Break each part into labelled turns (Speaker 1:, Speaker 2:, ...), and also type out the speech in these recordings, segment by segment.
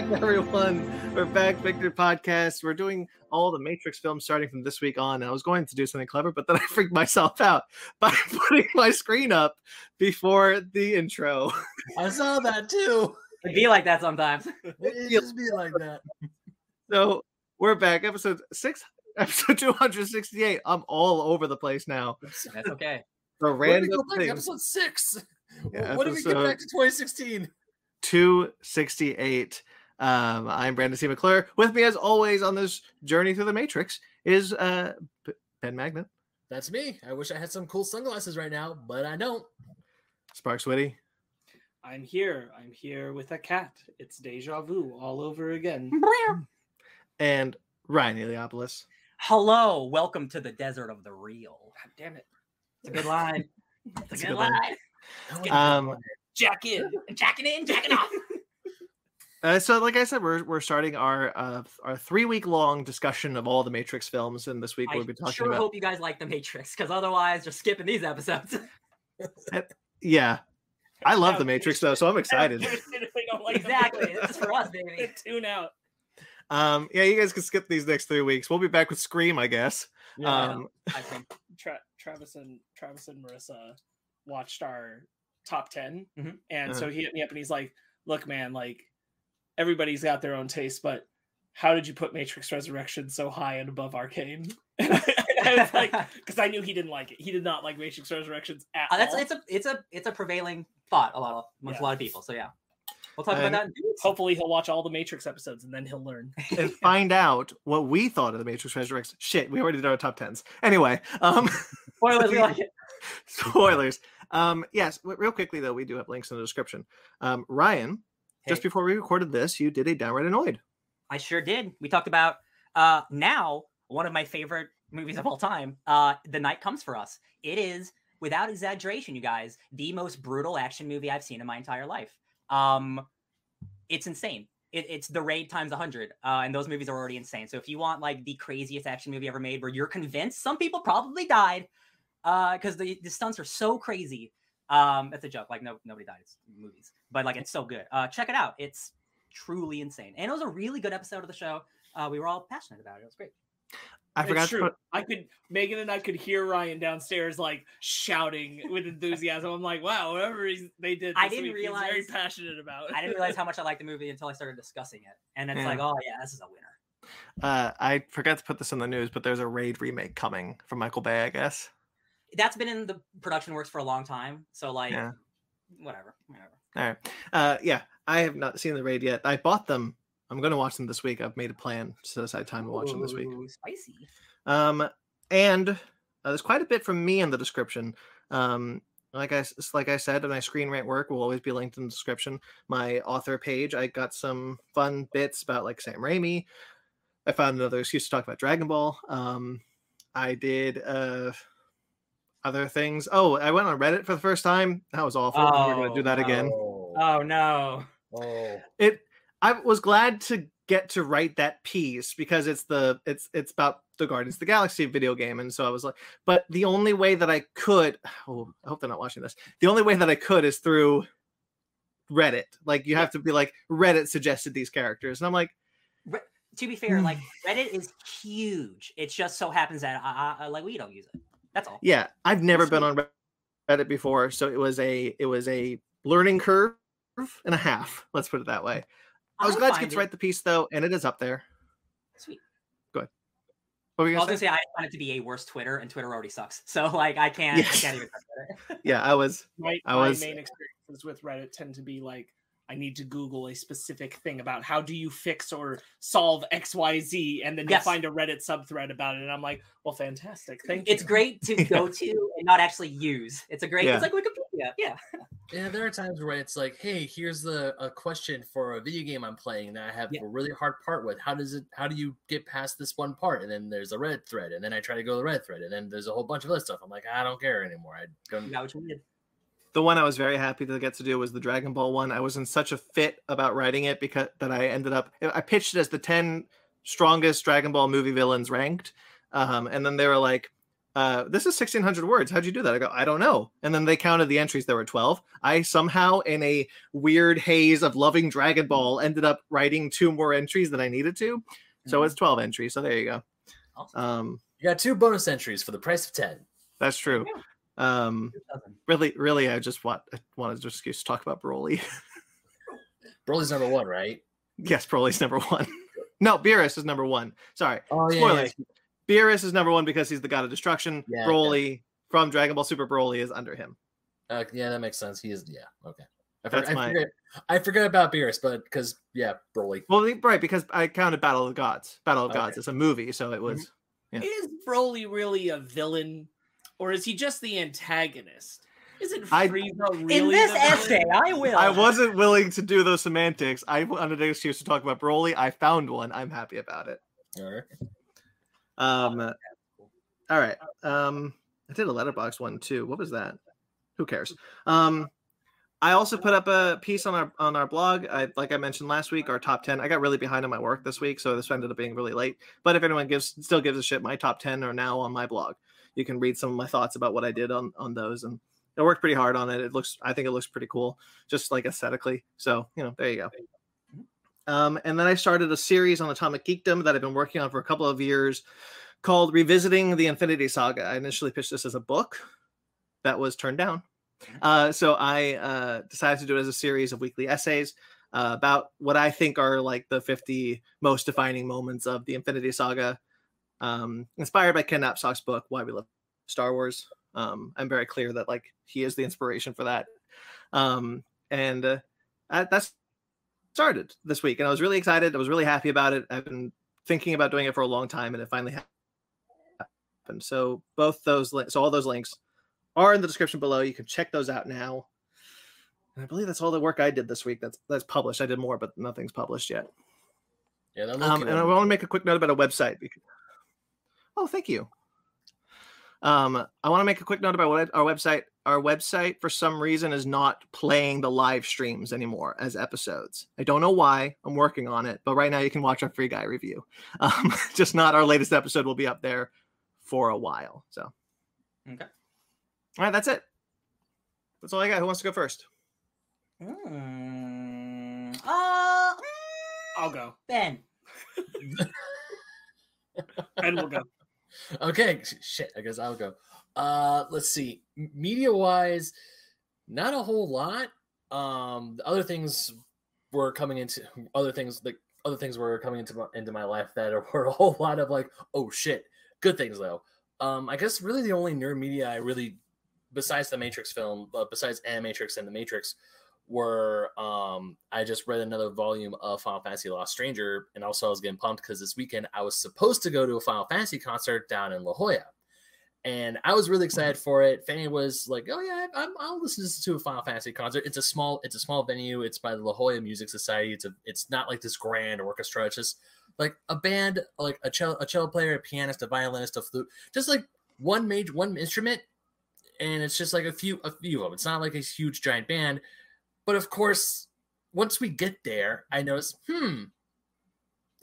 Speaker 1: back, everyone. We're back, Victor Podcast. We're doing all the Matrix films starting from this week on. And I was going to do something clever, but then I freaked myself out by putting my screen up before the intro.
Speaker 2: I saw that too.
Speaker 3: It be like that sometimes.
Speaker 2: It just be like that.
Speaker 1: So we're back, episode six, episode 268. I'm all over the place now.
Speaker 3: That's okay.
Speaker 1: For
Speaker 2: When did we
Speaker 1: random
Speaker 2: go back episode six?
Speaker 1: Yeah,
Speaker 2: what did we get back to 2016?
Speaker 1: 268. Um, I'm Brandon C. McClure. With me, as always, on this journey through the Matrix is uh, B- Ben Magnet,
Speaker 2: That's me. I wish I had some cool sunglasses right now, but I don't.
Speaker 1: Sparks Witty,
Speaker 4: I'm here. I'm here with a cat. It's deja vu all over again.
Speaker 1: and Ryan Eliopoulos.
Speaker 3: Hello, welcome to the desert of the real.
Speaker 4: God damn it.
Speaker 3: It's a good line. It's
Speaker 1: It's
Speaker 3: a
Speaker 1: a
Speaker 3: good
Speaker 1: good line.
Speaker 3: line.
Speaker 1: Um,
Speaker 4: Jack in.
Speaker 3: Jacking in, jacking off.
Speaker 1: Uh, so, like I said, we're we're starting our uh, our three week long discussion of all the Matrix films, and this week
Speaker 3: I
Speaker 1: we'll be talking about.
Speaker 3: I sure
Speaker 1: about
Speaker 3: hope you guys like The Matrix, because otherwise you're skipping these episodes.
Speaker 1: yeah. I love
Speaker 4: Yeah,
Speaker 1: the Matrix though, so I'm excited.
Speaker 4: Like
Speaker 3: exactly. This is for us, baby.
Speaker 4: Tune out.
Speaker 1: Um, yeah, you guys can skip these next three weeks. We'll be back with Scream, I guess. Um,
Speaker 3: I think.
Speaker 4: Tra- Travis and Travis and Marissa watched our top 10
Speaker 3: Mhm.
Speaker 4: and so
Speaker 1: Uh-huh.
Speaker 4: he hit me up and he's like, "Look, man, like everybody's got their own taste, but how did you put Matrix Resurrection so high and above Arcane?" and I was like, because I knew he didn't like it. He did not like Matrix Resurrections at
Speaker 3: Uh, that's
Speaker 4: all.
Speaker 3: it's a it's a it's a prevailing thought a lot of, amongst
Speaker 4: Yeah.
Speaker 3: a lot of people. So yeah, we'll talk
Speaker 1: And-
Speaker 3: about that. in two weeks.
Speaker 4: Hopefully, he'll watch all the Matrix episodes and then he'll learn.
Speaker 1: and find out what we thought of the Matrix Resurrection. Shit, we already did our top tens. Anyway, um,
Speaker 3: Spoilers, we like it.
Speaker 1: spoilers. Um, yes, real quickly though, we do have links in the description. Um, Ryan, just before we recorded this, you did a downright annoyed.
Speaker 3: I sure did. We talked about uh now one of my favorite movies of all time, uh The Night Comes for Us. It is without exaggeration, you guys, the most brutal action movie I've seen in my entire life. Um it's insane. It, it's the raid times 100 uh, and those movies are already insane so if you want like the craziest action movie ever made where you're convinced some people probably died because the, the stunts are so crazy um it's a joke like no nobody died it's movies but like it's so good uh check it out it's truly insane. And it was a really good episode of the show. Uh, we were all passionate about it. It was great.
Speaker 1: I
Speaker 4: It's
Speaker 1: forgot to
Speaker 4: true.
Speaker 1: put.
Speaker 4: I could Megan and I could hear Ryan downstairs like shouting with enthusiasm. I'm like, wow, whatever he's, they did.
Speaker 3: I didn't
Speaker 4: week, he's very
Speaker 3: realize-
Speaker 4: passionate about.
Speaker 3: I didn't realize how much I liked the movie until I started discussing it. And it's
Speaker 1: Yeah.
Speaker 3: like, oh yeah, this is a winner.
Speaker 1: Uh, I forgot to put this in the news, but there's a Raid remake coming from Michael Bay, I guess.
Speaker 3: That's been in the production works for a long time. So like,
Speaker 1: Yeah.
Speaker 3: whatever, whatever.
Speaker 1: All right. Uh, yeah, I have not seen the Raid yet. I bought them. I'm going to watch them this week. I've made a plan to set aside time to watch them this week.
Speaker 3: Ooh, Spicy.
Speaker 1: Um, and uh, there's quite a bit from me in the description. Um, like I like I said, my screen rant work will always be linked in the description. My author page, I got some fun bits about like Sam Raimi. I found another excuse to talk about Dragon Ball. Um, I did uh other things. Oh, I went on Reddit for the first time. That was awful. We're gonna do
Speaker 3: Oh,
Speaker 1: that again.
Speaker 2: Oh,
Speaker 3: Oh no.
Speaker 2: oh.
Speaker 1: It. I was glad to get to write that piece because it's the it's it's about the Guardians of the Galaxy video game, and so I was like, but the only way that I could, oh, I hope they're not watching this. The only way that I could is through Reddit. Like you have to be like Reddit suggested these characters, and I'm like,
Speaker 3: To be fair,
Speaker 1: Hmm.
Speaker 3: like Reddit is huge. It just so happens that I, I, like we don't use it. That's all.
Speaker 1: yeah, I've never been
Speaker 3: Sweet.
Speaker 1: on Reddit before, so it was a it was a learning curve and a half. Let's put it that way. I was glad to get to write the piece though, and it is up there.
Speaker 3: Sweet.
Speaker 1: What were you
Speaker 3: I was
Speaker 1: gonna
Speaker 3: gonna
Speaker 1: say?
Speaker 3: say I find it to be a worse Twitter, and Twitter already sucks. So like I can't,
Speaker 1: Yes.
Speaker 3: I can't even.
Speaker 1: Yeah, I was.
Speaker 4: my,
Speaker 1: I
Speaker 4: my
Speaker 1: was-
Speaker 4: main experiences with Reddit tend to be like I need to Google a specific thing about how do you fix or solve X Y Z, and then
Speaker 3: Yes.
Speaker 4: you'll find a Reddit subthread about it, and I'm like, well, fantastic, thank you.
Speaker 3: It's great to go to and not actually use. It's a great.
Speaker 1: Yeah.
Speaker 3: It's like Wikipedia. Yeah.
Speaker 2: Yeah, there are times where it's like, hey, here's the a question for a video game I'm playing that I have
Speaker 3: Yeah.
Speaker 2: a really hard part with. How does it how do you get past this one part? And then there's a red thread, and then I try to go to the red thread, and then there's a whole bunch of other stuff. I'm like, I don't care anymore. I don't
Speaker 3: You got what you needed.
Speaker 1: The one I was very happy to get to do was the Dragon Ball one. I was in such a fit about writing it because that I ended up I pitched it as the 10 strongest Dragon Ball movie villains ranked. Um, and then they were like, uh, this is 1600 words. How'd you do that? I go, I don't know. And then they counted the entries. There were 12. I somehow, in a weird haze of loving Dragon Ball, ended up writing two more entries than I needed to. So
Speaker 3: Mhm.
Speaker 1: it's 12 entries. So there you go.
Speaker 3: Awesome.
Speaker 1: Um,
Speaker 2: You got two bonus entries for the price of ten.
Speaker 1: that's true. Um, really, really, I just want I wanted an excuse to talk about Broly.
Speaker 2: Broly's number one, right?
Speaker 1: yes, Broly's number one. no, Beerus is number one. Sorry.
Speaker 2: Oh
Speaker 1: Spoilers. Beerus is number one because he's the god of destruction.
Speaker 2: Yeah,
Speaker 1: Broly from Dragon Ball Super Broly is under him.
Speaker 2: Uh, yeah, that makes sense. He is. Yeah. Okay. I,
Speaker 1: That's
Speaker 2: for, I,
Speaker 1: my-
Speaker 2: forget, I forget about Beerus, but because yeah, Broly.
Speaker 1: Well, right, because I counted Battle of the Gods. Battle of
Speaker 2: Okay.
Speaker 1: Gods is a movie, so it was. Yeah.
Speaker 4: Is Broly really a villain, or is he just the antagonist? Isn't
Speaker 1: I-
Speaker 4: Frieza really
Speaker 3: In this
Speaker 4: the villain?
Speaker 3: essay, I will.
Speaker 1: I wasn't willing to do those semantics. I wanted an excuse to talk about Broly. I found one. I'm happy about it.
Speaker 2: All right.
Speaker 1: Um, all right. Um, I did a Letterboxd one too. What was that? Who cares? Um, I also put up a piece on our on our blog. I like I mentioned last week, our top ten. I got really behind on my work this week, so this ended up being really late. But if anyone gives still gives a shit, my top ten are now on my blog. You can read some of my thoughts about what I did on on those, and I worked pretty hard on it. It looks, I think it looks pretty cool, just like aesthetically. So you know, there you go. Um, and then I started a series on Atomic Geekdom that I've been working on for a couple of years called Revisiting the Infinity Saga. I initially pitched this as a book that was turned down. Uh, so I uh, decided to do it as a series of weekly essays uh, about what I think are like the 50 most defining moments of the Infinity Saga, um, inspired by Ken Napzok's book, Why We Love Star Wars. Um, I'm very clear that like he is the inspiration for that. Um, and uh, that- that's started this week, and I was really excited. I was really happy about it. I've been thinking about doing it for a long time, and it finally happened. So both those links, so all those links are in the description below. You can check those out now. And I believe that's all the work I did this week. That's that's published. I did more, but nothing's published yet.
Speaker 2: Yeah.
Speaker 1: Um, and I want to make a quick note about a website. because- Oh, thank you. Um, I want to make a quick note about what our website. Our website, for some reason, is not playing the live streams anymore as episodes. I don't know why. I'm working on it, but right now you can watch our free guy review. Um, just not our latest episode will be up there for a while. So,
Speaker 3: Okay.
Speaker 1: all right, that's it. That's all I got. Who wants to go first?
Speaker 3: Mm, uh, mm,
Speaker 4: I'll go,
Speaker 3: Ben.
Speaker 4: and we'll go.
Speaker 2: Okay, shit. I guess I'll go. Uh, let's see. Media wise, not a whole lot. Um, other things were coming into other things like other things were coming into my, into my life that were a whole lot of like, oh shit, good things though. Um, I guess really the only nerd media I really, besides the Matrix film, uh, besides Animatrix and the Matrix, were um I just read another volume of Final Fantasy Lost Stranger, and also I was getting pumped because this weekend I was supposed to go to a Final Fantasy concert down in La Jolla, and I was really excited for it. Fanny was like, "Oh yeah, I'm, I'll listen to a Final Fantasy concert. It's a small, it's a small venue. It's by the La Jolla Music Society. It's a, it's not like this grand orchestra. It's just like a band, like a cello, a cello player, a pianist, a violinist, a flute, just like one major, one instrument, and it's just like a few, a few of them. It's not like a huge giant band." But of course, once we get there, I notice, hmm,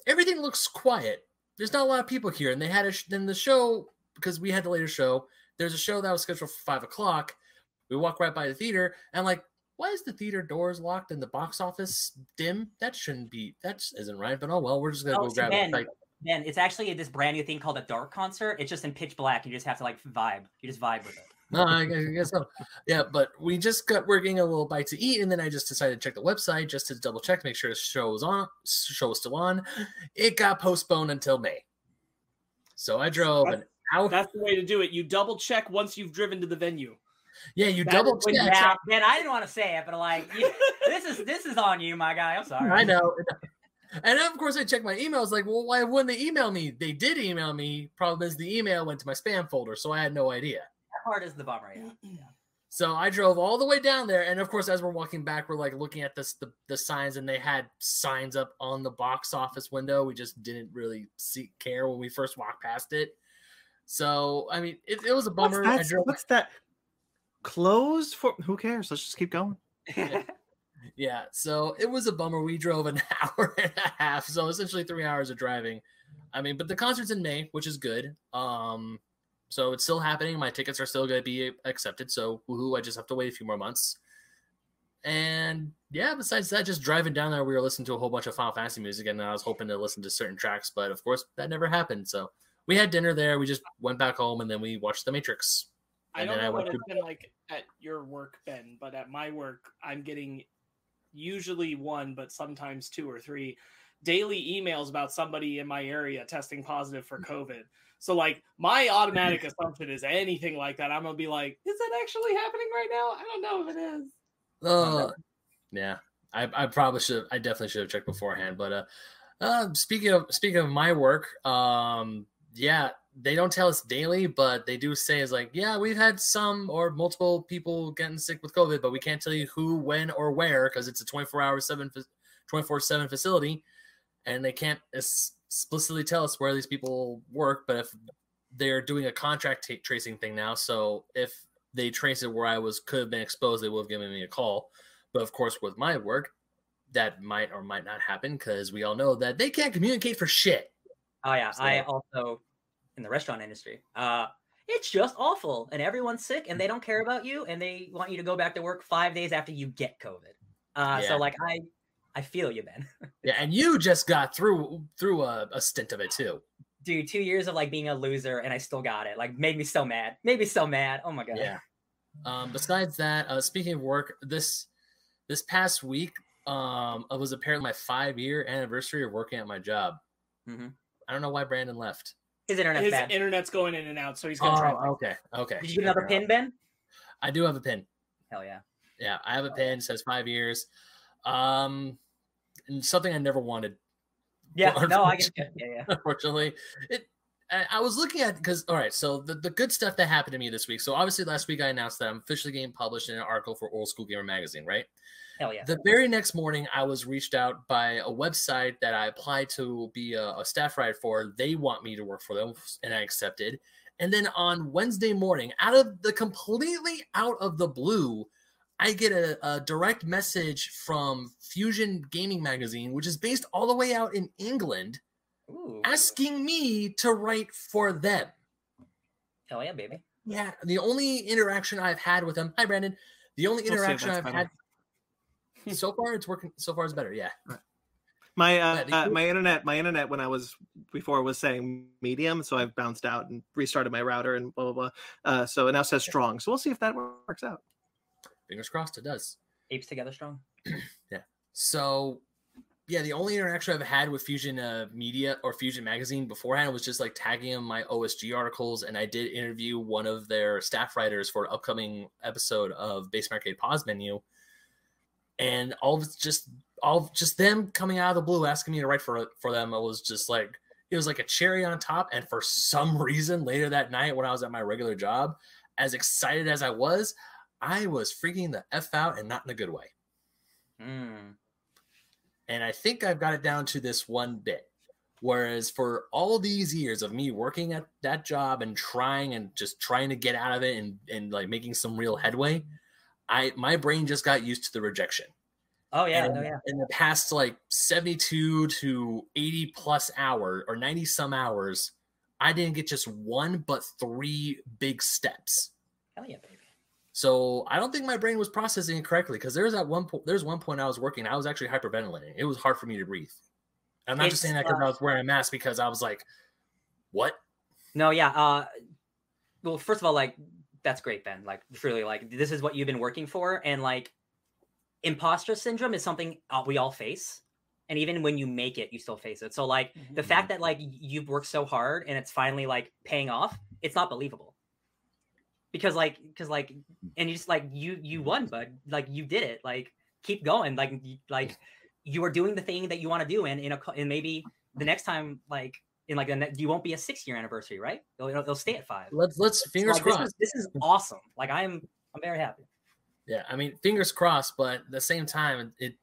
Speaker 2: everything looks quiet. There's not a lot of people here. And they had a, sh- then the show, because we had the later show, there's a show that was scheduled for five o'clock. We walk right by the theater and like, why is the theater doors locked and the box office dim? That shouldn't be, that isn't right. But oh well, we're just gonna
Speaker 3: Oh,
Speaker 2: go grab
Speaker 3: Ben,
Speaker 2: it.
Speaker 3: Ben, it's actually this brand new thing called a dark concert. It's just in pitch black. You just have to like vibe. You just vibe with it.
Speaker 2: No, I guess, so. Yeah, but we just got we're getting a little bite to eat, and then I just decided to check the website just to double check make sure the show was on. Show was still on. It got postponed until May. So I drove an hour.
Speaker 4: That's the way to do it. You double check once you've driven to the venue.
Speaker 2: Yeah, you
Speaker 3: That
Speaker 2: double check.
Speaker 3: yeah, Ben, I didn't want to say it, but like, you- this is this is on you, my guy. I'm sorry.
Speaker 2: I know. And of course, I checked my emails. Like, well, why wouldn't they email me? They did email me. Problem is, the email went to my spam folder, so I had no idea.
Speaker 3: That part is the bummer. Yeah.
Speaker 2: So I drove all the way down there, and of course, as we're walking back, we're like looking at this the, the signs, and they had signs up on the box office window. We just didn't really see care when we first walked past it. So I mean, it, it was a bummer. I
Speaker 1: that?
Speaker 2: drove,
Speaker 1: What's that? Closed for who cares? Let's just keep going.
Speaker 2: yeah, so it was a bummer. We drove an hour and a half, so essentially three hours of driving. I mean, but the concert's in May, which is good. Um, So it's still happening. My tickets are still going to be accepted. So woohoo! I just have to wait a few more months. And yeah, besides that, just driving down there, we were listening to a whole bunch of Final Fantasy music, and I was hoping to listen to certain tracks, but of course that never happened. So we had dinner there. We just went back home, and then we watched The Matrix.
Speaker 4: I don't
Speaker 2: then I
Speaker 4: know what it's been like at your work, Ben, but at my work, I'm getting usually one, but sometimes two or three daily emails about somebody in my area testing positive for mm-hmm. COVID. So, like, my automatic assumption is anything like that, I'm gonna be like, is that actually happening right now? I don't know if it is.
Speaker 2: Uh, yeah, I, I probably should. I definitely should have checked beforehand. But uh, uh, speaking of speaking of my work, um, yeah, they don't tell us daily, but they do say is like, yeah, we've had some or multiple people getting sick with COVID, but we can't tell you who, when, or where because it's a 24 hour seven 24 seven facility, and they can't es- explicitly tell us where these people work. But if they're doing a contract ta tracing thing now, so if they trace it where I was could have been exposed, they would have given me a call. But of course, with my work, that might or might not happen because we all know that they can't communicate for shit.
Speaker 3: Oh yeah, I also in the restaurant industry. Uh it's just awful and everyone's sick and they don't care about you and they want you to go back to work 5 days after you get COVID. Uh
Speaker 2: Yeah.
Speaker 3: so like I I feel you, Ben.
Speaker 2: Yeah, and you just got through through a, a stint of it too.
Speaker 3: Dude, 2 years of like being a loser and I still got it. Like made me so mad. Made me so mad. Oh my god.
Speaker 2: Yeah. Um, besides that, uh, speaking of work, this this past week, um, it was apparently my five year anniversary of working at my job.
Speaker 3: Mhm.
Speaker 2: I don't know why Brandon left.
Speaker 3: His internet's
Speaker 4: His
Speaker 3: bad.
Speaker 4: internet's going in and out, so he's gonna try.
Speaker 2: Oh, okay, okay.
Speaker 3: Did you get another pin, Ben?
Speaker 2: I do have a pin.
Speaker 3: Hell yeah.
Speaker 2: Yeah, I have a pin. Says five years. Um, and something I never wanted.
Speaker 3: Yeah,
Speaker 2: Well,
Speaker 3: no, I get. Yeah, yeah.
Speaker 2: unfortunately. It I, I was looking at because all right, so the, the good stuff that happened to me this week. So obviously last week I announced that I'm officially getting published in an article for Old School Gamer magazine, right?
Speaker 3: Hell yeah.
Speaker 2: The very next morning, I was reached out by a website that I applied to be a, a staff writer for. They want me to work for them, and I accepted. And then on Wednesday morning, out of the completely out of the blue, I get a, a direct message from Fusion Gaming Magazine, which is based all the way out in England,
Speaker 3: Ooh.
Speaker 2: asking me to write for them.
Speaker 3: Hell yeah, baby.
Speaker 2: Yeah, the only interaction I've had with them. Hi, Brandon. The only
Speaker 1: We'll
Speaker 2: interaction I've
Speaker 1: better.
Speaker 2: had so far, it's working. So far, it's better. Yeah.
Speaker 1: My uh, uh, my internet my internet when I was before was saying medium, so I've bounced out and restarted my router and blah blah blah. Uh, so it now says strong. So we'll see if that works out.
Speaker 2: Fingers crossed, it does.
Speaker 3: Apes together strong. Yeah.
Speaker 2: So, yeah, the only interaction I've had with Fusion uh, Media or Fusion Magazine beforehand was just like tagging in my OSG articles, and I did interview one of their staff writers for an upcoming episode of Base Arcade Pause Menu, and all of just all just them coming out of the blue asking me to write for for them. It was just like it was like a cherry on top, and for some reason, later that night when I was at my regular job, as excited as I was, I was freaking the f out, and not in a good way
Speaker 3: Mm.
Speaker 2: and I think I've got it down to this one bit. Whereas for all these years of me working at that job and trying and just trying to get out of it and, and like making some real headway, I my brain just got used to the rejection.
Speaker 3: Oh yeah,
Speaker 2: and
Speaker 3: no yeah.
Speaker 2: in the past like 72 to 80 plus hour or 90 some hours, I didn't get just one but three big steps.
Speaker 3: Hell yeah, baby.
Speaker 2: So I don't think my brain was processing it correctly because there's at one point there's one point I was working, I was actually hyperventilating. It was hard for me to breathe. I'm not just saying that because
Speaker 3: uh,
Speaker 2: I was wearing a mask because I was like, what?
Speaker 3: No, yeah. Uh, well, first of all, like that's great, Ben. Like, truly, like this is what you've been working for, and like imposter syndrome is something uh, we all face, and even when you make it, you still face it. So, like the fact that like you've worked so hard and it's finally like paying off, it's not believable. Because like, because like, and you just like you you won, bud. Like you did it. Like keep going. Like y- like you are doing the thing that you want to do, and in a and maybe the next time like in like the ne- you won't be a six year anniversary, right? They'll, they'll stay at five.
Speaker 2: Let's let's fingers
Speaker 3: Like, this,
Speaker 2: crossed.
Speaker 3: is, this is awesome. Like I'm I'm very happy.
Speaker 2: Yeah, I mean, fingers crossed, but at the same time, it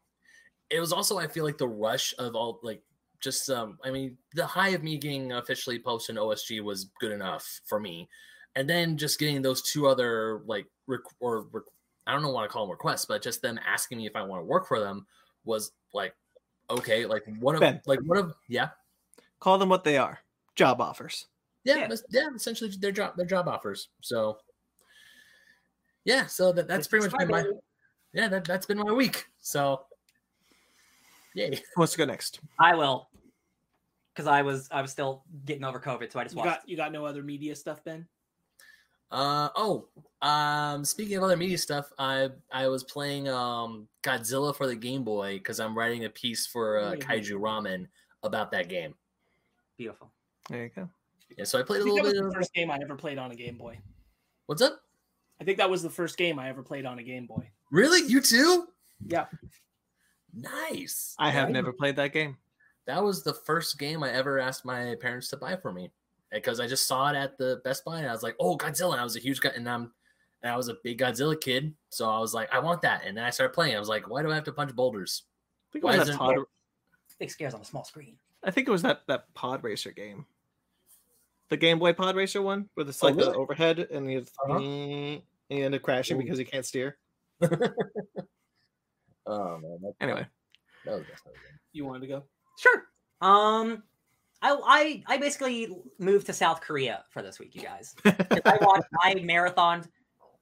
Speaker 2: it was also I feel like the rush of all like just um I mean the high of me getting officially posted in OSG was good enough for me, and then just getting those two other like rec- or rec- I don't know what to call them requests, but just them asking me if I want to work for them was like okay, like one of
Speaker 1: Ben.
Speaker 2: like one of yeah
Speaker 1: Call them what they are. Job offers.
Speaker 2: yeah,
Speaker 3: Yeah.
Speaker 2: that's- yeah, essentially their job their job offers. So yeah, so that, that's pretty much been my yeah that that's been my week. So yay.
Speaker 1: Who wants to go next?
Speaker 3: I will, because I was I was still getting over COVID, so I just
Speaker 4: You
Speaker 3: watched.
Speaker 4: got you got no other media stuff, Ben?
Speaker 2: Uh oh. Um speaking of other media stuff, I I was playing um Godzilla for the Game Boy because I'm writing a piece for uh. Kaiju Ramen about that game.
Speaker 3: Beautiful.
Speaker 1: There you go.
Speaker 2: Yeah, so I played
Speaker 4: I
Speaker 2: a
Speaker 4: think that
Speaker 2: little
Speaker 4: was
Speaker 2: bit
Speaker 4: the
Speaker 2: of
Speaker 4: first game I ever played on a Game Boy.
Speaker 2: what's up?
Speaker 4: I think that was the first game I ever played on a Game Boy.
Speaker 2: Really? You too?
Speaker 4: Yeah.
Speaker 2: Nice.
Speaker 1: I have
Speaker 2: Yeah,
Speaker 1: never played that game.
Speaker 2: That was the first game I ever asked my parents to buy for me because I just saw it at the Best Buy and I was like, "Oh, Godzilla!" And I was a huge guy, and I'm and I was a big Godzilla kid, so I was like, "I want that." And then I started playing. I was like, "Why do I have to punch boulders?"
Speaker 1: I think it was that
Speaker 2: isn't-
Speaker 1: pod,
Speaker 3: Big scares on a small screen.
Speaker 1: I think it was that that Pod Racer game. The Game Boy Pod Racer one, where it's
Speaker 2: Oh,
Speaker 1: like the overhead and you
Speaker 2: Uh-huh.
Speaker 1: and you end up crashing
Speaker 2: Ooh.
Speaker 1: because you can't steer.
Speaker 2: Oh man. That,
Speaker 1: Anyway,
Speaker 2: that was best ever.
Speaker 4: You wanted to go?
Speaker 3: Sure. Um, I I I basically moved to South Korea for this week, you guys. I watched I marathoned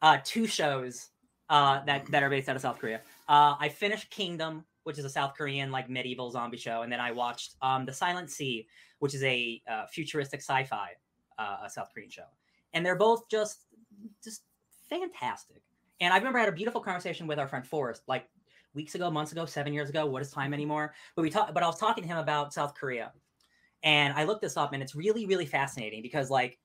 Speaker 3: uh two shows uh that that are based out of South Korea. Uh, I finished Kingdom, which is a South Korean like medieval zombie show, and then I watched um The Silent Sea, which is a uh, futuristic sci-fi uh, a South Korean show, and they're both just just fantastic. And I remember I had a beautiful conversation with our friend Forrest, like weeks ago, months ago, seven years ago. What is time anymore? But we talked. But I was talking to him about South Korea, and I looked this up, and it's really, really fascinating because like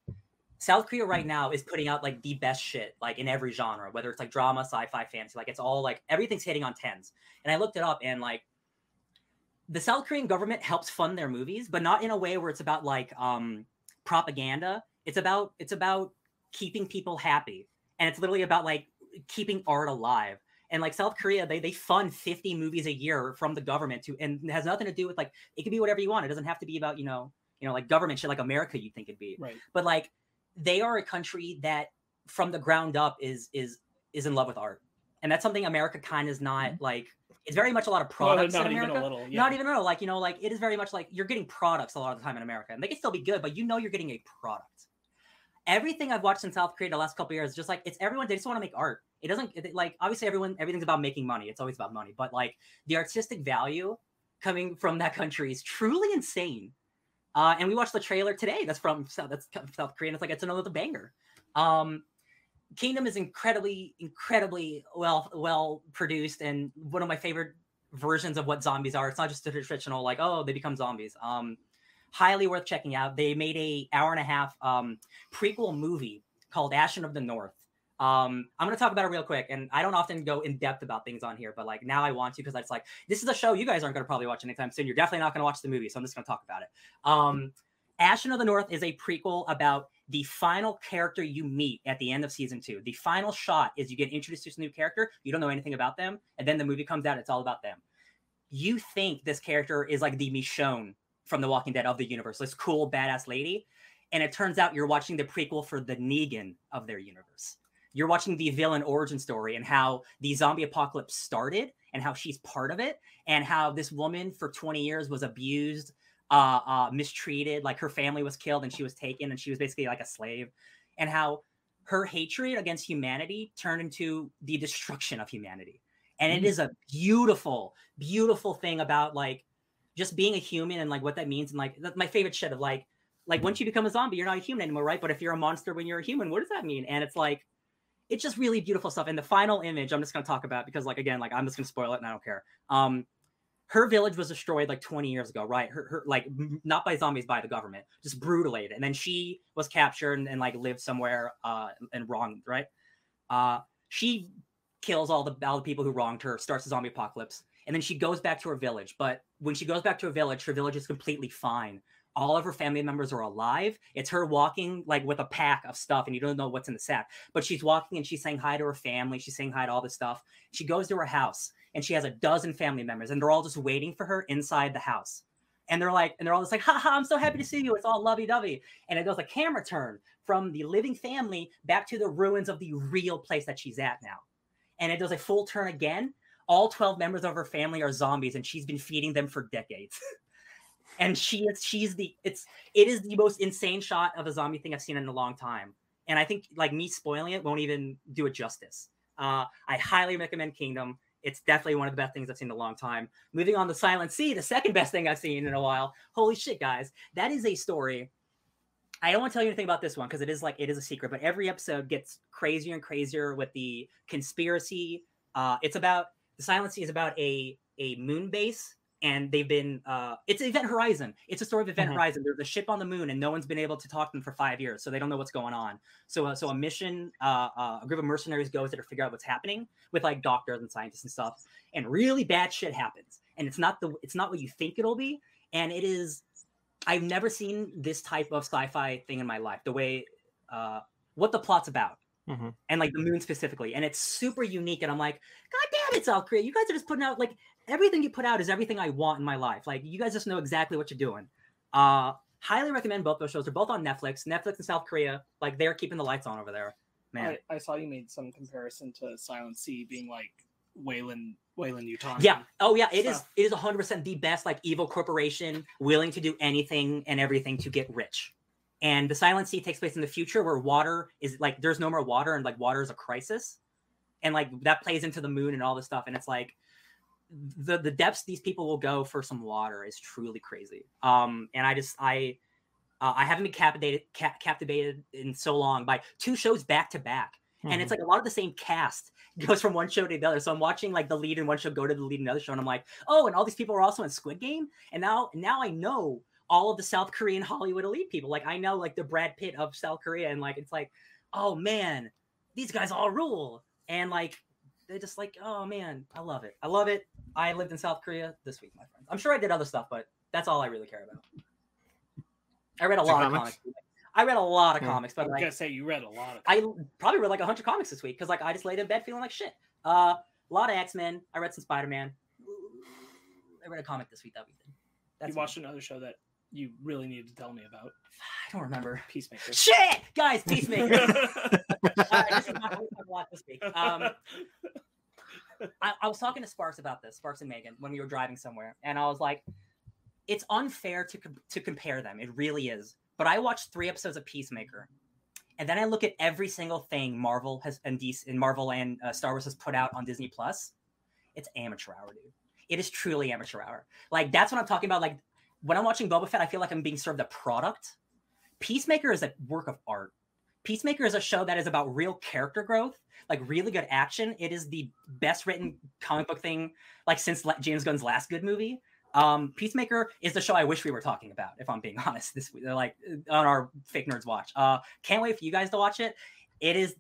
Speaker 3: South Korea right now is putting out like the best shit, like in every genre, whether it's like drama, sci-fi, fantasy, like it's all like everything's hitting on tens. And I looked it up, and like the South Korean government helps fund their movies, but not in a way where it's about like um propaganda. It's about it's about keeping people happy, and it's literally about like keeping art alive. And like South Korea, they they fund 50 movies a year from the government to, and it has nothing to do with like it could be whatever you want. It doesn't have to be about you know you know like government shit like America you'd think it'd be
Speaker 4: Right.
Speaker 3: but like they are a country that from the ground up is is is in love with art and that's something america kind of is not mm-hmm. like it's very much a lot of
Speaker 4: Well,
Speaker 3: products
Speaker 4: not
Speaker 3: in
Speaker 4: even
Speaker 3: america
Speaker 4: a little. Yeah.
Speaker 3: not even no like you know like it is very much like you're getting products a lot of the time in america and they can still be good but you know you're getting a product everything i've watched in south korea the last couple years is just like it's everyone they just want to make art it doesn't it, like obviously everyone everything's about making money it's always about money but like the artistic value coming from that country is truly insane uh, and we watched the trailer today. That's from South, that's South Korean. It's like it's another banger. Um, Kingdom is incredibly, incredibly well well produced, and one of my favorite versions of what zombies are. It's not just the traditional like oh they become zombies. Um, highly worth checking out. They made a hour and a half um, prequel movie called Ashin of the North. Um, I'm gonna talk about it real quick, and I don't often go in depth about things on here, but like now I want to because it's like this is a show you guys aren't gonna probably watch anytime soon. You're definitely not gonna watch the movie, so I'm just gonna talk about it. Um, Ashin of the North is a prequel about the final character you meet at the end of season two. The final shot is you get introduced to this new character, you don't know anything about them, and then the movie comes out, it's all about them. You think this character is like the Michonne from The Walking Dead of the universe, this cool, badass lady. And it turns out you're watching the prequel for the Negan of their universe. You're watching the villain origin story and how the zombie apocalypse started and how she's part of it and how this woman for 20 years was abused uh, uh, mistreated, like her family was killed and she was taken and she was basically like a slave, and how her hatred against humanity turned into the destruction of humanity. And it
Speaker 2: Mm.
Speaker 3: is a beautiful, beautiful thing about like just being a human and like what that means. And like that's my favorite shit of like, like once you become a zombie, you're not a human anymore, right? But if you're a monster when you're a human, what does that mean? And it's like, it's just really beautiful stuff. And the final image, I'm just gonna talk about because like again, like I'm just gonna spoil it and I don't care. Um, her village was destroyed like 20 years ago, right? Her, her like not by zombies, by the government, just brutalated. And then she was captured and, and like lived somewhere uh and wronged, right? Uh she kills all the all the people who wronged her, starts the zombie apocalypse, and then she goes back to her village. But when she goes back to her village, her village is completely fine. All of her family members are alive. It's her walking like with a pack of stuff, and you don't know what's in the sack. But she's walking and she's saying hi to her family. She's saying hi to all this stuff. She goes to her house and she has a dozen family members, and they're all just waiting for her inside the house. And they're like, and they're all just like, haha, I'm so happy to see you. It's all lovey dovey. And it does a camera turn from the living family back to the ruins of the real place that she's at now. And it does a full turn again. All 12 members of her family are zombies, and she's been feeding them for decades. and she is she's the it's it is the most insane shot of a zombie thing I've seen in a long time. And I think like me spoiling it won't even do it justice. Uh, I highly recommend Kingdom. It's definitely one of the best things I've seen in a long time. Moving on to Silent Sea, the second best thing I've seen in a while. Holy shit, guys. That is a story. I don't want to tell you anything about this one because it is like it is a secret, but every episode gets crazier and crazier with the conspiracy. Uh, it's about the Silent Sea is about a a moon base and they've been uh it's event horizon it's a story of event
Speaker 1: Mhm.
Speaker 3: horizon there's a ship on the moon and no one's been able to talk to them for five years so they don't know what's going on so uh, so a mission uh, uh a group of mercenaries goes there to figure out what's happening with like doctors and scientists and stuff and really bad shit happens and it's not the it's not what you think it'll be and it is i've never seen this type of sci-fi thing in my life the way uh what the plot's about
Speaker 1: Mhm.
Speaker 3: and like the moon specifically and it's super unique and i'm like god damn it south korea you guys are just putting out like everything you put out is everything I want in my life. Like you guys just know exactly what you're doing. Uh highly recommend both those shows. They're both on Netflix. Netflix and South Korea, like they're keeping the lights on over there. Man.
Speaker 4: I, I saw you made some comparison to Silent Sea being like Weyland Wayland Utah.
Speaker 3: Yeah. Oh yeah, it is
Speaker 4: stuff.
Speaker 3: it is 100% the best like evil corporation willing to do anything and everything to get rich. And the Silent Sea takes place in the future where water is like there's no more water and like water is a crisis. And like that plays into the moon and all this stuff and it's like the the depths these people will go for some water is truly crazy. Um and I just I uh, I haven't been captivated ca- captivated in so long by two shows back to back. And it's like a lot of the same cast goes from one show to the other. So I'm watching like the lead in one show go to the lead in another show, and I'm like, oh, and all these people are also in Squid Game, and now now I know all of the South Korean Hollywood elite people. Like I know like the Brad Pitt of South Korea, and like it's like, oh man, these guys all rule, and like they're just like, oh man, I love it, I love it. I lived in South Korea this week, my friends. I'm sure I did other stuff, but that's all I really care about. I read a
Speaker 1: Your
Speaker 3: lot of
Speaker 1: comics?
Speaker 3: comics. I read a lot of
Speaker 1: Yeah.
Speaker 3: comics,
Speaker 4: I
Speaker 3: but
Speaker 4: was
Speaker 3: like,
Speaker 4: gonna say you read a lot of.
Speaker 3: I probably read like 100 comics this week because like I just laid in bed feeling like shit. Uh, a lot of X Men. I read some Spider Man. I read a comic this week that we did. That's
Speaker 4: you watched another show that you really needed to tell me about.
Speaker 3: I don't remember.
Speaker 4: Peacemaker.
Speaker 3: Shit, guys, Peacemaker. uh, this is not what we this week. Um, I, I was talking to Sparks about this, Sparks and Megan, when we were driving somewhere, and I was like, "It's unfair to com- to compare them. It really is." But I watched three episodes of Peacemaker, and then I look at every single thing Marvel has and DC and Marvel and uh, Star Wars has put out on Disney Plus. It's amateur hour, dude. It is truly amateur hour. Like that's what I'm talking about. Like when I'm watching Boba Fett, I feel like I'm being served a product. Peacemaker is a work of art. Peacemaker is a show that is about real character growth, like really good action. It is the best written comic book thing like since James Gunn's last good movie. Um, Peacemaker is the show I wish we were talking about, if I'm being honest. This week, like on our fake nerds watch. Uh, can't wait for you guys to watch it. It is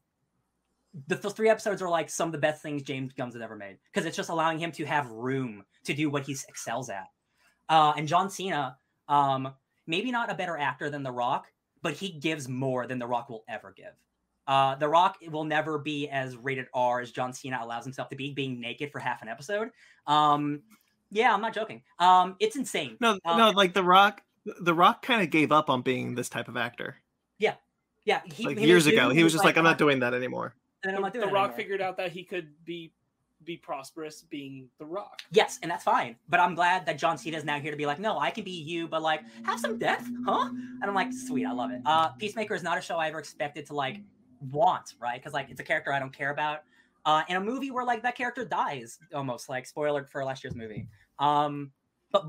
Speaker 3: the three episodes are like some of the best things James Gunn's has ever made because it's just allowing him to have room to do what he excels at. Uh, and John Cena, um, maybe not a better actor than The Rock, but he gives more than The Rock will ever give. Uh, the Rock will never be as rated R as John Cena allows himself to be, being naked for half an episode. Um, yeah, I'm not joking. Um, it's insane.
Speaker 1: No,
Speaker 3: Uh,
Speaker 1: no, like The Rock. The Rock kind of gave up on being this type of actor.
Speaker 3: Yeah, he,
Speaker 1: like
Speaker 3: he
Speaker 1: years ago, he was just like, "I'm not doing that anymore."
Speaker 3: and I'm not
Speaker 4: the
Speaker 3: doing it
Speaker 4: Rock
Speaker 3: anymore."
Speaker 4: figured out that he could be be prosperous being the Rock.
Speaker 3: Yes, and that's fine. But I'm glad that John Cena is now here to be like, no, I can be you, but like have some depth, huh? And I'm like, sweet, I love it. Uh, Peacemaker is not a show I ever expected to like want, right? Because like it's a character I don't care about. Uh, in a movie where like that character dies, almost like spoiler for last year's movie. Um, but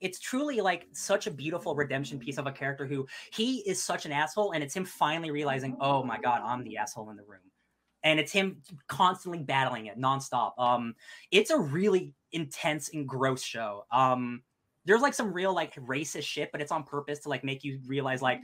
Speaker 3: it's truly like such a beautiful redemption piece of a character who he is such an asshole, and it's him finally realizing, oh my god, I'm the asshole in the room and it's him constantly battling it nonstop. Um, it's a really intense and gross show. Um, there's like some real like racist shit, but it's on purpose to like make you realize like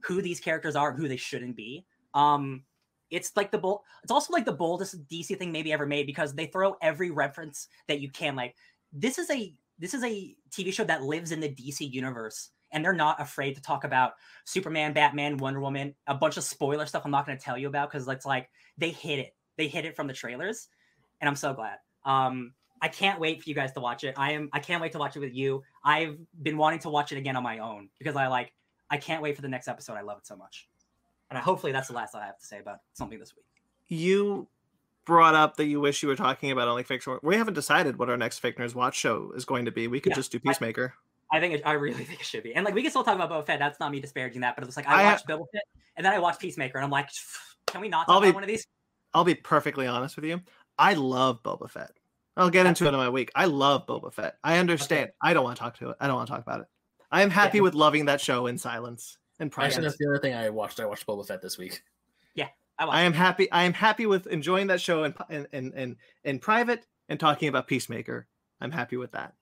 Speaker 3: who these characters are and who they shouldn't be. Um, it's like the bold. It's also like the boldest DC thing maybe ever made because they throw every reference that you can. Like this is a this is a TV show that lives in the DC universe, and they're not afraid to talk about Superman, Batman, Wonder Woman, a bunch of spoiler stuff I'm not going to tell you about because it's like they hit it. They hit it from the trailers, and I'm so glad. Um, I can't wait for you guys to watch it. I am. I can't wait to watch it with you. I've been wanting to watch it again on my own because I like. I can't wait for the next episode. I love it so much, and I, hopefully that's the last I have to say about something this week.
Speaker 1: You brought up that you wish you were talking about only fiction. We haven't decided what our next Fake Nerds Watch show is going to be. We could
Speaker 3: Yeah,
Speaker 1: just do Peacemaker.
Speaker 3: I think it, I really think it should be. And like we can still talk about Boba Fett. That's not me disparaging that, but it was like I,
Speaker 1: I,
Speaker 3: watched Boba Fett and then I watched Peacemaker, and I'm like, can we not talk
Speaker 1: I'll be-
Speaker 3: about one of these?
Speaker 1: I'll be perfectly honest with you. I love Boba Fett. I'll get into it in my week. I love Boba Fett. I understand. I don't want to talk to it. I don't want to talk about it. I am happy
Speaker 3: Yeah.
Speaker 1: with loving that show in silence and
Speaker 2: Actually,
Speaker 1: private.
Speaker 2: that's the other thing I watched. I watched Boba Fett this week.
Speaker 3: I watched.
Speaker 1: I am happy. I am happy with enjoying that show in in in in, in private and talking about Peacemaker. I'm happy with that.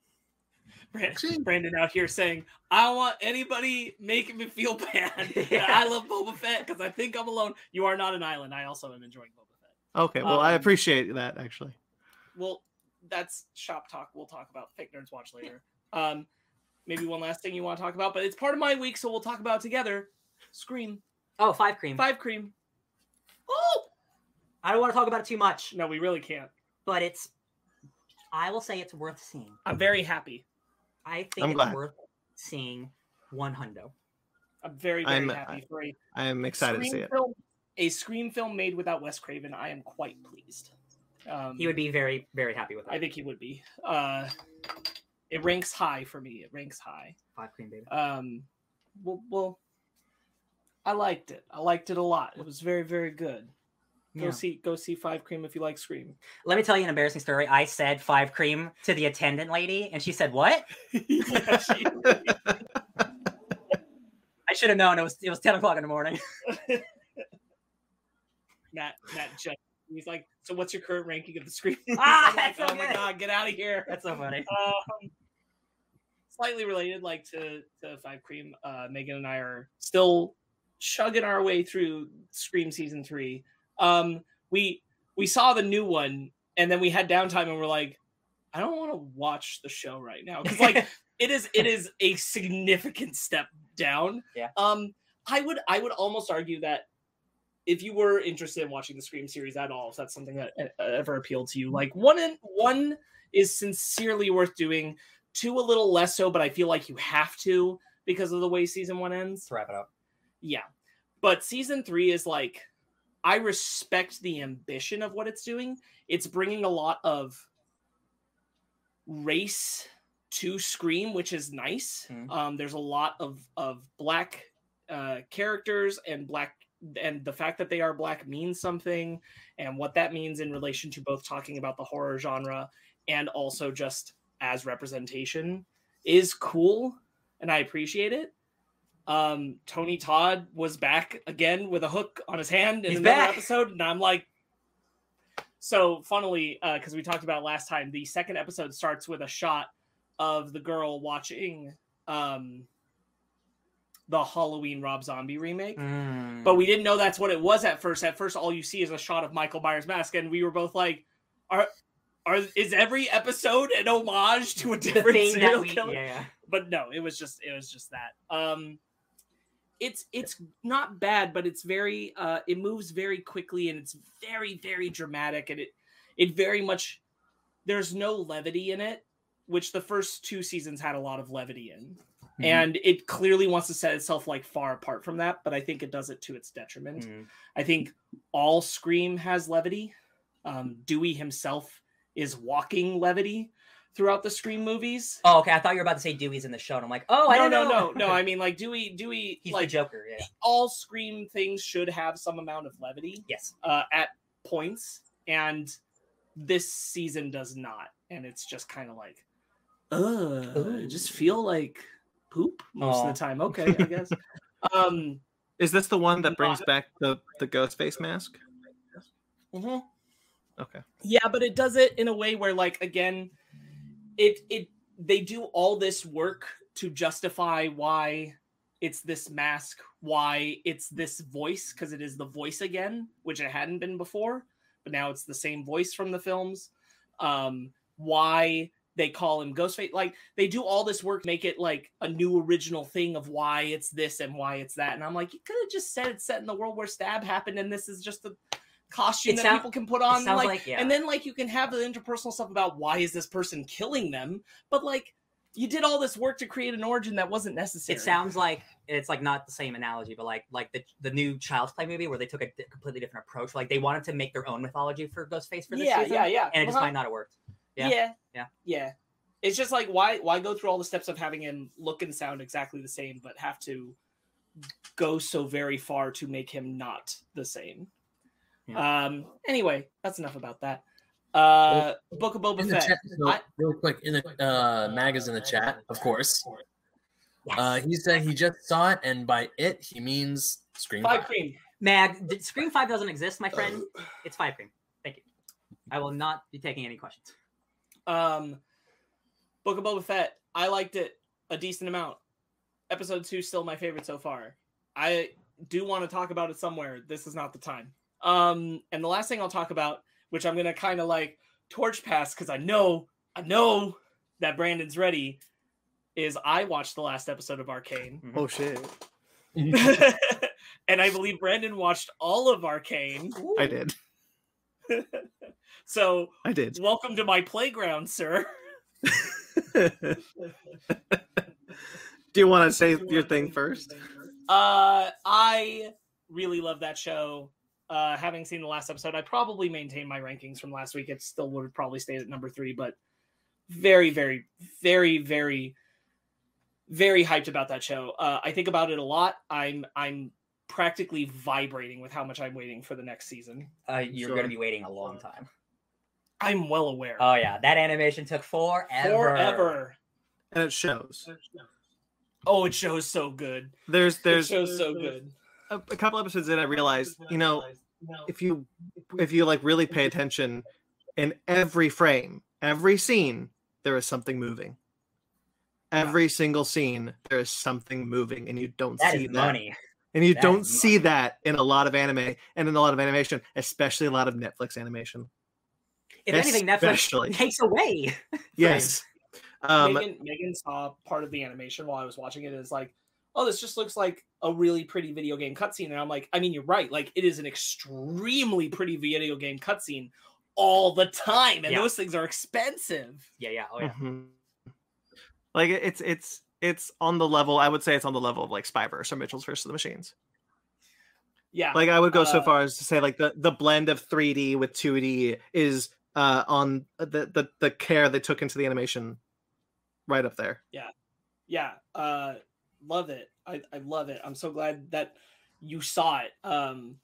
Speaker 4: Brandon, Brandon out here saying, I don't want anybody making me feel bad.
Speaker 3: Yeah.
Speaker 4: I love Boba Fett because I think I'm alone. You are not an island. I also am enjoying Boba Fett.
Speaker 1: Okay, well, I
Speaker 4: Um,
Speaker 1: appreciate that actually.
Speaker 4: Well, that's shop talk. We'll talk about Fake Nerds Watch later. Um, maybe one last thing you want to talk about, but it's part of my week, so we'll talk about it together. Scream.
Speaker 3: oh, five cream.
Speaker 4: Five cream. Oh!
Speaker 3: I don't want to talk about it too much,
Speaker 4: No, we really can't.
Speaker 3: but it's. I will say it's worth seeing.
Speaker 4: I'm very happy.
Speaker 3: I think
Speaker 1: I'm
Speaker 3: it's
Speaker 1: glad.
Speaker 3: worth seeing one hundo.
Speaker 4: I'm very, very
Speaker 1: I'm-
Speaker 4: happy for a
Speaker 1: I am excited to
Speaker 4: Scream
Speaker 1: see it.
Speaker 4: Film, a Scream film made without Wes Craven. I am quite pleased. Um,
Speaker 3: He would be very, very happy with that.
Speaker 4: I think he would be. Uh, it ranks high for me. It ranks high.
Speaker 3: five cream baby.
Speaker 4: Um, well, well, I liked it. I liked it a lot. It was very, very good. Go
Speaker 3: Yeah.
Speaker 4: see, go see Five Cream if you like Scream.
Speaker 3: Let me tell you an embarrassing story. I said five cream to the attendant lady, and she said, "What?"
Speaker 4: yeah, she,
Speaker 3: I should have known. It was it was ten o'clock in the morning.
Speaker 4: Matt, Matt, just, he's like, so what's your current ranking of the Scream?
Speaker 3: Ah,
Speaker 4: like,
Speaker 3: so
Speaker 4: oh my god, get out of here.
Speaker 3: That's so funny.
Speaker 4: um, slightly related, like to to Five Cream. Uh, Megan and I are still chugging our way through Scream season three. Um, we we saw the new one, and then we had downtime, and we're like, I don't want to watch the show right now because like it is it is a significant step down.
Speaker 3: Yeah.
Speaker 4: Um, I would I would almost argue that if you were interested in watching the Scream series at all, if that's something that uh, ever appealed to you, like one in one is sincerely worth doing. Two a little less so, but I feel like you have to because of the way season one ends.
Speaker 3: Let's wrap it up.
Speaker 4: Yeah. But season three is like, I respect the ambition of what it's doing. It's bringing a lot of race to Scream, which is nice.
Speaker 3: Mhm.
Speaker 4: Um, there's a lot of of black uh, characters and black, and the fact that they are black means something, and what that means in relation to both talking about the horror genre and also just as representation is cool, and I appreciate it. Um, Tony Todd was back again with a hook on his hand in
Speaker 3: He's
Speaker 4: another
Speaker 3: back.
Speaker 4: episode, and I'm like, so funnily, uh, because we talked about last time, the second episode starts with a shot of the girl watching um, the Halloween Rob Zombie remake.
Speaker 3: Mm.
Speaker 4: But we didn't know that's what it was at first. At first, all you see is a shot of Michael Myers' mask, and we were both like, "Are, are is every episode an homage to a different serial
Speaker 3: we,
Speaker 4: killer?"
Speaker 3: yeah,
Speaker 4: but no, it was just it was just that. Um it's it's not bad, but it's very uh it moves very quickly and it's very very dramatic and it it very much there's no levity in it, which the first two seasons had a lot of levity in.
Speaker 3: Mhm.
Speaker 4: And it clearly wants to set itself like far apart from that, but I think it does it to its detriment.
Speaker 3: Mm.
Speaker 4: I think all Scream has levity. Um, Dewey himself is walking levity throughout the Scream movies.
Speaker 3: Oh, okay. I thought you were about to say Dewey's in the show, and I'm like, oh, I
Speaker 4: no,
Speaker 3: don't
Speaker 4: no,
Speaker 3: know.
Speaker 4: no, no. I mean, like Dewey, Dewey,
Speaker 3: He's
Speaker 4: like
Speaker 3: the Joker. Yeah.
Speaker 4: all Scream things should have some amount of levity
Speaker 3: Yes.
Speaker 4: uh, at points, and this season does not, and it's just kind of like, uh, just feel like poop most
Speaker 3: Aw.
Speaker 4: of the time. Okay, I guess. um,
Speaker 1: Is this the one that brings
Speaker 4: Not-
Speaker 1: back the the ghost face mask?
Speaker 4: mhm.
Speaker 1: Okay.
Speaker 4: Yeah, but it does it in a way where, like, again, it it they do all this work to justify why it's this mask, why it's this voice, because it is the voice again, which it hadn't been before, but now it's the same voice from the films. Um, why they call him Ghostface? Like they do all this work, to make it like a new original thing of why it's this and why it's that. And I'm like, you could have just said it's set in the world where stab happened, and this is just a costume
Speaker 3: It
Speaker 4: that
Speaker 3: sound-
Speaker 4: people can put on. like
Speaker 3: like, yeah.
Speaker 4: and then like you can have the interpersonal stuff about why is this person killing them, but like you did all this work to create an origin that wasn't necessary.
Speaker 3: it sounds like it's like not the same analogy, but like like the the new Child's Play movie where they took a completely different approach. Like they wanted to make their own mythology for Ghostface for this
Speaker 4: yeah,
Speaker 3: season,
Speaker 4: yeah, yeah,
Speaker 3: and it just
Speaker 4: Uh-huh.
Speaker 3: might not have worked. Yeah.
Speaker 4: yeah,
Speaker 3: Yeah.
Speaker 4: yeah. it's just like why why go through all the steps of having him look and sound exactly the same, but have to go so very far to make him not the same. Um. Anyway, that's enough about that. Uh, Book of Boba
Speaker 2: In the
Speaker 4: Fett.
Speaker 2: chat, so,
Speaker 4: I-
Speaker 2: real quick, in the uh, mag is in the chat, of course. Uh, he said he just saw it, and by it he means Scream
Speaker 4: Five
Speaker 2: Five.
Speaker 4: cream.
Speaker 3: Mag, Scream Five doesn't exist, my friend. It's Five Cream. Thank you. I will not be taking any questions.
Speaker 4: Um, Book of Boba Fett. I liked it a decent amount. Episode two still my favorite so far. I do want to talk about it somewhere. This is not the time. Um, and the last thing I'll talk about, which I'm gonna kind of like torch pass because I know I know that Brandon's ready, is I watched the last episode of Arcane.
Speaker 1: Oh shit.
Speaker 4: and I believe Brandon watched all of Arcane.
Speaker 1: I did.
Speaker 4: So
Speaker 1: I did.
Speaker 4: welcome to my playground, sir.
Speaker 1: Do you want to say your thing first?
Speaker 4: Uh, I really love that show. Uh, having seen the last episode, I probably maintain my rankings from last week. It still would probably stay at number three, but very, very, very, very, very hyped about that show. Uh, I think about it a lot. I'm, I'm practically vibrating with how much I'm waiting for the next season.
Speaker 3: Uh, you're
Speaker 1: Sure.
Speaker 3: going to be waiting a long time.
Speaker 4: I'm well aware.
Speaker 3: Oh yeah, that animation took forever.
Speaker 4: Forever.
Speaker 1: And it shows.
Speaker 4: Oh, it shows so good.
Speaker 1: There's
Speaker 4: It
Speaker 1: there's
Speaker 4: shows so good.
Speaker 1: a, a couple episodes in I realized, you know, if you if you like really pay attention in every frame, every scene, there is something moving. Every single scene, there is something moving, and you don't
Speaker 3: That
Speaker 1: see that.
Speaker 3: money.
Speaker 1: And you
Speaker 3: That
Speaker 1: don't see
Speaker 3: money.
Speaker 1: that in a lot of anime and in a lot of animation, especially a lot of Netflix animation.
Speaker 3: If anything, Netflix
Speaker 1: Especially.
Speaker 3: takes away.
Speaker 1: Yes. Um,
Speaker 4: Megan, Megan saw part of the animation while I was watching it. Is like, oh, this just looks like a really pretty video game cutscene, and I'm like, I mean, you're right. Like, it is an extremely pretty video game cutscene all the time, and
Speaker 3: Yeah.
Speaker 4: those things are expensive.
Speaker 3: Yeah, yeah. Oh yeah.
Speaker 1: Mhm. Like it's it's it's on the level. I would say it's on the level of like Spyverse or Mitchell's versus the Machines.
Speaker 4: Yeah,
Speaker 1: Like I would go so
Speaker 4: Uh,
Speaker 1: far as to say like the the blend of 3D with 2D is uh on the the the care they took into the animation right up there.
Speaker 4: Yeah. Yeah, uh, love it. I, I love it. I'm so glad that you saw it. Um,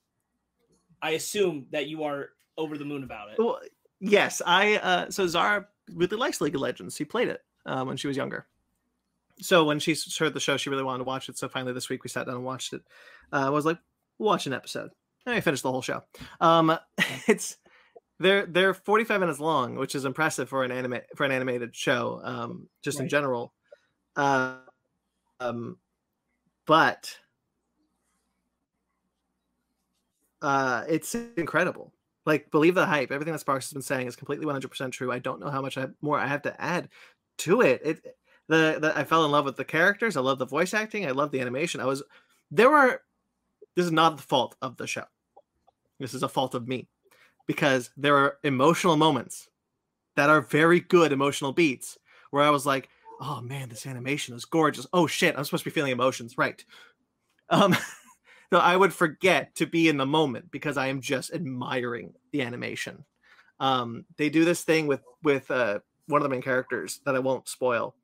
Speaker 4: I assume that you are over the moon about it.
Speaker 1: Well, yes, I uh so Zara really likes League of Legends. She played it um, when she was younger. So when she heard the show, she really wanted to watch it. So finally this week we sat down and watched it. Uh, I was like, watch an episode. And I finished the whole show. Um, it's they're they're 45 minutes long, which is impressive for an anime for an animated show. Um, just in general. Uh, um, but uh, it's incredible. Like, believe the hype. Everything that Sparks has been saying is completely 100% true. I don't know how much I, more I have to add to it. It the, the I fell in love with the characters. I love the voice acting. I love the animation. I was there were this is not the fault of the show. This is a fault of me because there are emotional moments that are very good emotional beats where I was like, "Oh man, this animation is gorgeous. Oh shit, I'm supposed to be feeling emotions, right?" Um so I would forget to be in the moment because I am just admiring the animation. Um, they do this thing with with uh, one of the main characters that I won't spoil,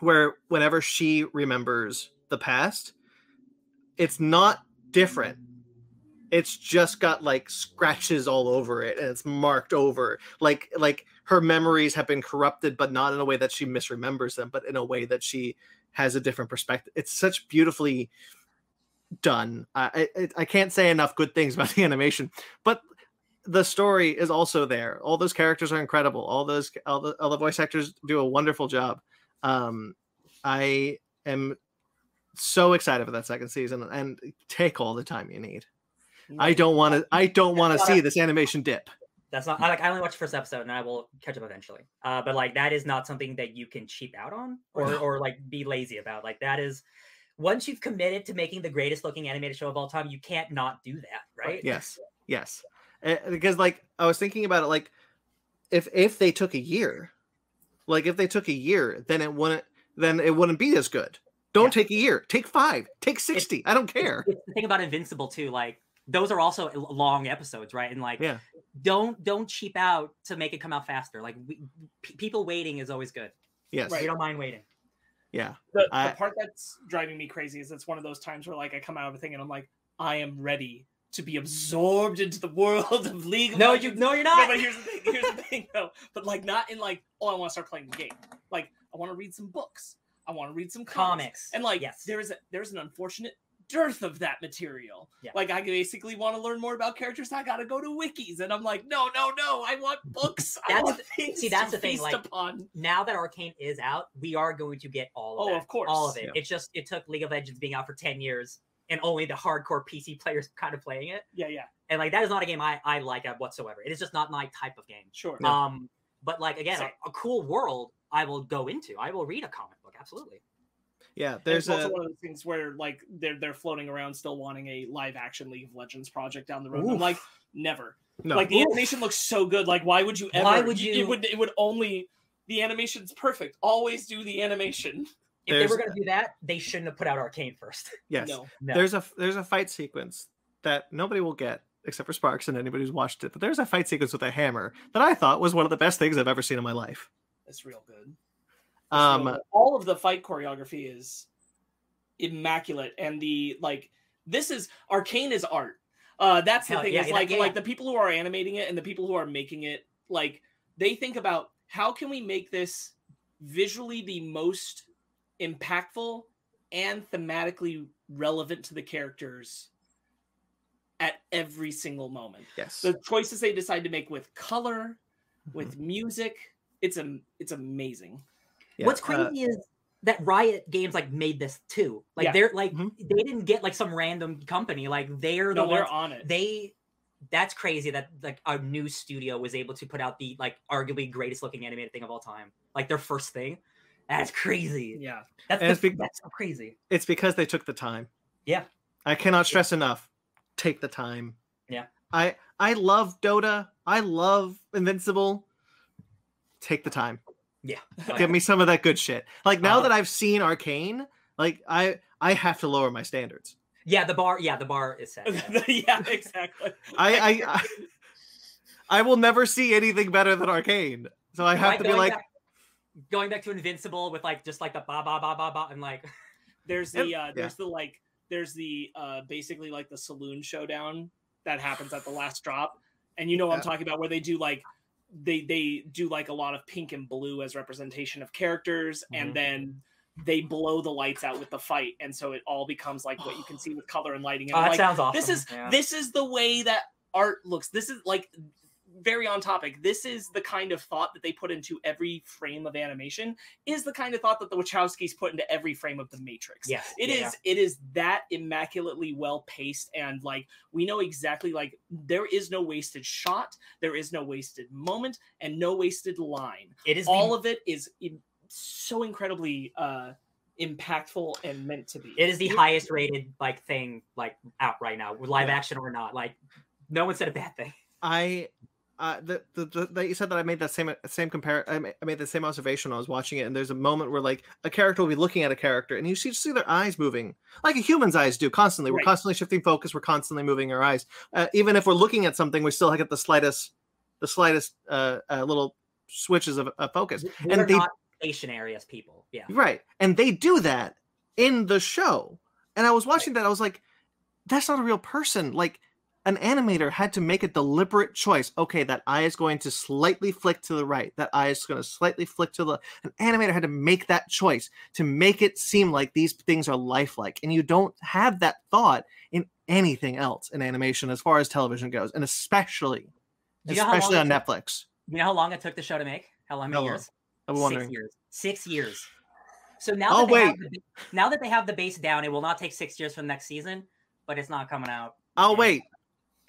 Speaker 1: where whenever she remembers the past, it's not different. It's just got like scratches all over it and it's marked over. Like like her memories have been corrupted, but not in a way that she misremembers them, but in a way that she has a different perspective. It's such beautifully done. I I, I can't say enough good things about the animation, but the story is also there. All those characters are incredible. All those all the, all the voice actors do a wonderful job. Um, I am so excited for that second season and take all the time you need. I don't want to. I don't want to see this animation dip.
Speaker 3: That's not I like I only watched the first episode and I will catch up eventually. Uh, but like that is not something that you can cheap out on or or like be lazy about. Like that is once you've committed to making the greatest looking animated show of all time, you can't not do that, right?
Speaker 1: Yes, yes. Because like I was thinking about it, like if if they took a year, like if they took a year, then it wouldn't then it wouldn't be as good. Don't
Speaker 3: Yeah.
Speaker 1: take a year. Take five. Take sixty. I don't care.
Speaker 3: It's the thing about Invincible too, like those are also long episodes, right? And like
Speaker 1: Yeah.
Speaker 3: don't don't cheap out to make it come out faster. Like we, p- people waiting is always good.
Speaker 1: Yes.
Speaker 3: We don't mind waiting.
Speaker 1: Yeah.
Speaker 4: The,
Speaker 1: I-
Speaker 4: the part that's driving me crazy is it's one of those times where like I come out of a thing and I'm like, I am ready to be absorbed into the world of League of
Speaker 3: No, you no, you're
Speaker 4: No,
Speaker 3: not.
Speaker 4: but here's the thing. Here's the thing, though. But like, not in like, oh, I want to start playing the game. Like, I want to read some books. I want to read some comics.
Speaker 3: Comics.
Speaker 4: And like,
Speaker 3: Yes.
Speaker 4: there is a, there's an unfortunate dearth of that material.
Speaker 3: Yeah.
Speaker 4: Like, I basically want to learn more about characters. I got to go to wikis, and I'm like, no, no, no. I want books. I
Speaker 3: That's
Speaker 4: want
Speaker 3: the-
Speaker 4: things
Speaker 3: see, that's
Speaker 4: to
Speaker 3: the thing, like,
Speaker 4: upon.
Speaker 3: now that Arcane is out, we are going to get all of
Speaker 4: Oh,
Speaker 3: that.
Speaker 4: of course.
Speaker 3: all of it.
Speaker 1: Yeah.
Speaker 3: It's just it took League of Legends being out for ten years and only the hardcore PC players kind of playing it.
Speaker 4: Yeah, yeah,
Speaker 3: And like that is not a game I I like whatsoever. It is just not my type of game.
Speaker 4: sure.
Speaker 3: Um, but like again,
Speaker 4: So-
Speaker 3: a, a cool world I will go into. I will read a comic book. Absolutely.
Speaker 1: Yeah. There's
Speaker 4: it's also
Speaker 1: a
Speaker 4: one of those things where like they're they're floating around still wanting a live action League of Legends project down the road. I'm like, never.
Speaker 1: no.
Speaker 4: Like the
Speaker 3: Oof.
Speaker 4: animation looks so good. Like why would you ever?
Speaker 3: Why would you?
Speaker 4: It
Speaker 3: you-
Speaker 4: would it would only the animation's perfect. Always do the animation.
Speaker 3: If they were going to do that, they shouldn't have put out Arcane first.
Speaker 1: yes.
Speaker 4: No.
Speaker 3: No.
Speaker 1: There's a there's a fight sequence that nobody will get except for Sparks and anybody who's watched it. But there's a fight sequence with a hammer that I thought was one of the best things I've ever seen in my life.
Speaker 4: It's real good.
Speaker 1: Um,
Speaker 4: all of the fight choreography is immaculate, and the like. This is arcane is art. Uh, that's the thing.
Speaker 3: yeah,
Speaker 4: is
Speaker 3: yeah,
Speaker 4: like
Speaker 3: yeah.
Speaker 4: like the people who are animating it and the people who are making it, like they think about how can we make this visually the most impactful and thematically relevant to the characters at every single moment.
Speaker 1: yes.
Speaker 4: The choices they decide to make with color, with music, it's a it's amazing.
Speaker 1: Yeah,
Speaker 3: What's
Speaker 1: uh,
Speaker 3: crazy is that Riot Games like made this too. Like
Speaker 4: Yeah.
Speaker 3: they're like
Speaker 1: Mhm.
Speaker 3: they didn't get like some random company. Like they're the
Speaker 4: No, they're
Speaker 3: ones
Speaker 4: on it.
Speaker 3: they that's crazy that like a new studio was able to put out the like arguably greatest looking animated thing of all time like their first thing that's crazy
Speaker 4: yeah.
Speaker 3: that's, the,
Speaker 1: be-
Speaker 3: that's so crazy
Speaker 1: it's because they took the time.
Speaker 3: Yeah.
Speaker 1: I cannot stress enough. Take the time.
Speaker 3: Yeah.
Speaker 1: I I love Dota. I love Invincible. Take the time.
Speaker 3: Yeah
Speaker 1: Give me some of that good shit. Like now
Speaker 3: Uh,
Speaker 1: that I've seen Arcane, like I I have to lower my standards.
Speaker 3: yeah the bar yeah the bar is set yeah.
Speaker 4: yeah, exactly.
Speaker 1: I I I, I will never see anything better than Arcane. So I have
Speaker 3: Like,
Speaker 1: to be like
Speaker 3: back, going back to invincible with like just like the ba ba ba ba ba and like
Speaker 4: There's the uh there's the like there's the uh basically like the saloon showdown that happens at the last drop. And you know what I'm talking about where they do like they they do like a lot of pink and blue as representation of characters
Speaker 3: Mhm.
Speaker 4: and then they blow the lights out with the fight and so it all becomes like what you can see with color and lighting and
Speaker 3: oh, that
Speaker 4: like,
Speaker 3: sounds awesome
Speaker 4: this is
Speaker 3: yeah.
Speaker 4: this is the way that art looks this is like very on topic. This is the kind of thought that they put into every frame of animation is the kind of thought that the wachowskis put into every frame of the matrix.
Speaker 3: Yes.
Speaker 4: It is.
Speaker 3: yeah,
Speaker 4: it is that immaculately well paced and like we know exactly like there is no wasted shot there is no wasted moment and no wasted line.
Speaker 3: It is
Speaker 4: all
Speaker 3: the,
Speaker 4: of it is in, so incredibly uh impactful and meant to be.
Speaker 3: It is the
Speaker 4: You-
Speaker 3: highest rated like thing like out right now live
Speaker 1: Yeah.
Speaker 3: action or not. Like no one said a bad thing.
Speaker 1: I uh the, the, the that you said that I made that same same compare I ma- I made the same observation when I was watching it and there's a moment where like a character will be looking at a character and you see see their eyes moving. Like a human's eyes do constantly. We're constantly shifting focus. We're constantly moving our eyes. Uh, even if we're looking at something we still get the slightest the slightest uh, uh little switches of, of focus.
Speaker 3: We're
Speaker 1: and they
Speaker 3: not stationary as people. Yeah.
Speaker 1: Right. And they do that in the show. And I was watching that, I was like, that's not a real person. Like, an animator had to make a deliberate choice. Okay, that eye is going to slightly flick to the right. That eye is going to slightly flick to the. An animator had to make that choice to make it seem like these things are lifelike. And you don't have that thought in anything else in animation as far as television goes, and especially,
Speaker 3: you know
Speaker 1: especially on
Speaker 3: took-
Speaker 1: Netflix.
Speaker 3: You know how long it took the show to make? How long? How years?
Speaker 1: I'm
Speaker 3: Six years. Six years. So now
Speaker 1: Oh,
Speaker 3: that they have
Speaker 1: wait.
Speaker 3: the, now that they have the base down, it will not take six years for the next season, but it's not coming out.
Speaker 1: Oh, I'll
Speaker 3: Yeah.
Speaker 1: wait.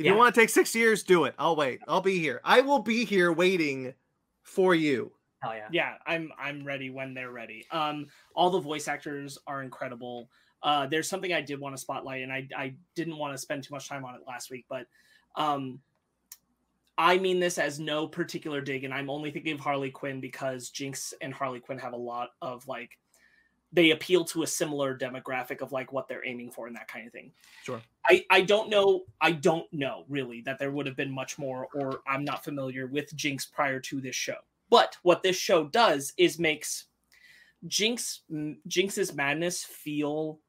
Speaker 1: If
Speaker 3: Yeah.
Speaker 1: you want to take six years, do it. I'll wait. I'll be here. I will be here waiting for you.
Speaker 3: Hell yeah.
Speaker 4: yeah i'm i'm ready when they're ready um all the voice actors are incredible uh there's something i did want to spotlight and i i didn't want to spend too much time on it last week but um i mean this as no particular dig and i'm only thinking of harley quinn because jinx and harley quinn have a lot of like they appeal to a similar demographic of like what they're aiming for and that kind of thing.
Speaker 1: Sure.
Speaker 4: I I don't know I don't know really that there would have been much more or I'm not familiar with Jinx prior to this show. But what this show does is makes Jinx Jinx's madness feel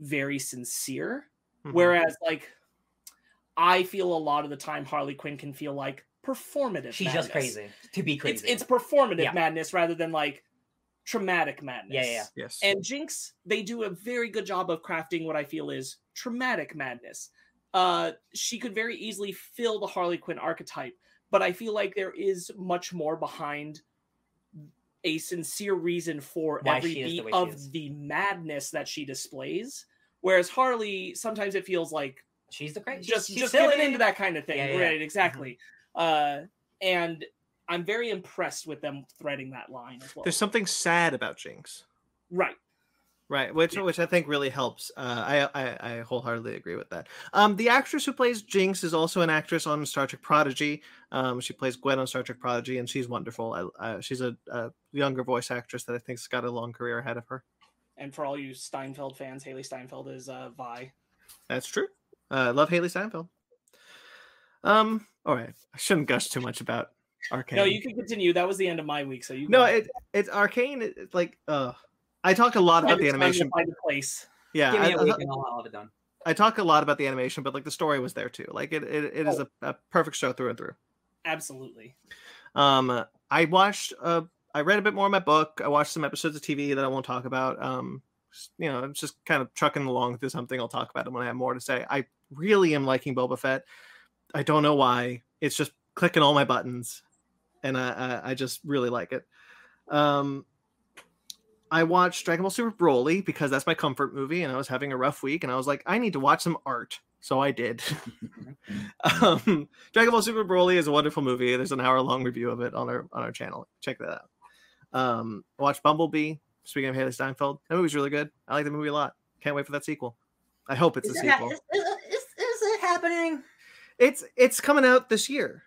Speaker 4: very sincere
Speaker 1: Mhm.
Speaker 4: whereas like I feel a lot of the time Harley Quinn can feel like performative
Speaker 3: She's just crazy to be
Speaker 4: It's
Speaker 3: crazy.
Speaker 4: it's performative
Speaker 3: Yeah.
Speaker 4: madness rather than like traumatic madness.
Speaker 3: Yeah, yeah, yeah.
Speaker 1: yes.
Speaker 4: And Jinx, they do a very good job of crafting what I feel is traumatic madness. Uh, she could very easily fill the Harley Quinn archetype, but I feel like there is much more behind a sincere reason for
Speaker 3: Why
Speaker 4: every
Speaker 3: she the
Speaker 4: beat of the madness that she displays. Whereas Harley, sometimes it feels like
Speaker 3: she's the crazy.
Speaker 4: just
Speaker 3: she's
Speaker 4: just
Speaker 3: silly.
Speaker 4: getting into that kind of thing,
Speaker 3: Yeah, yeah, yeah.
Speaker 4: right? Exactly. Uh, and I'm very impressed with them threading that line as well.
Speaker 1: There's something sad about Jinx.
Speaker 4: right.
Speaker 1: Right, which which I think really helps. Uh, I, I I wholeheartedly agree with that. Um, the actress who plays Jinx is also an actress on Star Trek Prodigy. Um, she plays Gwyn on Star Trek Prodigy, and she's wonderful. I, uh, she's a, a younger voice actress that I think's got a long career ahead of her.
Speaker 4: And for all you Steinfeld fans, Hailee Steinfeld is uh, Vi.
Speaker 1: That's true. Uh, I love Hailee Steinfeld. Um, all right, I shouldn't gush too much about Arcane.
Speaker 4: No, you can continue. That was the end of my week, so you.
Speaker 1: No, it it's Arcane. It's like, uh, I talk a lot about the animation.
Speaker 4: Find a place.
Speaker 1: Yeah,
Speaker 3: Give
Speaker 1: I,
Speaker 3: me a
Speaker 1: I-
Speaker 3: week and I'll, I'll have it done.
Speaker 1: I talk a lot about the animation, but like the story was there too. Like it, it, it is
Speaker 4: Oh.
Speaker 1: a, a perfect show through and through.
Speaker 4: Absolutely.
Speaker 1: Um, I watched. Uh, I read a bit more of my book. I watched some episodes of TV that I won't talk about. Um, s- you know, I'm just kind of trucking along through something. I'll talk about it when I have more to say. I really am liking Boba Fett. I don't know why. It's just clicking all my buttons, and I, I, I just really like it. Um, I watched Dragon Ball Super Broly because that's my comfort movie, and I was having a rough week, and I was like, I need to watch some art, so I did. um, Dragon Ball Super Broly is a wonderful movie. There's an hour long review of it on our on our channel. Check that out. Um, I watched Bumblebee. Speaking of Hailee Steinfeld, that movie's really good. I like the movie a lot. Can't wait for that sequel. I hope it's a
Speaker 3: Is, it ha-
Speaker 1: sequel.
Speaker 3: is, is, is, is it happening?
Speaker 1: It's it's coming out this year.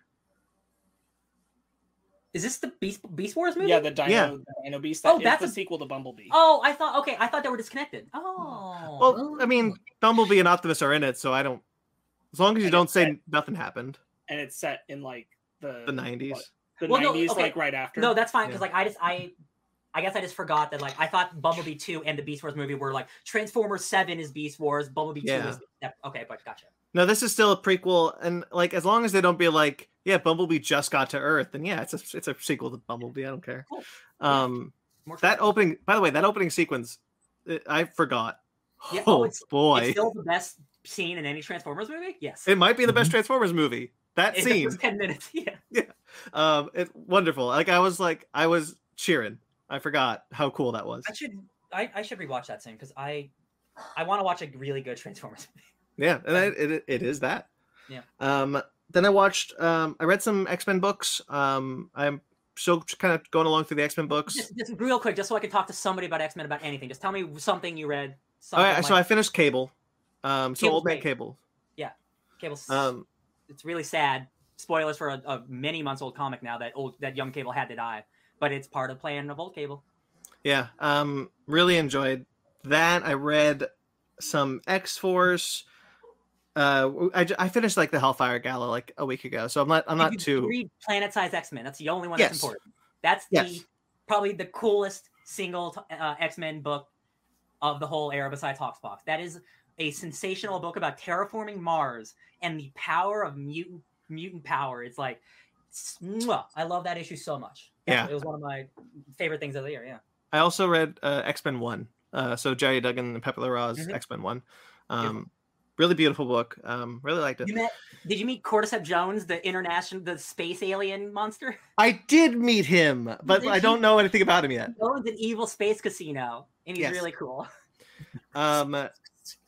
Speaker 3: Is this the Beast Beast Wars movie?
Speaker 4: Yeah, the Dino,
Speaker 1: Yeah.
Speaker 4: the Dino Beast.
Speaker 3: Oh,
Speaker 4: That is the
Speaker 3: a-
Speaker 4: sequel to Bumblebee.
Speaker 3: Oh, I thought. Okay, I thought they were disconnected. Oh.
Speaker 1: Well, I mean, Bumblebee and Optimus are in it, so I don't. As long as you
Speaker 4: And
Speaker 1: don't say
Speaker 4: set-
Speaker 1: nothing happened.
Speaker 4: And it's set in like the
Speaker 1: The '90s.
Speaker 4: the
Speaker 3: Well, no,
Speaker 4: 90s,
Speaker 3: okay.
Speaker 4: like right after.
Speaker 3: No, that's fine because
Speaker 1: Yeah.
Speaker 3: like I just I I guess I just forgot that like I thought Bumblebee 2 and the Beast Wars movie were like Transformers 7 is Beast Wars, Bumblebee 2 is okay, but gotcha.
Speaker 1: No, this is still a prequel, and like as long as they don't be like, yeah, Bumblebee just got to Earth, and yeah, it's a it's a sequel to Bumblebee. I don't care.
Speaker 3: Cool.
Speaker 1: Um,
Speaker 3: More
Speaker 1: that
Speaker 3: fun.
Speaker 1: opening, by the way, that opening sequence, it, I forgot.
Speaker 3: Yeah,
Speaker 1: oh
Speaker 3: oh, it's-
Speaker 1: boy,
Speaker 3: It's still the best scene in any Transformers movie? Yes.
Speaker 1: it might be the best Transformers movie. That
Speaker 3: In the
Speaker 1: scene,
Speaker 3: 10 minutes. Yeah.
Speaker 1: um, it's wonderful. Like I was like, I was cheering. I forgot how cool that was.
Speaker 3: I should I, I should rewatch that scene because I I want to watch a really good Transformers movie.
Speaker 1: Yeah, and it, it, it is that.
Speaker 3: Yeah.
Speaker 1: Um, then I watched. Um, I read some X Men books. Um, I'm still kind of going along through the X Men books.
Speaker 3: Just, just real quick, just so I can talk to somebody about X Men about anything. Just tell me something you read.
Speaker 1: All
Speaker 3: Something
Speaker 1: right, so I finished Cable. Um, so
Speaker 3: Cable's
Speaker 1: old man
Speaker 3: great.
Speaker 1: Cable.
Speaker 3: Yeah, Cable's,
Speaker 1: Um,
Speaker 3: it's really sad. Spoilers for a, a many months old comic now that old that young Cable had to die, but it's part of playing of old Cable.
Speaker 1: yeah. Um, really enjoyed that. I read some X Force. Uh, I, I finished like the Hellfire Gala like a week ago, so I'm not I'm not
Speaker 3: you
Speaker 1: too.
Speaker 3: read Planet Size X Men. That's the only one
Speaker 1: Yes.
Speaker 3: that's important. That's the
Speaker 1: Yes.
Speaker 3: probably the coolest single uh, X Men book of the whole era besides HoX PoX. That is a sensational book about terraforming Mars and the power of mutant mutant power. It's like, mwah. I love that issue so much. That's-
Speaker 1: Yeah.
Speaker 3: it was one of my favorite things of the year. Yeah,
Speaker 1: I also read uh, X Men One. Uh, so Gerry Duggan and Pepe Larraz
Speaker 3: Mhm.
Speaker 1: X Men One. Um, really beautiful book. Um, really liked it.
Speaker 3: you met? Did you meet Cordyceps Jones, the international, the space alien monster?
Speaker 1: I did meet him, but
Speaker 3: did
Speaker 1: I don't know anything about him yet.
Speaker 3: He owns an evil space casino, and he's
Speaker 1: Yes.
Speaker 3: really cool.
Speaker 1: Um,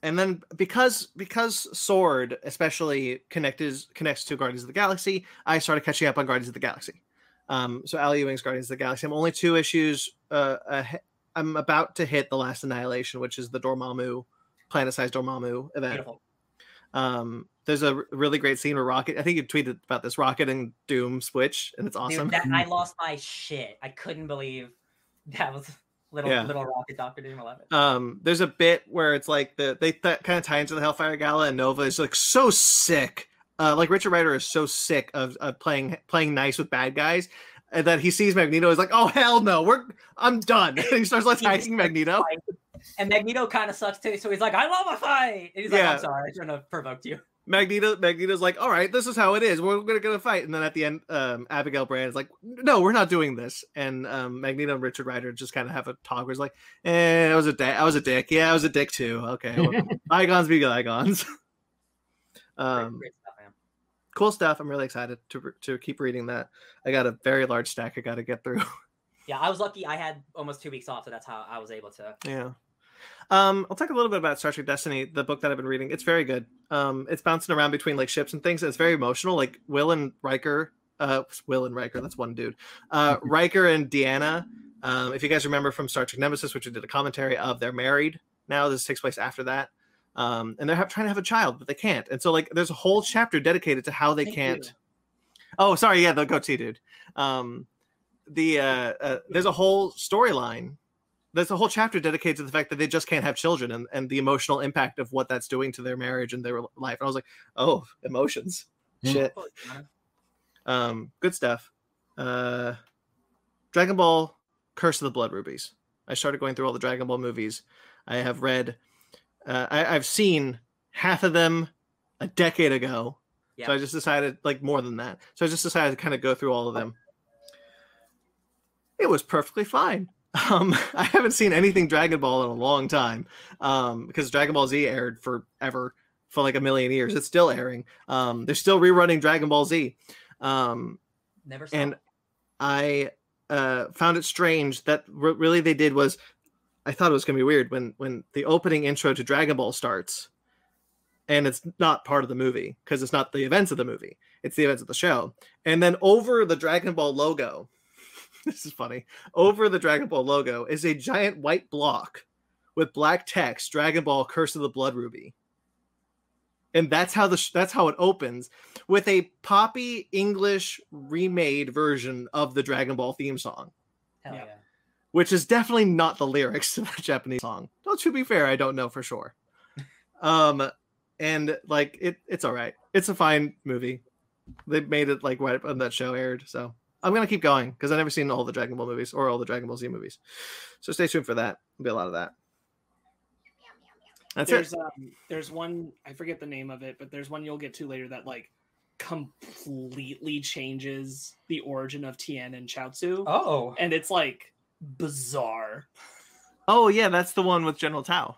Speaker 1: and then because because Sword especially connected connects to Guardians of the Galaxy, I started catching up on Guardians of the Galaxy. Um, so Al Ewing's Guardians of the Galaxy. I'm only two issues. Uh, ahe- I'm about to hit the last Annihilation, which is the Dormammu, planet-sized Dormammu event.
Speaker 3: Beautiful.
Speaker 1: Um, there's a r- really great scene where Rocket. I think you tweeted about this. Rocket and Doom switch, and it's awesome.
Speaker 3: Dude, that, I lost my shit. I couldn't believe that was Little
Speaker 1: Yeah.
Speaker 3: little rocket Doctor Doom. I love it.
Speaker 1: Um, there's a bit where it's like the they th- kind of tie into the Hellfire Gala, and Nova is like so sick. Uh, like Richard Rider is so sick of, of playing playing nice with bad guys, and that he sees Magneto is like, oh hell no, we're I'm done. And he starts like attacking Magneto.
Speaker 3: And Magneto kind of sucks too. So he's like, I love a fight. And he's like, I'm sorry, I shouldn't have provoked you.
Speaker 1: Magneto Magneto's like, all right, this is how it is. We're gonna get a fight, and then at the end, um, Abigail Brand is like, no, we're not doing this. And um, Magneto and Richard Rider just kind of have a talk. Where it's like, eh, I was a dick. I was a dick. Yeah, I was a dick too. Okay, well, bygones be bygones. Um,
Speaker 3: great stuff,
Speaker 1: cool stuff. I'm really excited to to keep reading that. I got a very large stack I got to get through.
Speaker 3: Yeah, I was lucky. I had almost two weeks off, so that's how I was able to.
Speaker 1: yeah. Um, I'll talk a little bit about Star Trek Destiny, the book that I've been reading. It's very good. Um, it's bouncing around between like ships and things. It's very emotional. Like Will and Riker, uh, Will and Riker, that's one dude. Uh, Riker and Deanna. Um, if you guys remember from Star Trek Nemesis, which we did a commentary of, they're married now. This takes place after that. Um, and they're ha- trying to have a child, but they can't. And so, like, there's a whole chapter dedicated to how they
Speaker 4: Thank
Speaker 1: can't.
Speaker 4: you.
Speaker 1: Oh, sorry. Yeah, the goatee dude. Um, the uh, uh, there's a whole storyline. There's a whole chapter dedicated to the fact that they just can't have children and, and the emotional impact of what that's doing to their marriage and their life. And I was like, oh, emotions, shit. Um, good stuff. Uh, Dragon Ball: Curse of the Blood Rubies. I started going through all the Dragon Ball movies. I have read. Uh, I, I've seen half of them a decade ago. So I just decided, like more than that. So I just decided to kind of go through all of them. It was perfectly fine. Um, I haven't seen anything Dragon Ball in a long time um, because Dragon Ball Z aired forever for like a million years. It's still airing. Um, they're still rerunning Dragon Ball Z. Um,
Speaker 3: Never saw.
Speaker 1: and. I uh, found it strange that what really they did was I thought it was gonna be weird when when the opening intro to Dragon Ball starts, and it's not part of the movie because it's not the events of the movie; it's the events of the show. And then over the Dragon Ball logo, this is funny. Over the Dragon Ball logo is a giant white block with black text: "Dragon Ball: Curse of the Blood Ruby." And that's how the sh- that's how it opens with a poppy English remade version of the Dragon Ball theme song,
Speaker 3: Hell
Speaker 4: yeah.
Speaker 3: yeah.
Speaker 1: which is definitely not the lyrics to the Japanese song. Though to be fair, I don't know for sure. Um, and like it, it's all right. It's a fine movie. They made it like right when that show aired, so I'm gonna keep going because I've never seen all the Dragon Ball movies or all the Dragon Ball Z movies. So stay tuned for that. There'll be a lot of that. That's
Speaker 4: there's
Speaker 1: it.
Speaker 4: um there's one I forget the name of it, but there's one you'll get to later that like completely changes the origin of Tien and Chaozu.
Speaker 3: Oh.
Speaker 4: And it's like bizarre.
Speaker 1: Oh yeah, that's the one with General Tao.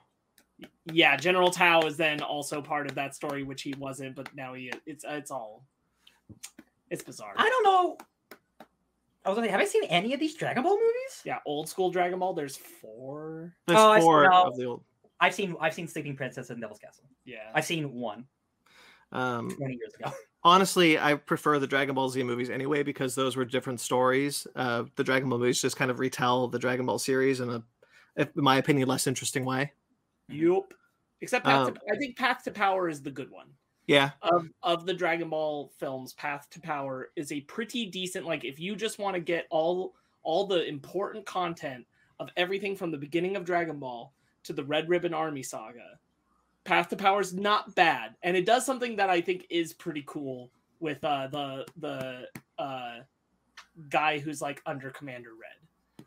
Speaker 4: Yeah, General Tao is then also part of that story, which he wasn't, but now he is. It's it's all it's bizarre.
Speaker 3: I don't know. I was like, have I seen any of these Dragon Ball movies?
Speaker 4: Yeah, old school Dragon Ball. There's four.
Speaker 1: There's
Speaker 3: Oh, I see
Speaker 1: four of the old.
Speaker 3: I've seen I've seen Sleeping Princess and Devil's Castle.
Speaker 4: Yeah,
Speaker 3: I've seen one
Speaker 1: Um,
Speaker 3: 20 years ago.
Speaker 1: honestly, I prefer the Dragon Ball Z movies anyway because those were different stories. Uh, the Dragon Ball movies just kind of retell the Dragon Ball series in a, in my opinion, less interesting way.
Speaker 4: Yup. Except Path
Speaker 1: Um,
Speaker 4: to, I think Path to Power is the good one.
Speaker 1: Yeah,
Speaker 4: Of of the Dragon Ball films, Path to Power is a pretty decent like if you just want to get all all the important content of everything from the beginning of Dragon Ball to the Red Ribbon Army saga. Path to Power is not bad and it does something that I think is pretty cool with uh the the uh guy who's like under Commander Red.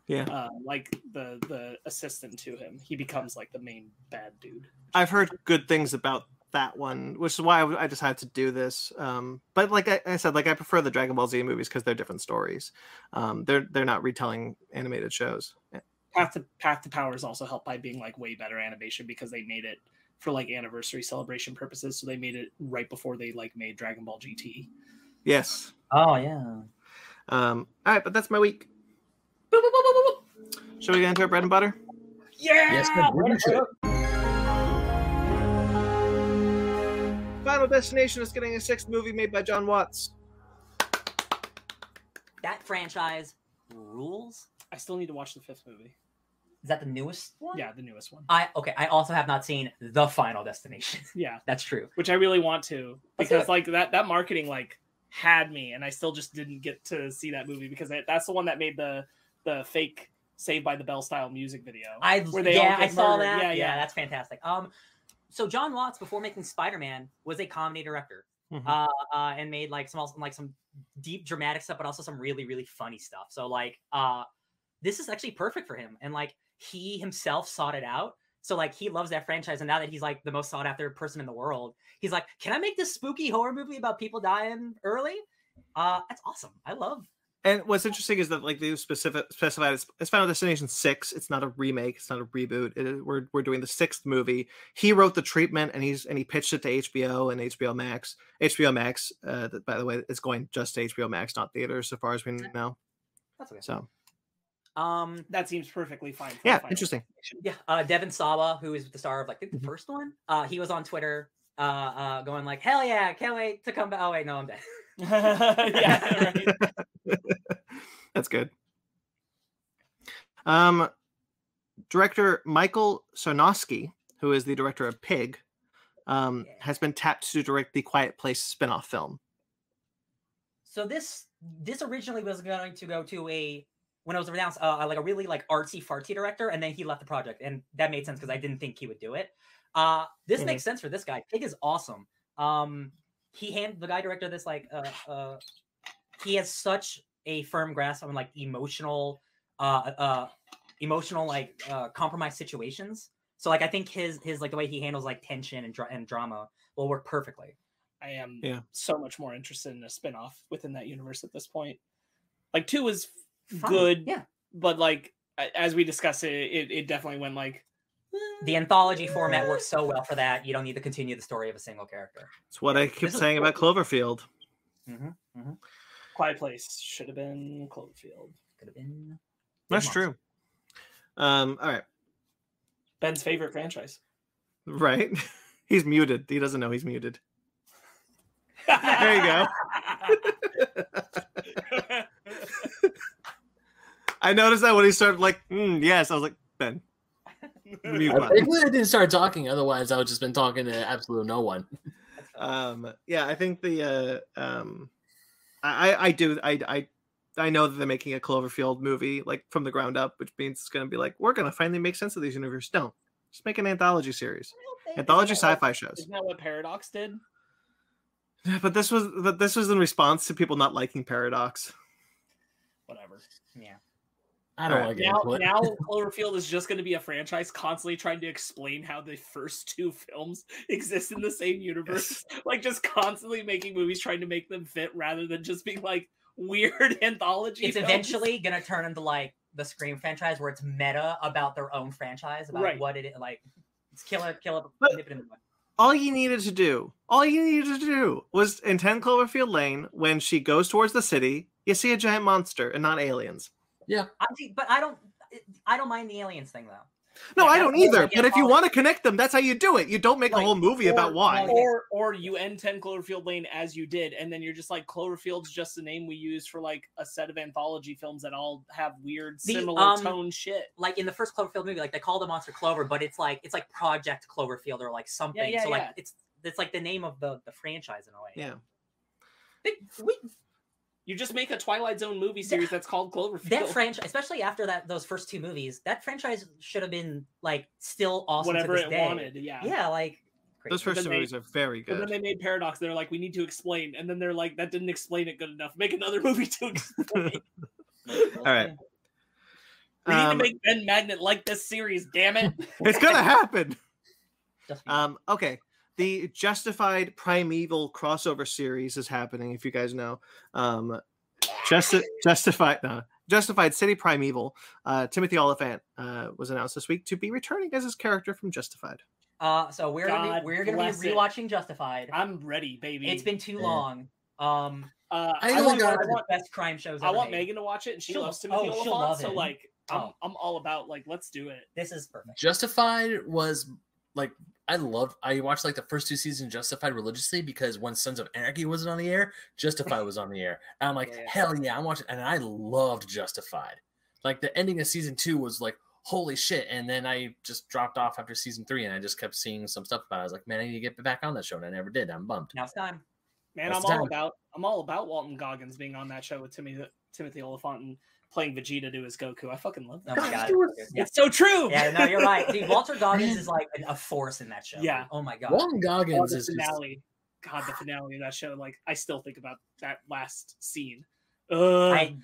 Speaker 1: Yeah.
Speaker 4: Uh, like the the assistant to him. He becomes like the main bad dude.
Speaker 1: I've heard good things about that one, which is why I, I decided to do this. Um, but like I, I said, like I prefer the Dragon Ball Z movies because they're different stories. Um, they're they're not retelling animated shows.
Speaker 4: Path to Path to Power is also helped by being like way better animation because they made it for like anniversary celebration purposes. So they made it right before they like made Dragon Ball GT.
Speaker 1: Yes.
Speaker 3: Oh yeah.
Speaker 1: Um, all right, but that's my week. Shall we get into our bread and butter?
Speaker 4: Yeah.
Speaker 2: Yes,
Speaker 1: Final Destination is getting a sixth movie made by Jon Watts.
Speaker 3: That franchise rules.
Speaker 4: I still need to watch the fifth movie.
Speaker 3: Is that the newest one?
Speaker 4: Yeah, the newest one.
Speaker 3: I okay. I also have not seen the Final Destination.
Speaker 4: Yeah,
Speaker 3: That's true.
Speaker 4: which I really want to because like that that marketing like had me, and I still just didn't get to see that movie because that- that's the one that made the the fake Saved by the Bell style music video.
Speaker 3: I
Speaker 4: where they all
Speaker 3: yeah, I
Speaker 4: get
Speaker 3: saw that.
Speaker 4: Yeah,
Speaker 3: Yeah,
Speaker 4: yeah.
Speaker 3: that's fantastic. Um, so Jon Watts before making Spider Man was a comedy director.
Speaker 1: Mhm.
Speaker 3: uh, uh, and made like some also- like some deep dramatic stuff, but also some really really funny stuff. So like uh, this is actually perfect for him, and like he himself sought it out. So like he loves that franchise, and now that he's like the most sought after person in the world, he's like, can I make this spooky horror movie about people dying early? Uh, that's awesome. I love.
Speaker 1: And what's interesting is that like they specific specified it's, it's Final Destination six. It's not a remake. It's not a reboot. It, we're we're doing the sixth movie. He wrote the treatment and he's and he pitched it to HBO and HBO Max. HBO Max, uh, that, by the way, it's going just to HBO Max, not theaters, so far as we know.
Speaker 3: That's okay.
Speaker 1: So
Speaker 3: Um,
Speaker 4: That seems perfectly fine.
Speaker 1: yeah, interesting.
Speaker 3: Yeah, uh, Devon Sawa, who is the star of like the
Speaker 1: Mhm.
Speaker 3: first one, uh, he was on Twitter, uh, uh, going like, "Hell yeah, can't wait to come back." Oh wait, no, I'm dead.
Speaker 4: yeah.
Speaker 1: That's good. Um, director Michael Sarnoski, who is the director of Pig, um,
Speaker 3: Yeah.
Speaker 1: has been tapped to direct the Quiet Place spin-off film.
Speaker 3: So this this originally was going to go to a when it was announced uh, like a really like artsy fartsy director, and then he left the project, and that made sense because I didn't think he would do it. Uh, this
Speaker 1: Mhm.
Speaker 3: makes sense for this guy. Pig is awesome. Um, he hand the guy director this like uh, uh he has such a firm grasp on like emotional uh uh emotional like uh compromised situations. So like I think his his like the way he handles like tension and dra- and drama will work perfectly.
Speaker 4: I am
Speaker 1: Yeah.
Speaker 4: so much more interested in a spin-off within that universe at this point. Like two was
Speaker 3: Fine.
Speaker 4: good,
Speaker 3: Yeah.
Speaker 4: but like as we discussed it, it, it definitely went like
Speaker 3: the anthology format works so well for that. You don't need to continue the story of a single character.
Speaker 1: It's what I keep
Speaker 3: This
Speaker 1: saying about Cloverfield.
Speaker 3: Mm-hmm.
Speaker 4: Quiet Place should have been Cloverfield.
Speaker 3: Could have been.
Speaker 1: That's
Speaker 3: Monster.
Speaker 1: true. Um, all right,
Speaker 4: Ben's favorite franchise.
Speaker 1: right. he's muted. He doesn't know he's muted. There you go. I noticed that when he started like, "Mm, yes, I was like, Ben, mute
Speaker 2: I thankfully I didn't start talking. Otherwise, I would just been talking to absolute no one.
Speaker 1: um yeah i think the uh um i i I do i i i know that they're making a cloverfield movie like from the ground up which means it's going to be like we're going to finally make sense of these universes don't just make an anthology series anthology
Speaker 4: that
Speaker 1: sci-fi shows
Speaker 4: Isn't that what Paradox did?
Speaker 1: but this was but this was in response to people not liking paradox
Speaker 4: Whatever.
Speaker 3: Yeah.
Speaker 2: I don't
Speaker 1: Alright.
Speaker 2: want to
Speaker 4: Now, now Cloverfield is just going to be a franchise constantly trying to explain how the first two films exist in the same universe. Like just constantly making movies trying to make them fit rather than just being like weird anthology.
Speaker 3: It's
Speaker 4: films.
Speaker 3: eventually gonna turn into like the Scream franchise, where it's meta about their own franchise, about
Speaker 4: Right.
Speaker 3: what it is. Like, it's killer, killer,
Speaker 1: But-
Speaker 3: nip it in the bud.
Speaker 1: all you needed to do all you needed to do was in 10 cloverfield lane when she goes towards the city you see a giant monster and not aliens
Speaker 3: I see, but I don't. I don't mind the aliens thing though.
Speaker 1: no
Speaker 3: Yeah,
Speaker 1: i don't either but if you want to connect them that's how you do it you don't make a whole movie about why
Speaker 4: Or or you end 10 Cloverfield Lane as you did, and then you're just like Cloverfield's just the name we use for like a set of anthology films that all have weird
Speaker 3: The,
Speaker 4: similar
Speaker 3: um,
Speaker 4: tone shit.
Speaker 3: Like in the first Cloverfield movie, like they call the monster Clover, but it's like it's like Project Cloverfield or like something.
Speaker 4: yeah,
Speaker 3: so like
Speaker 4: yeah.
Speaker 3: it's it's like the name of the the franchise in a way.
Speaker 1: yeah
Speaker 3: It- we,
Speaker 4: You just make a Twilight Zone movie series that's called Cloverfield.
Speaker 3: that franchise, especially after that those first two movies, that franchise should have been like still awesome. to
Speaker 4: whatever
Speaker 3: this
Speaker 4: it
Speaker 3: day.
Speaker 4: wanted. Yeah.
Speaker 3: Yeah, like
Speaker 1: those first two movies are very good.
Speaker 4: But then they made Paradox. They're like, we need to explain, and then they're like, that didn't explain it good enough. Make another movie to explain.
Speaker 1: all right
Speaker 4: we need to
Speaker 1: Um,
Speaker 4: make Ben Magnet like this series. Damn it!
Speaker 1: it's gonna happen um okay the justified primeval crossover series is happening if you guys know um just justified no, justified city primeval uh timothy olyphant uh was announced this week to be returning as his character from justified
Speaker 3: uh, so we're gonna be, we're gonna
Speaker 4: bless
Speaker 3: be
Speaker 4: it.
Speaker 3: rewatching Justified.
Speaker 4: I'm ready, baby.
Speaker 3: It's been too
Speaker 2: Yeah.
Speaker 3: long. Um,
Speaker 4: Uh,
Speaker 2: I
Speaker 4: I,
Speaker 2: only
Speaker 4: want, I
Speaker 3: one of the
Speaker 4: want,
Speaker 3: best crime shows.
Speaker 4: I want
Speaker 3: made.
Speaker 4: Megan to watch it, and she
Speaker 3: She'll-
Speaker 4: loves Timothy
Speaker 3: oh, she'll
Speaker 4: Olyphant.
Speaker 3: love
Speaker 4: So like, I'm,
Speaker 3: Oh.
Speaker 4: I'm all about like, let's do it.
Speaker 3: This is perfect.
Speaker 2: Justified was like I loved. I watched like the first two seasons of Justified religiously because when Sons of Anarchy wasn't on the air, Justified was on the air. And I'm like,
Speaker 4: Yeah.
Speaker 2: hell yeah, I'm watching, and I loved Justified. Like the ending of season two was like, holy shit! And then I just dropped off after season three, and I just kept seeing some stuff about. it. I was like, man, I need to get back on that show, and I never did. I'm bummed.
Speaker 3: Now it's time.
Speaker 4: Man,
Speaker 2: That's
Speaker 4: I'm all
Speaker 2: time.
Speaker 4: about I'm all about Walton Goggins being on that show with Timothy Timothy Olyphant and playing Vegeta to his Goku. I fucking love
Speaker 3: Oh
Speaker 4: that.
Speaker 3: my god.
Speaker 2: Dude,
Speaker 3: Yeah.
Speaker 4: It's so true.
Speaker 3: Yeah, no, you're right. Dude, Walton Goggins is like a force in that show.
Speaker 4: Yeah.
Speaker 3: Oh my god.
Speaker 2: Walton
Speaker 4: Oh,
Speaker 2: Goggins
Speaker 4: the
Speaker 2: is just,
Speaker 4: finale. God, the finale of that show. Like, I still think about that last scene. Ugh,
Speaker 3: I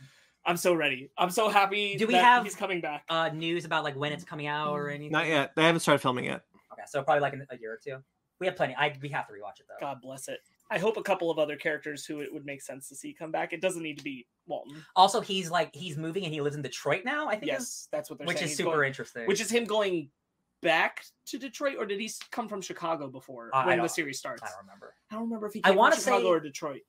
Speaker 4: I'm so ready. I'm so happy.
Speaker 3: Do we
Speaker 4: that
Speaker 3: have-
Speaker 4: He's coming back.
Speaker 3: uh news about like when it's coming out or anything.
Speaker 1: Not yet. They haven't started filming yet.
Speaker 3: Okay, so probably like in a year or two. We have plenty. I we have to rewatch it though.
Speaker 4: God bless it. I hope a couple of other characters who it would make sense to see come back. It doesn't need to be Walton.
Speaker 3: Also, he's like he's moving and he lives in Detroit now. I think. is-
Speaker 4: Yes, that's what they're saying.
Speaker 3: which
Speaker 4: saying.
Speaker 3: is
Speaker 4: He's
Speaker 3: super
Speaker 4: going-
Speaker 3: interesting.
Speaker 4: which is him going back to Detroit, or did he come from Chicago before
Speaker 3: Uh,
Speaker 4: when the series starts?
Speaker 3: I don't remember.
Speaker 4: I don't remember if he
Speaker 3: I
Speaker 4: came
Speaker 3: wanna
Speaker 4: from Chicago
Speaker 3: say-
Speaker 4: or Detroit.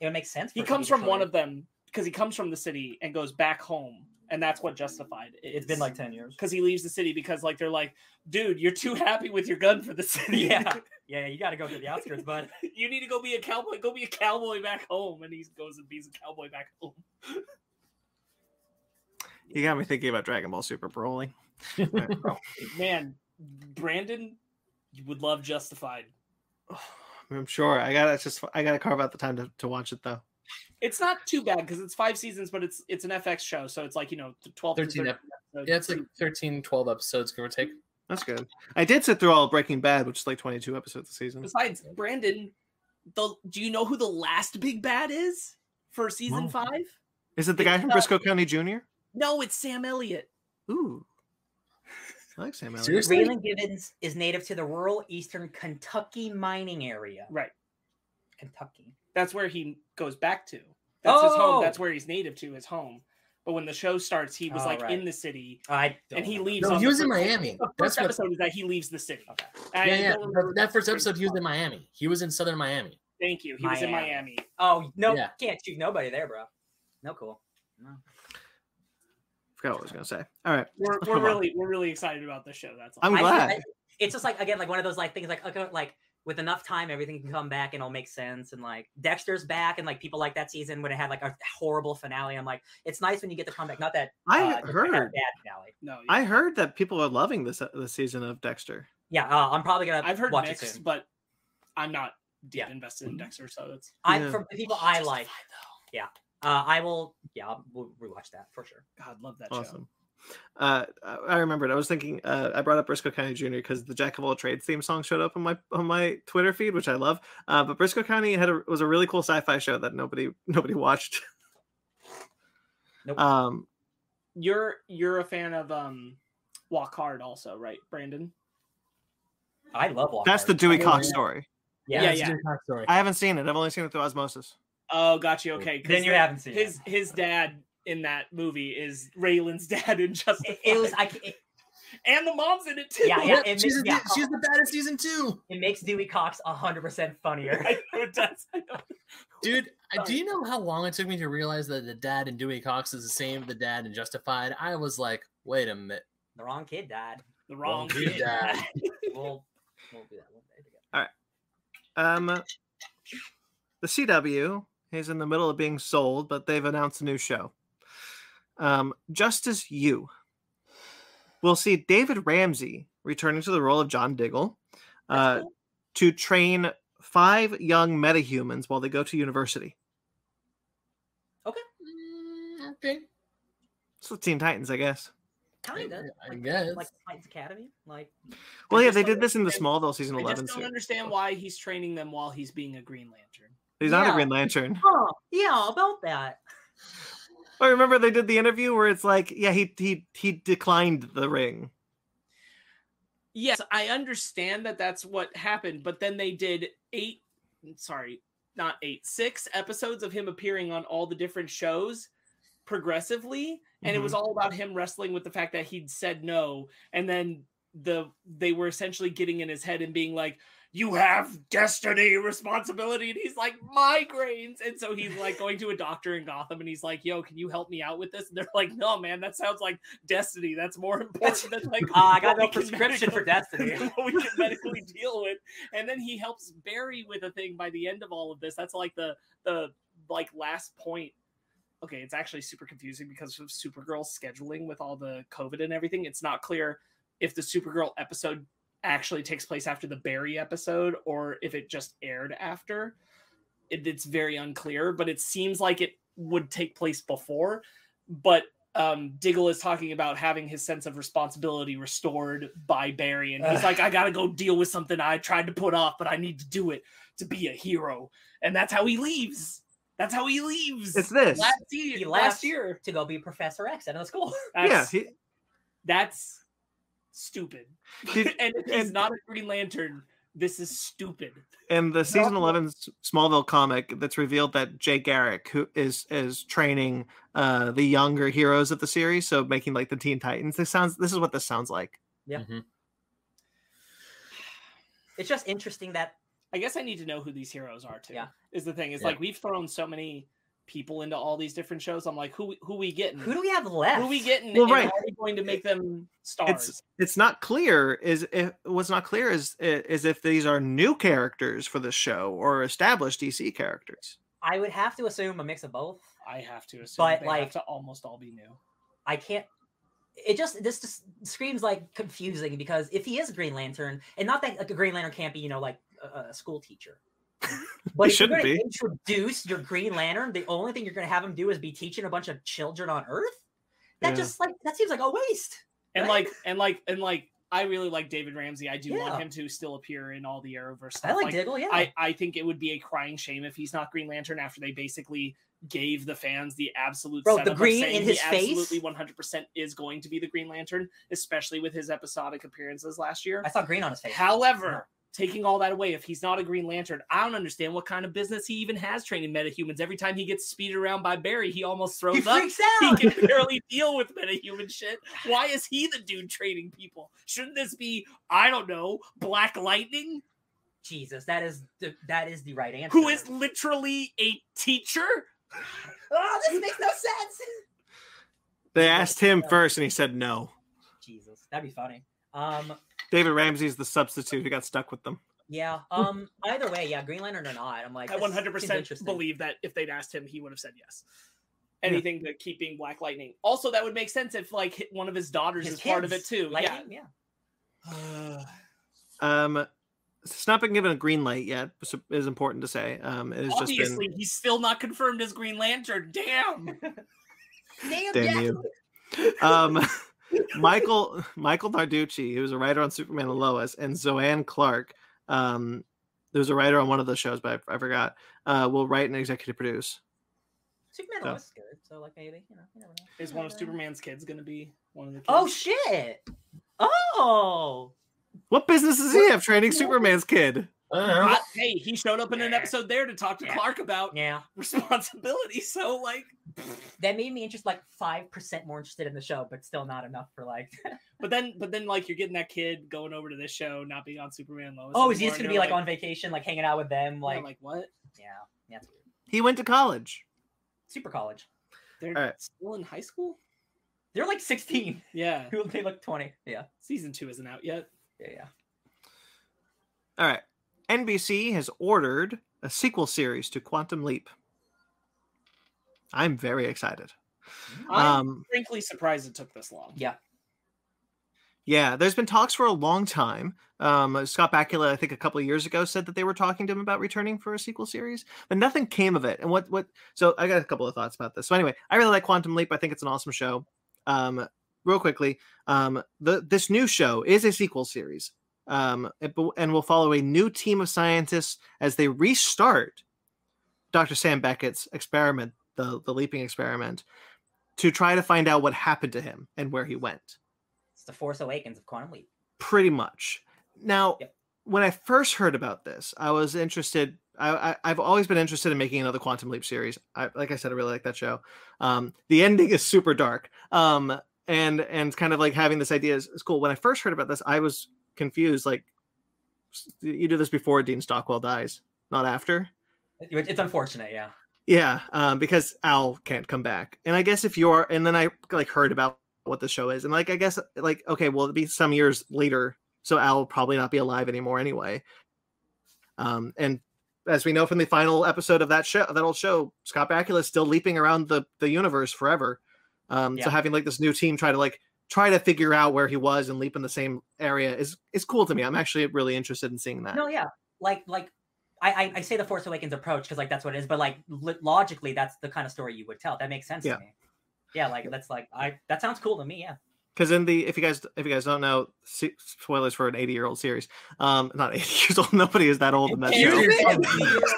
Speaker 3: It would make sense.
Speaker 4: He comes from one of them because he comes from the city and goes back home, and that's what justified it.
Speaker 3: It's been like ten years.
Speaker 4: because he leaves the city because like they're like, dude, you're too happy with your gun for the city.
Speaker 3: Yeah. Yeah, you got to go to the outskirts, bud.
Speaker 4: you need to go be a cowboy. Go be a cowboy back home, and he goes and be's a cowboy back home.
Speaker 1: You got me thinking about Dragon Ball Super Broly.
Speaker 4: Man, Brandon, you would love Justified.
Speaker 1: I'm sure. I gotta just I gotta carve out the time to, to watch it though.
Speaker 4: It's not too bad because it's five seasons, but it's it's an FX show, so it's like you know twelve. to
Speaker 2: 13 ep-
Speaker 4: episodes.
Speaker 2: yeah, it's like 13, 12 episodes, give or take.
Speaker 1: That's good. I did sit through all of Breaking Bad, which is like 22 episodes a season.
Speaker 4: Besides Brandon, the do you know who the last big bad is for season
Speaker 1: No.
Speaker 4: five?
Speaker 1: Is it the guy from
Speaker 4: uh,
Speaker 1: Brisco County Jr.?
Speaker 4: No, it's Sam Elliott.
Speaker 1: Ooh, I like Sam Elliott.
Speaker 2: Seriously?
Speaker 3: Raylan Givens is native to the rural eastern Kentucky mining area.
Speaker 4: Right.
Speaker 3: Kentucky.
Speaker 4: That's where he goes back to. That's his home.
Speaker 3: Oh!
Speaker 4: That's where he's native to, his home. But when the show starts, he was
Speaker 3: Oh,
Speaker 4: like
Speaker 3: right.
Speaker 4: in the city,
Speaker 3: I don't
Speaker 4: and he leaves.
Speaker 2: No, he was in Miami.
Speaker 4: The
Speaker 2: That's
Speaker 4: first
Speaker 2: what.
Speaker 4: episode is that he leaves the city.
Speaker 3: Okay.
Speaker 4: I
Speaker 2: Yeah, yeah.
Speaker 4: don't remember
Speaker 2: But that first episode, he was in Miami. He was in southern Miami.
Speaker 4: Thank you. He was in
Speaker 3: Miami.
Speaker 4: Miami.
Speaker 3: Oh no,
Speaker 2: Yeah.
Speaker 3: can't shoot nobody there, bro. No cool. No.
Speaker 1: forgot what I was gonna say. All right,
Speaker 4: We're, we're
Speaker 1: on.
Speaker 4: really we're really excited about this show. That's all.
Speaker 1: I'm
Speaker 3: I-
Speaker 1: glad.
Speaker 3: I- it's just like again, like one of those like things like okay, like with enough time, everything can come back and it'll make sense. And like Dexter's back, and like people like that season when it had like a horrible finale. I'm like, it's nice when you get to come back. Not that
Speaker 1: I
Speaker 3: uh, it had a
Speaker 1: heard.
Speaker 3: bad finale.
Speaker 4: no,
Speaker 1: I heard that people are loving this this season of Dexter.
Speaker 3: Yeah, uh, I'm probably gonna.
Speaker 4: I've heard
Speaker 3: watch it soon.
Speaker 4: but I'm not deep
Speaker 3: Yeah.
Speaker 4: invested in Dexter, so it's
Speaker 3: I
Speaker 1: Yeah.
Speaker 3: from the people I like, Yeah uh, I will. Yeah, I'll, we'll rewatch that for sure.
Speaker 4: God love that show.
Speaker 1: Awesome. Uh, I I remembered. I was thinking. Uh, I brought up Brisco County Jr. because the Jack of all trades theme song showed up on my on my Twitter feed, which I love. Uh, but Brisco County had a, was a really cool sci-fi show that nobody nobody watched.
Speaker 3: Nope.
Speaker 1: Um,
Speaker 4: You're you're a fan of um Walk Hard also, right, Brandon?
Speaker 3: I love Walk
Speaker 1: that's the Dewey Cox story.
Speaker 3: Yeah,
Speaker 4: Yeah, yeah.
Speaker 2: Jim Cox story.
Speaker 1: I haven't seen it. I've only seen it through osmosis.
Speaker 4: Oh, got you. Okay, 'cause
Speaker 3: Then you
Speaker 4: the-
Speaker 3: haven't seen
Speaker 4: his
Speaker 3: it.
Speaker 4: his dad in that movie is Raylan's dad in Justified.
Speaker 3: It, it was. I, it,
Speaker 4: and the mom's in it too.
Speaker 3: Yeah, yeah.
Speaker 2: Yep,
Speaker 3: it
Speaker 2: she's,
Speaker 3: makes-
Speaker 2: the-
Speaker 3: yeah.
Speaker 2: she's the baddest season two.
Speaker 3: it makes Dewey Cox hundred percent funnier.
Speaker 4: I know it does. Know.
Speaker 2: Dude, uh, do you know how long it took me to realize that the dad in Dewey Cox is the same as the dad in Justified? I was like, wait a minute.
Speaker 3: the wrong kid died.
Speaker 4: The wrong
Speaker 2: kid
Speaker 4: kid.
Speaker 2: died.
Speaker 3: We'll we'll do that one day together. All right.
Speaker 1: Um, the CW is in the middle of being sold, but they've announced a new show. Um, Justice U. We'll see David Ramsey returning to the role of John Diggle uh, to train five young metahumans while they go to university.
Speaker 2: Mm, okay.
Speaker 1: So Teen Titans, I guess.
Speaker 3: Kind of.
Speaker 2: I
Speaker 3: like,
Speaker 2: guess.
Speaker 3: like Titans Academy. Like
Speaker 1: Well, yeah, they did this in the
Speaker 4: understand-
Speaker 1: Smallville season
Speaker 4: I
Speaker 1: 11
Speaker 4: just don't
Speaker 1: series.
Speaker 4: understand why he's training them while he's being a Green Lantern.
Speaker 1: He's not a Green Lantern.
Speaker 3: oh yeah, about that.
Speaker 1: I remember they did the interview where it's like, yeah, he he he declined the ring.
Speaker 4: Yes, I understand that that's what happened, but then they did eight, sorry, not eight, six episodes of him appearing on all the different shows progressively, and it was mm-hmm. all about him wrestling with the fact that he'd said no, and then the they were essentially getting in his head and being like, "You have destiny, responsibility," and he's like, "Migraines," and so he's like going to a doctor in Gotham, and he's like, "Yo, can you help me out with this?" And they're like, "No, man, that sounds like destiny. That's more important than like."
Speaker 3: Uh, I got no prescription for Destiny.
Speaker 4: what we can medically deal with. And then he helps Barry with a thing by the end of all of this. That's like the the like last point. Okay, it's actually super confusing because of Supergirl's scheduling with all the COVID and everything. It's not clear if the Supergirl episode actually takes place after the Barry episode or if it just aired after. It, it's very unclear, but it seems like it would take place before, but um Diggle is talking about having his sense of responsibility restored by Barry, and he's like, I gotta go deal with something I tried to put off, but I need to do it to be a hero, and that's how he leaves. That's how he leaves.
Speaker 1: It's this.
Speaker 4: last year.
Speaker 3: He
Speaker 4: last year.
Speaker 3: to go be Professor X at the school.
Speaker 1: yeah, he,
Speaker 4: that's stupid.
Speaker 1: Did-
Speaker 4: and if he's
Speaker 1: and-
Speaker 4: not a Green Lantern, this is stupid.
Speaker 1: And the season
Speaker 4: No.
Speaker 1: 11 S- Smallville comic that's revealed that Jay Garrick who is is training uh the younger heroes of the series so making like the Teen Titans this sounds this is what this sounds like
Speaker 2: Mhm.
Speaker 3: It's just interesting that
Speaker 4: I guess I need to know who these heroes are too.
Speaker 3: Yeah.
Speaker 4: Is the thing. It's
Speaker 2: Yeah.
Speaker 4: like we've thrown so many people into all these different shows. I'm like, who who we getting?
Speaker 3: who do we have left?
Speaker 4: Who we getting?
Speaker 1: Well,
Speaker 4: and
Speaker 1: right.
Speaker 4: Are we going to make them stars?
Speaker 1: it's it's not clear is if what's not clear is is if these are new characters for the show or established DC characters
Speaker 3: I would have to assume a mix of both.
Speaker 4: I have to assume
Speaker 3: But,
Speaker 4: they
Speaker 3: like-
Speaker 4: have to almost all be new.
Speaker 3: I can't. It just this just screams like confusing because if he is a Green Lantern, and not that like, a Green Lantern can't be you know like a, a school teacher, if you're
Speaker 1: shouldn't be.
Speaker 3: introduce your Green Lantern, the only thing you're going to have him do is be teaching a bunch of children on Earth. That
Speaker 1: Yeah.
Speaker 3: just like that seems like a waste.
Speaker 4: And
Speaker 3: Right.
Speaker 4: like and like and like I really like David Ramsey. I do
Speaker 3: Yeah.
Speaker 4: want him to still appear in all the Arrowverse stuff.
Speaker 3: I like, Diggle, yeah.
Speaker 4: I, I think it would be a crying shame if he's not Green Lantern after they basically gave the fans the absolute
Speaker 3: Bro, the
Speaker 4: of
Speaker 3: green in
Speaker 4: he
Speaker 3: his face?
Speaker 4: absolutely 100% is going to be the Green Lantern, especially with his episodic appearances last year.
Speaker 3: I saw green on his face.
Speaker 4: However, taking all that away, if he's not a Green Lantern, I don't understand what kind of business he even has training metahumans. Every time he gets speeded around by Barry, he almost
Speaker 3: he
Speaker 4: throws up.
Speaker 3: freaks
Speaker 4: He can barely deal with metahuman shit. Why is he the dude training people? Shouldn't this be, I don't know, Black Lightning,
Speaker 3: Jesus, that is the that is the right answer.
Speaker 4: who is literally a teacher?
Speaker 3: Oh, this makes no sense.
Speaker 1: they asked him first and he said no
Speaker 3: Jesus, that'd be funny. Um,
Speaker 1: David Ramsey's the substitute who got stuck with them
Speaker 3: yeah. Um, either way, yeah, Green Lantern or not, I'm like,
Speaker 4: I 100% believe that if they'd asked him, he would have said yes. Anything to keep being Black Lightning. Also, that would make sense if like one of his daughters
Speaker 3: His
Speaker 4: is part of it too.
Speaker 3: Lightning, yeah.
Speaker 4: Yeah.
Speaker 1: um it's not been given a green light yet which is important to say um it has just been
Speaker 4: Obviously, he's still not confirmed as Green Lantern. Damn.
Speaker 3: Damn,
Speaker 1: Damn you. um michael michael narducci who's a writer on superman and lois and zoanne clack um there's a writer on one of those shows but i, I forgot uh will write and executive produce
Speaker 3: Superman
Speaker 1: So-
Speaker 3: was good, so like maybe you know. You never know.
Speaker 4: Is one of Superman's kids going to be one of the kids?
Speaker 3: Oh shit! Oh,
Speaker 1: what business does he have training superman's kid
Speaker 2: I don't know.
Speaker 4: Uh, hey, he showed up in an episode there to talk to
Speaker 3: Yeah.
Speaker 4: Clark about
Speaker 3: yeah.
Speaker 4: responsibility. So, like,
Speaker 3: That made me interest like five percent more interested in the show, but still not enough for like.
Speaker 4: but then, but then, like, you're getting that kid going over to this show, not being on Superman and Lois.
Speaker 3: oh, is he just gonna be
Speaker 4: you're
Speaker 3: like, on vacation, like hanging out with them,
Speaker 4: like,
Speaker 3: like,
Speaker 4: like what?
Speaker 3: yeah, yeah, that's weird.
Speaker 1: he went to college
Speaker 3: Super college.
Speaker 4: They're
Speaker 1: All right.
Speaker 4: still in high school.
Speaker 3: They're like sixteen.
Speaker 4: Yeah,
Speaker 3: they look twenty. Yeah,
Speaker 4: season two isn't out yet.
Speaker 3: yeah, yeah.
Speaker 1: all right nbc has ordered a sequel series to quantum leap i'm very excited
Speaker 4: I'm
Speaker 1: um
Speaker 4: frankly surprised it took this long.
Speaker 3: Yeah.
Speaker 1: Yeah, there's been talks for a long time. Um, Scott Bakula, I think a couple of years ago, said that they were talking to him about returning for a sequel series, but nothing came of it. And what what? So I got a couple of thoughts about this. So anyway, I really like Quantum Leap. I think it's an awesome show. Um, real quickly, um, the this new show is a sequel series. Um, and will follow a new team of scientists as they restart Dr. Sam Beckett's experiment, the the leaping experiment, to try to find out what happened to him and where he went
Speaker 3: It's the Force Awakens of Quantum Leap.
Speaker 1: pretty much now
Speaker 3: Yep.
Speaker 1: when i first heard about this i was interested I, I i've always been interested in making another quantum leap series I, like i said i really like that show um the ending is super dark um and and it's kind of like having this idea is, is cool when i first heard about this i was confused like you do this before dean stockwell dies not after
Speaker 3: It's unfortunate, yeah.
Speaker 1: yeah, um, because Al can't come back, and I guess if you're, and then I like heard about what the show is, and like I guess like okay, well it'll be some years later, so Al will probably not be alive anymore anyway. Um, and as we know from the final episode of that show, that old show, Scott Bakula is still leaping around the the universe forever. Um, so having like this new team try to like try to figure out where he was and leap in the same area is is cool to me. I'm actually really interested in seeing that.
Speaker 3: No, yeah. Like like I, I I say the Force Awakens approach because like that's what it is, but like li- logically, that's the kind of story you would tell. That makes sense
Speaker 1: Yeah.
Speaker 3: to me. Yeah, like that's like I that sounds cool to me. Yeah.
Speaker 1: Because in the if you guys if you guys don't know se- spoilers for an 80 year old series um not 80 years old nobody is that old in that show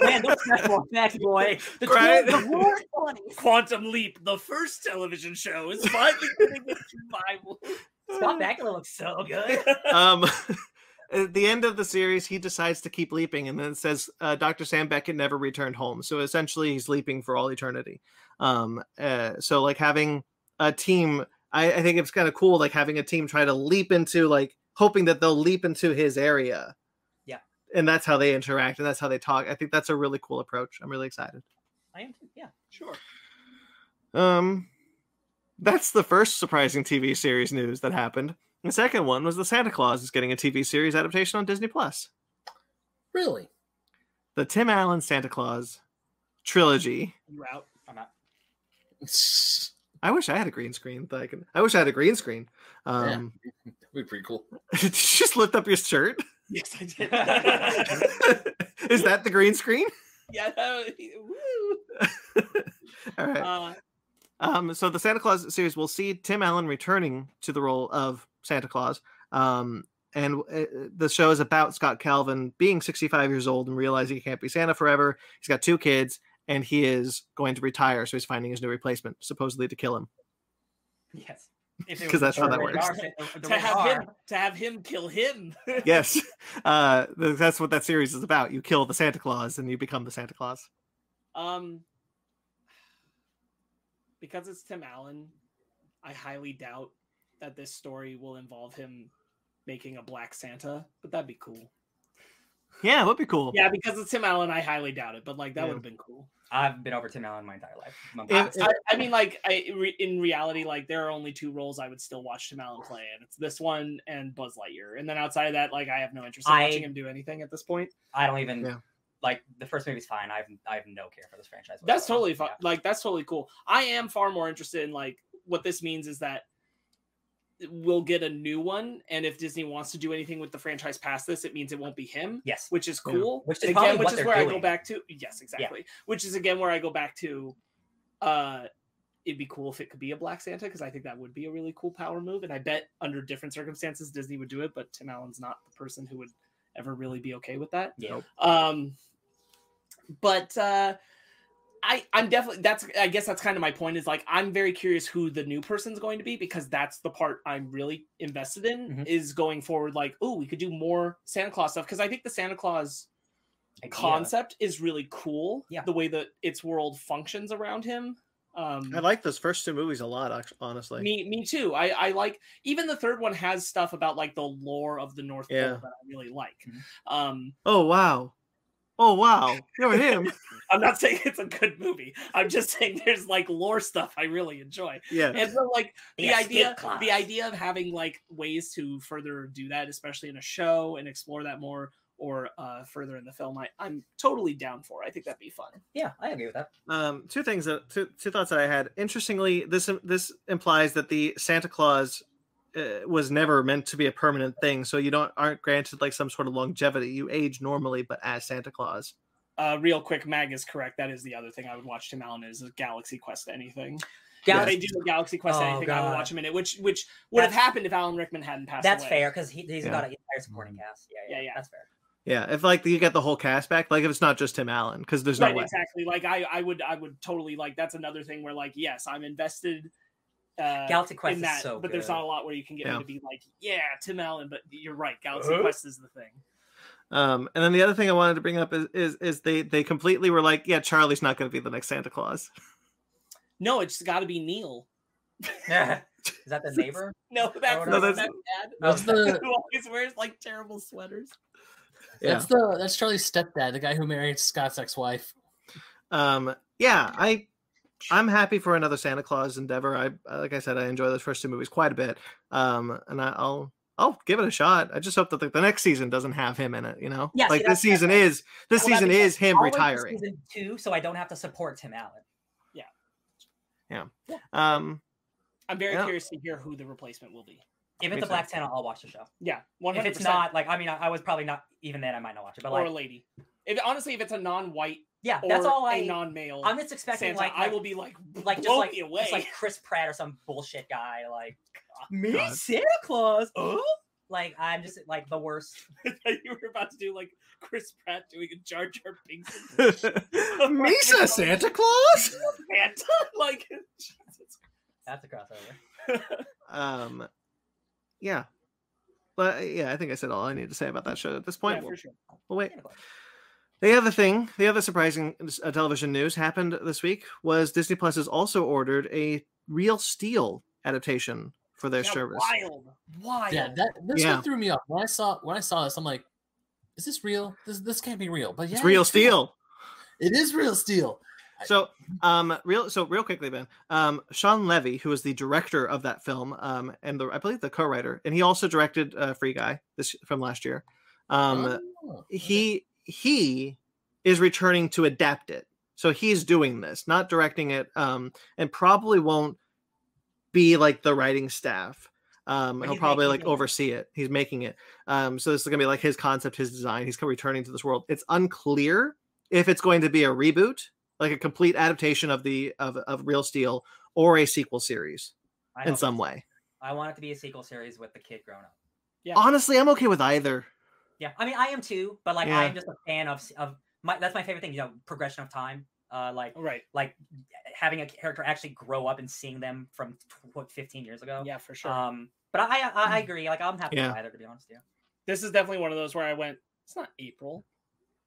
Speaker 3: Man, those special effects, boy. The
Speaker 1: Right?
Speaker 3: right? the.
Speaker 4: Quantum Leap, the first television show, is finally getting its revival.
Speaker 3: Scott Bakula looks so good.
Speaker 1: um at the end of the series he decides to keep leaping and then it says uh, dr sam beckett never returned home so essentially he's leaping for all eternity um uh, so like having a team i, I think it's kind of cool like having a team try to leap into like hoping that they'll leap into his area
Speaker 3: Yeah.
Speaker 1: and that's how they interact and that's how they talk i think that's a really cool approach i'm really excited
Speaker 3: I am too. Yeah.
Speaker 4: Sure.
Speaker 1: um that's the first surprising tv series news that happened the second one was the santa claus is getting a tv series adaptation on disney plus
Speaker 2: Really?
Speaker 1: the Tim Allen Santa Claus trilogy.
Speaker 4: You out?
Speaker 3: I'm not.
Speaker 1: I wish I had a green screen. That I can. I wish I had a green screen. Um,
Speaker 2: That'd be pretty cool.
Speaker 1: did you just lift up your shirt?
Speaker 4: Yes, I did.
Speaker 1: Is that the green screen?
Speaker 4: yeah. that was- woo.
Speaker 1: All right.
Speaker 4: Uh,
Speaker 1: Um, so the Santa Claus series will see Tim Allen returning to the role of Santa Claus. Um, and uh, the show is about Scott Calvin being 65 years old and realizing he can't be Santa forever. He's got two kids and he is going to retire. So he's finding his new replacement, supposedly to kill him.
Speaker 3: Yes. If it
Speaker 1: 'Cause
Speaker 3: was
Speaker 1: that's how that works.
Speaker 3: R fit- the- the
Speaker 4: to have
Speaker 3: R.
Speaker 4: him to have him kill him.
Speaker 1: yes uh that's what that series is about you kill the santa claus and you become the santa claus
Speaker 4: Um, because it's Tim Allen, I highly doubt that this story will involve him making a black Santa, but that'd be cool.
Speaker 1: Yeah it would be cool
Speaker 4: Yeah, because it's Tim Allen, I highly doubt it, but like that
Speaker 1: Yeah.
Speaker 4: would have been cool.
Speaker 3: I've been over Tim Allen my entire life. I'm
Speaker 1: If-
Speaker 3: biased.
Speaker 4: I, I mean, like, I re, in reality, like there are only two roles I would still watch Tim Allen play, and it's this one and Buzz Lightyear. And then outside of that, like, I have no interest in
Speaker 3: I-
Speaker 4: watching him do anything at this point.
Speaker 3: I don't even
Speaker 1: Yeah.
Speaker 3: like the first movie's fine. I have I have no care for this franchise.
Speaker 4: That's totally fine.
Speaker 3: Yeah.
Speaker 4: Like, that's totally cool. I am far more interested in like what this means is that we'll get a new one, and if Disney wants to do anything with the franchise past this, it means it won't be him.
Speaker 3: Yes.
Speaker 4: which is
Speaker 1: Yeah.
Speaker 4: cool.
Speaker 3: Which is
Speaker 4: again, which
Speaker 3: what
Speaker 4: is
Speaker 3: they're
Speaker 4: where I go back to. Yes, exactly. Which is again where I go back to. uh It'd be cool if it could be a Black Santa because I think that would be a really cool power move, and I bet under different circumstances Disney would do it. But Tim Allen's not the person who would ever really be okay with that.
Speaker 3: Yeah.
Speaker 4: Um, but uh, I I'm definitely that's I guess that's kind of my point is like I'm very curious who the new person's going to be because that's the part I'm really invested in
Speaker 3: Mhm.
Speaker 4: is going forward. Like, oh, we could do more Santa Claus stuff because I think the Santa Claus
Speaker 3: Idea.
Speaker 4: concept is really cool.
Speaker 3: Yeah.
Speaker 4: the way that its world functions around him. Um,
Speaker 1: i like those first two movies a lot honestly
Speaker 4: me, me too. I, I like even the third one has stuff about like the lore of the North Pole
Speaker 1: Yeah.
Speaker 4: that I really like.
Speaker 3: Mhm.
Speaker 4: Um,
Speaker 1: oh wow oh wow you're him
Speaker 4: I'm not saying it's a good movie. I'm just saying there's like lore stuff I really enjoy.
Speaker 1: yeah
Speaker 4: And so like
Speaker 3: The
Speaker 4: the idea
Speaker 3: clause.
Speaker 4: the idea of having like ways to further do that, especially in a show and explore that more or uh further in the film, I, I'm totally down for. I think that'd be fun.
Speaker 3: Yeah, I agree with that.
Speaker 1: um two things that two, two thoughts that i had interestingly this this implies that the santa claus uh, was never meant to be a permanent thing so you don't aren't granted like some sort of longevity you age normally but as santa claus
Speaker 4: Uh real quick, Mag is correct. That is the other thing I would watch Tim Allen is Galaxy Quest anything.
Speaker 3: Yeah,
Speaker 4: If they do a Galaxy Quest
Speaker 3: Oh,
Speaker 4: anything, I would watch him in it, which which would have happened if Alan Rickman hadn't passed
Speaker 3: that's
Speaker 4: away.
Speaker 3: fair because he, he's
Speaker 1: Yeah.
Speaker 3: got an entire supporting cast. Yeah, yeah,
Speaker 4: Yeah, yeah.
Speaker 3: that's fair.
Speaker 1: yeah if like you get the whole cast back like if it's not just tim allen because there's no way
Speaker 4: exactly like i i would i would totally like that's another thing where like yes i'm invested uh
Speaker 3: Galaxy Quest
Speaker 4: in
Speaker 3: is
Speaker 4: that
Speaker 3: so
Speaker 4: but there's
Speaker 3: good.
Speaker 4: not a lot where you can get
Speaker 1: Yeah.
Speaker 4: me to be like yeah tim allen but you're right galaxy
Speaker 3: Uh-huh.
Speaker 4: quest is the thing
Speaker 1: Um, and then the other thing I wanted to bring up is is, is they they completely were like, yeah, Charlie's not going to be the next Santa Claus.
Speaker 4: no it's got to be neil
Speaker 3: Yeah. Is that the neighbor?
Speaker 4: no that's,
Speaker 3: no,
Speaker 4: the
Speaker 1: that's-
Speaker 4: stepdad
Speaker 2: That's the
Speaker 4: who always wears like terrible sweaters
Speaker 1: Yeah.
Speaker 2: that's the that's Charlie's stepdad, the guy who married Scott's ex-wife.
Speaker 1: Um, yeah, I I'm happy for another Santa Claus endeavor. I like I said, I enjoy those first two movies quite a bit. Um, and I, I'll I'll give it a shot. I just hope that the, the next season doesn't have him in it. You know,
Speaker 3: Yeah, see,
Speaker 1: like this
Speaker 3: that's-
Speaker 1: season is this
Speaker 3: Well,
Speaker 1: season is him
Speaker 3: I'll wait for
Speaker 1: retiring.
Speaker 3: Season two, so I don't have to support Tim Allen. Yeah, yeah.
Speaker 1: Um,
Speaker 4: i'm very
Speaker 1: Yeah.
Speaker 4: curious to hear who the replacement will be
Speaker 3: If it's a. Black Santa, I'll watch the show.
Speaker 4: yeah 100%
Speaker 3: If it's not, like, I mean, I, I was probably not even then. I might not watch it, but
Speaker 4: or
Speaker 3: like,
Speaker 4: a lady If honestly, if it's a non-white
Speaker 3: Yeah,
Speaker 4: or
Speaker 3: that's all
Speaker 4: a
Speaker 3: I.
Speaker 4: non-male
Speaker 3: I'm just expecting
Speaker 4: Santa,
Speaker 3: like,
Speaker 4: I will be like,
Speaker 3: like just like
Speaker 4: away.
Speaker 3: just like Chris Pratt or some bullshit guy. Like me,
Speaker 1: God.
Speaker 3: Santa Claus. Oh, like I'm just like the worst.
Speaker 4: you were about to do like Chris Pratt doing a Jar Jar Binks
Speaker 1: Misa Santa Claus.
Speaker 4: Santa. like, Jesus.
Speaker 3: That's a crossover.
Speaker 1: Um, yeah, but yeah, I think I said all I need to say about that show at this point.
Speaker 4: yeah,
Speaker 1: We'll-
Speaker 4: for sure.
Speaker 1: we'll wait.
Speaker 3: Santa Claus.
Speaker 1: The other thing, the other surprising uh, television news happened this week was Disney Plus has also ordered a Real Steel adaptation for their
Speaker 4: Yeah,
Speaker 1: service.
Speaker 4: Wild, wild.
Speaker 2: Yeah, that this
Speaker 1: Yeah.
Speaker 2: one threw me off. When I saw when I saw this, I'm like, is this real? This this can't be real. But yeah,
Speaker 1: It's Real
Speaker 2: real.
Speaker 1: Steel.
Speaker 2: It is real steel.
Speaker 1: So, um, real so real quickly, Ben. Um, Shawn Levy, who is the director of that film, um, and the I believe the co-writer, and he also directed uh, Free Guy this from last year. Um,
Speaker 2: Oh, okay.
Speaker 1: he he is returning to adapt it. So he's doing this not directing it um and probably won't be like the writing staff. Um he'll probably like
Speaker 3: it.
Speaker 1: oversee it. He's making it. Um so this is gonna be like his concept his design. He's returning to this world. It's unclear if it's going to be a reboot like a complete adaptation of the of, of real steel or a sequel series
Speaker 3: I
Speaker 1: in some way.
Speaker 3: I want it to be a sequel series with the kid grown up.
Speaker 4: Yeah.
Speaker 1: honestly i'm okay with either
Speaker 3: Yeah, I mean I am too, but like
Speaker 1: Yeah.
Speaker 3: I am just a fan of of my. That's my favorite thing. You know, progression of time. Uh, like
Speaker 4: right.
Speaker 3: like having a character actually grow up and seeing them from what 15 years ago.
Speaker 4: Yeah, for sure.
Speaker 3: Um, but I I, I agree. Like I'm happy
Speaker 1: Yeah.
Speaker 3: with either to be honest. Yeah.
Speaker 4: this is definitely one of those where I went. It's not April.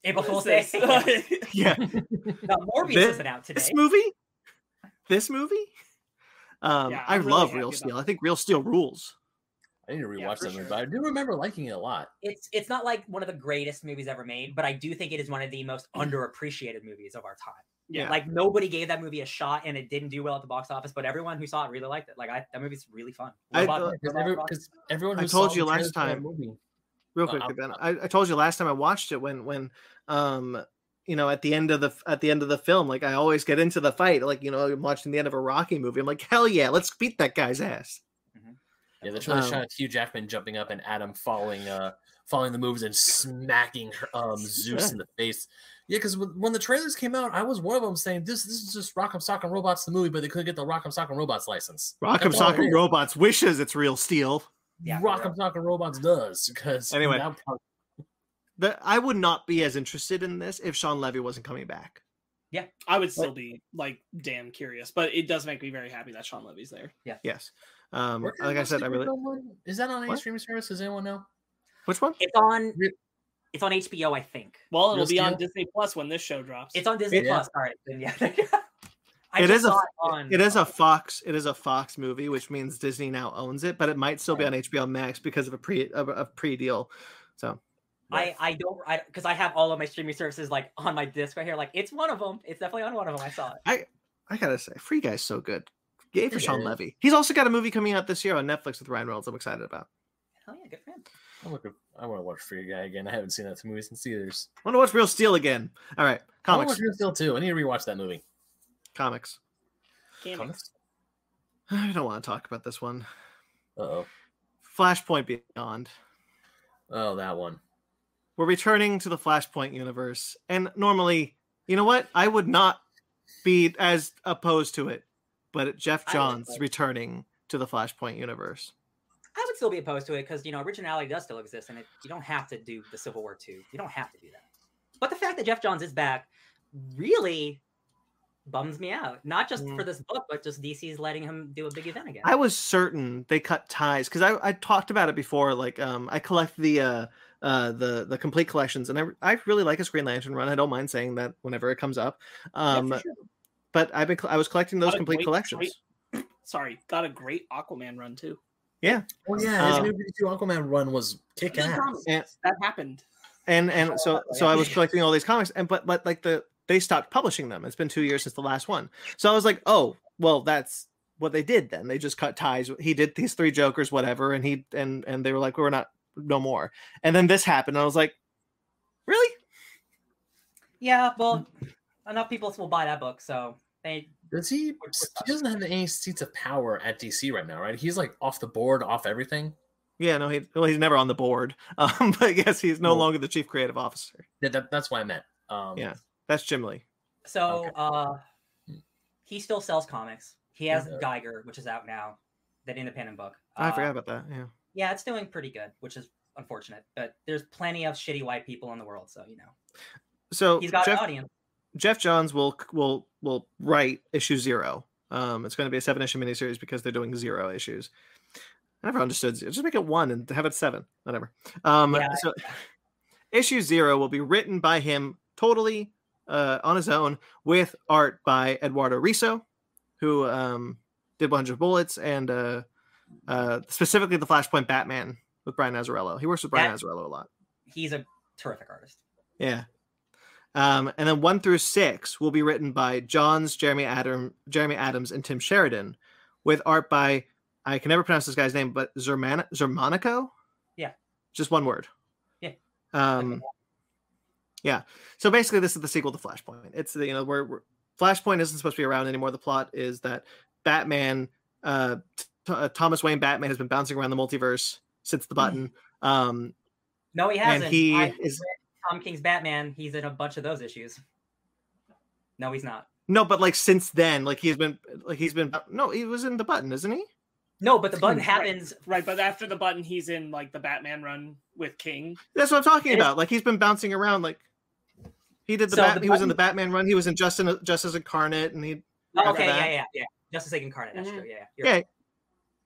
Speaker 3: April Fool's Day.
Speaker 1: yeah
Speaker 3: no, Morbius
Speaker 1: This-
Speaker 3: isn't out today.
Speaker 1: this movie this movie um
Speaker 4: Yeah,
Speaker 1: i
Speaker 4: really
Speaker 1: love real steel i think real steel rules
Speaker 2: I need to
Speaker 4: Yeah,
Speaker 2: rewatch
Speaker 4: for
Speaker 2: that movie,
Speaker 4: sure.
Speaker 2: but I do remember liking it a lot.
Speaker 3: It's it's not like one of the greatest movies ever made, but I do think it is one of the most underappreciated movies of our time.
Speaker 4: Yeah.
Speaker 3: Like nobody gave that movie a shot, and it didn't do well at the box office, but everyone who saw it really liked it. Like I, that movie's really fun.
Speaker 1: I-
Speaker 3: Robot-
Speaker 1: uh,
Speaker 2: Because
Speaker 3: Robot Rock-
Speaker 2: everyone
Speaker 1: I
Speaker 2: who
Speaker 1: told
Speaker 2: saw
Speaker 1: you last
Speaker 2: trailer for that
Speaker 1: time.
Speaker 2: movie-
Speaker 1: real
Speaker 2: Uh,
Speaker 1: quickly
Speaker 2: I'm-
Speaker 1: ben I, I told you last time i watched it when when um you know at the end of the at the end of the film like i always get into the fight like you know i'm watching the end of a rocky movie i'm like hell yeah let's beat that guy's ass
Speaker 2: Yeah, the trailer
Speaker 1: Um,
Speaker 2: shot Hugh Jackman jumping up and Atom following uh following the moves and smacking her- um Zeus in the face. Yeah, because when the trailers came out, I was one of them saying this this is just Rock'em Sock'em Robots the movie, but they couldn't get the Rock'em Sock'em Robots license.
Speaker 1: rock'em
Speaker 2: That's all it
Speaker 1: sock'em robots wishes it's real steel
Speaker 3: Yeah, for
Speaker 2: Rock'em Sock'em Robots does because
Speaker 1: Anyway.
Speaker 2: that part-
Speaker 1: the, i would not be as interested in this if shawn levy wasn't coming back Yeah,
Speaker 4: I would still be like damn curious, but it does make me very happy that Shawn Levy's there. Yeah.
Speaker 1: Yes um
Speaker 2: where can
Speaker 1: like i said i really
Speaker 2: one? is that on any
Speaker 1: What?
Speaker 2: streaming service? Does anyone know?
Speaker 1: which one
Speaker 3: It's on. It's on HBO, I think.
Speaker 4: Well, it'll
Speaker 2: Real
Speaker 4: be on Disney Plus when this show drops.
Speaker 3: It's on Disney
Speaker 2: Yeah.
Speaker 3: Plus. All right, then yeah. I
Speaker 1: It
Speaker 3: just
Speaker 1: is a-
Speaker 3: it on.
Speaker 1: it is a fox it is a fox movie which means disney now owns it but it might still be on hbo max because of a pre of a, a pre-deal so
Speaker 3: I I don't I because I have all of my streaming services like on my disc right here. Like it's one of them. It's definitely on one of them. I saw it.
Speaker 1: I gotta say, Free Guy's so good. Yay for
Speaker 2: It
Speaker 1: Shawn
Speaker 2: is.
Speaker 1: Levy. He's also got a movie coming out this year on Netflix with Ryan Reynolds. I'm excited about.
Speaker 3: Hell yeah, good for him.
Speaker 2: I'm looking. I want to watch Free Guy again. I haven't seen that movie since theaters.
Speaker 1: I want to watch Real Steel again. All right, comics.
Speaker 2: I want to watch Real Steel too. I need to rewatch that movie.
Speaker 1: comics.
Speaker 4: Comics.
Speaker 1: I don't want to talk about this one.
Speaker 2: Uh oh.
Speaker 1: Flashpoint Beyond.
Speaker 2: Oh, that one.
Speaker 1: We're returning to the Flashpoint universe, and normally, you know what? I would not be as opposed to it, but
Speaker 3: Geoff
Speaker 1: Johns returning to the Flashpoint universe.
Speaker 3: I would still be opposed to it because you know originality does still exist, and it, you don't have to do the Civil War two. You don't have to do that. But the fact that Geoff Johns is back really bums me out. Not just
Speaker 1: Mm.
Speaker 3: for this book, but just DC's letting him do a big event again.
Speaker 1: I was certain they cut ties because I, I talked about it before. Like, um, I collect the uh, uh, the the complete collections, and I I really like a Green Lantern run. I don't mind saying that whenever it comes up. Um,
Speaker 4: for sure.
Speaker 1: But I've been I was collecting those
Speaker 4: Got
Speaker 1: complete
Speaker 4: great-
Speaker 1: collections.
Speaker 4: great- Sorry, got a great Aquaman run too. Yeah.
Speaker 2: Oh yeah, his
Speaker 1: Um,
Speaker 2: new 52 Aquaman run was kick ass.
Speaker 1: And-
Speaker 4: that happened.
Speaker 1: and and so
Speaker 3: Oh,
Speaker 1: so. I was collecting all these comics, and but but like the they stopped publishing them. It's been two years since the last one, so I was like, oh well, that's what they did then. They just cut ties. He did these three Jokers, whatever, and he and and they were like, we're not no more. And then this happened, and I was like, really?
Speaker 3: yeah, well, enough people will buy that book, so they
Speaker 2: Does he? He doesn't have any seats of power at DC right now, right? He's like off the board, off everything.
Speaker 1: Yeah, no, he well, he's never on the board. Um, but yes, he's no
Speaker 2: Well-
Speaker 1: longer the chief creative officer.
Speaker 2: That, that- that's what I meant. Um,
Speaker 1: Yeah. That's Jim Lee.
Speaker 3: So
Speaker 2: Okay.
Speaker 3: uh he still sells comics. He has
Speaker 2: Okay.
Speaker 3: Geiger, which is out now, that independent book.
Speaker 1: I
Speaker 3: Uh,
Speaker 1: forgot about that. Yeah.
Speaker 3: Yeah, it's doing pretty good, which is unfortunate. But there's plenty of shitty white people in the world, so you know
Speaker 1: So
Speaker 3: he's got
Speaker 1: Geoff,
Speaker 3: an audience.
Speaker 1: Geoff Johns will will will write issue zero. Um, it's going to be a seven issue miniseries because they're doing zero issues. I never understood. zero. Just make it one and have it seven. Whatever. Um,
Speaker 3: Yeah.
Speaker 1: so issue zero will be written by him totally uh, on his own with art by Eduardo Risso, who um, did 100 Bullets and uh, uh, specifically the Flashpoint Batman with Brian Azzarello. He works with Brian
Speaker 3: That-
Speaker 1: Azzarello a lot.
Speaker 3: He's a terrific artist.
Speaker 1: Yeah. Um, and then one through six will be written by Johns, Jeremy Adam, Jeremy Adams, and Tim Sheridan, with art by I can never pronounce this guy's name, but Zerman Xermanico.
Speaker 3: Yeah.
Speaker 1: Just one word.
Speaker 3: Yeah.
Speaker 1: Um. Yeah. So basically, this is the sequel to Flashpoint. It's the you know where where- Flashpoint isn't supposed to be around anymore. The plot is that Batman, uh, T- uh, Thomas Wayne Batman, has been bouncing around the multiverse since the button. Um,
Speaker 3: No, he hasn't.
Speaker 1: And he
Speaker 3: I
Speaker 1: is
Speaker 3: read Tom King's Batman. He's in a bunch of those issues. No, he's not.
Speaker 1: No, but like since then, like he's been like he's been no, he was in the button, isn't he?
Speaker 3: No, but the button happens.
Speaker 4: Right, but after the button, he's in like the Batman run with King.
Speaker 1: That's what I'm talking
Speaker 3: It is-
Speaker 1: about. Like he's been bouncing around. Like he did the,
Speaker 3: So
Speaker 1: Bat-
Speaker 3: the
Speaker 1: he was in the Batman run. He was in Justice Justice Incarnate, and he
Speaker 3: Oh, okay, yeah, yeah, yeah. Justice League Incarnate. That's
Speaker 4: Mhm.
Speaker 3: true. Yeah, yeah. You're right.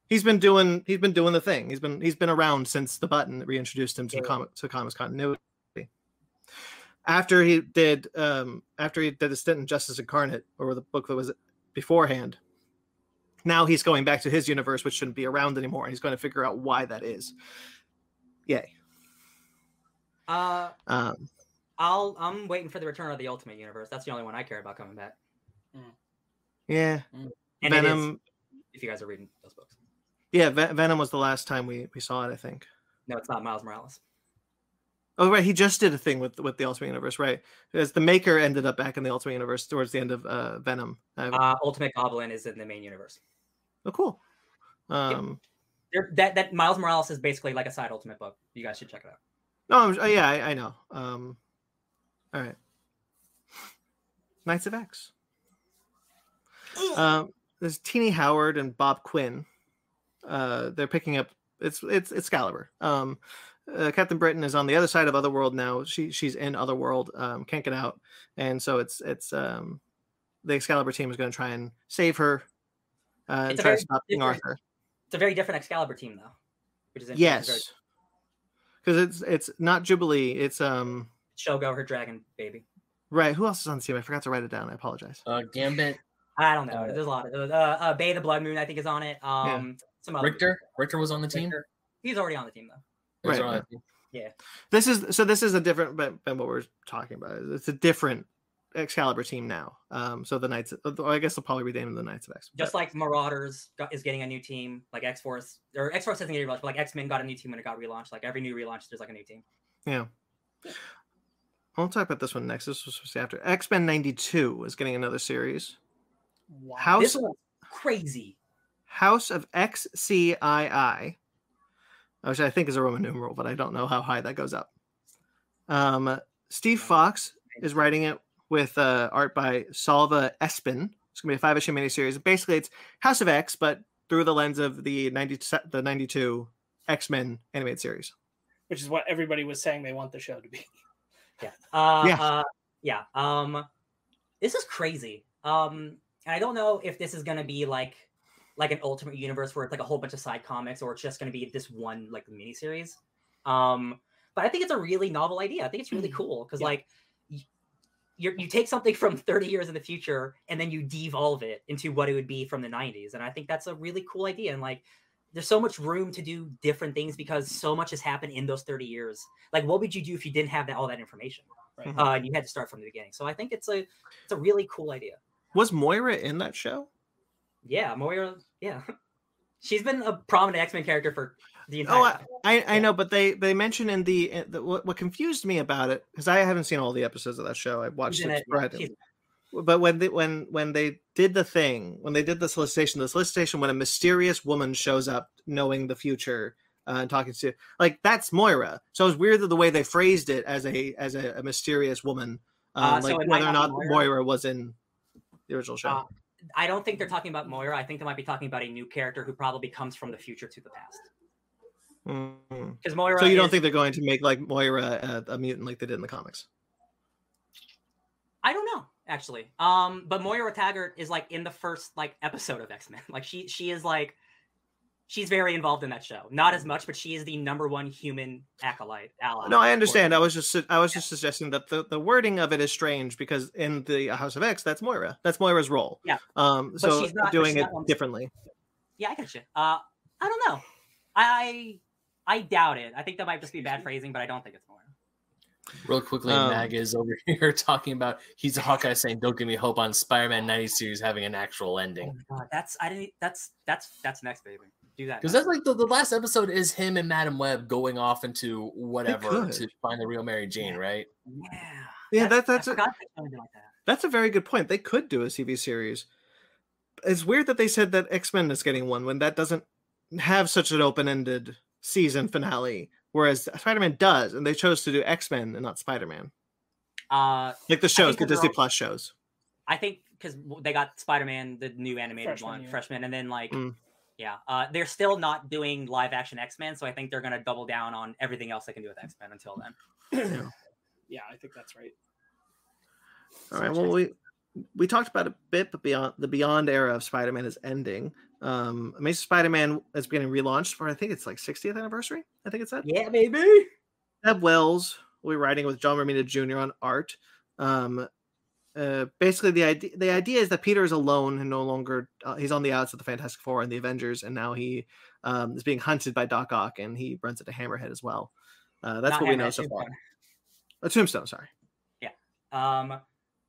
Speaker 1: he's been doing he's been doing the thing. He's been he's been around since the button that reintroduced him to the
Speaker 3: Yeah.
Speaker 1: comic to comics continuity. After he did um after he did a stint in Justice Incarnate, or the book that was beforehand. Now he's going back to his universe, which shouldn't be around anymore, and he's going to figure out why that is. Yay.
Speaker 3: Uh,
Speaker 1: Um,
Speaker 3: I'll. I'm waiting for the return of the Ultimate Universe. That's the only one I care about coming back.
Speaker 1: yeah,
Speaker 3: And it is,
Speaker 1: Venom.
Speaker 3: if you guys are reading those books.
Speaker 1: Yeah, Ve- Venom was the last time we, we saw it. I think.
Speaker 3: No, it's not Miles Morales.
Speaker 1: Oh right, he just did a thing with with the Ultimate Universe, right? Because the Maker ended up back in the Ultimate Universe towards the end of uh, Venom. Uh,
Speaker 3: Uh, Ultimate Goblin is in the main universe.
Speaker 1: oh, cool. Um,
Speaker 3: There, that that Miles Morales is basically like a side Ultimate book. You guys should check it out.
Speaker 1: no, I'm, oh, yeah, I, I know. Um, all right. Knights of X. Um, there's Tini Howard and Bob Quinn. Uh, they're picking up. It's it's Excalibur. Um, uh, Captain Britain is on the other side of Otherworld now. She she's in Otherworld. Um, can't get out, and so it's it's um, the Excalibur team is going to try and save her. Uh, and
Speaker 3: It's a
Speaker 1: try to
Speaker 3: very
Speaker 1: stop King
Speaker 3: different-
Speaker 1: Arthur.
Speaker 3: It's a very different Excalibur team though, which is interesting. It's very-
Speaker 1: Yes, because it's it's not Jubilee. It's um
Speaker 3: Shogo, her dragon baby.
Speaker 1: right. Who else is on the team? I forgot to write it down. I apologize.
Speaker 2: Uh, Gambit,
Speaker 3: I don't know.
Speaker 2: Uh,
Speaker 3: There's a lot of uh, uh, Bei the Blood Moon. I think is on it. Um, some other
Speaker 2: Rictor. Rictor was on the team.
Speaker 3: Rictor. He's already on the team though.
Speaker 2: He
Speaker 1: Right,
Speaker 2: on
Speaker 1: right.
Speaker 2: the.
Speaker 1: This is so. This is a different than, than what we're talking about. It's a different Excalibur team now. Um, so the Knights. uh, I guess they'll probably rename them the Knights of X.
Speaker 3: Just like Marauders got, is getting a new team, like X Force or X Force isn't getting relaunched, but like X Men got a new team when it got relaunched. Like every new relaunch, there's like a new team.
Speaker 1: Yeah. I'll talk about this one next. This was supposed to be after X Men '92 is getting another series.
Speaker 4: Wow.
Speaker 1: House
Speaker 3: This one's crazy.
Speaker 1: House of XCII, which I think is a Roman numeral, but I don't know how high that goes up. Um, Steve Foxe is writing it with uh, art by Salva Espin. It's gonna be a five issue miniseries. Basically, it's House of X, but through the lens of the ninety the ninety two X Men animated series.
Speaker 4: Which is what everybody was saying they want the show to be.
Speaker 3: Yeah. Uh,
Speaker 1: Yeah.
Speaker 3: Uh, yeah. Um, this is crazy. Um, and I don't know if this is gonna be like like an ultimate universe where it's like a whole bunch of side comics, or it's just gonna be this one like miniseries. Um, but I think it's a really novel idea. I think it's really
Speaker 4: Mhm.
Speaker 3: cool because
Speaker 4: Yeah.
Speaker 3: like you you take something from 30 years in the future and then you devolve it into what it would be from the 90s, and I think that's a really cool idea. And like, there's so much room to do different things because so much has happened in those 30 years. Like, what would you do if you didn't have that all that information?
Speaker 4: Right.
Speaker 3: Uh, and you had to start from the beginning. So I think it's a it's a really cool idea.
Speaker 1: Was Moira in that show?
Speaker 3: Yeah, Moira. Yeah, she's been a prominent X Men character for the entire.
Speaker 1: Oh, I. I, I know, but they they mention in the, in the what, what confused me about it because I haven't seen all the episodes of that show. I watched
Speaker 3: She's
Speaker 1: it
Speaker 3: it, yeah,
Speaker 1: sporadically.
Speaker 3: she's-
Speaker 1: but when they when when they did the thing when they did the solicitation the solicitation when a mysterious woman shows up knowing the future uh, and talking to like that's Moira. So it's weird that the way they phrased it as a as a, a mysterious woman, uh,
Speaker 3: Uh,
Speaker 1: like
Speaker 3: it might
Speaker 1: whether or
Speaker 3: not
Speaker 1: not Moira.
Speaker 3: Moira.
Speaker 1: was in the original show.
Speaker 3: Uh, I don't think they're talking about Moira. I think they might be talking about a new character who probably comes from the future to the past. Because Moira.
Speaker 1: So you don't
Speaker 3: is-
Speaker 1: think they're going to make like Moira a, a mutant like they did in the comics?
Speaker 3: I don't know actually. Um, but Moira Taggart is like in the first like episode of X Men. Like she she is like she's very involved in that show. Not as much, but she is the number one human acolyte ally.
Speaker 1: No, I understand. I was just I was just suggesting that the, the wording of it is strange because in the House of X, that's Moira. That's Moira's role.
Speaker 3: Yeah.
Speaker 1: Um.
Speaker 3: But
Speaker 1: So
Speaker 3: she's not-
Speaker 1: doing
Speaker 3: she's
Speaker 1: it
Speaker 3: not on-
Speaker 1: differently.
Speaker 3: Yeah, I get you. Uh, I don't know. I I doubt it. I think that might just be bad phrasing, but I don't think it's Moira.
Speaker 2: Real quickly,
Speaker 1: Um,
Speaker 2: Mag is over here talking about he's a Hawkeye saying, "Don't give me hope on Spider-Man '90 series having an actual
Speaker 3: Oh
Speaker 2: ending."
Speaker 3: my god, that's I didn't. That's that's that's next, baby. Do that.
Speaker 2: Because that's like the, the last episode is him and Madam Web going off into whatever to find the real Mary Jane, right?
Speaker 3: yeah.
Speaker 1: Yeah,
Speaker 3: That's-
Speaker 1: that, that's
Speaker 3: I
Speaker 1: a,
Speaker 3: forgot they were doing like that.
Speaker 1: that's a very good point. They could do a TV series. It's weird that they said that X Men is getting one when that doesn't have such an open ended season finale, whereas Spider Man does, and they chose to do X Men and not Spider Man.
Speaker 3: Uh,
Speaker 1: Like the shows, the Disney
Speaker 3: all-
Speaker 1: Plus shows.
Speaker 3: I think because they got Spider Man, the new animated
Speaker 4: Freshman
Speaker 3: one,
Speaker 4: year.
Speaker 3: freshman, and then like,
Speaker 1: Mm.
Speaker 3: Yeah, uh, they're still not doing live action X Men, so I think they're gonna double down on everything else they can do with X Men until then.
Speaker 4: yeah, I think that's right.
Speaker 1: All right. Well, we we talked about a bit, but beyond the Beyond era of Spider-Man is ending. Um, Amazing Spider-Man is getting relaunched for I think it's like 60th anniversary. I think it's that.
Speaker 3: Yeah, baby.
Speaker 1: Zeb Wells will be writing with John Romita Jr. on art. Um, uh, basically, the idea the idea is that Peter is alone and no longer uh, he's on the outs of the Fantastic Four and the Avengers, and now he um, is being hunted by Doc Ock, and he runs into Hammerhead as well. Uh, that's
Speaker 3: Not
Speaker 1: what we know so far. A Tombstone, sorry. Yeah.
Speaker 3: Um,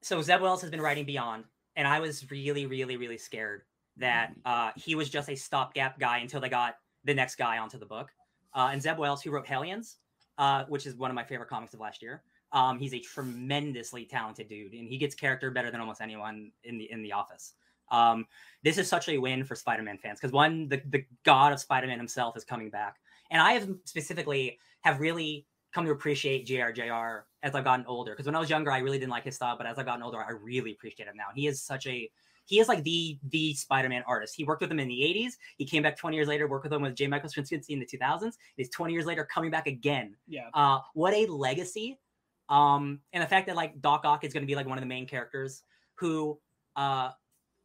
Speaker 3: so Zeb Wells has been writing Beyond, and I was really, really, really scared that uh, he was just a stopgap guy until they got the next guy onto the book. Uh, and Zeb Wells, who wrote Hellions, uh, which is one of my favorite comics of last year, um, he's a tremendously talented dude, and he gets character better than almost anyone in the in the office. Um, this is such a win for Spider-Man fans because one, the, the god of Spider-Man himself is coming back, and I have specifically have really come to appreciate JRJR as I've gotten older. Because when I was younger, I really didn't like his style, but as I've gotten older, I really appreciate him now. He is such a he is like the the Spider-Man artist. He worked with him in the 80s. He came back 20 years later, worked with him with J. Michael Straczynski in the 2000s. He's 20 years later coming back again.
Speaker 4: Yeah,
Speaker 3: Uh, what a legacy. Um, and the fact that like Doc Ock is going to be like one of the main characters who uh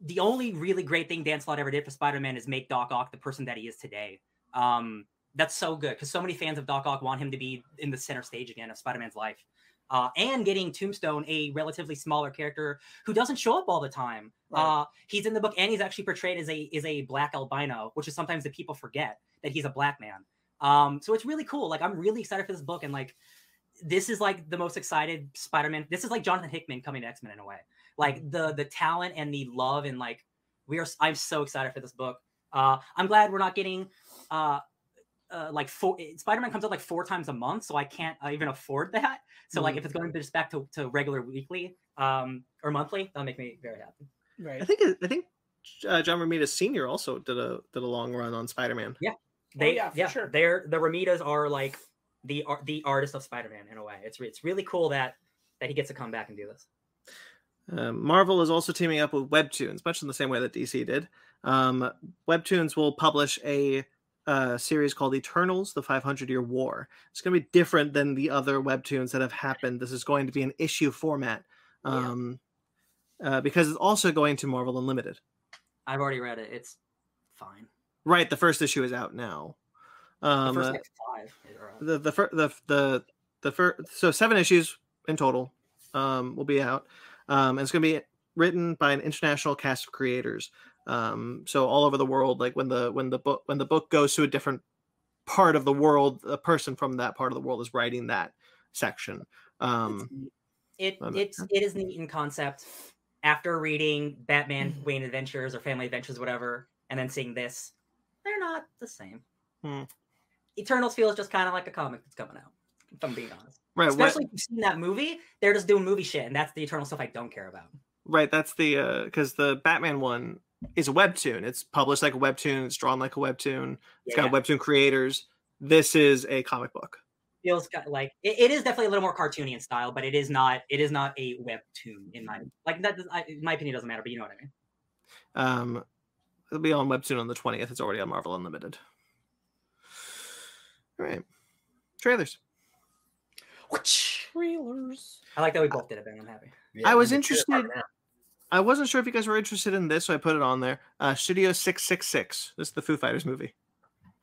Speaker 3: the only really great thing Dan Slott ever did for Spider-Man is make Doc Ock the person that he is today. Um, that's so good because so many fans of Doc Ock want him to be in the center stage again of Spider-Man's life. Uh, and getting Tombstone, a relatively smaller character who doesn't show up all the time.
Speaker 4: Right.
Speaker 3: Uh, he's in the book and he's actually portrayed as a is a black albino, which is sometimes that people forget that he's a black man. Um, so it's really cool. Like I'm really excited for this book, and like this is like the most excited Spider-Man. This is like Jonathan Hickman coming to X-Men in a way. Like the the talent and the love and like we are. I'm so excited for this book. Uh, I'm glad we're not getting uh, uh, like four. Spider-Man comes out like four times a month, so I can't uh, even afford that. So like
Speaker 1: Mhm.
Speaker 3: if it's going just back to, to regular weekly um, or monthly, that'll make me very happy.
Speaker 4: right.
Speaker 1: I think I think uh, John Romita Sr. also did a did a long run on Spider-Man.
Speaker 3: They,
Speaker 4: yeah, for
Speaker 3: yeah,
Speaker 4: sure.
Speaker 3: They're the Romitas are like the ar- the artist of Spider-Man in a way. It's re- it's really cool that that he gets to come back and do this.
Speaker 1: Um, Marvel is also teaming up with Webtoons, much in the same way that DC did. Um, Webtoons will publish a uh, series called Eternals: The 500 Year War. It's going to be different than the other Webtoons that have happened. This is going to be an issue format
Speaker 3: Yeah.
Speaker 1: um, uh, because it's also going to Marvel Unlimited.
Speaker 3: I've already read it. It's fine.
Speaker 1: Right, the first issue is out now.
Speaker 3: The
Speaker 1: Um,
Speaker 3: first
Speaker 1: uh,
Speaker 3: like five. are
Speaker 1: the the the the the first so seven issues in total um will be out um and it's going to be written by an international cast of creators um so all over the world like when the when the book when the book goes to a different part of the world a person from that part of the world is writing that section um
Speaker 3: it it's it is neat in concept. After reading Batman Wayne Adventures or Family Adventures, whatever, and then seeing this, they're not the same.
Speaker 1: Hmm.
Speaker 3: Eternals feels just kind of like a comic that's coming out. If I'm being honest,
Speaker 1: right what,
Speaker 3: especially if you've seen that movie, they're just doing movie shit, and that's the Eternal stuff I don't care about.
Speaker 1: right that's the uh because the batman one is a webtoon it's published like a webtoon it's drawn like a webtoon It's
Speaker 3: Yeah,
Speaker 1: got webtoon creators this is a comic book.
Speaker 3: feels ki- like it, it is definitely a little more cartoony in style, but it is not it is not a webtoon in my like that. does- I, my opinion, doesn't matter, but you know what I mean.
Speaker 1: Um, it'll be on Webtoon on the twentieth. It's already on Marvel Unlimited. All right, trailers.
Speaker 4: What trailers.
Speaker 3: I like that we both did it, Ben. I'm happy.
Speaker 1: I was interested-
Speaker 2: figure it out
Speaker 1: I wasn't sure if you guys were interested in this, so I put it on there. Uh, Studio Six Six Six. This is the Foo Fighters movie.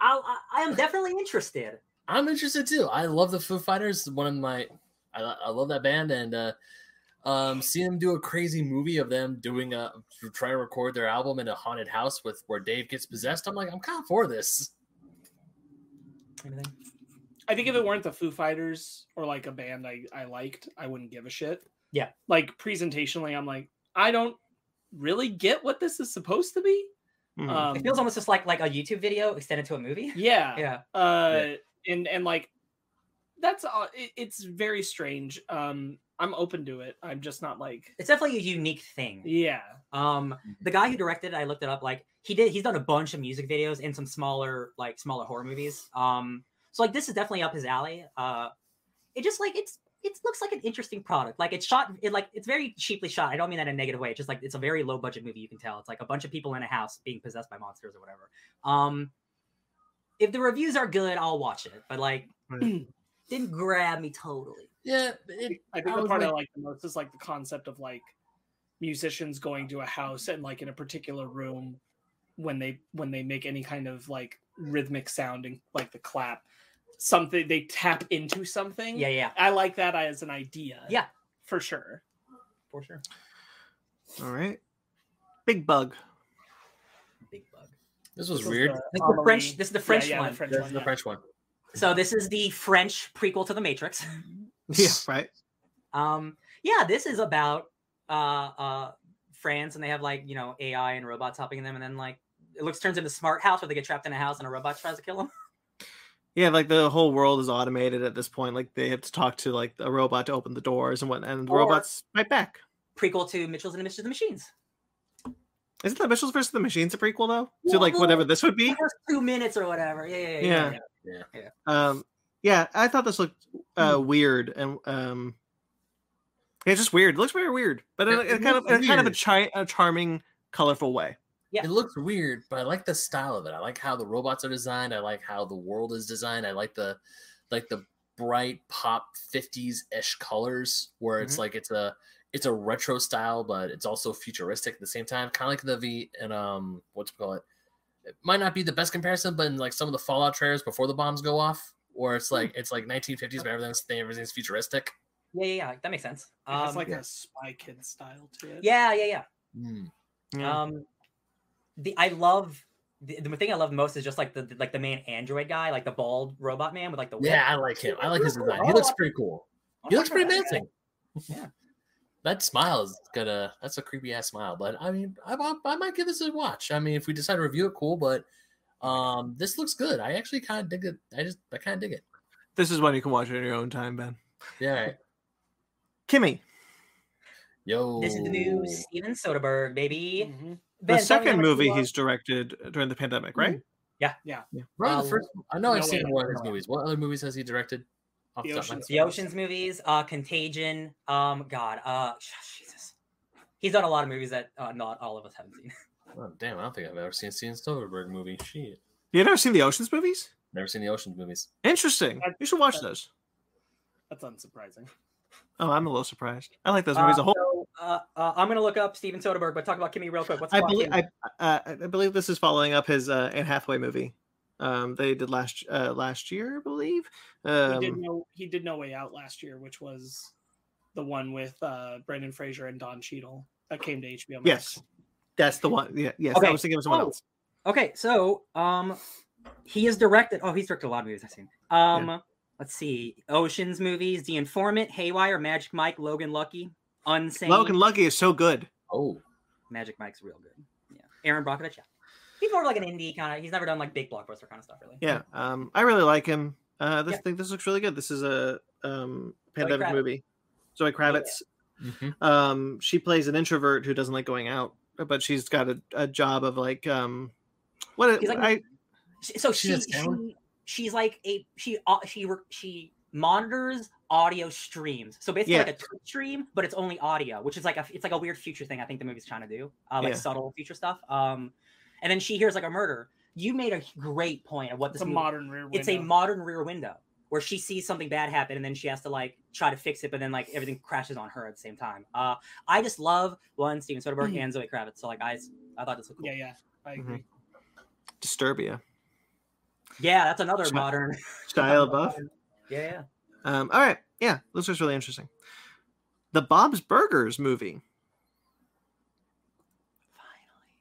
Speaker 3: I, I, I am definitely interested.
Speaker 2: I'm interested too. I love the Foo Fighters. One of my, I, I love that band, and uh, um, seeing them do a crazy movie of them doing a trying to record their album in a haunted house with where Dave gets possessed. I'm like, I'm kind of for this.
Speaker 3: Anything?
Speaker 4: I think if it weren't the Foo Fighters or like a band I, I liked, I wouldn't give a shit.
Speaker 3: Yeah.
Speaker 4: Like presentationally, I'm like, I don't really get what this is supposed to be.
Speaker 1: Mhm.
Speaker 4: Um,
Speaker 3: It feels almost just like like a YouTube video extended to a movie.
Speaker 4: yeah.
Speaker 3: Yeah.
Speaker 4: Uh, and and like that's all. It, it's very strange. Um, I'm open to it. I'm just not like,
Speaker 3: It's definitely a unique thing.
Speaker 4: yeah.
Speaker 3: Um, the guy who directed it, I looked it up. Like he did, he's done a bunch of music videos and some smaller, like smaller horror movies. Um, so like this is definitely up his alley. Uh, it just like it's it looks like an interesting product. Like it's shot, it like it's very cheaply shot. I don't mean that in a negative way. It's just like it's a very low budget movie. You can tell it's like a bunch of people in a house being possessed by monsters or whatever. Um, if the reviews are good, I'll watch it. But like,
Speaker 1: Right.
Speaker 3: didn't grab me totally.
Speaker 2: Yeah, it,
Speaker 4: I think
Speaker 2: I
Speaker 4: the
Speaker 2: was
Speaker 4: part I
Speaker 2: like-
Speaker 4: like the most is like the concept of like musicians going to a house and like in a particular room when they when they make any kind of like rhythmic sounding like the clap something they tap into something
Speaker 3: Yeah, yeah,
Speaker 4: i like that as an idea
Speaker 3: Yeah.
Speaker 4: for sure
Speaker 3: for sure.
Speaker 1: All right, Big Bug.
Speaker 3: Big bug.
Speaker 2: this was
Speaker 4: This was
Speaker 2: weird.
Speaker 4: the
Speaker 3: This is the
Speaker 4: Amelie-
Speaker 3: French. This is the
Speaker 4: yeah,
Speaker 3: French
Speaker 4: yeah,
Speaker 3: one.
Speaker 4: the French
Speaker 2: This
Speaker 4: one,
Speaker 2: is the
Speaker 4: yeah.
Speaker 2: French one.
Speaker 3: So this is the French prequel to the Matrix.
Speaker 1: Yeah, right.
Speaker 3: Um, yeah, this is about uh uh France and they have like you know AI and robots helping them, and then like it looks turns into smart house where they get trapped in a house and a robot tries to kill them.
Speaker 1: Yeah, like the whole world is automated at this point. Like they have to talk to like a robot to open the doors and what, and the
Speaker 3: Or-
Speaker 1: robots fight back.
Speaker 3: Prequel to Mitchell's and the Mitchell's and the Machines.
Speaker 1: Isn't the Mitchells versus the Machines a prequel though? To like whatever this would be.
Speaker 3: Two minutes or whatever. Yeah, yeah, yeah. yeah,
Speaker 1: Yeah.
Speaker 3: yeah.
Speaker 1: Um, yeah, I thought this looked uh, weird and um, yeah, it's just weird. It looks very weird, but in,
Speaker 2: Yeah,
Speaker 1: a- in
Speaker 2: it
Speaker 1: kind of in kind of a, chi- a charming, colorful way.
Speaker 3: Yeah.
Speaker 2: It looks weird, but I like the style of it. I like how the robots are designed. I like how the world is designed. I like the like the bright pop 50s ish colors where it's like it's a it's a retro style, but it's also futuristic at the same time. Kind of like the V and um what's it call it? It might not be the best comparison, but in like some of the Fallout trailers before the bombs go off, where it's like it's like 1950s, but everything's everything's futuristic.
Speaker 3: Yeah, yeah, yeah. That makes sense.
Speaker 4: it has
Speaker 3: Um,
Speaker 4: like
Speaker 1: yeah.
Speaker 4: a spy kid style to it
Speaker 3: yeah, yeah, yeah.
Speaker 2: Mm.
Speaker 1: Yeah.
Speaker 3: Um, the I love the, the thing I love most is just like the like the main android guy, like the bald robot man with like the whip.
Speaker 2: Yeah, I like him. I like his
Speaker 3: Cool.
Speaker 2: design. He looks pretty cool.
Speaker 3: I'll
Speaker 2: He looks pretty
Speaker 3: out.
Speaker 2: menacing.
Speaker 3: Yeah.
Speaker 2: That smile is gonna. That's a creepy ass smile, but I mean, I, I, I might give this a watch. I mean, if we decide to review it, cool. But um, this looks good. I actually kind of dig it. I just, I kind of dig it.
Speaker 1: This is when you can watch it in your own time, Ben.
Speaker 2: Yeah. all right.
Speaker 1: Kimmy,
Speaker 2: Yo.
Speaker 3: This is the new Steven Soderbergh, baby.
Speaker 4: Mhm.
Speaker 1: The
Speaker 3: Ben, tell me how
Speaker 1: second movie he's directed during the pandemic, right?
Speaker 2: Right,
Speaker 3: Uh,
Speaker 2: the first. I know I've seen
Speaker 4: way.
Speaker 2: one of his movies. What other movies has he directed? Off
Speaker 4: The
Speaker 2: top of my
Speaker 4: Ocean's
Speaker 3: the Ocean's movies, uh, Contagion. Um, God, uh, Jesus, he's done a lot of movies that uh, not all of us haven't seen.
Speaker 2: Oh, damn, I don't think I've ever seen a Steven Soderbergh movie. Shit.
Speaker 1: You never seen the Ocean's movies?
Speaker 2: Never seen the Ocean's movies.
Speaker 1: Interesting.
Speaker 4: That-
Speaker 1: You should watch
Speaker 4: that-
Speaker 1: those.
Speaker 4: that's unsurprising
Speaker 1: Oh, I'm a little surprised. I like those movies
Speaker 3: Uh,
Speaker 1: a whole.
Speaker 3: So, uh, uh, I'm gonna look up Steven Soderbergh, but talk about Kimmy real quick. What's
Speaker 1: I believe I, uh, I believe this is following up his uh, Anne Hathaway movie. Um, they did last uh, last year, I believe.
Speaker 4: he did
Speaker 1: Um,
Speaker 4: no he did no way out last year which was the one with uh brendan fraser and don Cheadle that came to hbo Max.
Speaker 1: yes, that's the one. Yeah, yes.
Speaker 3: Okay.
Speaker 1: I was thinking of someone
Speaker 3: Oh.
Speaker 1: else.
Speaker 3: Okay, so um, he has directed. Oh, he's directed a lot of movies I've seen. Um, let's see: Ocean's movies, The Informant, Haywire, Magic Mike, Logan Lucky, Unsane.
Speaker 1: Logan Lucky is so good.
Speaker 2: Oh,
Speaker 3: Magic Mike's real good. Yeah, Erin Brockovich. Yeah, he's more of like an indie kind of. He's never done like big blockbuster kind of stuff, really.
Speaker 1: Yeah, um, I really like him. Uh, this
Speaker 3: Yeah.
Speaker 1: think this looks really good. This is a um, pandemic
Speaker 3: Kravitz.
Speaker 1: movie. Zoe Kravitz.
Speaker 2: Mhm.
Speaker 1: Um, she plays an introvert who doesn't like going out, but she's got a, a job of like um, what
Speaker 3: He's like-
Speaker 1: I
Speaker 3: So
Speaker 2: She
Speaker 3: she, she, she's like a she uh, she re- she monitors audio streams. So basically
Speaker 1: Yeah.
Speaker 3: like a Twitch stream, but it's only audio, which is like a it's like a weird future thing. I think the movie's trying to do, uh, like
Speaker 1: Yeah.
Speaker 3: subtle future stuff. Um, and then she hears like a murder. You made a great point of what
Speaker 4: It's
Speaker 3: this
Speaker 4: a
Speaker 3: movie.
Speaker 4: modern rear window.
Speaker 3: it's a modern rear window where she sees something bad happen and then she has to like try to fix it, but then like everything crashes on her at the same time. Uh, I just love one Steven Soderbergh and Zoe Kravitz. So like I, I thought this was cool.
Speaker 4: Yeah, yeah. I
Speaker 1: Mhm.
Speaker 4: agree.
Speaker 1: Disturbia.
Speaker 3: Yeah, that's another
Speaker 1: Shia-
Speaker 3: modern.
Speaker 1: Shia LaBeouf.
Speaker 3: Yeah, yeah.
Speaker 1: Um, all right. Yeah, this was really interesting. The Bob's Burgers movie.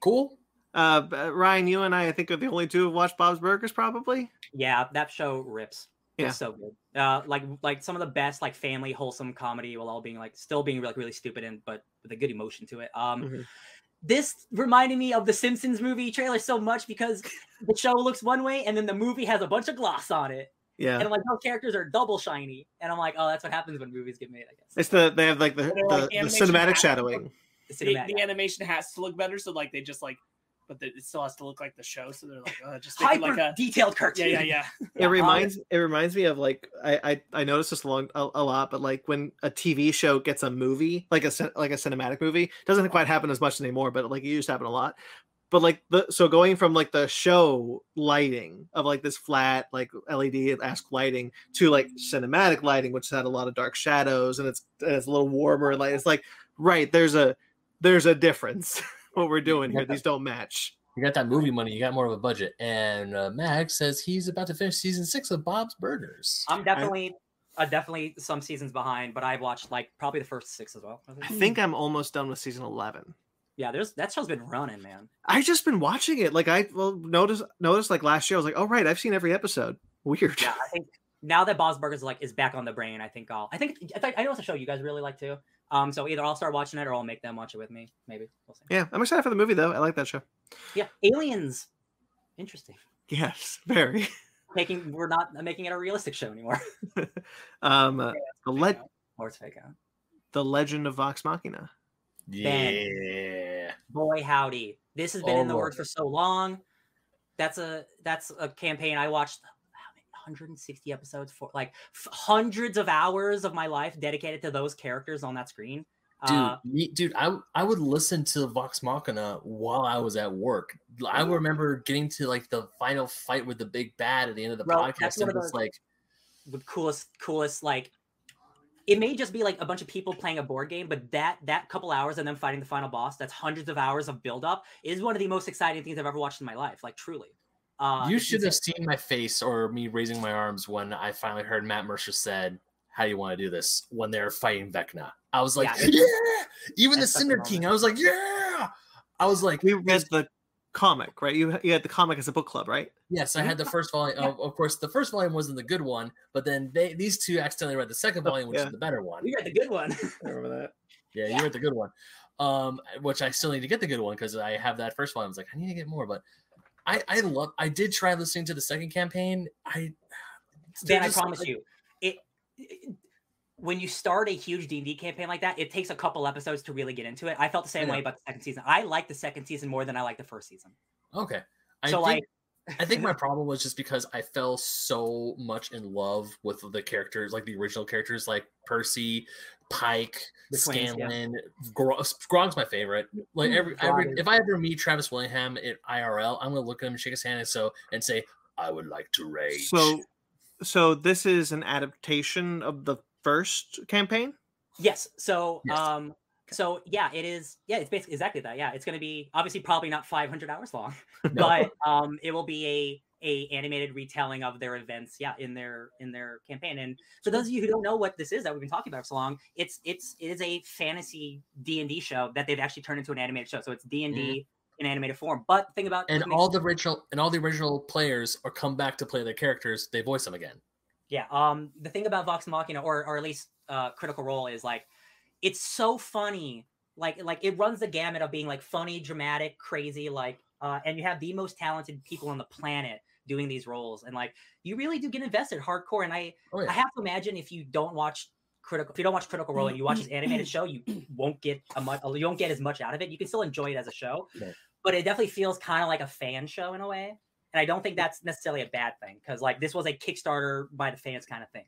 Speaker 2: Cool.
Speaker 1: Uh, Ryan, you and I, I think, are the only two who watched Bob's Burgers, probably.
Speaker 3: Yeah, that show rips.
Speaker 1: Yeah.
Speaker 3: It's so good. Uh, like like some of the best like family wholesome comedy while all being like still being like really stupid and but with a good emotion to it. Um,
Speaker 1: Mhm.
Speaker 3: this reminded me of the Simpsons movie trailer so much because the show looks one way and then the movie has a bunch of gloss on it
Speaker 1: Yeah,
Speaker 3: and like those characters are double shiny and I'm like, oh, that's what happens when movies get made. I guess
Speaker 1: it's the they have like the, the,
Speaker 4: like
Speaker 1: the cinematic shadowing.
Speaker 3: the
Speaker 4: The,
Speaker 3: cinematic.
Speaker 4: the animation has to look better, so like they just like, but the, it still has to look like the show. So they're like, uh, just
Speaker 3: hyper
Speaker 4: like a
Speaker 3: detailed cartoon.
Speaker 4: yeah, yeah.
Speaker 3: Yeah,
Speaker 1: it reminds it reminds me of like I I, I noticed this long a, a lot, but like when a TV show gets a movie like a like a cinematic movie doesn't quite happen as much anymore, but like it used to happen a lot. But like the so going from like the show lighting of like this flat like LED esque lighting to like cinematic lighting, which had a lot of dark shadows and it's and it's a little warmer light. It's like right there's a there's a difference what we're doing here. These don't match.
Speaker 2: You got that movie money. You got more of a budget. And uh, Max says he's about to finish season six of Bob's Burgers.
Speaker 3: I'm definitely uh, definitely some seasons behind, but I've watched like probably the first six as well.
Speaker 1: I think I'm almost done with season eleven.
Speaker 3: Yeah, there's that show's been running, man.
Speaker 1: I've just been watching it. Like I well notice notice like last year I was like, oh right, I've seen every episode. Weird.
Speaker 3: Yeah, I think now that Bob's Burgers like is back on the brain, I think I'll. I think I, think, I know it's a show you guys really like too. Um, so either I'll start watching it or I'll make them watch it with me. Maybe we'll see.
Speaker 1: Yeah, I'm excited for the movie though. I like that show.
Speaker 3: Yeah, Aliens, interesting.
Speaker 1: Yes, very.
Speaker 3: Making we're not making it a realistic show anymore.
Speaker 1: um, uh, the le-
Speaker 3: or it's fake out.
Speaker 1: the Legend of Vox Machina.
Speaker 2: Yeah.
Speaker 3: Boy, howdy! This has been
Speaker 2: Oh,
Speaker 3: in the works for so long. That's a that's a campaign I watched. 160 episodes for like f- hundreds of hours of my life dedicated to those characters on that screen.
Speaker 2: Dude,
Speaker 3: Uh,
Speaker 2: me, dude, I I would listen to Vox Machina while I was at work. I remember getting to like the final fight with the big bad at the end of the
Speaker 3: Bro,
Speaker 2: podcast, and it's
Speaker 3: the-
Speaker 2: like,
Speaker 3: the coolest coolest like it may just be like a bunch of people playing a board game but that that couple hours and then fighting the final boss that's hundreds of hours of build up is one of the most exciting things i've ever watched in my life like truly uh
Speaker 2: you should have seen my face or me raising my arms when I finally heard Matt Mercer said, "How do you want to do this?" When they're fighting Vecna, I was like,
Speaker 3: Yeah.
Speaker 2: "Yeah!" Even the
Speaker 3: That's such a
Speaker 2: Cinder. King, I was like, "Yeah!" I was like,
Speaker 1: We read the comic, right? You you had the comic as a book club, right?
Speaker 2: Yes, I had the first volume. Of, of course, the first volume wasn't the good one, but then they these two accidentally read the second volume, which
Speaker 1: Yeah.
Speaker 2: is the better one.
Speaker 3: You got the good one
Speaker 1: I remember that.
Speaker 2: Yeah, you read the good one. Um, which I still need to get the good one because I have that first volume. I was like, I need to get more, but I I love. I did try listening to the second campaign. I
Speaker 3: dan i
Speaker 2: there's-
Speaker 3: promise you it, it- when you start a huge d&d campaign like that it takes a couple episodes to really get into it i felt the same
Speaker 2: Yeah.
Speaker 3: way about the second season i like the second season more than i like the first season
Speaker 2: Okay, I
Speaker 3: so
Speaker 2: think,
Speaker 3: like
Speaker 2: I think my problem was just because I fell so much in love with the characters, like the original characters, like Percy, Pike,
Speaker 3: The twins, yeah.
Speaker 2: Scanlan. Gro- Grog's my favorite. Like
Speaker 3: mm,
Speaker 2: every,
Speaker 3: every
Speaker 2: if I ever meet Travis Willingham at IRL, I'm gonna look at him, shake his hand, and so and say, "I would like to rage."
Speaker 1: So, so this is an adaptation of the first campaign.
Speaker 3: Yes. So,
Speaker 2: Yes.
Speaker 3: um, so yeah, it is. Yeah, it's basically exactly that. Yeah, it's going to be obviously probably not 500 hours long, but um, it will be a a animated retelling of their events. Yeah, in their in their campaign. And for those of you who don't know what this is that we've been talking about for so long, it's it's it is a fantasy D and D show that they've actually turned into an animated show. So it's D and D in animated form. But the thing about
Speaker 2: and all the original and all the original players are come back to play their characters. They voice them again.
Speaker 3: Yeah. Um, the thing about Vox Machina, or or at least uh, Critical Role, is like it's so funny. Like like it runs the gamut of being like funny, dramatic, crazy, like uh, and you have the most talented people on the planet doing these roles, and like you really do get invested hardcore. And I
Speaker 2: Oh yeah.
Speaker 3: I have to imagine if you don't watch critical if you don't watch critical role and you watch this animated show you won't get a much you won't get as much out of it you can still enjoy it as a show but it definitely feels kind of like a fan show in a way and I don't think that's necessarily a bad thing because like this was a Kickstarter by the fans kind of thing.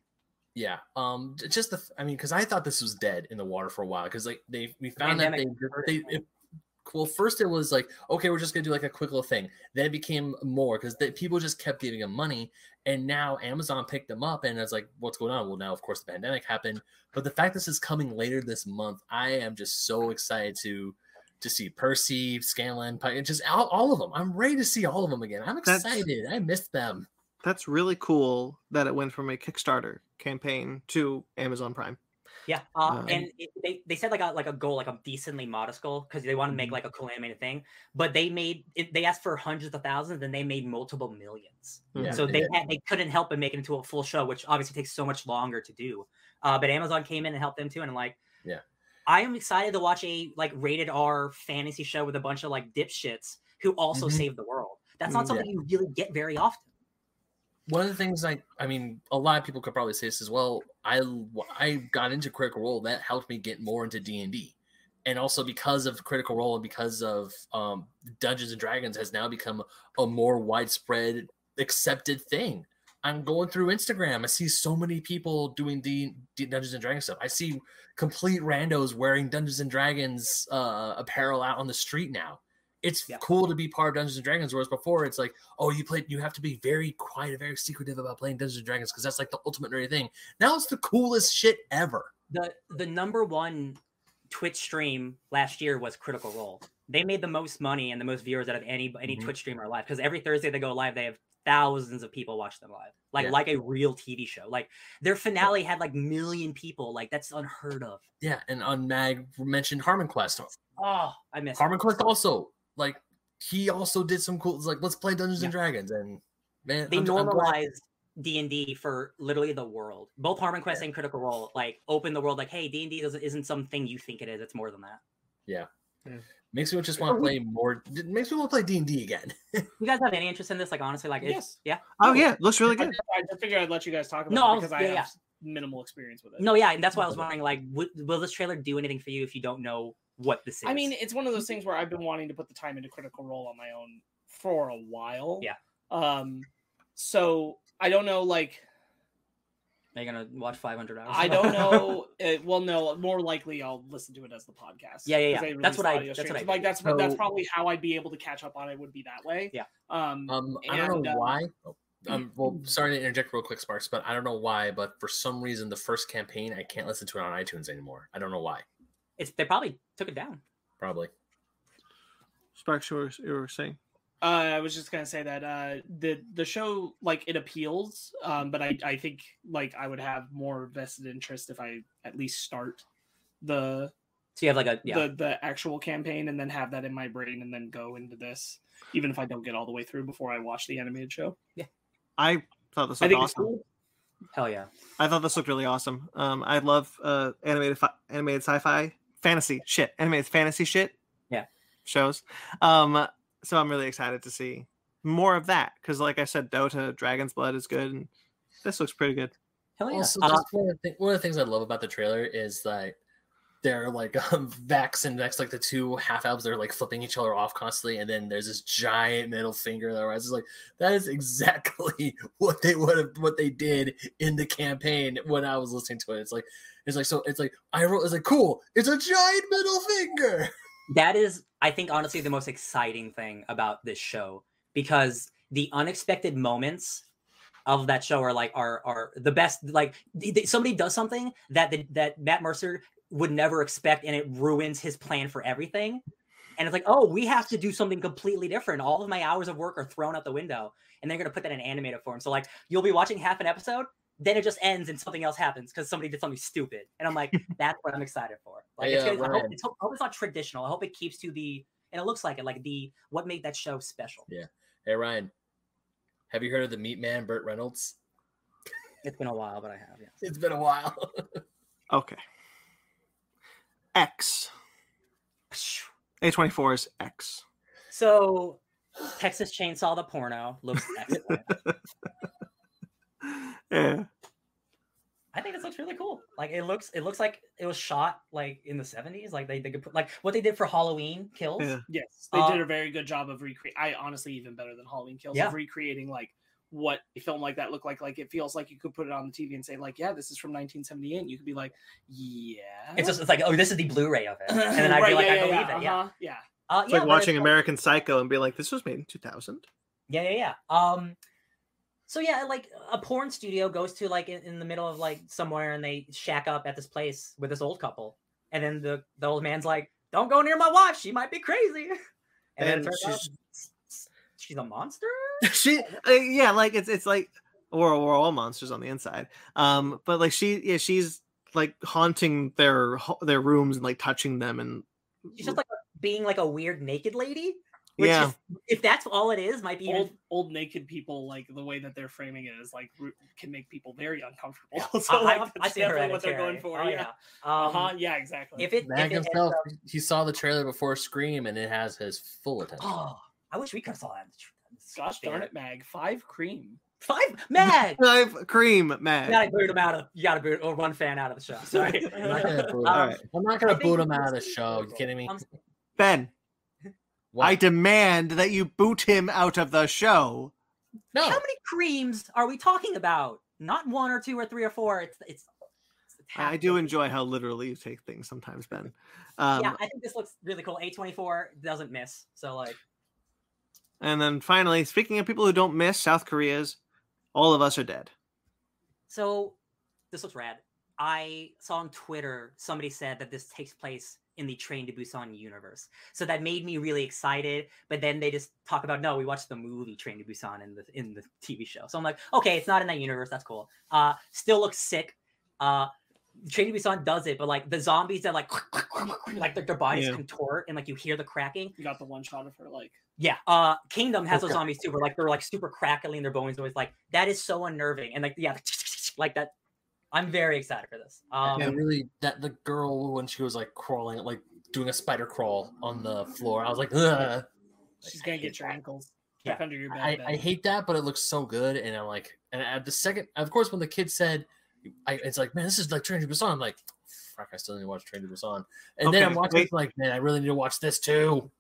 Speaker 2: Yeah. Um. Just the. I mean, because I thought this was dead in the water for a while. Because like they, we found that they, they,
Speaker 3: it,
Speaker 2: well, first it was like, okay, we're just gonna do like a quick little thing. Then it became more because people just kept giving them money, and now Amazon picked them up, and it's like, what's going on? Well, now of course the pandemic happened, but the fact this is coming later this month, I am just so excited to to see Percy, Scanlan, Pi- just all, all of them. I'm ready to see all of them again. I'm
Speaker 1: That's-
Speaker 2: excited. I missed them.
Speaker 1: That's really cool that it went from a Kickstarter campaign to Amazon Prime.
Speaker 3: Yeah, uh,
Speaker 1: Um,
Speaker 3: and it, they they set like a like a goal, like a decently modest goal, because they want to make
Speaker 2: Mhm.
Speaker 3: like a cool animated thing. But they made it, they asked for hundreds of thousands, and they made multiple millions.
Speaker 2: Yeah,
Speaker 3: so
Speaker 2: they
Speaker 3: they had, they couldn't help but make it into a full show, which obviously takes so much longer to do. Uh, but Amazon came in and helped them too, and like,
Speaker 2: Yeah.
Speaker 3: I am excited to watch a like rated R fantasy show with a bunch of like dipshits who also
Speaker 2: Mhm.
Speaker 3: save the world. That's not
Speaker 1: Mm,
Speaker 3: something you really get very often.
Speaker 2: one of the things I I mean a lot of people could probably say this as well. I I got into Critical Role that helped me get more into D and D, and also because of Critical Role and because of um, Dungeons and Dragons has now become a more widespread accepted thing. I'm going through Instagram. I see so many people doing D, D Dungeons and Dragons stuff. I see complete randos wearing Dungeons and Dragons uh, apparel out on the street now. It's
Speaker 3: Yeah.
Speaker 2: cool to be part of Dungeons and Dragons, whereas before it's like, oh, you played, you have to be very quiet, and very secretive about playing Dungeons and Dragons because that's like the ultimate nerdy thing. Now it's the coolest shit ever.
Speaker 3: the the number one Twitch stream last year was Critical Role. They made the most money and the most viewers out of any any
Speaker 2: Mhm.
Speaker 3: Twitch streamer alive because every Thursday they go live, they have thousands of people watch them live, like
Speaker 2: Yeah.
Speaker 3: like a real TV show. Like their finale had like million people, like that's unheard of.
Speaker 2: Yeah, and on Mag mentioned Harmon Quest.
Speaker 3: Oh, I miss. it.
Speaker 2: Harmon Quest also like he also did some cool like let's play Dungeons and Dragons and man,
Speaker 3: They
Speaker 2: I'm- I'm
Speaker 3: normalized D and D for literally the world. Both Harmon Quest and Critical Role like open the world. Like, hey, D and D isn't something you think it is. It's more than that.
Speaker 2: Makes me just want to play more. Makes me want to play D and D again.
Speaker 3: You guys have any interest in this? Like, honestly, like, it's,
Speaker 4: Yes.
Speaker 3: yeah.
Speaker 1: Oh yeah, looks really good.
Speaker 4: I just figured I'd let you guys talk about
Speaker 3: No,
Speaker 4: it
Speaker 3: I was-
Speaker 4: because I
Speaker 3: yeah,
Speaker 4: have
Speaker 3: yeah.
Speaker 4: minimal experience with it.
Speaker 3: No, yeah, and that's why I was wondering, like, w- will this trailer do anything for you if you don't know what this is?
Speaker 4: I mean, it's one of those things where I've been wanting to put the time into Critical Role on my own for a while.
Speaker 3: Yeah.
Speaker 4: Um. So I don't know. Like,
Speaker 3: are you gonna watch 500 hours?
Speaker 4: I don't know. uh, well, no. More likely, I'll listen to it as the podcast.
Speaker 3: Yeah, yeah,
Speaker 4: 'cause
Speaker 3: yeah. That's what I-
Speaker 4: audio
Speaker 3: that's what I
Speaker 4: like. That's what that's probably how I'd be able to catch up on it. Would be that way.
Speaker 3: Yeah.
Speaker 4: Um.
Speaker 2: Um, I don't
Speaker 4: And,
Speaker 2: know
Speaker 4: uh,
Speaker 2: why. Oh, Um, well, sorry to interject real quick, Sparks, but I don't know why. But for some reason, the first campaign I can't listen to it on iTunes anymore. I don't know why.
Speaker 3: It's they probably took it down.
Speaker 2: Probably.
Speaker 1: Sparks, you were, you were saying.
Speaker 4: Uh, I was just gonna say that uh, the the show like it appeals, um, but I I think like I would have more vested interest if I at least start the
Speaker 3: So you have like a yeah.
Speaker 4: the the actual campaign and then have that in my brain and then go into this, even if I don't get all the way through before I watch the animated show.
Speaker 1: Yeah, I thought this
Speaker 4: I
Speaker 1: looked awesome.
Speaker 4: cool.
Speaker 3: Hell yeah.
Speaker 1: I thought this looked really awesome. Um, I love uh animated fi- animated sci-fi fantasy shit, animated fantasy shit.
Speaker 3: Yeah.
Speaker 1: shows. Um, so I'm really excited to see more of that because, like I said, Dota, Dragon's Blood is good, and this looks pretty good.
Speaker 3: Hell yeah.
Speaker 2: Also,
Speaker 3: Uh,
Speaker 2: one, of the, one of the things I love about the trailer is that they're like um, Vex and Vax, like the two half elves, they're like flipping each other off constantly, and then there's this giant middle finger that rises. Like that is exactly what they would have, what they did in the campaign when I was listening to it. It's like, it's like so, it's like I wrote, it's like cool, it's a giant middle finger.
Speaker 3: that is i think honestly the most exciting thing about this show because the unexpected moments of that show are like are are the best like somebody does something that the, that matt mercer would never expect and it ruins his plan for everything. And it's like oh we have to do something completely different. All of my hours of work are thrown out the window and they're going to put that in animated form. So like you'll be watching half an episode then it just ends and something else happens because somebody did something stupid and i'm like that's what i'm excited for like
Speaker 2: Hey,
Speaker 3: it's
Speaker 2: uh,
Speaker 3: gonna, I, hope, it's, I hope it's not traditional i hope it keeps to the and it looks like it like the what made that show special Yeah.
Speaker 2: Hey Ryan, have you heard of the Meat Man, Burt Reynolds?
Speaker 3: it's been a while but i have yeah
Speaker 2: It's been a while.
Speaker 1: Okay. X. A24 is X.
Speaker 3: so texas chainsaw the porno looks excellent
Speaker 1: Yeah.
Speaker 3: I think this looks really cool. Like it looks, it looks like it was shot like in the seventies. Like they, they could put like what they did for Halloween Kills.
Speaker 1: Yeah.
Speaker 4: Yes, they
Speaker 3: Uh,
Speaker 4: did a very good job of recreate. I honestly even better than Halloween Kills
Speaker 3: Yeah.
Speaker 4: of recreating like what a film like that looked like. Like it feels like you could put it on the TV and say like, yeah, this is from 1978. You could be like, yeah,
Speaker 3: It's just it's like oh, this is the Blu-ray of it, and then I'd be like, I believe it. Yeah,
Speaker 4: uh-huh, yeah.
Speaker 3: uh,
Speaker 1: It's
Speaker 3: yeah,
Speaker 1: like watching
Speaker 3: like-
Speaker 1: American Psycho and be like, this was made in 2000.
Speaker 3: Yeah, yeah, yeah. Um, so yeah, like a porn studio goes to like in, in the middle of like somewhere, and they shack up at this place with this old couple, and then the the old man's like, "Don't go near my wife; she might be crazy." And, then
Speaker 1: And
Speaker 3: it turns out
Speaker 1: she's-
Speaker 3: she's a monster.
Speaker 1: she uh, yeah like it's it's like we're, we're all monsters on the inside um but like she yeah she's like haunting their their rooms and like touching them and
Speaker 3: She's just like being like a weird naked lady. Which
Speaker 1: Yeah.
Speaker 3: is, if that's all it is, might be even
Speaker 4: Old old naked people like the way that they're framing it is like can make people very uncomfortable.
Speaker 3: I,
Speaker 4: so like,
Speaker 3: I,
Speaker 4: that's
Speaker 3: I see
Speaker 4: definitely what they're going for.
Speaker 3: Oh,
Speaker 4: yeah.
Speaker 3: Um,
Speaker 4: Uh-huh. Yeah, exactly.
Speaker 3: If it, if
Speaker 2: Mag
Speaker 3: it
Speaker 2: himself,
Speaker 3: up-
Speaker 2: he saw the trailer before Scream, and it has his full attention.
Speaker 3: oh, I wish we could have saw that. in the tr-
Speaker 4: Gosh darn it, Mag. Five cream.
Speaker 3: Five Mag.
Speaker 1: I've cream
Speaker 3: You
Speaker 1: mad
Speaker 3: gotta boot him out of. You gotta boot or one fan out of the show. Sorry.
Speaker 2: I'm not gonna boot,
Speaker 3: Um,
Speaker 2: him. I'm not gonna boot him out of the show.
Speaker 3: really
Speaker 2: You kidding me?
Speaker 3: Um,
Speaker 1: ben
Speaker 2: What?
Speaker 1: i demand that you boot him out of the show
Speaker 2: no.
Speaker 3: How many creams are we talking about? Not one or two or three or four. It's it's. it's
Speaker 1: i do enjoy how literally you take things sometimes ben um
Speaker 3: yeah, I think this looks really cool. A twenty four doesn't miss. So like,
Speaker 1: and then finally speaking of people who don't miss south korea's all of us are dead
Speaker 3: so this looks rad. I saw on Twitter somebody said that this takes place in the Train to Busan universe. So that made me really excited. But then they just talk about no, we watched the movie Train to Busan in the in the TV show. So I'm like, okay, it's not in that universe. That's cool. Uh, still looks sick. Uh, Train to Busan does it, but like the zombies that like like their, their bodies
Speaker 1: Yeah.
Speaker 3: contort and like you hear the cracking.
Speaker 4: You got the one shot of her like
Speaker 3: Yeah, uh, Kingdom has those
Speaker 2: Okay.
Speaker 3: zombies too, where like they're like super crackling, their bones always like that is so unnerving and like yeah, like that. I'm very excited for this. Um,
Speaker 2: and really, that the girl when she was like crawling, like doing a spider crawl on the floor, I was like, Ugh.
Speaker 4: she's gonna
Speaker 3: hate
Speaker 4: get your
Speaker 3: that.
Speaker 4: ankles.
Speaker 3: Yeah.
Speaker 4: Under your bed.
Speaker 2: I, I hate that, but it looks so good, and I'm like, and at the second, of course, when the kid said, I, it's like, man, this is like Train to Busan. I'm like, fuck, I still need to watch Train to Busan, and then I'm watching,
Speaker 1: wait.
Speaker 2: like, man, I really need to watch this too.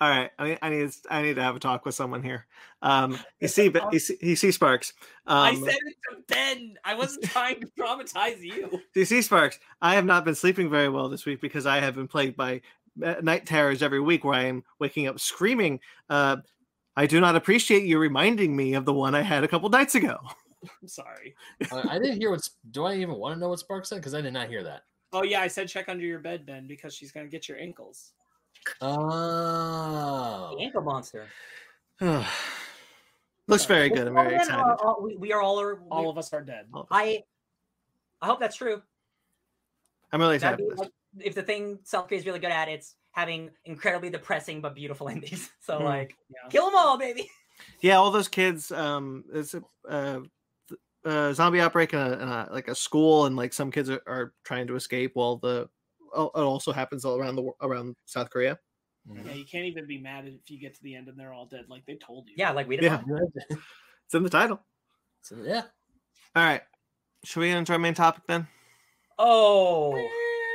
Speaker 1: All right i mean i need i need to have a talk with someone here um you see but you see, you see sparks um
Speaker 4: I said it to Ben. I wasn't trying to traumatize you.
Speaker 1: you see Sparks, I have not been sleeping very well this week because I have been plagued by uh, night terrors every week where I am waking up screaming. Uh, I do not appreciate you reminding me of the one I had a couple nights ago.
Speaker 4: I'm sorry.
Speaker 2: Uh, I didn't hear what's. Do I even want to know what sparks said? Because I did not hear that.
Speaker 4: Oh yeah, I said check under your bed, Ben, because she's gonna get your ankles.
Speaker 2: Oh,
Speaker 3: the ankle monster.
Speaker 1: Looks very good. I'm very
Speaker 3: then,
Speaker 1: excited.
Speaker 3: uh, uh, we, we are all. Are,
Speaker 4: All
Speaker 3: we-
Speaker 4: of us are dead.
Speaker 3: I. I hope that's true.
Speaker 1: I'm really excited.
Speaker 3: be
Speaker 1: for this.
Speaker 3: like, if the thing South Korea is really good at, it's having incredibly depressing but beautiful endings. So
Speaker 1: Hmm.
Speaker 3: like,
Speaker 4: Yeah.
Speaker 3: kill them all, baby.
Speaker 1: Yeah, all those kids. Um, it's a uh, uh, zombie outbreak in, a, in a like a school, and like some kids are, are trying to escape. While the it also happens all around the around South Korea. Mm-hmm.
Speaker 4: Yeah, you can't even be mad if you get to the end and they're all dead, like they told you.
Speaker 3: Yeah, like we didn't.
Speaker 1: Yeah. It's in the title.
Speaker 2: So, yeah.
Speaker 1: All right, should we get into our main topic then?
Speaker 3: Oh,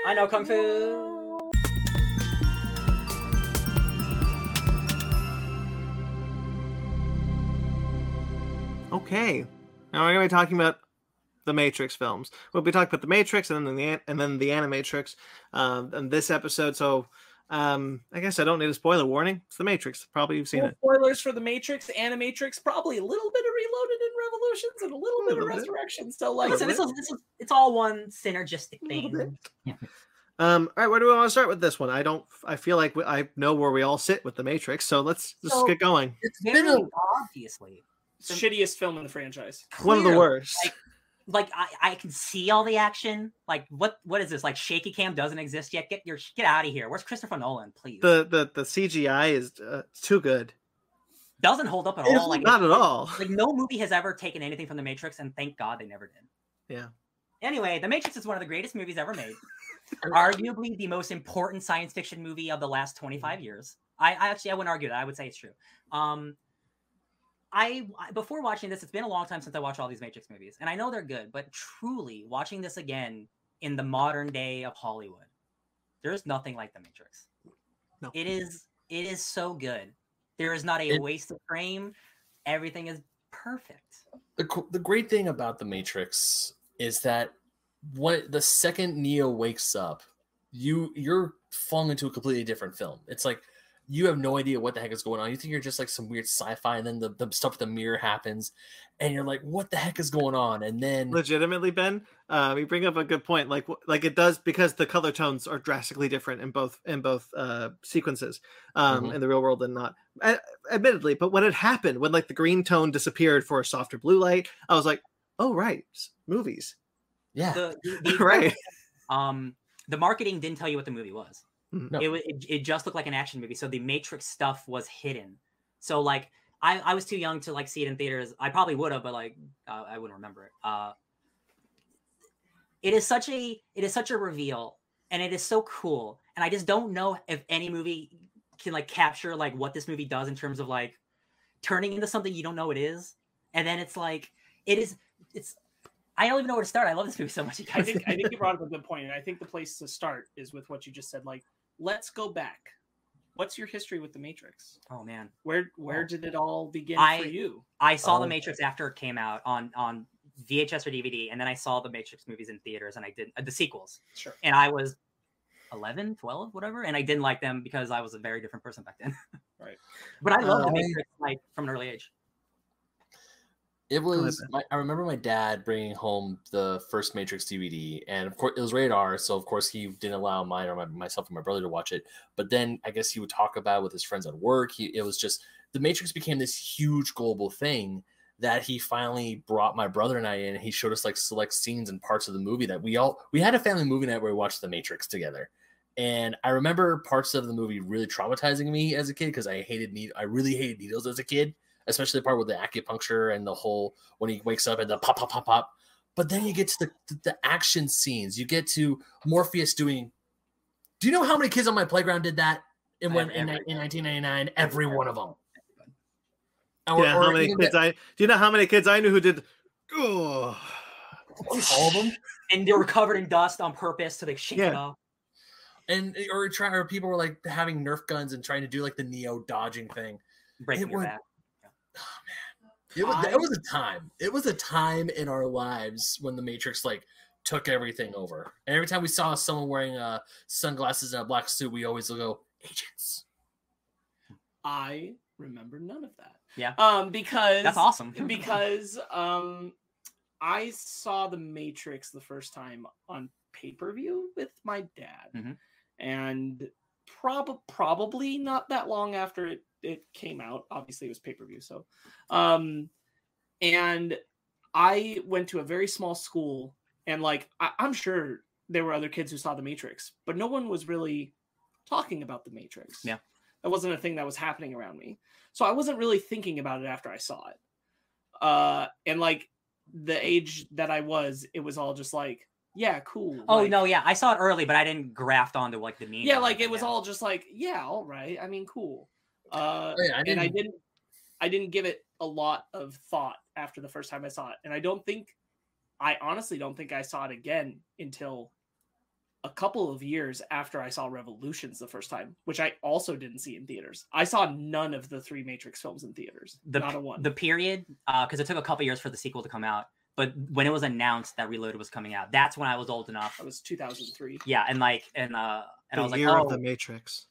Speaker 3: I know kung fu.
Speaker 1: Okay. Now we're gonna be talking about the Matrix films. We'll be talking about the Matrix and then the and then the Animatrix. Um, and this episode, so um, I guess I don't need a spoiler warning. It's the Matrix. Probably you've seen
Speaker 4: Well,
Speaker 1: it.
Speaker 4: spoilers for the Matrix, Animatrix, probably a little bit of Reloaded and Revolutions and a little bit of
Speaker 1: Little bit.
Speaker 4: Resurrection. So like,
Speaker 3: Listen, this is, this is it's all one synergistic
Speaker 1: little
Speaker 3: thing.
Speaker 1: Um, all right, where do we want to start with this one? I don't. I feel like we, I know where we all sit with the Matrix. So let's just
Speaker 3: So-
Speaker 1: get going.
Speaker 2: It's been
Speaker 3: Very
Speaker 2: a
Speaker 3: obviously,
Speaker 4: shittiest film in the franchise.
Speaker 1: One of the worst.
Speaker 3: like- like I, I can see all the action. Like what what is this? Like shaky cam doesn't exist yet. Get your get out of here. Where's Christopher Nolan? Please.
Speaker 1: the the the CGI is uh, too good.
Speaker 3: doesn't hold up at
Speaker 1: It's
Speaker 3: all. Like
Speaker 1: not at all.
Speaker 3: like no movie has ever taken anything from the Matrix, and thank God they never did.
Speaker 1: Yeah.
Speaker 3: Anyway, The Matrix is one of the greatest movies ever made. Arguably the most important science fiction movie of the last 25 years. I, I actually I wouldn't argue that. I would say it's true. Um I I- before watching this, it's been a long time since I watched all these Matrix movies, and I know they're good, but truly watching this again in the modern day of Hollywood, there's nothing like the Matrix.
Speaker 1: No.
Speaker 3: It is it is so good. There is not a
Speaker 2: It-
Speaker 3: wasted frame. Everything is perfect.
Speaker 2: the the great thing about the Matrix is that what the second Neo wakes up, you you're flung into a completely different film. It's like you have no idea what the heck is going on. You think you're just like some weird sci-fi, and then the, the stuff with the mirror happens, and you're like, "What the heck is going on?" And then
Speaker 1: legitimately ben um you bring up a good point like like it does because the color tones are drastically different in both in both uh sequences um
Speaker 2: Mhm.
Speaker 1: in the real world and not A- admittedly but when it happened when like the green tone disappeared for a softer blue light i was like oh right movies
Speaker 2: yeah,
Speaker 3: The, the, the
Speaker 1: right
Speaker 3: um the marketing didn't tell you what the movie was.
Speaker 1: Mhm.
Speaker 2: No.
Speaker 3: It, it it just looked like an action movie, so the Matrix stuff was hidden. So like I I was too young to like see it in theaters. I probably would have, but like uh, I wouldn't remember it. Uh, it is such a it is such a reveal, and it is so cool. And I just don't know if any movie can like capture like what this movie does in terms of like turning into something you don't know it is, and then it's like it is it's. I don't even know where to start. I love this movie so much. you
Speaker 4: I think I think you brought up a good point, and I think the place to start is with what you just said. Like, let's go back. What's your history with the Matrix?
Speaker 3: oh man.
Speaker 4: Where where
Speaker 3: Oh.
Speaker 4: did it all begin
Speaker 3: I-
Speaker 4: for you?
Speaker 3: I saw The
Speaker 2: Oh.
Speaker 3: Matrix after it came out on on VHS or DVD, and then I saw the Matrix movies in theaters, and I did uh, the sequels,
Speaker 4: Sure.
Speaker 3: and I was 11, 12, whatever, and I didn't like them because I was a very different person back then.
Speaker 4: Right.
Speaker 3: But I love
Speaker 1: Uh,
Speaker 3: the Matrix like from an early age.
Speaker 2: It was. My, I remember my dad bringing home the first Matrix DVD, and of course it was rated R, so of course he didn't allow mine or my, myself or my brother to watch it. But then I guess he would talk about it with his friends at work. He, it was just the Matrix became this huge global thing that he finally brought my brother and I in. And he showed us like select scenes and parts of the movie that we all we had a family movie night where we watched the Matrix together. And I remember parts of the movie really traumatizing me as a kid because I hated need I really hated needles as a kid especially the part with the acupuncture and the whole when he wakes up and the pop pop pop pop. But then you get to the, the, the action scenes. You get to Morpheus doing. Do you know how many kids on my playground did that in when in, in 1999? Every one of them. Or,
Speaker 1: yeah
Speaker 2: or
Speaker 1: how many kids
Speaker 2: the-
Speaker 1: i do you know how many kids i knew who did oh
Speaker 2: all of them.
Speaker 3: And they were covered in dust on purpose to like shake it off.
Speaker 2: And or try or people were like having Nerf guns and trying to do like the Neo dodging thing.
Speaker 3: breaking
Speaker 2: It
Speaker 3: your
Speaker 2: was-
Speaker 3: back.
Speaker 2: It was
Speaker 4: I-
Speaker 2: it was a time. It was a time in our lives when the Matrix like took everything over. And every time we saw someone wearing uh sunglasses and a black suit, we always go agents.
Speaker 4: I remember none of that.
Speaker 3: Yeah.
Speaker 4: Um, because
Speaker 3: That's awesome.
Speaker 4: because um, I saw the Matrix the first time on pay per view with my dad,
Speaker 3: Mhm.
Speaker 4: and prob- probably not that long after it it came out. Obviously, it was pay per view, so um, and I went to a very small school, and like I- I'm sure there were other kids who saw the Matrix, but no one was really talking about the Matrix.
Speaker 3: Yeah.
Speaker 4: that wasn't a thing that was happening around me, so I wasn't really thinking about it after I saw it. Uh, and like the age that I was, it was all just like, yeah, cool.
Speaker 3: oh
Speaker 4: like-
Speaker 3: no, yeah, I saw it early, but I didn't graft onto like the meaning.
Speaker 4: yeah, like it was
Speaker 3: yeah.
Speaker 4: all just like, yeah, all right. I mean, cool. Uh,
Speaker 2: Oh, yeah, I
Speaker 4: and I
Speaker 2: didn't-
Speaker 4: didn't, I didn't give it a lot of thought after the first time I saw it, and I don't think, I honestly don't think I saw it again until a couple of years after I saw Revolutions the first time, which I also didn't see in theaters. I saw none of the three Matrix films in theaters.
Speaker 3: the
Speaker 4: not a one.
Speaker 3: the period because it took a couple years for the sequel to come out. But when it was announced that Reloaded was coming out, that's when I was old enough.
Speaker 4: that was 2003.
Speaker 3: Yeah, and like and uh and I
Speaker 1: the
Speaker 3: was like,
Speaker 1: year
Speaker 3: oh,
Speaker 1: of the matrix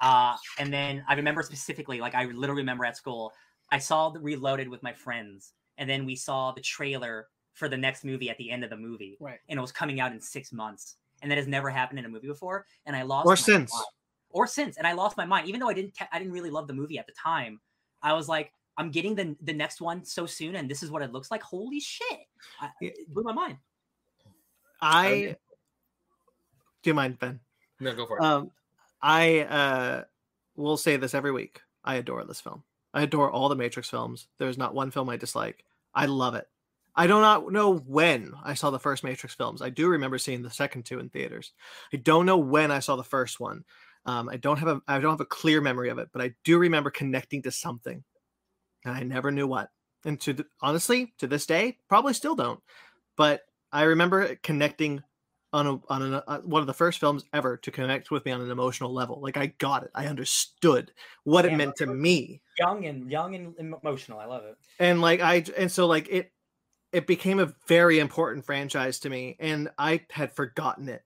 Speaker 3: Uh, and then I remember specifically, like I literally remember at school, I saw the Reloaded with my friends, and then we saw the trailer for the next movie at the end of the movie,
Speaker 4: Right.
Speaker 3: and it was coming out in six months, and that has never happened in a movie before, and I lost
Speaker 1: or
Speaker 3: my
Speaker 1: since
Speaker 3: mind. or since, and I lost my mind, even though I didn't, ca- I didn't really love the movie at the time. I was like, I'm getting the the next one so soon, and this is what it looks like. Holy shit! I, it blew my mind.
Speaker 1: i
Speaker 2: Okay.
Speaker 1: do you mind ben
Speaker 2: No, go for it.
Speaker 1: Um, I uh, will say this every week. I adore this film. I adore all the Matrix films. There's not one film I dislike. I love it. I do not know when I saw the first Matrix films. I do remember seeing the second two in theaters. I don't know when I saw the first one. Um, I don't have a I don't have a clear memory of it, but I do remember connecting to something. and I never knew what. And to honestly, to this day, probably still don't. But I remember connecting on a, on an, uh, one of the first films ever to connect with me on an emotional level. Like I got it. I understood what it meant to me.
Speaker 3: Young and young and emotional. I love it.
Speaker 1: and like i and so like it it became a very important franchise to me and i had forgotten it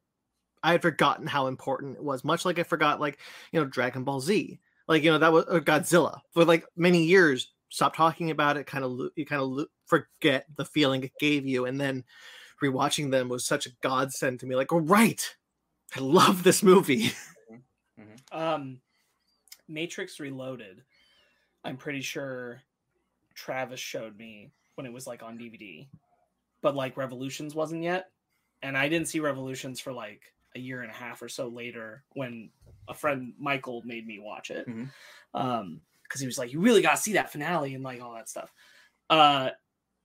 Speaker 1: i had forgotten how important it was much like i forgot like you know dragon ball z like you know that was godzilla for like many years stop talking about it kind of you kind of forget the feeling it gave you and then rewatching them was such a godsend to me like oh right i love this movie
Speaker 4: Um, Matrix Reloaded. I'm pretty sure Travis showed me when it was like on DVD, but like Revolutions wasn't yet, and I didn't see Revolutions for like a year and a half or so later when a friend Michael made me watch it.
Speaker 3: Mhm.
Speaker 4: Um, because he was like, "You really got to see that finale and like all that stuff." Uh,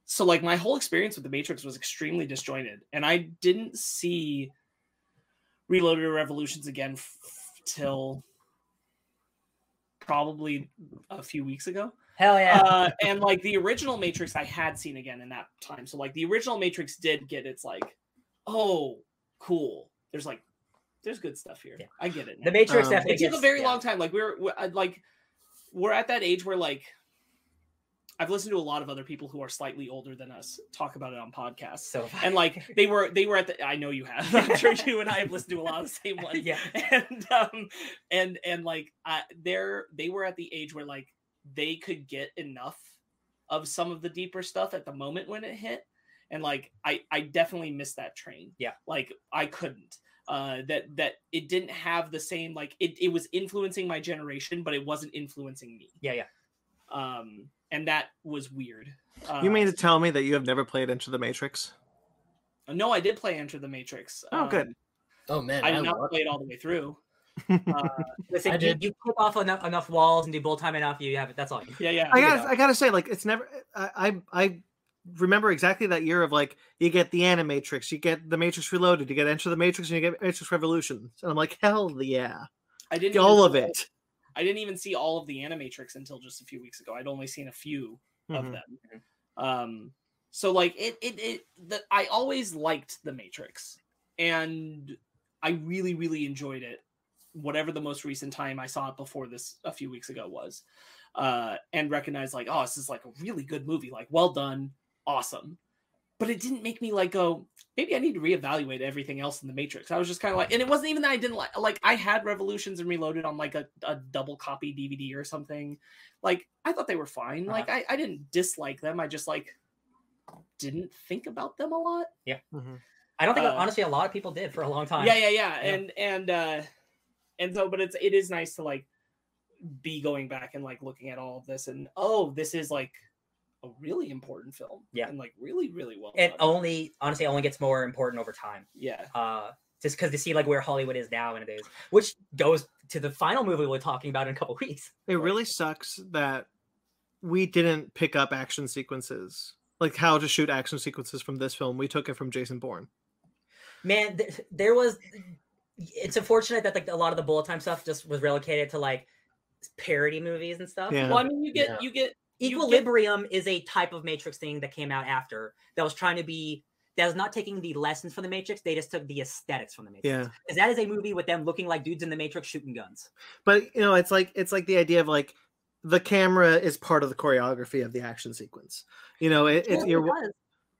Speaker 4: so like my whole experience with the Matrix was extremely disjointed, and I didn't see Reloaded or Revolutions again f- till probably a few weeks ago.
Speaker 3: Hell yeah.
Speaker 4: Uh, and like the original Matrix, I had seen again in that time. So like the original Matrix did get its like, oh, cool. There's like, there's good stuff here.
Speaker 3: Yeah.
Speaker 4: I get it.
Speaker 3: the. Matrix
Speaker 1: Um,
Speaker 3: definitely
Speaker 4: it took a very
Speaker 3: yeah.
Speaker 4: long time. Like we're, we're uh, like, we're at that age where like, I've listened to a lot of other people who are slightly older than us talk about it on podcasts.
Speaker 3: So
Speaker 4: And like they were, they were at the. I know you have. I'm sure you and I have listened to a lot of the same ones
Speaker 3: yeah.
Speaker 4: and um and and like uh, they're they were at the age where like they could get enough of some of the deeper stuff at the moment when it hit and like i i definitely missed that train
Speaker 3: Yeah.
Speaker 4: like i couldn't uh that that it didn't have the same like it, it was influencing my generation but it wasn't influencing me
Speaker 3: Yeah, yeah.
Speaker 4: um and that was weird uh,
Speaker 1: you mean to tell me that you have never played Enter the Matrix
Speaker 4: no i did play enter the matrix
Speaker 1: Oh, good.
Speaker 4: Um,
Speaker 2: Oh man,
Speaker 4: i did not
Speaker 2: love
Speaker 4: play it all the way through uh,
Speaker 3: Listen,
Speaker 2: I
Speaker 3: you,
Speaker 2: did.
Speaker 3: you click off enough enough walls and do bull time enough, you have it. That's all. You
Speaker 4: yeah yeah
Speaker 1: I gotta,
Speaker 3: know.
Speaker 1: I gotta say, like, it's never. I, I, I remember exactly that year of like, you get the Animatrix, you get the Matrix Reloaded, you get Enter the Matrix, and you get Matrix Revolutions, and I'm like, hell yeah,
Speaker 4: i didn't
Speaker 1: all of
Speaker 4: see-
Speaker 1: it.
Speaker 4: I didn't even see all of the Animatrix until just a few weeks ago. I'd only seen a few of
Speaker 1: Mhm.
Speaker 4: them. Um, so like it, it, it. The, I always liked the Matrix, and I really, really enjoyed it. Whatever the most recent time I saw it before this a few weeks ago was, uh, and recognized like, oh, this is like a really good movie. Like, well done, awesome. But it didn't make me like go. Maybe I need to reevaluate everything else in the Matrix. I was just kind of like, and it wasn't even that I didn't like. Like I had Revolutions and Reloaded on like a, a double copy DVD or something. Like I thought they were fine.
Speaker 3: Uh-huh.
Speaker 4: Like I, I didn't dislike them. I just like didn't think about them a lot.
Speaker 1: Mhm.
Speaker 3: I don't think
Speaker 4: Uh,
Speaker 3: honestly a lot of people did for a long time.
Speaker 4: Yeah, yeah, yeah.
Speaker 3: Yeah.
Speaker 4: And and uh and so but it's it is nice to like be going back and like looking at all of this and oh, this is like a really important film.
Speaker 3: Yeah.
Speaker 4: And like really, really well.
Speaker 3: It only honestly only gets more important over time.
Speaker 4: yeah.
Speaker 3: Uh just because to see like where Hollywood is now and it is, which goes to the final movie we're talking about in a couple weeks.
Speaker 1: It really sucks that we didn't pick up action sequences, like how to shoot action sequences from this film. We took it from Jason Bourne.
Speaker 3: Man, th- there was. It's unfortunate that like a lot of the bullet time stuff just was relocated to like parody movies and stuff.
Speaker 1: Yeah.
Speaker 4: Well, I mean you get
Speaker 2: Yeah.
Speaker 4: you get get-
Speaker 3: Equilibrium is a type of Matrix thing that came out after that was trying to be that was not taking the lessons from the Matrix. They just took the aesthetics from the Matrix.
Speaker 1: Yeah.
Speaker 3: because that is a movie with them looking like dudes in the Matrix shooting guns.
Speaker 1: But you know, it's like it's like the idea of like the camera is part of the choreography of the action sequence. You know, it, it's
Speaker 3: Yeah,
Speaker 1: you're
Speaker 3: it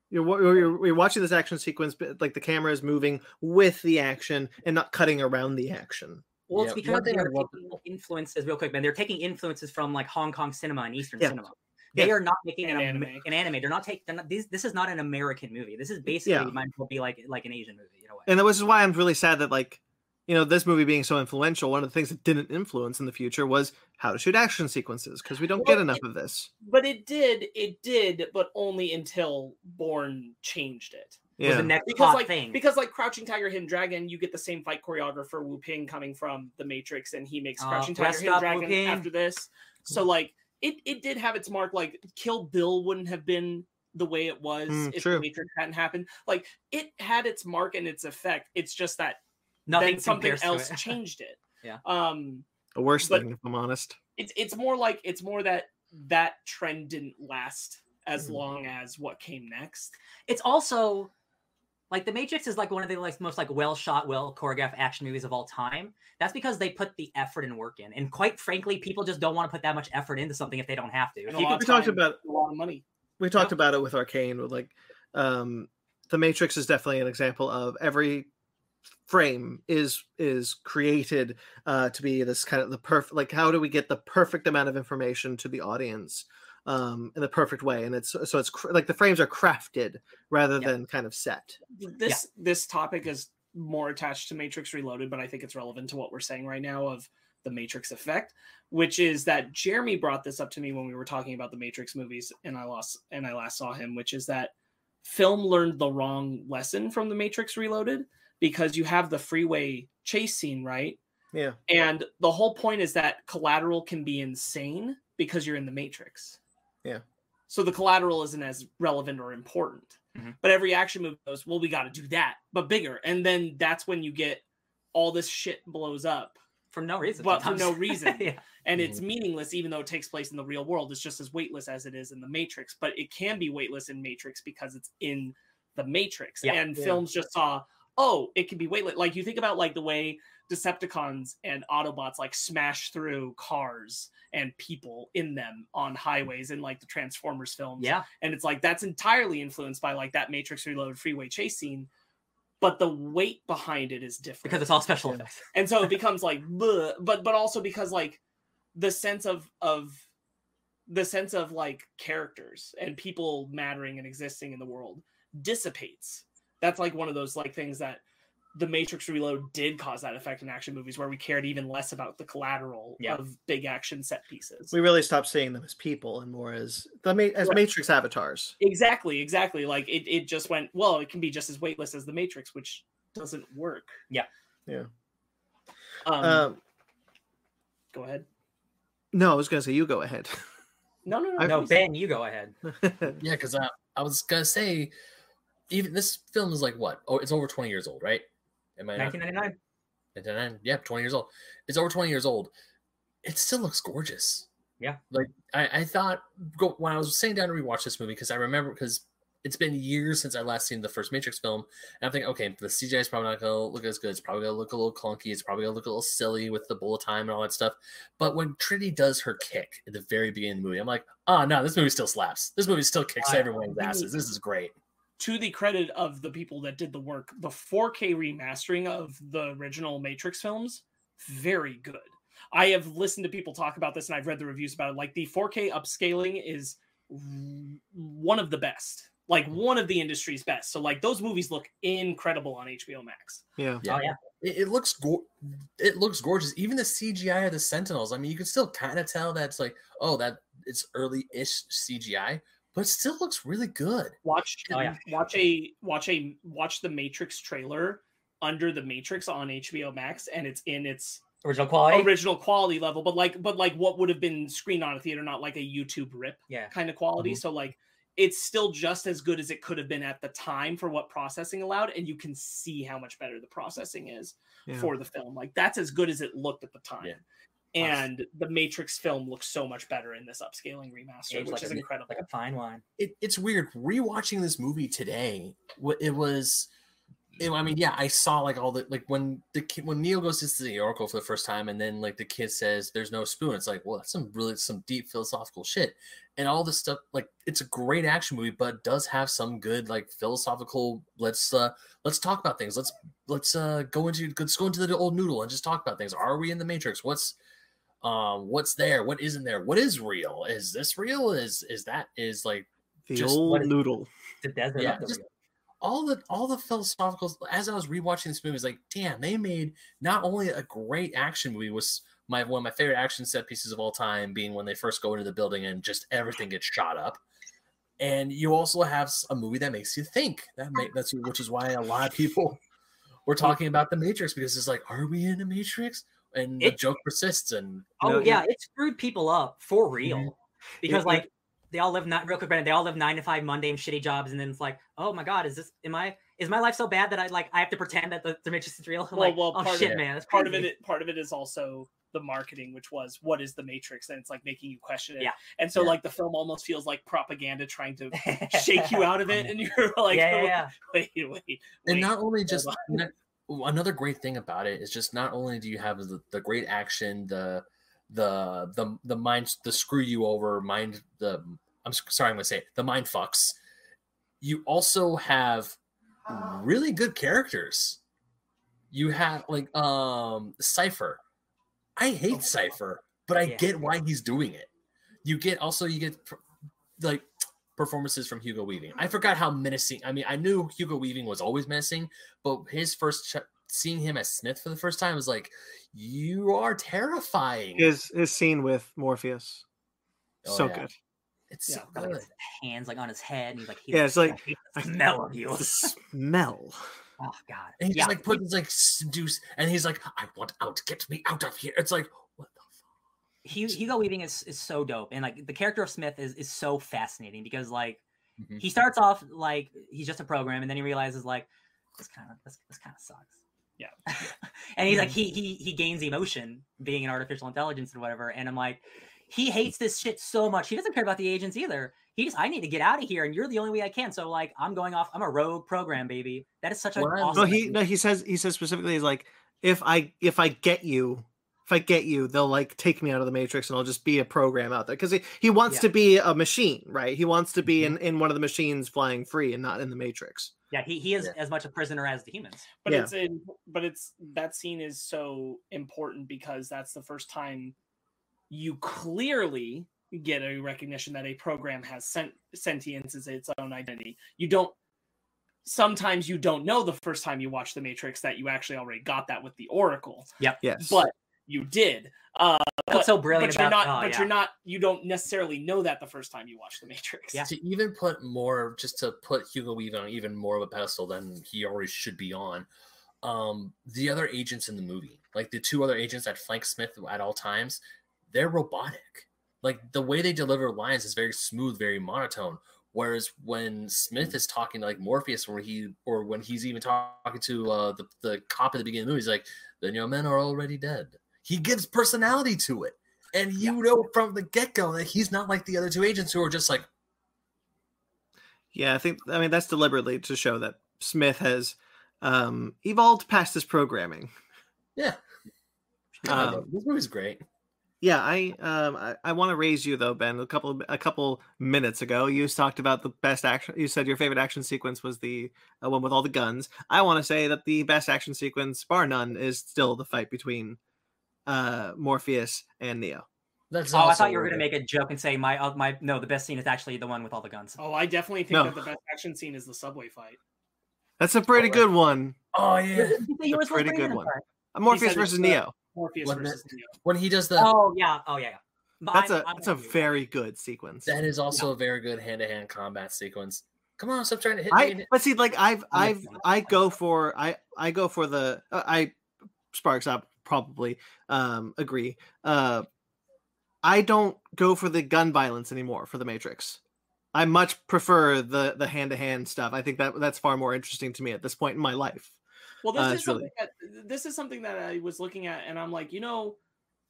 Speaker 1: you're, wa- you're you're watching this action sequence, but like the camera is moving with the action and not cutting around the action.
Speaker 3: Well,
Speaker 2: Yeah,
Speaker 3: it's because
Speaker 2: one thing I
Speaker 3: they're taking oh. influences real quick, man. They're taking influences from like Hong Kong cinema and Eastern
Speaker 1: Yeah.
Speaker 3: cinema. They
Speaker 1: Yeah.
Speaker 3: are not making an,
Speaker 4: And
Speaker 3: anime. an anime. They're not taking. Not, these, this is not an American movie. This is basically might as well be like like an Asian movie in a way.
Speaker 1: And that was why I'm really sad that like you know this movie being so influential. One of the things that didn't influence in the future was how to shoot action sequences because we don't get
Speaker 4: Well,
Speaker 1: enough of this.
Speaker 4: but it did, it did, but only until Bourne changed it.
Speaker 3: Was
Speaker 1: Yeah,
Speaker 3: the next
Speaker 4: because
Speaker 3: hot
Speaker 4: like
Speaker 3: thing.
Speaker 4: because like Crouching Tiger, Hidden Dragon, you get the same fight choreographer Wu Ping coming from the Matrix, and he makes
Speaker 3: Uh,
Speaker 4: Crouching Tiger, Hidden
Speaker 3: up, Wu
Speaker 4: Dragon
Speaker 3: Ping.
Speaker 4: after this. So like it it did have its mark. Like Kill Bill wouldn't have been the way it was
Speaker 1: Mm,
Speaker 4: if
Speaker 1: true.
Speaker 4: the Matrix hadn't happened. Like it had its mark and its effect. It's just that
Speaker 3: Nothing
Speaker 4: then something else
Speaker 3: it.
Speaker 4: changed it.
Speaker 3: Yeah.
Speaker 4: Um
Speaker 1: the worst thing if I'm honest.
Speaker 4: it's it's more like it's more that that trend didn't last as
Speaker 1: Mhm.
Speaker 4: long as what came next.
Speaker 3: it's also like the matrix is like one of the like most like well shot well choreographed action movies of all time. That's because they put the effort and work in and quite frankly people just don't want to put that much effort into something if they don't have to.
Speaker 4: And
Speaker 3: If
Speaker 4: a
Speaker 3: you
Speaker 4: lot
Speaker 3: can-
Speaker 4: of
Speaker 1: we talked about
Speaker 4: a lot of money.
Speaker 1: we talked about it with Arcane with like um the Matrix is definitely an example of every frame is is created uh to be this kind of the perfect like how do we get the perfect amount of information to the audience um in the perfect way and it's so it's cr- like the frames are crafted rather
Speaker 3: Yeah.
Speaker 1: than kind of set
Speaker 4: This this topic is more attached to Matrix Reloaded, but I think it's relevant to what we're saying right now of the Matrix effect, which is that Jeremy brought this up to me when we were talking about the Matrix movies, and I lost and I last saw him, which is that film learned the wrong lesson from the Matrix Reloaded because you have the freeway chase scene, right?
Speaker 1: yeah
Speaker 4: And the whole point is that collateral can be insane because you're in the matrix.
Speaker 1: Yeah.
Speaker 4: So the collateral isn't as relevant or important.
Speaker 3: Mhm.
Speaker 4: But every action movie goes, well, we got to do that, but bigger. And then that's when you get all this shit blows up
Speaker 3: for no reason
Speaker 4: But for no reason.
Speaker 3: yeah
Speaker 4: and it's meaningless, even though it takes place in the real world. It's just as weightless as it is in the Matrix, but it can be weightless in Matrix because it's in the Matrix.
Speaker 3: Yeah.
Speaker 4: and
Speaker 1: Yeah.
Speaker 4: films just saw, oh, it can be weightless. Like you think about like the way Decepticons and Autobots like smash through cars and people in them on highways in like the Transformers films.
Speaker 3: yeah
Speaker 4: And it's like that's entirely influenced by like that Matrix Reloaded freeway chase scene. But the weight behind it is different
Speaker 3: because it's all special effects
Speaker 4: and so it becomes like bleh, but but also because like the sense of of the sense of like characters and people mattering and existing in the world dissipates that's like one of those like things that the matrix reload did cause that effect in action movies where we cared even less about the collateral
Speaker 3: Yeah.
Speaker 4: of big action set pieces
Speaker 1: we really stopped seeing them as people and more as the ma- as
Speaker 4: Right.
Speaker 1: matrix avatars
Speaker 4: exactly exactly like it, it just went well it can be just as weightless as the matrix which doesn't work
Speaker 3: Yeah.
Speaker 1: Yeah.
Speaker 4: um,
Speaker 1: um
Speaker 4: go ahead
Speaker 1: no i was gonna say you go ahead
Speaker 4: no no no,
Speaker 1: I-
Speaker 3: no ben you go ahead
Speaker 2: Yeah, because I, I was gonna say, even this film is like what? Oh, it's over twenty years old, right? Am I not?
Speaker 3: 1999
Speaker 2: 1999? Yeah, twenty years old. It's over twenty years old. It still looks gorgeous.
Speaker 3: Yeah.
Speaker 2: Like I, I thought go, when I was sitting down to rewatch this movie because I remember because it's been years since I last seen the first Matrix film, and I'm thinking, okay, the CGI is probably not gonna look as good. It's probably gonna look a little clunky. It's probably gonna look a little silly with the bullet time and all that stuff. But when Trinity does her kick at the very beginning of the movie, I'm like, oh no, this movie still slaps. This movie still kicks everyone's asses. This is great.
Speaker 4: To the credit of the people that did the work, the 4K remastering of the original Matrix films, very good. I have listened to people talk about this and I've read the reviews about it. Like the 4K upscaling is one of the best, like mm-hmm. one of the industry's best. So like those movies look incredible on HBO Max.
Speaker 1: yeah
Speaker 2: Yeah.
Speaker 3: oh yeah
Speaker 2: it, it looks go- it looks gorgeous. Even the CGI of the Sentinels. I mean, you can still kind of tell that's like, oh, that it's early-ish CGI, but it still looks really good.
Speaker 4: Watch
Speaker 3: Oh, yeah.
Speaker 4: watch a watch a watch the Matrix trailer under the Matrix on HBO Max and it's in its
Speaker 3: original quality
Speaker 4: original quality level, but like but like what would have been screened on a theater, not like a YouTube rip.
Speaker 3: yeah
Speaker 4: kind of quality. Mm-hmm. So like it's still just as good as it could have been at the time for what processing allowed, and you can see how much better the processing is
Speaker 1: Yeah.
Speaker 4: for the film. Like that's as good as it looked at the time.
Speaker 2: Yeah.
Speaker 4: And the Matrix film looks so much better in this upscaling remaster, which
Speaker 3: like
Speaker 4: is
Speaker 3: a-
Speaker 4: incredible.
Speaker 3: like a fine wine
Speaker 2: It, it's weird rewatching this movie today. It was, it- I mean, yeah, I saw like all the like when the kid when Neo goes to the Oracle for the first time, and then like the kid says, "There's no spoon." It's like, well, that's some really some deep philosophical shit, and all this stuff. Like, it's a great action movie, but does have some good like philosophical. Let's uh let's talk about things. Let's let's uh go into let's go into the old noodle and just talk about things. Are we in the Matrix? What's um what's there? What isn't there? What is real? Is this real? Is is that is like
Speaker 1: the
Speaker 2: just
Speaker 1: old
Speaker 3: what is-
Speaker 1: noodle
Speaker 3: the desert
Speaker 2: Yeah,
Speaker 3: the
Speaker 2: just- all the all the philosophical as I was rewatching this movie, it's like, damn, they made not only a great action movie, was my one of my favorite action set pieces of all time, being when they first go into the building and just everything gets shot up. And you also have a movie that makes you think. That make that's which is why a lot of people were talking about the Matrix because it's like, are we in a Matrix? And the
Speaker 3: It-
Speaker 2: joke persists. And
Speaker 3: Oh
Speaker 1: No,
Speaker 3: yeah, it screwed people up for real.
Speaker 2: Mhm.
Speaker 3: Because
Speaker 1: Yeah, yeah.
Speaker 3: like they all live not real quick, Brandon, they all live nine to five mundane shitty jobs, and then it's like, oh my god, is this am I is my life so bad that I like I have to pretend that the, the matrix is real? I'm
Speaker 4: Well,
Speaker 3: like,
Speaker 4: well,
Speaker 3: oh
Speaker 4: of
Speaker 3: shit, man, that's
Speaker 4: part of it part of it is also the marketing, which was what is the Matrix, and it's like making you question it.
Speaker 3: Yeah.
Speaker 4: And so
Speaker 2: Yeah.
Speaker 4: like the film almost feels like propaganda trying to shake you out of it, and you're like,
Speaker 3: yeah, yeah,
Speaker 4: "Oh,
Speaker 3: yeah.
Speaker 4: wait, wait, wait.
Speaker 2: and not only just not- another great thing about it is just not only do you have the, the great action the the the the mind the screw you over mind the i'm sorry i'm gonna say it, the mind fucks you also have really good characters. You have like um Cypher i hate Cypher but i
Speaker 3: Yeah.
Speaker 2: get why he's doing it. You get also you get like performances from Hugo Weaving. I forgot how menacing. I mean, I knew Hugo Weaving was always menacing, but his first ch- seeing him as Smith for the first time was like, you are terrifying.
Speaker 1: His his scene with Morpheus,
Speaker 2: Oh,
Speaker 1: so
Speaker 2: yeah.
Speaker 1: good.
Speaker 2: it's
Speaker 4: Yeah,
Speaker 2: so
Speaker 3: Got, like,
Speaker 2: good.
Speaker 3: his hands like on his head, and he's like,
Speaker 1: Yeah, it's like-
Speaker 3: the smell of you.
Speaker 1: The smell.
Speaker 3: Oh god.
Speaker 2: And he
Speaker 3: yeah.
Speaker 2: like put his like seduce, and he's like, I want out, get me out of here. It's like, what the fuck?
Speaker 3: Hu- Hugo Weaving is, is so dope, and like the character of Smith is is so fascinating because like
Speaker 2: Mhm.
Speaker 3: he starts off like he's just a program, and then he realizes like this kind of this, this kind of sucks.
Speaker 4: Yeah.
Speaker 3: and he's like he he he gains emotion being an artificial intelligence or whatever, and I'm like he hates this shit so much. He doesn't care about the agents either. He just I need to get out of here, and you're the only way I can. So like I'm going off. I'm a rogue program, baby. That is such
Speaker 2: a.
Speaker 3: Awesome.
Speaker 1: No, he no, he says he says specifically he's like if I if I get you if I get you they'll like take me out of the matrix and I'll just be a program out there because he, he wants
Speaker 3: Yeah.
Speaker 1: to be a machine right he wants to be
Speaker 2: Mhm.
Speaker 1: in in one of the machines flying free and not in the matrix
Speaker 3: yeah, he, he is
Speaker 2: Yeah.
Speaker 3: as much a prisoner as the humans.
Speaker 4: but
Speaker 1: Yeah.
Speaker 4: it's in but it's that scene is so important because that's the first time you clearly get a recognition that a program has sent sentience as its own identity you don't sometimes you don't know the first time you watch the matrix that you actually already got that with the oracle Yep.
Speaker 1: yes
Speaker 4: but you did uh
Speaker 3: What's
Speaker 4: but,
Speaker 3: so brilliant
Speaker 4: but you're
Speaker 3: about
Speaker 4: not
Speaker 3: oh,
Speaker 4: but
Speaker 3: yeah.
Speaker 4: you're not you don't necessarily know that the first time you watch the matrix
Speaker 3: Yeah.
Speaker 2: to even put more just to put Hugo Weaving on even more of a pedestal than he already should be on. Um, the other agents in the movie, like the two other agents that flank Smith at all times, they're robotic. Like the way they deliver lines is very smooth, very monotone. Whereas when Smith is talking to like Morpheus, or he or when he's even talking to uh, the the cop at the beginning of the movie, he's like, "Then your men are already dead." He gives personality to it, and you know from the get go that he's not like the other two agents who are just like,
Speaker 1: yeah I think I mean that's deliberately to show that Smith has um evolved past his programming
Speaker 2: "Yeah,
Speaker 1: Um,
Speaker 2: this movie's great."
Speaker 1: Yeah, I um I, I want to raise you though, Ben. A couple a couple minutes ago, you talked about the best action. You said your favorite action sequence was the uh, one with all the guns. I want to say that the best action sequence, bar none, is still the fight between uh Morpheus and Neo.
Speaker 2: That's
Speaker 3: Oh, I thought you were gonna make a joke and say my uh, my no, the best scene is actually the one with all the guns.
Speaker 4: oh i definitely think
Speaker 1: No.
Speaker 4: that the best action scene is the subway fight
Speaker 1: That's a pretty
Speaker 2: right.
Speaker 1: good one.
Speaker 2: Oh yeah,
Speaker 3: You were supposed to
Speaker 1: pretty good one.
Speaker 3: apart.
Speaker 1: Uh, Morpheus
Speaker 4: said it's
Speaker 1: versus Neo.
Speaker 4: morpheus
Speaker 2: Wasn't
Speaker 4: versus Neo.
Speaker 2: when he does the
Speaker 3: Oh yeah, oh yeah, yeah. But
Speaker 1: That's
Speaker 3: I'm-
Speaker 1: a
Speaker 3: I'm
Speaker 1: that's a
Speaker 3: with you.
Speaker 1: very good sequence.
Speaker 2: that is also a very good hand to hand combat sequence. Come on, stop trying to hit
Speaker 1: I
Speaker 2: me.
Speaker 1: but see, like I've
Speaker 3: I'm
Speaker 1: I've. I go for I I go for the uh, I Sparks up probably um agree. Uh I don't go for the gun violence anymore for the Matrix. I much prefer the the hand to hand stuff. I think that that's far more interesting to me at this point in my life.
Speaker 4: Well, this
Speaker 1: Uh,
Speaker 4: is
Speaker 1: it's really-
Speaker 4: something that this is something that I was looking at, and I'm like, you know,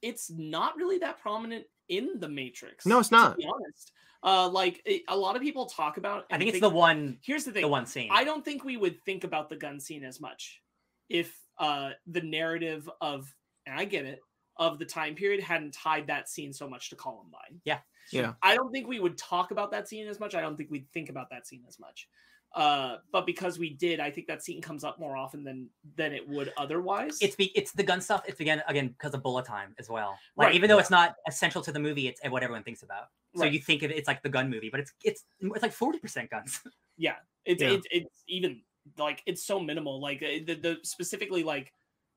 Speaker 4: it's not really that prominent in the Matrix.
Speaker 1: No, it's
Speaker 4: to
Speaker 1: not.
Speaker 4: be honest, uh, like it, a lot of people talk about.
Speaker 3: I
Speaker 4: and
Speaker 3: think it's the one
Speaker 4: Here's the thing.
Speaker 3: the one scene.
Speaker 4: I don't think we would think about the gun scene as much if uh, the narrative of, and I get it, of the time period hadn't tied that scene so much to Columbine.
Speaker 3: Yeah.
Speaker 1: Yeah.
Speaker 4: I don't think we would talk about that scene as much. I don't think we'd think about that scene as much. Uh, but because we did, I think that scene comes up more often than than it would otherwise.
Speaker 3: it's be, it's the gun stuff. It's again again because of bullet time as well. Like
Speaker 4: Right,
Speaker 3: even though
Speaker 2: yeah.
Speaker 3: it's not essential to the movie, it's what everyone thinks about. So
Speaker 4: Right.
Speaker 3: you think of it, it's like the gun movie, but it's it's it's like forty percent guns.
Speaker 4: yeah it's
Speaker 1: Yeah.
Speaker 4: It's, it's even like it's so minimal like uh, the, the specifically like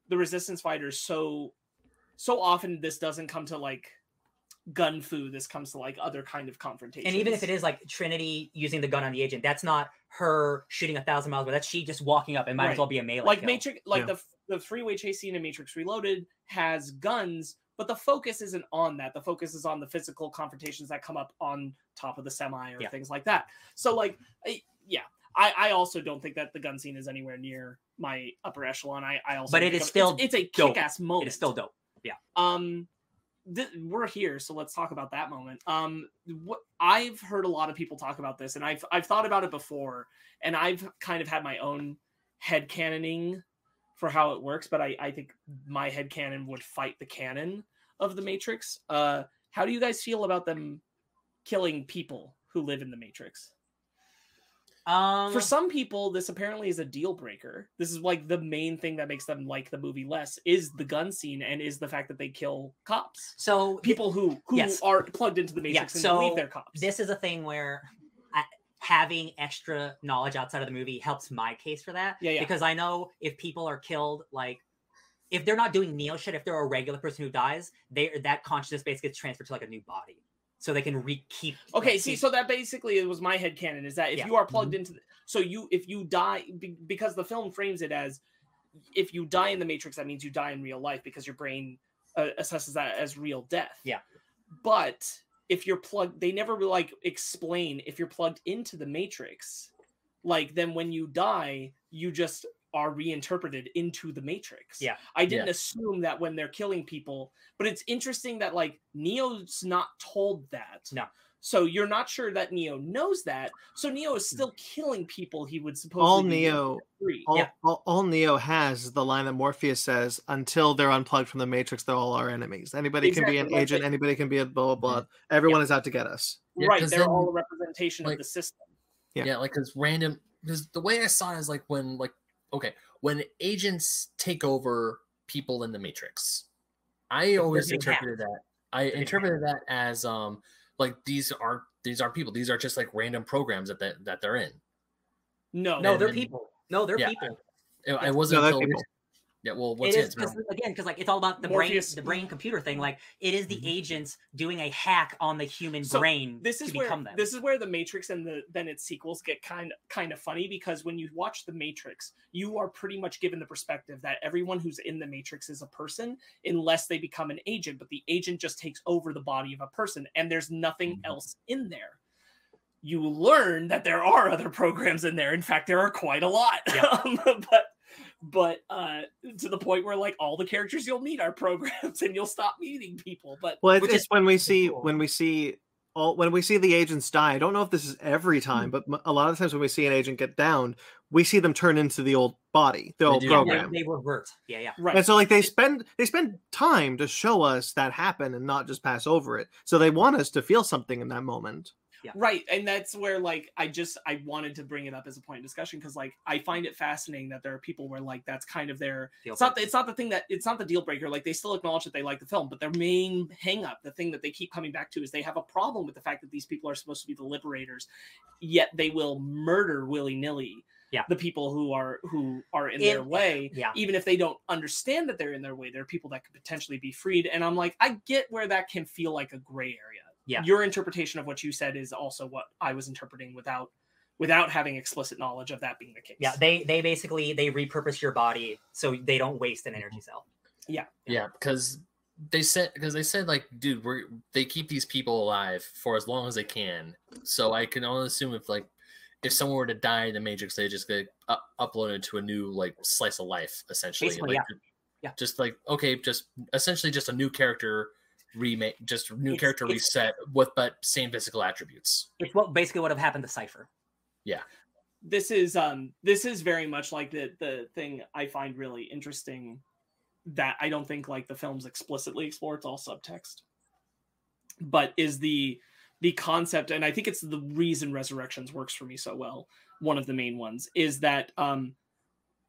Speaker 4: the resistance fighters so so often this doesn't come to like gun fu this comes to like other kind of confrontation
Speaker 3: and even if it is like Trinity using the gun on the agent, that's not her shooting a thousand miles, away that's she just walking up. It might
Speaker 4: Right.
Speaker 3: as well be a melee.
Speaker 4: like
Speaker 3: kill.
Speaker 4: matrix like
Speaker 1: Yeah.
Speaker 4: the the freeway chase scene in matrix reloaded has guns but the focus isn't on that the focus is on the physical confrontations that come up on top of the semi or
Speaker 3: Yeah.
Speaker 4: things like that so like I, yeah I, I also don't think that the gun scene is anywhere near my upper echelon. I, I also
Speaker 3: But
Speaker 4: think
Speaker 3: it is still
Speaker 4: it's, it's a
Speaker 3: dope.
Speaker 4: kick-ass moment.
Speaker 3: It is still dope. Yeah.
Speaker 4: Um, th- we're here, so let's talk about that moment. Um, what I've heard a lot of people talk about this, and I've I've thought about it before, and I've kind of had my own head canoning for how it works, but I I think my head canon would fight the canon of the Matrix. Uh, how do you guys feel about them killing people who live in the Matrix?
Speaker 3: Um,
Speaker 4: for some people this apparently is a deal breaker this is like the main thing that makes them like the movie less is the gun scene and is the fact that they kill cops
Speaker 3: so
Speaker 4: people who who
Speaker 3: Yes.
Speaker 4: are plugged into the matrix and
Speaker 3: so
Speaker 4: believe they're cops
Speaker 3: this is a thing where I, having extra knowledge outside of the movie helps my case for that.
Speaker 4: Yeah, yeah.
Speaker 3: Because I know if people are killed, like if they're not doing Neo shit, if they're a regular person who dies, they that consciousness base gets transferred to like a new body, so they can re keep.
Speaker 4: okay
Speaker 3: like,
Speaker 4: see
Speaker 3: keep-
Speaker 4: so that basically it was my head canon is that if
Speaker 3: Yeah.
Speaker 4: you are plugged into the, so you if you die be, because the film frames it as if you die in the matrix that means you die in real life because your brain uh, assesses that as real death
Speaker 3: Yeah.
Speaker 4: but if you're plugged they never like explain if you're plugged into the matrix like then when you die you just are reinterpreted into the matrix
Speaker 3: Yeah.
Speaker 4: i didn't
Speaker 2: Yeah.
Speaker 4: assume that when they're killing people but it's interesting that like neo's not told that
Speaker 3: No.
Speaker 4: so you're not sure that neo knows that so neo is hmm. still killing people he would suppose
Speaker 1: all Neo,
Speaker 4: free.
Speaker 1: all,
Speaker 3: Yeah.
Speaker 1: all, all Neo has is the line that Morpheus says: "Until they're unplugged from the Matrix, they're all our enemies. Anybody can be an
Speaker 4: Exactly, like
Speaker 1: agent.
Speaker 4: they-
Speaker 1: Anybody can be a blah blah blah. Mm-hmm. Everyone is out to get us."
Speaker 2: Yeah,
Speaker 4: right
Speaker 2: 'cause
Speaker 4: they're
Speaker 2: then,
Speaker 4: all a representation
Speaker 2: like-
Speaker 4: of the system
Speaker 1: Yeah.
Speaker 2: Yeah, like because random because the way I saw it is like when like okay when agents take over people in the Matrix, I always interpreted that I interpreted that as um like these are these are people these are just like random programs that that, that they're in.
Speaker 4: no
Speaker 3: no,
Speaker 2: and
Speaker 3: they're
Speaker 2: then-
Speaker 3: people. No, they're
Speaker 2: Yeah,
Speaker 3: people.
Speaker 2: It, I wasn't
Speaker 1: No,
Speaker 2: until
Speaker 1: people.
Speaker 2: Yeah well
Speaker 3: It
Speaker 2: what's
Speaker 3: is
Speaker 2: it?
Speaker 3: 'cause, again because like it's all about the
Speaker 4: Morpheus-
Speaker 3: brain, the brain computer thing. Like it is the
Speaker 2: Mhm.
Speaker 3: agents doing a hack on the human
Speaker 4: So,
Speaker 3: brain
Speaker 4: this
Speaker 3: to
Speaker 4: is where
Speaker 3: become them.
Speaker 4: this is where the matrix and the then its sequels get kind kind of funny because when you watch the matrix you are pretty much given the perspective that everyone who's in the matrix is a person unless they become an agent but the agent just takes over the body of a person and there's nothing
Speaker 2: Mhm.
Speaker 4: else in there you learn that there are other programs in there in fact there are quite a lot
Speaker 3: Yeah.
Speaker 4: um, but but uh to the point where like all the characters you'll meet are programs and you'll stop meeting people but
Speaker 1: Well, it's,
Speaker 3: Which
Speaker 1: it's when we see
Speaker 3: cool.
Speaker 1: when we see all when we see the agents die. I don't know if this is every time, but a lot of times when we see an agent get down we see them turn into the old body, the
Speaker 2: They
Speaker 1: old
Speaker 2: do,
Speaker 3: Yeah, they,
Speaker 1: program.
Speaker 3: they revert. Yeah, yeah.
Speaker 4: right
Speaker 1: And so like they spend they spend time to show us that happen and not just pass over it. So they want us to feel something in that moment.
Speaker 4: Right and that's where like i just i wanted to bring it up as a point of discussion because like i find it fascinating that there are people where like that's kind of their
Speaker 3: Deal
Speaker 4: it's not it's not the thing that it's not the deal breaker like they still acknowledge that they like the film but their main hang up the thing that they keep coming back to is they have a problem with the fact that these people are supposed to be the liberators yet they will murder willy-nilly
Speaker 3: Yeah.
Speaker 4: the people who are who are in
Speaker 3: In-
Speaker 4: their way
Speaker 3: yeah.
Speaker 4: even if they don't understand that they're in their way there are people that could potentially be freed and i'm like i get where that can feel like a gray area
Speaker 3: Yeah.
Speaker 4: your interpretation of what you said is also what i was interpreting without without having explicit knowledge of that being the case
Speaker 3: Yeah, they they basically they repurpose your body so they don't waste an energy cell.
Speaker 2: Yeah, Yeah, because they said because they said like, dude, we're they keep these people alive for as long as they can. So I can only assume if like if someone were to die in the Matrix, they just get up- uploaded to a new like slice of life, essentially.
Speaker 3: Basically,
Speaker 2: like,
Speaker 3: yeah. Yeah.
Speaker 2: Just like okay, just essentially just a new character remake, just new
Speaker 3: It's-
Speaker 2: character
Speaker 3: it's-
Speaker 2: reset with but same physical attributes.
Speaker 3: It's what basically would have happened to Cypher. Yeah.
Speaker 4: This is um this is very much like the the thing i find really interesting that i don't think like the films explicitly explore it's all subtext but is the the concept and i think it's the reason resurrections works for me so well one of the main ones is that um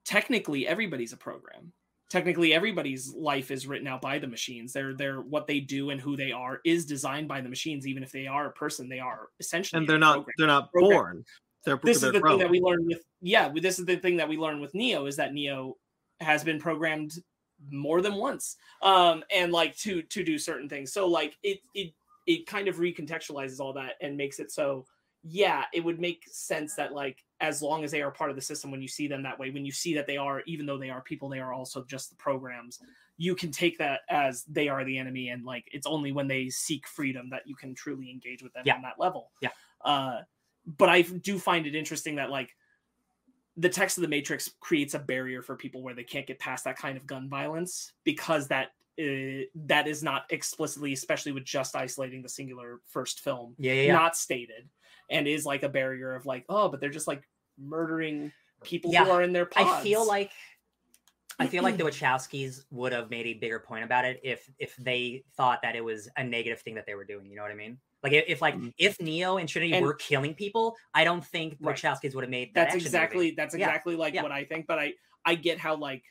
Speaker 4: technically everybody's a program technically everybody's life is written out by the machines they're they're what they do and who they are is designed by the machines even if they are a person they are essentially
Speaker 1: And they're not
Speaker 4: program
Speaker 1: they're not
Speaker 4: Program.
Speaker 1: born. They're
Speaker 4: this
Speaker 1: they're
Speaker 4: is the
Speaker 1: grown.
Speaker 4: thing that we learn with yeah this is the thing that we learn with neo is that neo has been programmed more than once um and like to to do certain things so like it it it kind of recontextualizes all that and makes it so yeah it would make sense that like as long as they are part of the system when you see them that way when you see that they are even though they are people they are also just the programs you can take that as they are the enemy and like it's only when they seek freedom that you can truly engage with them
Speaker 3: Yeah.
Speaker 4: on that level
Speaker 3: Yeah.
Speaker 4: uh but I do find it interesting that like the text of the Matrix creates a barrier for people where they can't get past that kind of gun violence because that uh, that is not explicitly, especially with just isolating the singular first film,
Speaker 3: Yeah, yeah, yeah.
Speaker 4: not stated, and is like a barrier of like, oh, but they're just like murdering people
Speaker 3: Yeah,
Speaker 4: who are in their pods.
Speaker 3: I feel like I feel like the Wachowskis would have made a bigger point about it if if they thought that it was a negative thing that they were doing. You know what I mean? Like if, if like
Speaker 1: Mhm.
Speaker 3: if Neo and Trinity
Speaker 4: And-
Speaker 3: were killing people, I don't think the
Speaker 4: Right.
Speaker 3: Wachowskis would have made that
Speaker 4: that's exactly
Speaker 3: movie.
Speaker 4: that's
Speaker 3: Yeah,
Speaker 4: exactly like
Speaker 3: yeah.
Speaker 4: what I think. But I I get how like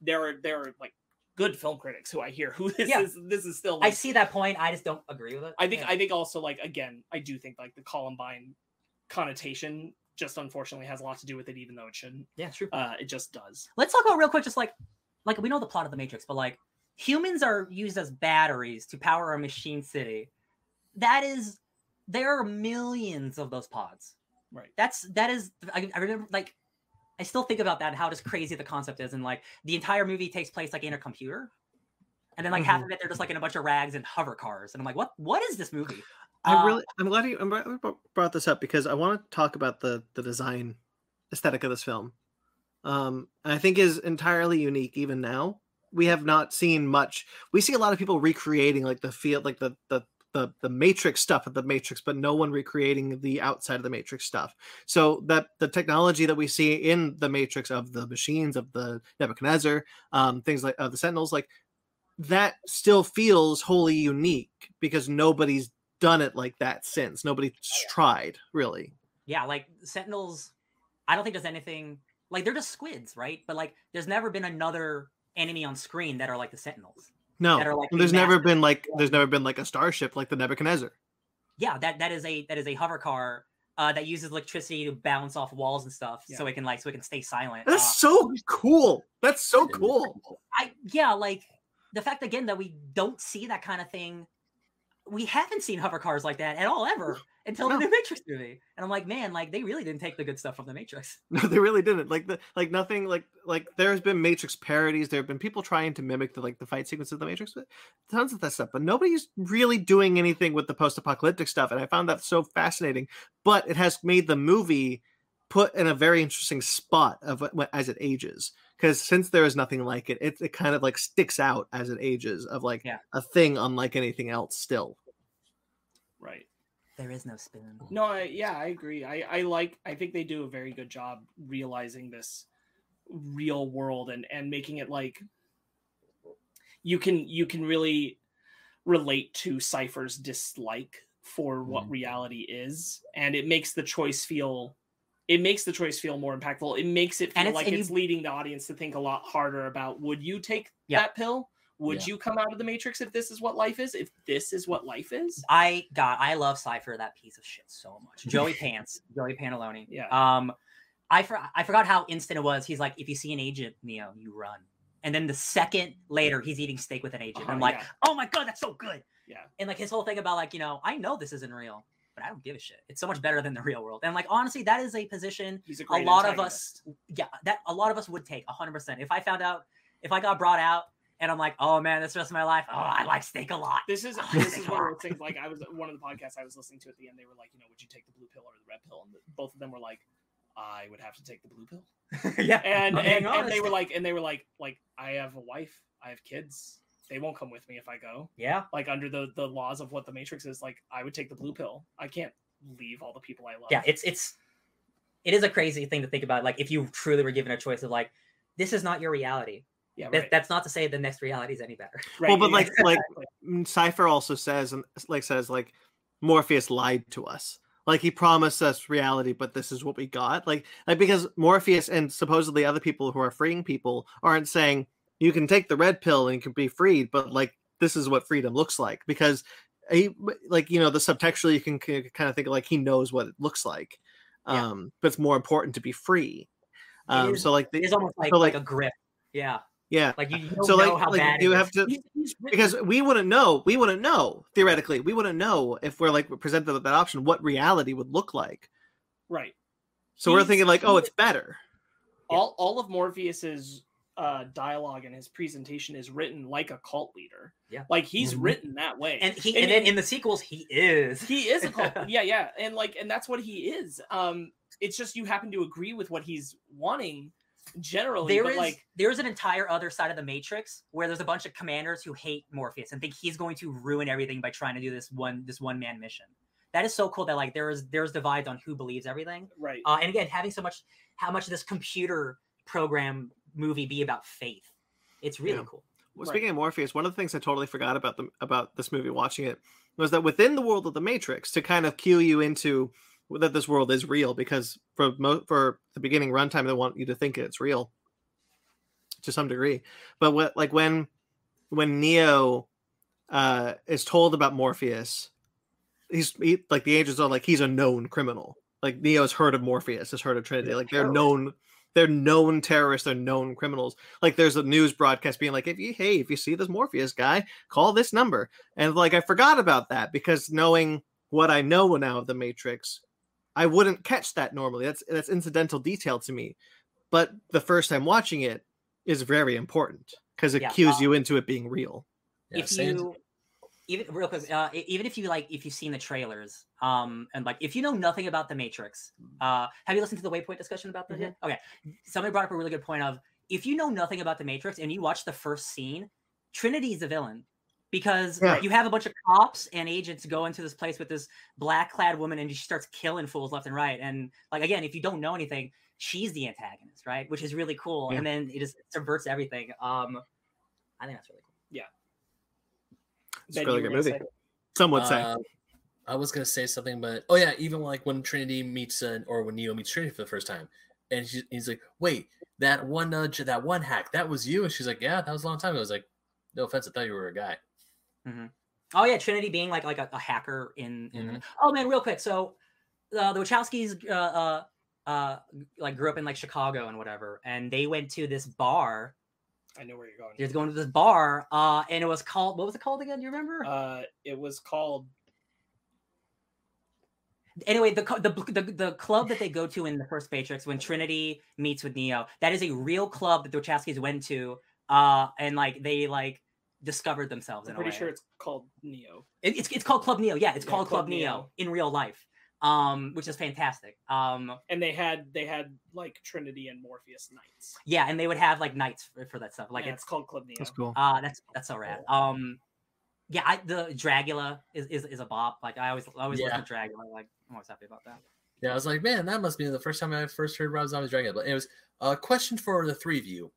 Speaker 4: there are there are like good film critics who I hear who this
Speaker 3: Yeah.
Speaker 4: is this is still
Speaker 3: I see that point. I just don't agree with it.
Speaker 4: I think
Speaker 3: Yeah.
Speaker 4: I think also like again, I do think like the Columbine connotation just unfortunately has a lot to do with it, even though it shouldn't.
Speaker 3: yeah, true.
Speaker 4: Uh, it just does.
Speaker 3: Let's talk about real quick, just like like we know the plot of the Matrix, but like humans are used as batteries to power a machine city. That is, there are millions of those pods.
Speaker 4: Right.
Speaker 3: That's that is. I, I remember like, I still think about that and how just crazy the concept is, and like the entire movie takes place like in a computer, and then like half of it they're just like in a bunch of rags and hover cars, and I'm like, what what is this movie?
Speaker 1: I
Speaker 3: Uh,
Speaker 1: really, I'm glad you I'm glad you brought this up because I want to talk about the the design aesthetic of this film. Um, and I think is entirely unique even now. We have not seen much. We see a lot of people recreating like the field, like the the the the Matrix stuff of the Matrix, but no one recreating the outside of the Matrix stuff. So that the technology that we see in the Matrix of the machines of the Nebuchadnezzar, um, things like the Sentinels, like that still feels wholly unique because nobody's done it like that since. Nobody's tried really.
Speaker 3: yeah, like Sentinels. I don't think there's anything like they're just squids, right? But like, there's never been another enemy on screen that are like the Sentinels.
Speaker 1: No,
Speaker 3: That are, like,
Speaker 1: there's never
Speaker 3: massive.
Speaker 1: been like there's never been like a starship like the Nebuchadnezzar.
Speaker 3: yeah that that is a that is a hover car uh that uses electricity to bounce off walls and stuff so
Speaker 4: Yeah.
Speaker 3: it can like so it can stay silent
Speaker 1: That's
Speaker 3: Uh,
Speaker 1: so cool. That's so cool.
Speaker 3: i yeah like the fact again that we don't see that kind of thing we haven't seen hover cars like that at all ever until
Speaker 1: No.
Speaker 3: the new matrix movie and i'm like man like they really didn't take the good stuff from the matrix
Speaker 1: No, they really didn't. Like the like nothing like like there's been Matrix parodies. There have been people trying to mimic the like the fight sequences of the Matrix, but tons of that stuff. But nobody's really doing anything with the post-apocalyptic stuff, and I found that so fascinating. But it has made the movie put in a very interesting spot of as it ages. Because since there is nothing like it, it, it kind of like sticks out as it ages of like
Speaker 3: Yeah.
Speaker 1: a thing unlike anything else. Still,
Speaker 4: Right.
Speaker 3: there is no spoon
Speaker 4: No, I, yeah, I agree. I, I like. I think they do a very good job realizing this real world and and making it like you can you can really relate to Cypher's dislike for what
Speaker 2: Mhm.
Speaker 4: reality is, and it makes the choice feel. It makes the choice feel more impactful. It makes it feel
Speaker 3: it's-
Speaker 4: like it's
Speaker 3: you-
Speaker 4: leading the audience to think a lot harder about: Would you take
Speaker 3: Yeah.
Speaker 4: that pill? Would
Speaker 2: Yeah.
Speaker 4: you come out of the matrix if this is what life is? If this is what life is?
Speaker 3: I God, I love Cypher, that piece of shit, so much. Joey Pants, Joey Pantoliano.
Speaker 4: Yeah.
Speaker 3: Um, I for, I forgot how instant it was. He's like, if you see an agent, Neo, you run. And then the second later, he's eating steak with an agent.
Speaker 4: Uh-huh,
Speaker 3: I'm like,
Speaker 4: yeah.
Speaker 3: oh my god, that's so good.
Speaker 4: Yeah.
Speaker 3: And like his whole thing about like, you know, I know this isn't real, but I don't give a shit. It's so much better than the real world. And like honestly, that is a position
Speaker 4: He's a
Speaker 3: a lot of us, yeah, that a lot of us would take 100. percent If I found out, if I got brought out, and I'm like, oh man, the rest of my life. Oh, I like steak a lot.
Speaker 4: This is this is one of those things. Like I was one of the podcasts I was listening to at the end. They were like, you know, would you take the blue pill or the red pill? And the, both of them were like, I would have to take the blue pill.
Speaker 3: yeah,
Speaker 4: And and, and they were like, and they were like, like I have a wife, I have kids. They won't come with me if I go.
Speaker 3: yeah.
Speaker 4: Like under the the laws of what the Matrix is, like I would take the blue pill. I can't leave all the people I love.
Speaker 3: yeah it's it's it is a crazy thing to think about like if you truly were given a choice of like this is not your reality
Speaker 4: yeah,
Speaker 3: That-
Speaker 4: right.
Speaker 3: that's not to say the next reality is any better
Speaker 4: right.
Speaker 1: well, but like like. Mm, Cypher also says and like says like Morpheus lied to us. Like he promised us reality, but this is what we got. Like like because Morpheus and supposedly other people who are freeing people aren't saying you can take the red pill and you can be freed, but like this is what freedom looks like because he like you know the subtextually you can kind of think like he knows what it looks like.
Speaker 3: Yeah.
Speaker 1: Um, but it's more important to be free. Um,
Speaker 3: is-
Speaker 1: so like the,
Speaker 3: it's almost like
Speaker 1: so,
Speaker 3: like,
Speaker 1: like-
Speaker 3: a grip yeah
Speaker 1: yeah,
Speaker 3: like you, you don't
Speaker 1: so
Speaker 3: know
Speaker 1: like,
Speaker 3: how
Speaker 1: like
Speaker 3: bad
Speaker 1: you
Speaker 3: it
Speaker 1: have
Speaker 3: is.
Speaker 1: to
Speaker 4: He's- he's written-
Speaker 1: because we wouldn't know we wouldn't know theoretically we wouldn't know if we're like presented with that option what reality would look like
Speaker 4: right.
Speaker 1: so we're thinking like oh it's better
Speaker 4: all all of Morpheus's uh dialogue and his presentation is written like a cult leader.
Speaker 3: Yeah.
Speaker 4: Like he's
Speaker 1: Mhm.
Speaker 4: written that way.
Speaker 3: and he
Speaker 4: And
Speaker 3: and, then
Speaker 4: it-
Speaker 3: in the sequels he is
Speaker 4: he is a cult. yeah, yeah. And like and that's what he is. Um it's just you happen to agree with what he's wanting generally,
Speaker 3: There
Speaker 4: but
Speaker 3: is
Speaker 4: like
Speaker 3: there's an entire other side of the Matrix where there's a bunch of commanders who hate Morpheus and think he's going to ruin everything by trying to do this one this one man mission. That is so cool that like there is there's divides on who believes everything.
Speaker 4: right.
Speaker 3: Uh, and again, having so much how much this computer program movie be about faith. It's really
Speaker 1: Yeah.
Speaker 3: cool.
Speaker 1: Well,
Speaker 4: Right.
Speaker 1: speaking of Morpheus, one of the things I totally forgot about the about this movie watching it was that within the world of the Matrix, to kind of cue you into that this world is real, because for mo- for the beginning runtime, they want you to think it's real to some degree. But what like when when Neo uh, is told about Morpheus, he's he, like the agents are like he's a known criminal. Like Neo's heard of Morpheus, has heard of Trinity. Like they're known, they're known terrorists. They're known criminals. Like there's a news broadcast being like, if you hey, if you see this Morpheus guy, call this number. And like I forgot about that because knowing what I know now of the Matrix, I wouldn't catch that normally. That's that's incidental detail to me. But the first time watching it is very important because it
Speaker 3: Yeah,
Speaker 1: cues
Speaker 3: uh,
Speaker 1: you into it being real.
Speaker 2: Yeah,
Speaker 3: if
Speaker 2: same-
Speaker 3: you even real quick, uh, even if you like, if you've seen the trailers, um, and like, if you know nothing about the Matrix, uh, have you listened to the Waypoint discussion about that? yet? Okay, somebody brought up a really good point of if you know nothing about the Matrix and you watch the first scene, Trinity is the villain because
Speaker 1: Yeah.
Speaker 3: you have a bunch of cops and agents go into this place with this black clad woman and she starts killing fools left and right. And like again, if you don't know anything, she's the antagonist, right? Which is really cool.
Speaker 1: Yeah.
Speaker 3: And then it just subverts everything. Um, I think that's really cool. Yeah.
Speaker 1: It's a
Speaker 4: Ben,
Speaker 1: really good movie.
Speaker 4: say-
Speaker 1: Some would say.
Speaker 2: Uh, I was gonna say something, but oh yeah, even like when Trinity meets uh, or when Neo meets Trinity for the first time, and she, he's like, "Wait, that one nudge, that one hack, that was you?" And she's like, "Yeah, that was a long time." ago." I was like, "No offense, I thought you were a guy."
Speaker 3: Oh yeah, Trinity being like like a, a hacker in. in
Speaker 2: Mhm.
Speaker 3: Oh man, real quick. So uh, the Wachowskis uh, uh uh like grew up in like Chicago and whatever, and they went to this bar.
Speaker 4: I know where you're going.
Speaker 3: They was going to this bar, uh, and it was called what was it called again? Do you remember?
Speaker 4: Uh, it was called
Speaker 3: anyway, the, the the the club that they go to in the first Matrix when Trinity meets with Neo, that is a real club that the Wachowskis went to, uh, and like they like discovered themselves.
Speaker 4: I'm
Speaker 3: in
Speaker 4: pretty
Speaker 3: a way.
Speaker 4: sure it's called Neo.
Speaker 3: It- it's it's called Club Neo. Yeah, it's
Speaker 4: Yeah,
Speaker 3: called Club,
Speaker 4: Club
Speaker 3: Neo.
Speaker 4: Neo.
Speaker 3: in real life, um, which is fantastic. Um,
Speaker 4: And they had they had like Trinity and Morpheus nights.
Speaker 3: yeah, and they would have like nights for, for that stuff. Like
Speaker 4: Yeah,
Speaker 3: it's
Speaker 4: it's called Club Neo.
Speaker 1: That's cool.
Speaker 3: uh that's that's so rad. Um, yeah, I, the Dragula is, is is a bop. Like I always I always
Speaker 2: Yeah.
Speaker 3: listen to Dragula. Like I'm always happy about that.
Speaker 2: Yeah, I was like, "Man, that must be the first time I first heard Rob Zombie's Dragon." But it was a question for the three of you: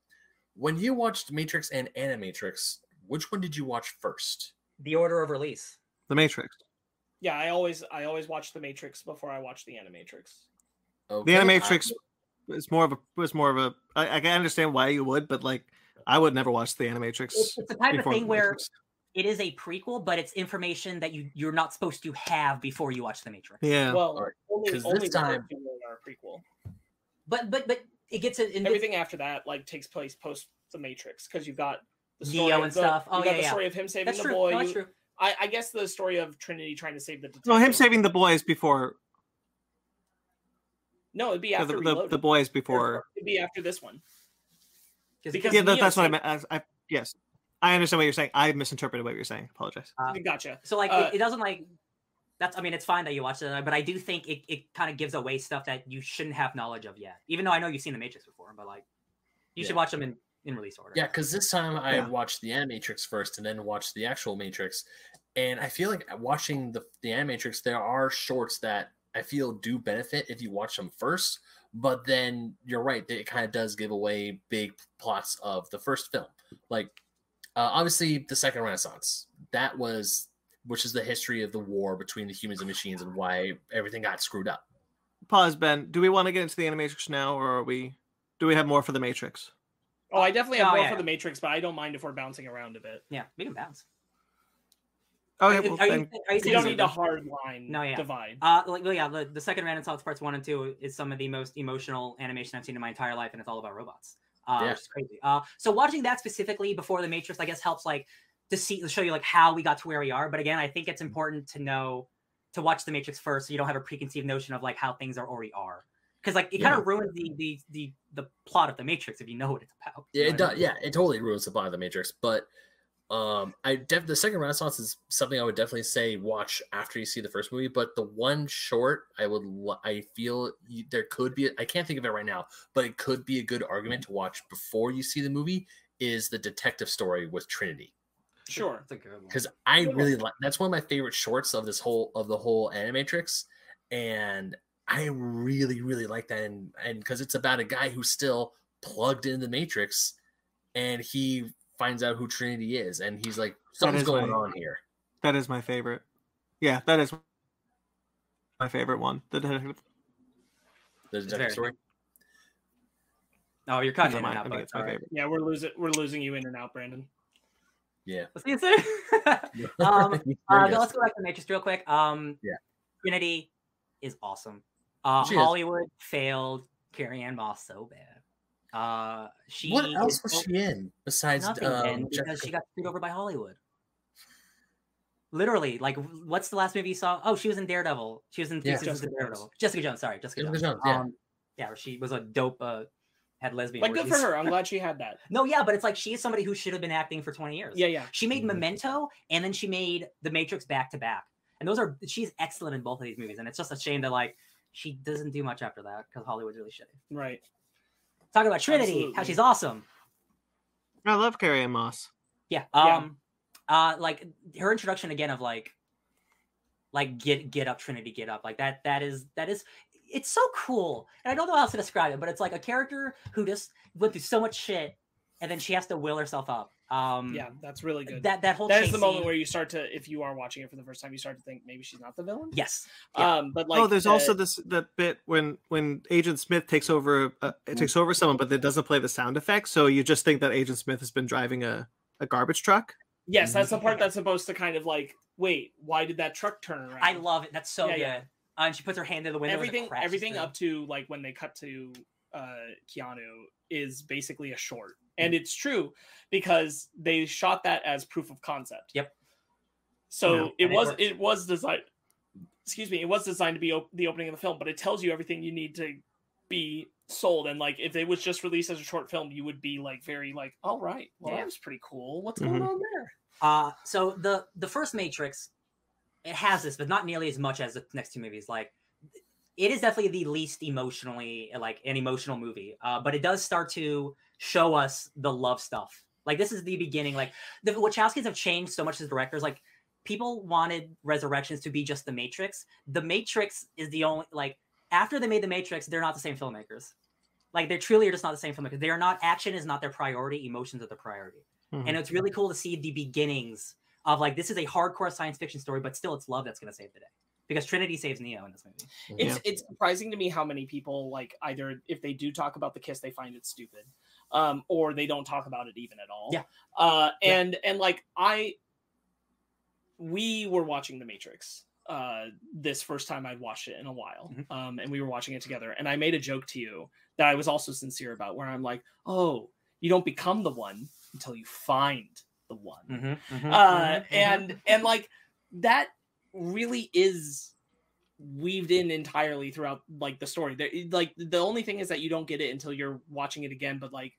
Speaker 2: When you watched Matrix and Animatrix, which one did you watch first?
Speaker 3: The order of release.
Speaker 1: The Matrix.
Speaker 4: Yeah, I always I always watch the Matrix before I watch the Animatrix.
Speaker 1: The
Speaker 2: Okay, I-
Speaker 1: Animatrix is more of a was more of a. I, I can understand why you would, but like I would never watch the Animatrix.
Speaker 3: It's, it's the type of thing where it is a prequel, but it's information that you you're not supposed to have before you watch the Matrix.
Speaker 1: Yeah.
Speaker 4: Well,
Speaker 2: Alright,
Speaker 4: only,
Speaker 2: 'cause
Speaker 4: only
Speaker 2: this time-
Speaker 4: are a prequel.
Speaker 3: But but but it gets it in
Speaker 4: Everything after that like takes place post the Matrix because you've got the story
Speaker 3: Neo
Speaker 4: of
Speaker 3: and
Speaker 4: the,
Speaker 3: stuff.
Speaker 4: You
Speaker 3: Oh,
Speaker 4: got
Speaker 3: yeah,
Speaker 4: the
Speaker 3: yeah.
Speaker 4: story of him saving
Speaker 3: That's
Speaker 4: the
Speaker 3: true.
Speaker 4: boy.
Speaker 3: No, that's
Speaker 4: you-
Speaker 3: true.
Speaker 4: I, I guess the story of Trinity trying to save the detective.
Speaker 1: no, him saving the boys before
Speaker 4: No, it'd be after
Speaker 1: the,
Speaker 4: Reloaded.
Speaker 1: the boys
Speaker 4: Or-
Speaker 1: before.
Speaker 4: It'd be after this one. because
Speaker 1: Yeah, that,
Speaker 4: Neo
Speaker 1: that's what I meant. I, I, yes, I understand what you're saying. I misinterpreted what you're saying. Apologize.
Speaker 3: Uh,
Speaker 4: gotcha.
Speaker 3: So like
Speaker 4: Uh,
Speaker 3: it, it doesn't like that's I mean it's fine that you watched it, but I do think it, it kind of gives away stuff that you shouldn't have knowledge of yet. Even though I know you've seen the Matrix before, but like you should watch them in, in release order.
Speaker 2: Yeah, because this time I
Speaker 1: Yeah.
Speaker 2: watched the Animatrix first and then watched the actual Matrix. And I feel like watching the, the Animatrix, there are shorts that I feel do benefit if you watch them first. But then you're right, it kind of does give away big plots of the first film. Like, uh, obviously, the Second Renaissance. That was, which is the history of the war between the humans and machines and why everything got screwed up.
Speaker 1: Pause, Ben. Do we want to get into the Animatrix now, or are we? Do we have more for the Matrix?
Speaker 4: Oh, I definitely have
Speaker 3: Oh,
Speaker 4: more
Speaker 3: yeah,
Speaker 4: for
Speaker 3: yeah.
Speaker 4: the Matrix, but I don't mind if we're bouncing around a bit.
Speaker 3: yeah, we can bounce.
Speaker 1: Okay,
Speaker 3: Are-
Speaker 1: well,
Speaker 3: are, you, are you
Speaker 4: We don't need a hard line
Speaker 3: No, yeah.
Speaker 4: divide.
Speaker 3: Uh, like, well, yeah, the, the second Renaissance parts one and two is some of the most emotional animation I've seen in my entire life, and it's all about robots, uh,
Speaker 2: Yeah.
Speaker 3: which is crazy. Uh, so watching that specifically before the Matrix, I guess, helps like to see to show you like how we got to where we are. But again, I think it's important to know to watch the Matrix first, so you don't have a preconceived notion of like how things are already are, because like it kind of ruins the, the the the plot of the Matrix if you know what it's about.
Speaker 2: Yeah, it
Speaker 3: know what I
Speaker 2: does.
Speaker 3: mean?
Speaker 2: Yeah, it totally ruins the plot of the Matrix. But Um, I def- the second Renaissance is something I would definitely say watch after you see the first movie. But the one short, I would l- I feel you, there could be I can't think of it right now, but it could be a good argument to watch before you see the movie. Is the detective story with Trinity?
Speaker 4: Sure.
Speaker 3: That's a good one.
Speaker 2: because I
Speaker 4: Yeah.
Speaker 2: really like that's one of my favorite shorts of this whole of the whole Animatrix, and I really really like that, and and because it's about a guy who's still plugged in the Matrix, and he finds out who Trinity is, and he's like something's going
Speaker 1: my-
Speaker 2: on here.
Speaker 1: That is my favorite. Yeah, that is my favorite one. The detective.
Speaker 2: The
Speaker 3: very
Speaker 2: detective story.
Speaker 3: Oh, you're cutting in
Speaker 1: my-
Speaker 3: and out, but
Speaker 1: it's my favorite.
Speaker 4: Yeah, we're losing we're losing you in and out, Brandon.
Speaker 2: Yeah.
Speaker 3: Let's see you soon. Um,
Speaker 2: There
Speaker 3: Uh, let's go back to the Matrix real quick. Um,
Speaker 2: Yeah.
Speaker 3: Trinity is awesome. Uh,
Speaker 2: She is.
Speaker 3: Hollywood failed Carrie Ann Moss so bad. Uh, she
Speaker 2: what else was she in besides
Speaker 3: Nothing,
Speaker 2: um,
Speaker 3: because
Speaker 2: Jessica-
Speaker 3: she got screwed over by Hollywood. Literally, like, what's the last movie you saw? Oh, she was in Daredevil. She was in
Speaker 2: Yeah.
Speaker 3: Jessica,
Speaker 4: Jessica Jones.
Speaker 3: Daredevil. Jessica Jones. Sorry, Jessica,
Speaker 2: Jessica
Speaker 3: Jones.
Speaker 2: Jones, yeah.
Speaker 3: Um, yeah, she was a dope, uh, had lesbian.
Speaker 4: Like good for her. I'm glad she had that.
Speaker 3: No, yeah, but it's like she is somebody who should have been acting for twenty years.
Speaker 4: Yeah, yeah.
Speaker 3: She made
Speaker 2: Mhm.
Speaker 3: Memento and then she made The Matrix back to back. And those are she's excellent in both of these movies. And it's just a shame that like she doesn't do much after that because Hollywood's really shitty.
Speaker 4: Right.
Speaker 3: Talking about Trinity, how she's awesome.
Speaker 1: I love Carrie Ann Moss.
Speaker 3: Yeah.
Speaker 4: Yeah.
Speaker 3: Um uh like her introduction again of like like get get up Trinity, get up. Like that that is that is it's so cool. And I don't know how else to describe it, but it's like a character who just went through so much shit and then she has to will herself up. Um
Speaker 4: Yeah, that's really good.
Speaker 3: that that whole
Speaker 4: that is the moment
Speaker 3: scene-
Speaker 4: where you start to, if you are watching it for the first time, you start to think maybe she's not the villain.
Speaker 3: Yes. Yeah.
Speaker 4: Um, but like,
Speaker 1: oh, there's
Speaker 4: the-
Speaker 1: also this that bit when when Agent Smith takes over uh, it takes over someone, but it doesn't play the sound effect, so you just think that Agent Smith has been driving a, a garbage truck.
Speaker 4: yes, that's the part that's supposed to kind of like, wait, why did that truck turn around?
Speaker 3: I love it. That's so
Speaker 4: Yeah,
Speaker 3: good.
Speaker 4: yeah.
Speaker 3: Uh, and she puts her hand in the window.
Speaker 4: everything.
Speaker 3: crashes
Speaker 4: Everything
Speaker 3: through.
Speaker 4: up to like when they cut to uh Keanu is basically a short, and it's true because they shot that as proof of concept.
Speaker 3: Yep.
Speaker 4: So it
Speaker 3: it
Speaker 4: was
Speaker 3: works.
Speaker 4: it was designed. Excuse me, it was designed to be op- the opening of the film, but it tells you everything you need to be sold. And like, if it was just released as a short film, you would be like very like, all right, well,
Speaker 3: Yeah.
Speaker 4: that was pretty cool. What's
Speaker 1: Mhm.
Speaker 4: going on there?
Speaker 3: Uh, so the the first Matrix, it has this, but not nearly as much as the next two movies. Like, it is definitely the least emotionally like an emotional movie. Uh, but it does start to show us the love stuff. Like this is the beginning. Like the Wachowskis have changed so much as directors. Like people wanted Resurrections to be just the Matrix. The Matrix is the only like after they made the Matrix, they're not the same filmmakers. Like they truly are just not the same filmmakers. They are not action is not their priority. Emotions are the priority
Speaker 1: Mhm.
Speaker 3: and it's really cool to see the beginnings of like this is a hardcore science fiction story, but still it's love that's going to save the day because Trinity saves Neo in this movie.
Speaker 4: It's it's surprising to me how many people like either if they do talk about the kiss, they find it stupid, um, or they don't talk about it even at all.
Speaker 3: Yeah.
Speaker 4: Uh,
Speaker 3: Yeah.
Speaker 4: and and like I, we were watching The Matrix. Uh, this first time I'd watched it in a while,
Speaker 3: Mhm.
Speaker 4: um, and we were watching it together. And I made a joke to you that I was also sincere about, where I'm like, "Oh, you don't become the one until you find the one."
Speaker 3: Mm-hmm,
Speaker 4: uh and and like that really is weaved in entirely throughout like the story there like the only thing is that you don't get it until you're watching it again but like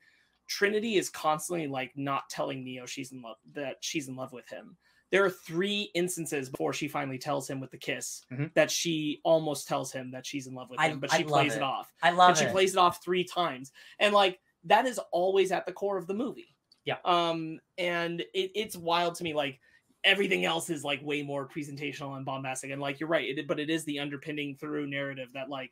Speaker 4: trinity is constantly like not telling neo she's in love that she's in love with him there are three instances before she finally tells him with the kiss
Speaker 3: Mhm.
Speaker 4: that she almost tells him that she's in love with
Speaker 3: I-
Speaker 4: him but she plays
Speaker 3: it.
Speaker 4: it off
Speaker 3: I love
Speaker 4: and she plays it off three times and like that is always at the core of the movie
Speaker 3: Yeah.
Speaker 4: um and it, it's wild to me like everything else is like way more presentational and bombastic and like you're right it, but it is the underpinning through narrative that like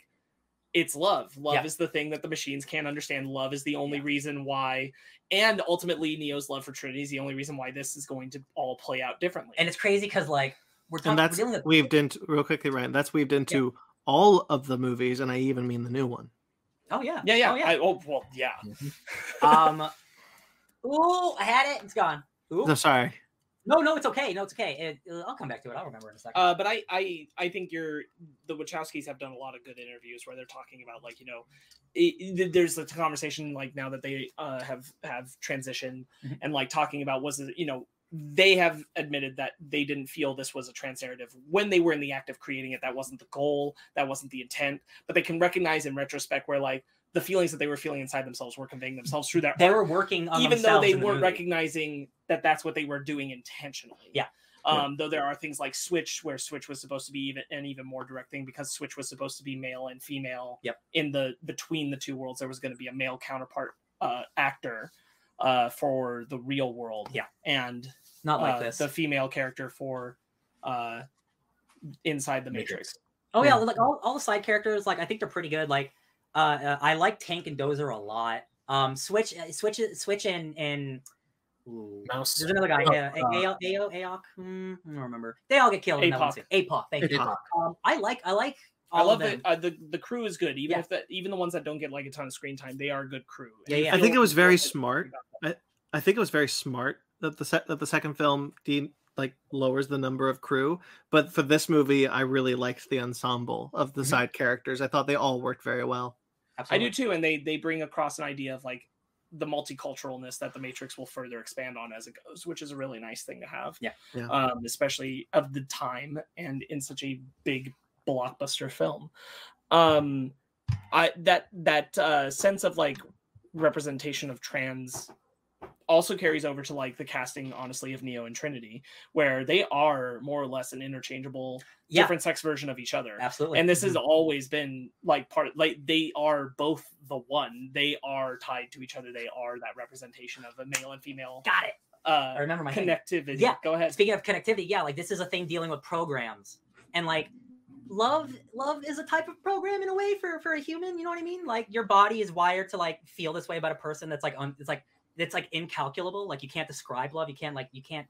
Speaker 4: it's love love
Speaker 3: Yeah.
Speaker 4: is the thing that the machines can't understand love is the only
Speaker 3: Yeah.
Speaker 4: reason why and ultimately neo's love for trinity is the only reason why this is going to all play out differently
Speaker 3: and it's crazy because like we're talking
Speaker 1: and
Speaker 3: we're
Speaker 1: that's
Speaker 3: dealing with
Speaker 1: weaved into real quickly, Ryan. That's weaved into all of the movies, and I even mean the new one.
Speaker 3: oh yeah
Speaker 4: yeah yeah
Speaker 3: oh, yeah.
Speaker 4: I, oh well yeah
Speaker 3: um ooh I had it it's gone ooh.
Speaker 1: No, sorry.
Speaker 3: No no it's okay. No it's okay. It, I'll come back to it. I'll remember in a second.
Speaker 4: Uh, but I, I, I think you're the Wachowskis have done a lot of good interviews where they're talking about like you know, it, it- there's a conversation like now that they uh, have have transitioned
Speaker 3: Mhm.
Speaker 4: and like talking about was it you know they have admitted that they didn't feel this was a trans narrative when they were in the act of creating it. That wasn't the goal, that wasn't the intent, but they can recognize in retrospect where like the feelings that they were feeling inside themselves were conveying themselves through that
Speaker 3: They
Speaker 4: art,
Speaker 3: were working on
Speaker 4: even though they
Speaker 3: the
Speaker 4: weren't
Speaker 3: movie.
Speaker 4: recognizing that that's what they were doing intentionally.
Speaker 3: Yeah.
Speaker 4: Um, though there are things like Switch, where Switch was supposed to be even an even more direct thing because Switch was supposed to be male and female.
Speaker 3: Yep.
Speaker 4: In the between the two worlds, there was going to be a male counterpart uh, actor uh, for the real world.
Speaker 3: Yeah.
Speaker 4: And
Speaker 3: Not like
Speaker 4: uh,
Speaker 3: this.
Speaker 4: the female character for uh, inside the Matrix.
Speaker 2: Matrix.
Speaker 3: Oh yeah,
Speaker 1: Yeah.
Speaker 3: like all, all the side characters, like I think they're pretty good. Like, uh, uh I like Tank and Dozer a lot. Um, Switch, uh, Switch, Switch, and and ooh,
Speaker 2: Mouse.
Speaker 3: there's another guy,
Speaker 2: Oh,
Speaker 3: uh, Ao, Ao, Aok. Hmm, I don't remember. They all get killed. in that one
Speaker 4: Apoc.
Speaker 3: too. Apoc, thank you. Um, I like, I like.
Speaker 4: I love
Speaker 3: of
Speaker 4: that
Speaker 3: them.
Speaker 4: uh, the the crew is good, even
Speaker 3: Yeah.
Speaker 4: if that even the ones that don't get like a ton of screen time, they are a good crew.
Speaker 3: Yeah, yeah.
Speaker 1: I think it was very smart.
Speaker 4: about them.
Speaker 1: I think it was very smart that the set that the second film de- like lowers the number of crew. But for this movie, I really liked the ensemble of the
Speaker 3: Mhm.
Speaker 1: side characters. I thought they all worked very well.
Speaker 4: I do too, and they they bring across an idea of like the multiculturalness that the Matrix will further expand on as it goes, which is a really nice thing to have.
Speaker 3: Yeah.
Speaker 1: Yeah.
Speaker 4: Um, especially of the time and in such a big blockbuster film. Um, I that that uh, sense of like representation of trans also carries over to like the casting honestly of neo and trinity where they are more or less an interchangeable
Speaker 3: Yeah,
Speaker 4: different sex version of each other
Speaker 3: absolutely.
Speaker 4: and this has always been like part like they are both the one they are tied to each other they are that representation of a male and female
Speaker 3: got it.
Speaker 4: uh, I
Speaker 3: remember my thing.
Speaker 4: connectivity
Speaker 3: Yeah.
Speaker 4: go ahead
Speaker 3: Speaking of connectivity, yeah, like this is a thing dealing with programs, and like love, love is a type of program in a way for for a human. You know what I mean? Like your body is wired to like feel this way about a person. That's like un, it's like it's like incalculable. Like you can't describe love. You can't like you can't.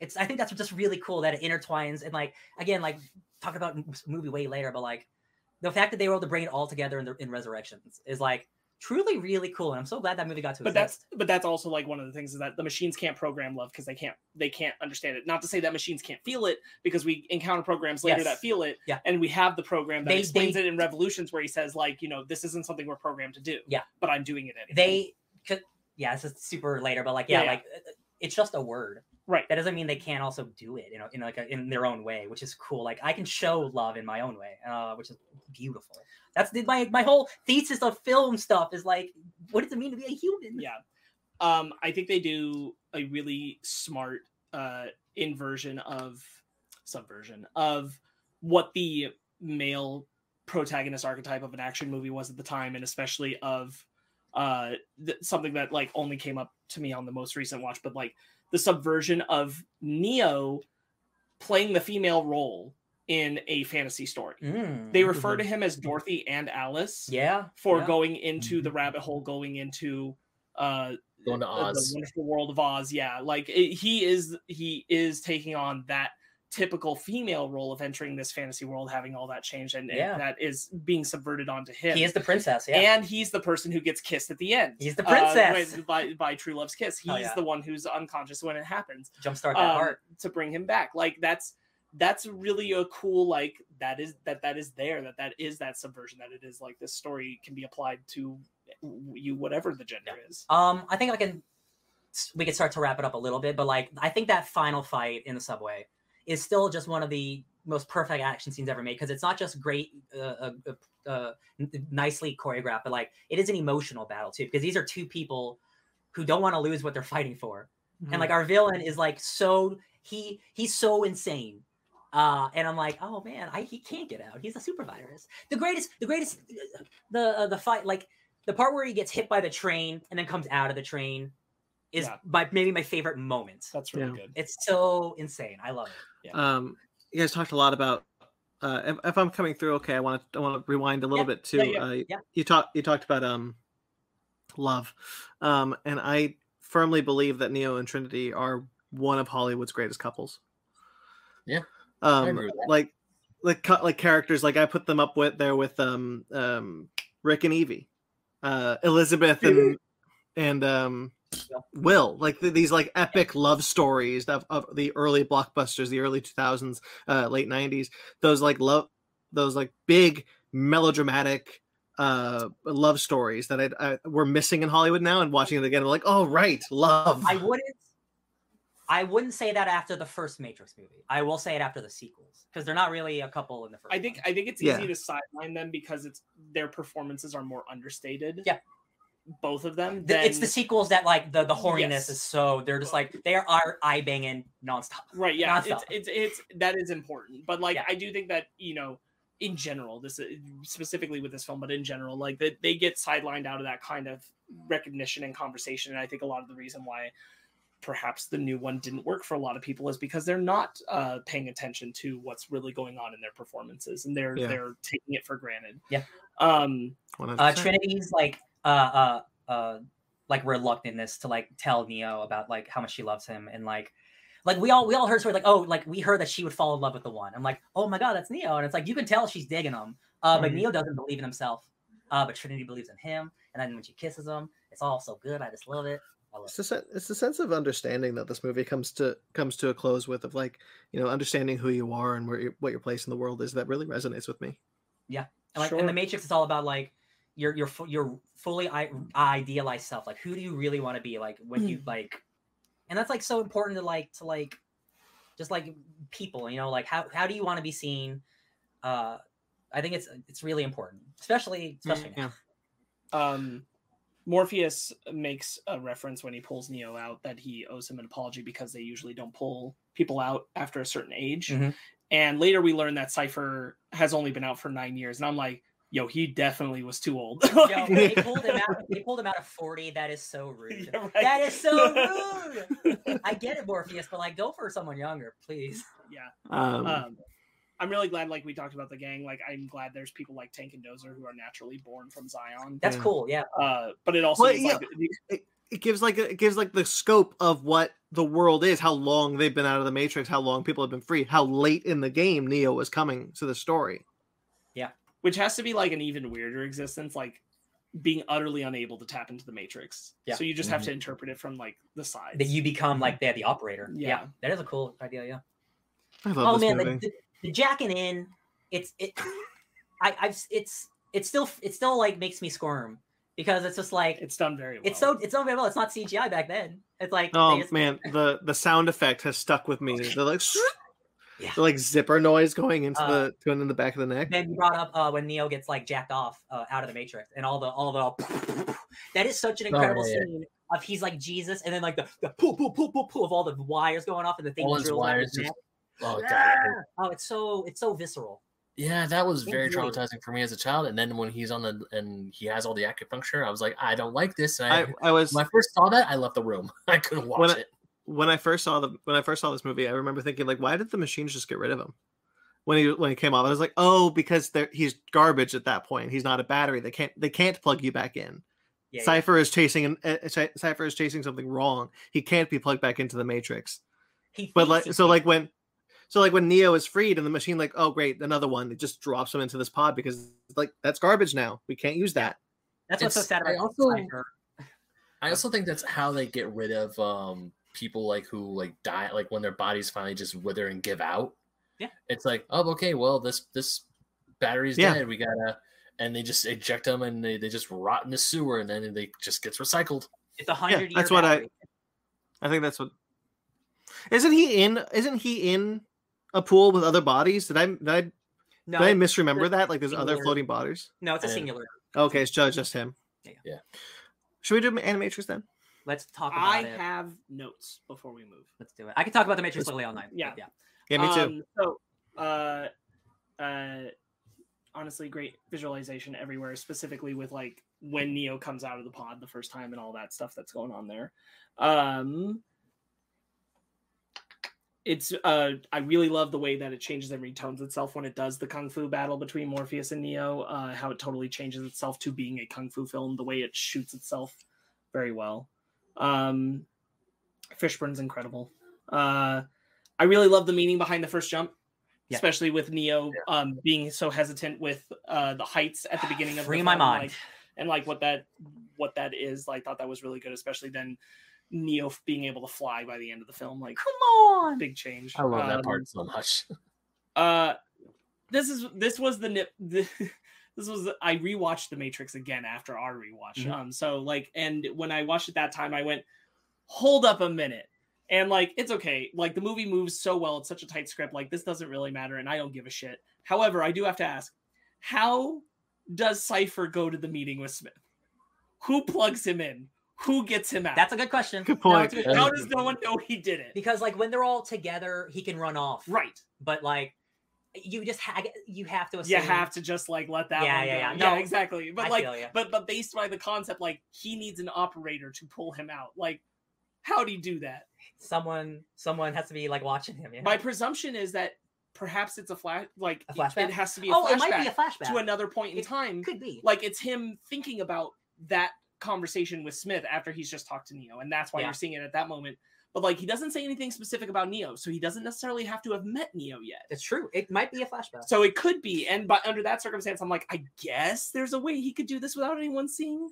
Speaker 3: It's I think that's just really cool that it intertwines and like again like talk about movie way later, but like the fact that they were able to bring it all together in the in Resurrections is like truly really cool, and I'm so glad that movie got to
Speaker 4: but
Speaker 3: exist.
Speaker 4: that's but that's also like one of the things is that the machines can't program love because they can't they can't understand it not to say that machines can't feel it because we encounter programs later
Speaker 3: Yes.
Speaker 4: that feel it
Speaker 3: Yeah.
Speaker 4: and we have the program that
Speaker 3: They-
Speaker 4: explains
Speaker 3: they-
Speaker 4: it in revolutions where he says like you know this isn't something we're programmed to do
Speaker 3: Yeah.
Speaker 4: but i'm doing it anyway
Speaker 3: they could yeah this is super later but like yeah,
Speaker 4: Yeah, yeah.
Speaker 3: like uh, it's just a word.
Speaker 4: Right.
Speaker 3: That doesn't mean they can't also do it you know in like a, in their own way which is cool. Like i can show love in my own way uh which is beautiful. That's the, my my whole thesis of film stuff is like what does it mean to be a human?
Speaker 4: Yeah. Um i think they do a really smart uh inversion of subversion of what the male protagonist archetype of an action movie was at the time and especially of uh th- something that like only came up to me on the most recent watch but like the subversion of neo playing the female role in a fantasy story
Speaker 3: Mm,
Speaker 4: they refer to him as dorothy and alice
Speaker 3: yeah
Speaker 4: for
Speaker 3: yeah. Mm-hmm.
Speaker 4: going into the rabbit hole, going into uh,
Speaker 2: Going to
Speaker 4: uh, the
Speaker 2: Oz.
Speaker 4: wonderful world of Oz. Yeah, like it, he is he is taking on that typical female role of entering this fantasy world, having all that change, and, and that is being subverted onto him.
Speaker 3: he is the princess yeah
Speaker 4: And he's the person who gets kissed at the end.
Speaker 3: he's the
Speaker 4: uh,
Speaker 3: princess
Speaker 4: when- by, by True Love's kiss. He's
Speaker 3: Oh, yeah.
Speaker 4: the one who's unconscious when it happens
Speaker 3: jumpstart that
Speaker 4: um,
Speaker 3: heart
Speaker 4: to bring him back. Like that's that's really a cool like that is that that is there that that is that subversion that it is like this story can be applied to you whatever the gender is.
Speaker 3: Um, I think I can. We can start to wrap it up a little bit, but like I think that final fight in the subway is still just one of the most perfect action scenes ever made because it's not just great, uh, uh, uh, uh, nicely choreographed, but like it is an emotional battle too because these are two people who don't want to lose what they're fighting for, and like our villain is like so he he's so insane. Uh, and I'm like, oh man, I, he can't get out. He's a super virus. The greatest, the greatest, the uh, the fight, like the part where he gets hit by the train and then comes out of the train is
Speaker 4: Yeah.
Speaker 3: my maybe my favorite moment.
Speaker 4: that's really
Speaker 1: Yeah.
Speaker 4: good.
Speaker 3: It's so insane. I love it.
Speaker 1: Um, you guys talked a lot about. Uh, if, if I'm coming through, okay, I want to I want to rewind a little
Speaker 3: Yeah,
Speaker 1: bit too.
Speaker 4: yeah, yeah,
Speaker 1: uh,
Speaker 3: yeah.
Speaker 1: You talked you talked about um, love, um, and I firmly believe that Neo and Trinity are one of Hollywood's greatest couples.
Speaker 2: Yeah,
Speaker 1: um,
Speaker 2: agree with that.
Speaker 1: like like like characters like I put them up with there with um um Rick and Evie, uh, Elizabeth and and um Will like th- these like epic love stories of, of the early blockbusters, the early 2000s, uh, late 90s. Those like love, those like big melodramatic uh love stories that I, I we're missing in Hollywood now. And watching it again, I'm like, oh right, love.
Speaker 3: I wouldn't. I wouldn't say that after the first Matrix movie. I will say it after the sequels because they're not really a couple in the first.
Speaker 4: I think
Speaker 3: one.
Speaker 4: I think it's
Speaker 1: Yeah.
Speaker 4: easy to sideline them because it's their performances are more understated.
Speaker 3: Yeah.
Speaker 4: Both of them.
Speaker 3: The- it's the sequels that like the the horniness
Speaker 4: Yes.
Speaker 3: is so they're just like they are eye banging nonstop.
Speaker 4: right. Yeah, it's,
Speaker 3: nonstop.
Speaker 4: it's it's that is important, but like
Speaker 3: Yeah.
Speaker 4: I do think that you know. In general, this is specifically with this film, but in general, like that they get sidelined out of that kind of recognition and conversation. And I think a lot of the reason why perhaps the new one didn't work for a lot of people is because they're not uh, paying attention to what's really going on in their performances and they're
Speaker 1: Yeah.
Speaker 4: they're taking it for granted.
Speaker 3: Yeah.
Speaker 4: Um.
Speaker 3: Uh, Trinity's like uh uh uh like reluctantness to like tell Neo about like how much she loves him and like like we all we all heard sort of like oh like we heard that she would fall in love with the one. I'm like oh my god that's Neo and it's like you can tell she's digging him. Uh, but
Speaker 4: Mhm.
Speaker 3: Neo doesn't believe in himself. Uh, but Trinity believes in him, and then when she kisses him, it's all so good. I just love it. Love
Speaker 1: It's the, sen- it's the sense of understanding that this movie comes to comes to a close with of like you know understanding who you are and where your, what your place in the world is that really resonates with me.
Speaker 3: Yeah, and like in
Speaker 4: Sure.
Speaker 3: the Matrix, it's all about like your your your fully I- idealized self. Like who do you really want to be? Like when you like, and that's like so important to like to like, just like people. You know, like how how do you want to be seen? Uh, I think it's it's really important, especially especially now.
Speaker 1: Yeah.
Speaker 4: um Morpheus makes a reference when he pulls Neo out that he owes him an apology because they usually don't pull people out after a certain age.
Speaker 3: Mhm.
Speaker 4: And later we learn that Cypher has only been out for nine years. And I'm like, yo, he definitely was too old.
Speaker 3: Yo, they pulled him out. They pulled him out at forty. That is so rude.
Speaker 4: Yeah, right.
Speaker 3: That is so rude. I get it, Morpheus, but like go for someone younger, please.
Speaker 4: yeah.
Speaker 1: Um,
Speaker 4: Um, I'm really glad, like we talked about the gang. Like I'm glad there's people like Tank and Dozer who are naturally born from Zion.
Speaker 3: That's
Speaker 1: Yeah.
Speaker 3: cool. Yeah.
Speaker 4: Uh, but it also
Speaker 1: Well, yeah.
Speaker 4: like, the-
Speaker 1: it gives like it gives like the scope of what the world is, how long they've been out of the Matrix, how long people have been free, how late in the game Neo was coming to the story.
Speaker 4: Which has to be like an even weirder existence, like being utterly unable to tap into the matrix.
Speaker 3: Yeah.
Speaker 4: So you just have to mm-hmm. interpret it from like the side.
Speaker 3: That you become like they're the operator. Yeah.
Speaker 4: Yeah.
Speaker 3: That is a cool idea. Yeah.
Speaker 1: I love
Speaker 3: oh
Speaker 1: this
Speaker 3: man,
Speaker 1: movie.
Speaker 3: the, the, the jacking in, it's it. I I've it's it's still it still like makes me squirm because it's just like
Speaker 4: it's done very well.
Speaker 3: it's so it's so very well. It's not CGI back then. It's like
Speaker 1: Oh
Speaker 3: just-
Speaker 1: man, the the sound effect has stuck with me. They're like,
Speaker 3: Yeah.
Speaker 1: the like zipper noise going into
Speaker 3: Uh,
Speaker 1: the going in the back of the neck.
Speaker 3: Then you brought up uh, when Neo gets like jacked off uh, out of the Matrix and all the all the that is such an incredible
Speaker 2: yeah, yeah.
Speaker 3: scene of he's like Jesus and then like the the poo poo poo poo poo of all the wires going off and the thing
Speaker 2: All his wires just- Oh god.
Speaker 3: Oh, it's so it's so visceral.
Speaker 2: Yeah, that was very traumatizing for me as a child. And then when he's on the and he has all the acupuncture, I was like, I don't like this. And I,
Speaker 1: I, I was
Speaker 2: when I first saw that, I left the room. I couldn't watch it.
Speaker 1: When I first saw the when I first saw this movie, I remember thinking like, why did the machines just get rid of him? When he when he came off, I was like, oh, because they're, he's garbage at that point. He's not a battery. They can't they can't plug you back in.
Speaker 3: Yeah, yeah.
Speaker 1: Cypher is chasing an uh, Cypher is chasing something wrong. He can't be plugged back into the Matrix.
Speaker 3: He
Speaker 1: But like so like when so like when Neo is freed and the machine like oh great another one it just drops him into this pod because like that's garbage now we can't use that.
Speaker 3: that's what's so
Speaker 2: it's-
Speaker 3: sad
Speaker 2: I
Speaker 3: about
Speaker 2: also-
Speaker 3: Cypher.
Speaker 2: I also think that's how they get rid of um people like who like die like when their bodies finally just wither and give out.
Speaker 3: Yeah.
Speaker 2: It's like, oh okay, well this this battery's
Speaker 1: Yeah.
Speaker 2: dead. We gotta and they just eject them and they, they just rot in the sewer and then they just gets recycled.
Speaker 3: It's a hundred year.
Speaker 1: that's what I-
Speaker 3: battery.
Speaker 1: I think that's what. Isn't he in? Isn't he in a pool with other bodies? Did I did I,
Speaker 3: No,
Speaker 1: did I misremember that? Like there's other floating bodies.
Speaker 3: no, it's a singular.
Speaker 1: Okay, it's just, just him.
Speaker 3: Yeah.
Speaker 2: Yeah.
Speaker 1: Should we do Animatrix then?
Speaker 3: Let's talk about
Speaker 4: I
Speaker 3: it.
Speaker 4: I have notes before we move.
Speaker 3: Let's do it. I can talk about the Matrix literally all night.
Speaker 4: Yeah.
Speaker 3: yeah.
Speaker 1: Yeah, me too.
Speaker 4: Um, so, uh, uh, honestly, great visualization everywhere, specifically with like when Neo comes out of the pod the first time and all that stuff that's going on there. Um, it's uh, I really love the way that it changes and retones itself when it does the kung fu battle between Morpheus and Neo. Uh, how it totally changes itself to being a kung fu film. The way it shoots itself very well. Um, Fishburne's incredible. Uh, I really love the meaning behind the first jump,
Speaker 3: Yeah.
Speaker 4: especially with Neo um, being so hesitant with uh, the heights at the beginning of
Speaker 3: Free
Speaker 4: the
Speaker 3: my
Speaker 4: film,
Speaker 3: mind.
Speaker 4: like- and like what that what that is. Like, thought that was really good, especially then Neo being able to fly by the end of the film. Like,
Speaker 3: Come on.
Speaker 4: big change.
Speaker 2: I love
Speaker 4: Um,
Speaker 2: that part so much.
Speaker 4: Uh, this is this was the nip. The, this was I rewatched The Matrix again after our rewatch.
Speaker 3: Mhm.
Speaker 4: Um, so like, and when I watched it that time, I went, hold up a minute. And like it's okay. Like the movie moves so well, it's such a tight script. Like this doesn't really matter, and I don't give a shit. However, I do have to ask, how does Cypher go to the meeting with Smith? Who plugs him in? Who gets him out?
Speaker 3: That's a good question.
Speaker 1: Good point.
Speaker 3: it's a
Speaker 4: how does no one know he did it?
Speaker 3: Because like when they're all together, he can run off.
Speaker 4: Right.
Speaker 3: But like you just ha- you have to assume
Speaker 4: You have to just like let that
Speaker 3: Yeah, yeah,
Speaker 4: go.
Speaker 3: yeah. No,
Speaker 4: exactly. But
Speaker 3: I
Speaker 4: like but but based by the concept, like he needs an operator to pull him out. Like, how do he do that?
Speaker 3: someone someone has to be like watching him. Yeah.
Speaker 4: My presumption is that perhaps it's a flash like
Speaker 3: A flashback?
Speaker 4: it has to be a
Speaker 3: oh,
Speaker 4: flashback,
Speaker 3: it might be a flashback.
Speaker 4: to another point in
Speaker 3: It
Speaker 4: time.
Speaker 3: Could be.
Speaker 4: Like it's him thinking about that conversation with Smith after he's just talked to Neo, and that's why
Speaker 3: Yeah.
Speaker 4: you're seeing it at that moment. But like he doesn't say anything specific about Neo, so he doesn't necessarily have to have met Neo yet.
Speaker 3: That's true. It might be a flashback.
Speaker 4: So it could be, and but under that circumstance, I'm like, I guess there's a way he could do this without anyone seeing.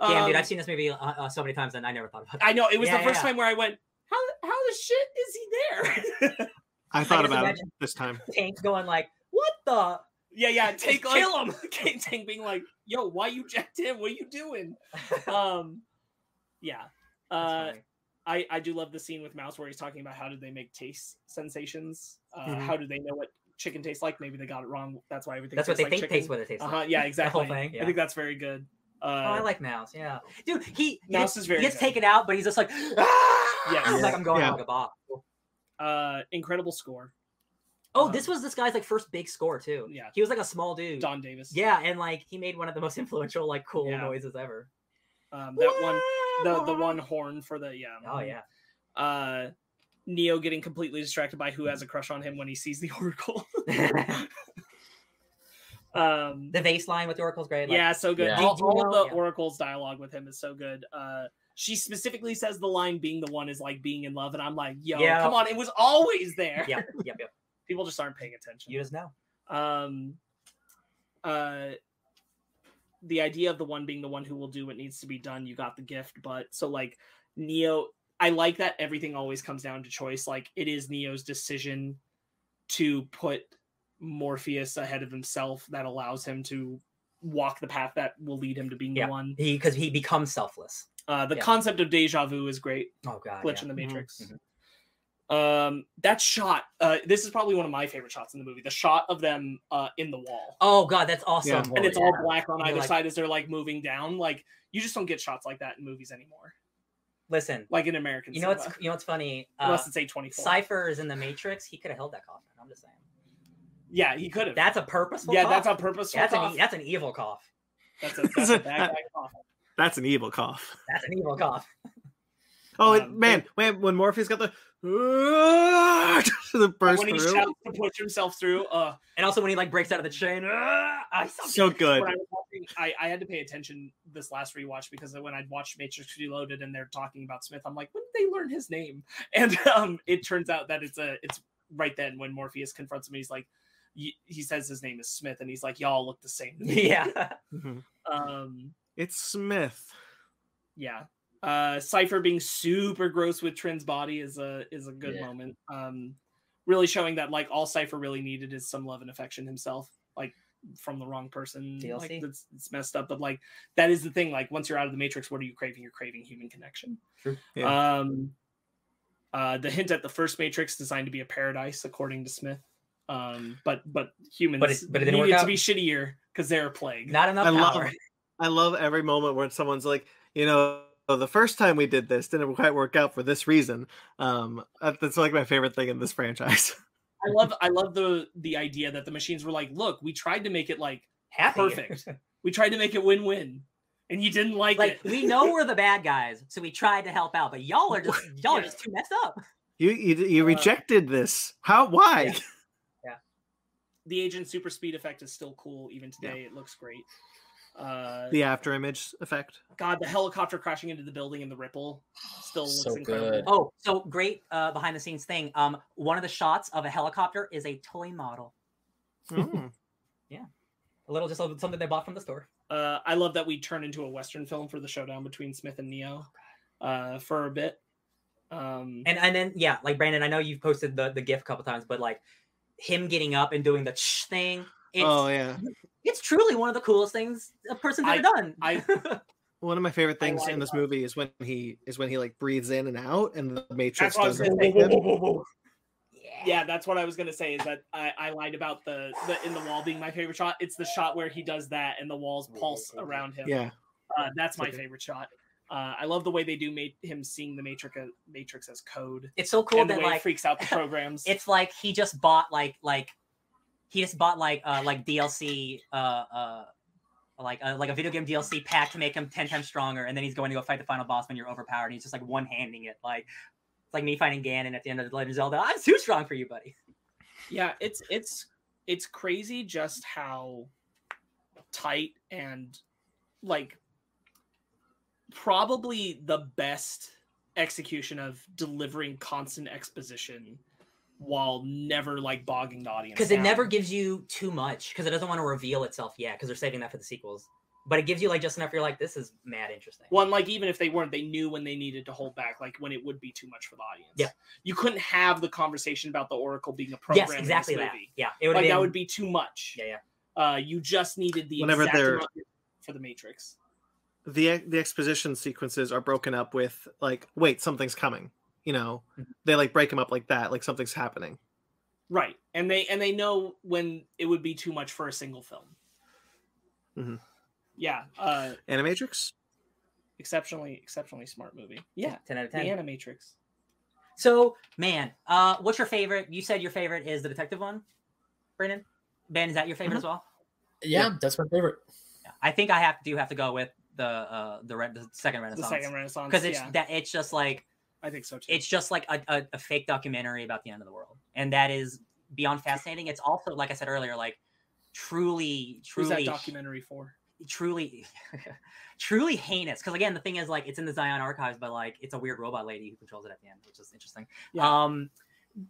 Speaker 3: Damn, dude,
Speaker 4: Um,
Speaker 3: I've seen this movie uh, uh, so many times and I never thought about it.
Speaker 4: I know it was
Speaker 3: Yeah,
Speaker 4: the
Speaker 3: yeah,
Speaker 4: first
Speaker 3: yeah.
Speaker 4: time where I went, how how the shit is he there?
Speaker 1: I thought
Speaker 3: just
Speaker 1: about it this time.
Speaker 3: Tank going like, "What the?"
Speaker 4: yeah, yeah. Take like,
Speaker 3: kill him.
Speaker 4: Tank being like, "Yo, why you jacked him? What are you doing?" Um, yeah.
Speaker 3: That's
Speaker 4: Uh,
Speaker 3: funny.
Speaker 4: I I do love the scene with Mouse where he's talking about how did they make taste sensations? Uh,
Speaker 1: Mhm.
Speaker 4: How do they know what chicken tastes like? Maybe they got it wrong. That's why everything.
Speaker 3: That's what
Speaker 4: tastes
Speaker 3: they
Speaker 4: like
Speaker 3: think
Speaker 4: chicken.
Speaker 3: tastes what it tastes
Speaker 4: Uh huh.
Speaker 3: like.
Speaker 4: Yeah, exactly.
Speaker 3: whole thing.
Speaker 4: I think that's very good. Uh,
Speaker 3: oh, I like Mouse. Yeah, dude, he he
Speaker 4: Mouse
Speaker 3: gets,
Speaker 4: is very
Speaker 3: he gets
Speaker 4: good.
Speaker 3: taken out, but he's just like, ah!
Speaker 4: Yes.
Speaker 3: like I'm going
Speaker 1: Yeah.
Speaker 3: like a bop.
Speaker 4: uh, incredible score.
Speaker 3: Oh,
Speaker 4: Um,
Speaker 3: this was this guy's like first big score too.
Speaker 4: Yeah.
Speaker 3: He was like a small dude.
Speaker 4: Don Davis.
Speaker 3: Yeah, and like he made one of the most influential like cool
Speaker 4: Yeah.
Speaker 3: noises ever.
Speaker 4: Um, that one, the the one horn for the yeah.
Speaker 3: Oh yeah.
Speaker 4: Uh, Neo getting completely distracted by who has a crush on him when he sees the Oracle.
Speaker 3: the
Speaker 4: um,
Speaker 3: vase line with the Oracle's great. Like,
Speaker 4: yeah, so good.
Speaker 2: Yeah.
Speaker 4: All, all the
Speaker 3: yeah.
Speaker 4: Oracle's dialogue with him is so good. Uh, she specifically says the line "being the one is like being in love," and I'm like, "Yo,
Speaker 3: Yeah.
Speaker 4: come on, it was always there."
Speaker 3: Yep, yep, yep.
Speaker 4: People just aren't paying attention.
Speaker 3: You just know.
Speaker 4: um uh the idea of the one being the one who will do what needs to be done you got the gift but so like neo i like that everything always comes down to choice like it is neo's decision to put morpheus ahead of himself that allows him to walk the path that will lead him to being
Speaker 3: Yeah.
Speaker 4: the one
Speaker 3: He because he becomes selfless.
Speaker 4: uh the
Speaker 3: Yeah.
Speaker 4: concept of deja vu is great
Speaker 3: Oh god.
Speaker 4: glitch
Speaker 3: yeah.
Speaker 4: in the
Speaker 1: Mhm.
Speaker 4: matrix
Speaker 3: Mhm.
Speaker 4: Um that shot uh this is probably one of my favorite shots in the movie the shot of them uh in the wall
Speaker 3: Oh god, that's awesome.
Speaker 1: Yeah.
Speaker 4: and it's all black on
Speaker 3: You're
Speaker 4: either
Speaker 3: like-
Speaker 4: side as they're like moving down. Like you just don't get shots like that in movies anymore.
Speaker 3: Listen,
Speaker 4: Like in American
Speaker 3: you know what's you know what's funny? Uh,
Speaker 4: unless it's A twenty four.
Speaker 3: Cypher is in the Matrix. He could have held that coffin. I'm just saying.
Speaker 4: Yeah, he could have.
Speaker 3: That's a purposeful.
Speaker 4: yeah,
Speaker 3: cough.
Speaker 4: that's a purpose.
Speaker 3: that's
Speaker 4: cough.
Speaker 3: an that's an evil cough.
Speaker 4: that's a that's a bad guy cough.
Speaker 1: That's an evil cough.
Speaker 3: That's an evil cough.
Speaker 1: Oh
Speaker 4: Um,
Speaker 1: man, when, when Morpheus got the the burst
Speaker 4: when he
Speaker 1: through,
Speaker 4: shouts to push himself through. Uh,
Speaker 3: And also when he like breaks out of the chain. ah, I
Speaker 1: so good.
Speaker 4: I watching, I, I had to pay attention this last rewatch because when I'd watched Matrix Reloaded and they're talking about Smith, I'm like, when did they learn his name? And um, it turns out that it's a it's right then when Morpheus confronts him. He's like, y- he says his name is Smith, and he's like, y'all look the same. To me.
Speaker 3: yeah.
Speaker 1: Mhm.
Speaker 4: Um,
Speaker 1: It's Smith.
Speaker 4: yeah. Uh, Cypher being super gross with Trin's body is a is a good
Speaker 2: Yeah.
Speaker 4: moment. Um, really showing that like all Cypher really needed is some love and affection himself, like from the wrong person. Like
Speaker 3: TLC.
Speaker 4: it's, it's messed up, but like that is the thing. Like once you're out of the Matrix, what are you craving? You're craving human connection.
Speaker 3: True.
Speaker 1: Yeah.
Speaker 4: Um, uh, the hint at the first Matrix designed to be a paradise, according to Smith. Um, but but humans
Speaker 3: But it- but it didn't work
Speaker 4: needed to be shittier because they're a plague.
Speaker 3: Not enough
Speaker 1: I love
Speaker 3: power.
Speaker 1: I love every moment where someone's like, you know, "Oh, the first time we did this didn't quite work out for this reason. Um, that's like my favorite thing in this franchise.
Speaker 4: I love I love the the idea that the machines were like, look, we tried to make it like
Speaker 3: Happy.
Speaker 4: perfect. we tried to make it win-win, and you didn't like,
Speaker 3: like
Speaker 4: it.
Speaker 3: we know we're the bad guys, so we tried to help out, but y'all are just y'all are just too messed up.
Speaker 1: You you, you
Speaker 4: Uh,
Speaker 1: rejected this. How? Why?
Speaker 3: Yeah.
Speaker 4: the agent super speed effect is still cool even today. It looks great. Uh,
Speaker 1: The after image effect.
Speaker 4: God, the helicopter crashing into the building and the ripple still looks
Speaker 2: So
Speaker 4: incredible.
Speaker 2: good.
Speaker 3: Oh, so great uh, behind the scenes thing. Um, one of the shots of a helicopter is a toy model.
Speaker 1: Mm.
Speaker 3: Yeah, a little just a- something they bought from the store.
Speaker 4: Uh, I love that we turn into a western film for the showdown between Smith and Neo uh, for a bit. Um,
Speaker 3: And and then yeah, like Brandon, I know you've posted the the gif a couple times, but like him getting up and doing the ch thing. It's,
Speaker 1: oh yeah.
Speaker 3: it's truly one of the coolest things a person's
Speaker 4: I-
Speaker 3: ever done.
Speaker 4: I-
Speaker 1: One of my favorite things in this
Speaker 4: that.
Speaker 1: movie is when he is when he like breathes in and out, and the Matrix
Speaker 4: That's what I was
Speaker 1: doesn't
Speaker 4: gonna
Speaker 1: take
Speaker 4: say.
Speaker 1: him.
Speaker 4: Yeah, that's what I was gonna say. Is that I, I lied about the the in the wall being my favorite shot. It's the shot where he does that and the walls pulse around him.
Speaker 1: Yeah,
Speaker 4: uh, that's my
Speaker 1: Okay.
Speaker 4: favorite shot. Uh, I love the way they do make him seeing the Matrix as, Matrix as code,
Speaker 3: It's so cool
Speaker 4: and the
Speaker 3: that
Speaker 4: way it
Speaker 3: like
Speaker 4: freaks out the programs.
Speaker 3: it's like he just bought like like he just bought like uh like DLC uh uh like uh, like a video game DLC pack to make him ten times stronger, and then he's going to go fight the final boss when you're overpowered, and he's just like one handing it like it's like me fighting Ganon at the end of the Legend of Zelda. I'm too strong for you, buddy.
Speaker 4: yeah, it's it's it's crazy just how tight and like probably the best execution of delivering constant exposition while never like bogging the audience
Speaker 3: Because it
Speaker 4: down.
Speaker 3: never gives you too much, because it doesn't want to reveal itself yet, because they're saving that for the sequels. But it gives you like just enough. You're like, this is mad interesting.
Speaker 4: Well, and like even if they weren't, they knew when they needed to hold back, like when it would be too much for the audience.
Speaker 3: Yeah.
Speaker 4: you couldn't have the conversation about the Oracle being a program.
Speaker 3: yes, exactly
Speaker 4: in this
Speaker 3: that.
Speaker 4: movie.
Speaker 3: Yeah, it would
Speaker 4: Like
Speaker 3: been,
Speaker 4: that would be too much.
Speaker 3: Yeah, yeah.
Speaker 4: Uh, you just needed the
Speaker 1: Whenever
Speaker 4: exact
Speaker 1: they're-
Speaker 4: for the Matrix.
Speaker 1: the the exposition sequences are broken up with like, wait, something's coming. You know,
Speaker 3: Mhm.
Speaker 1: they like break them up like that, like something's happening.
Speaker 4: Right, and they and they know when it would be too much for a single film.
Speaker 1: Mhm.
Speaker 4: Yeah, uh,
Speaker 1: Animatrix.
Speaker 4: exceptionally exceptionally smart movie. Yeah,
Speaker 3: ten out of
Speaker 4: the
Speaker 3: ten.
Speaker 4: Animatrix.
Speaker 3: So, man, uh, what's your favorite? You said your favorite is the detective one, Brandon. Ben, is that your favorite as well?
Speaker 2: Yeah, that's my favorite.
Speaker 3: Yeah. I think I have to do have to go with the uh the, re- the second
Speaker 4: The
Speaker 3: Renaissance
Speaker 4: second Renaissance.
Speaker 3: because it's
Speaker 4: yeah,
Speaker 3: that it's just like
Speaker 4: I think so too.
Speaker 3: it's just like a, a, a fake documentary about the end of the world, and that is beyond fascinating. It's also like I said earlier, like truly,
Speaker 4: Who's that
Speaker 3: truly,
Speaker 4: documentary for?
Speaker 3: truly, truly heinous. Because again, the thing is like it's in the Zion archives, but like it's a weird robot lady who controls it at the end, which is interesting.
Speaker 4: Yeah.
Speaker 3: Um,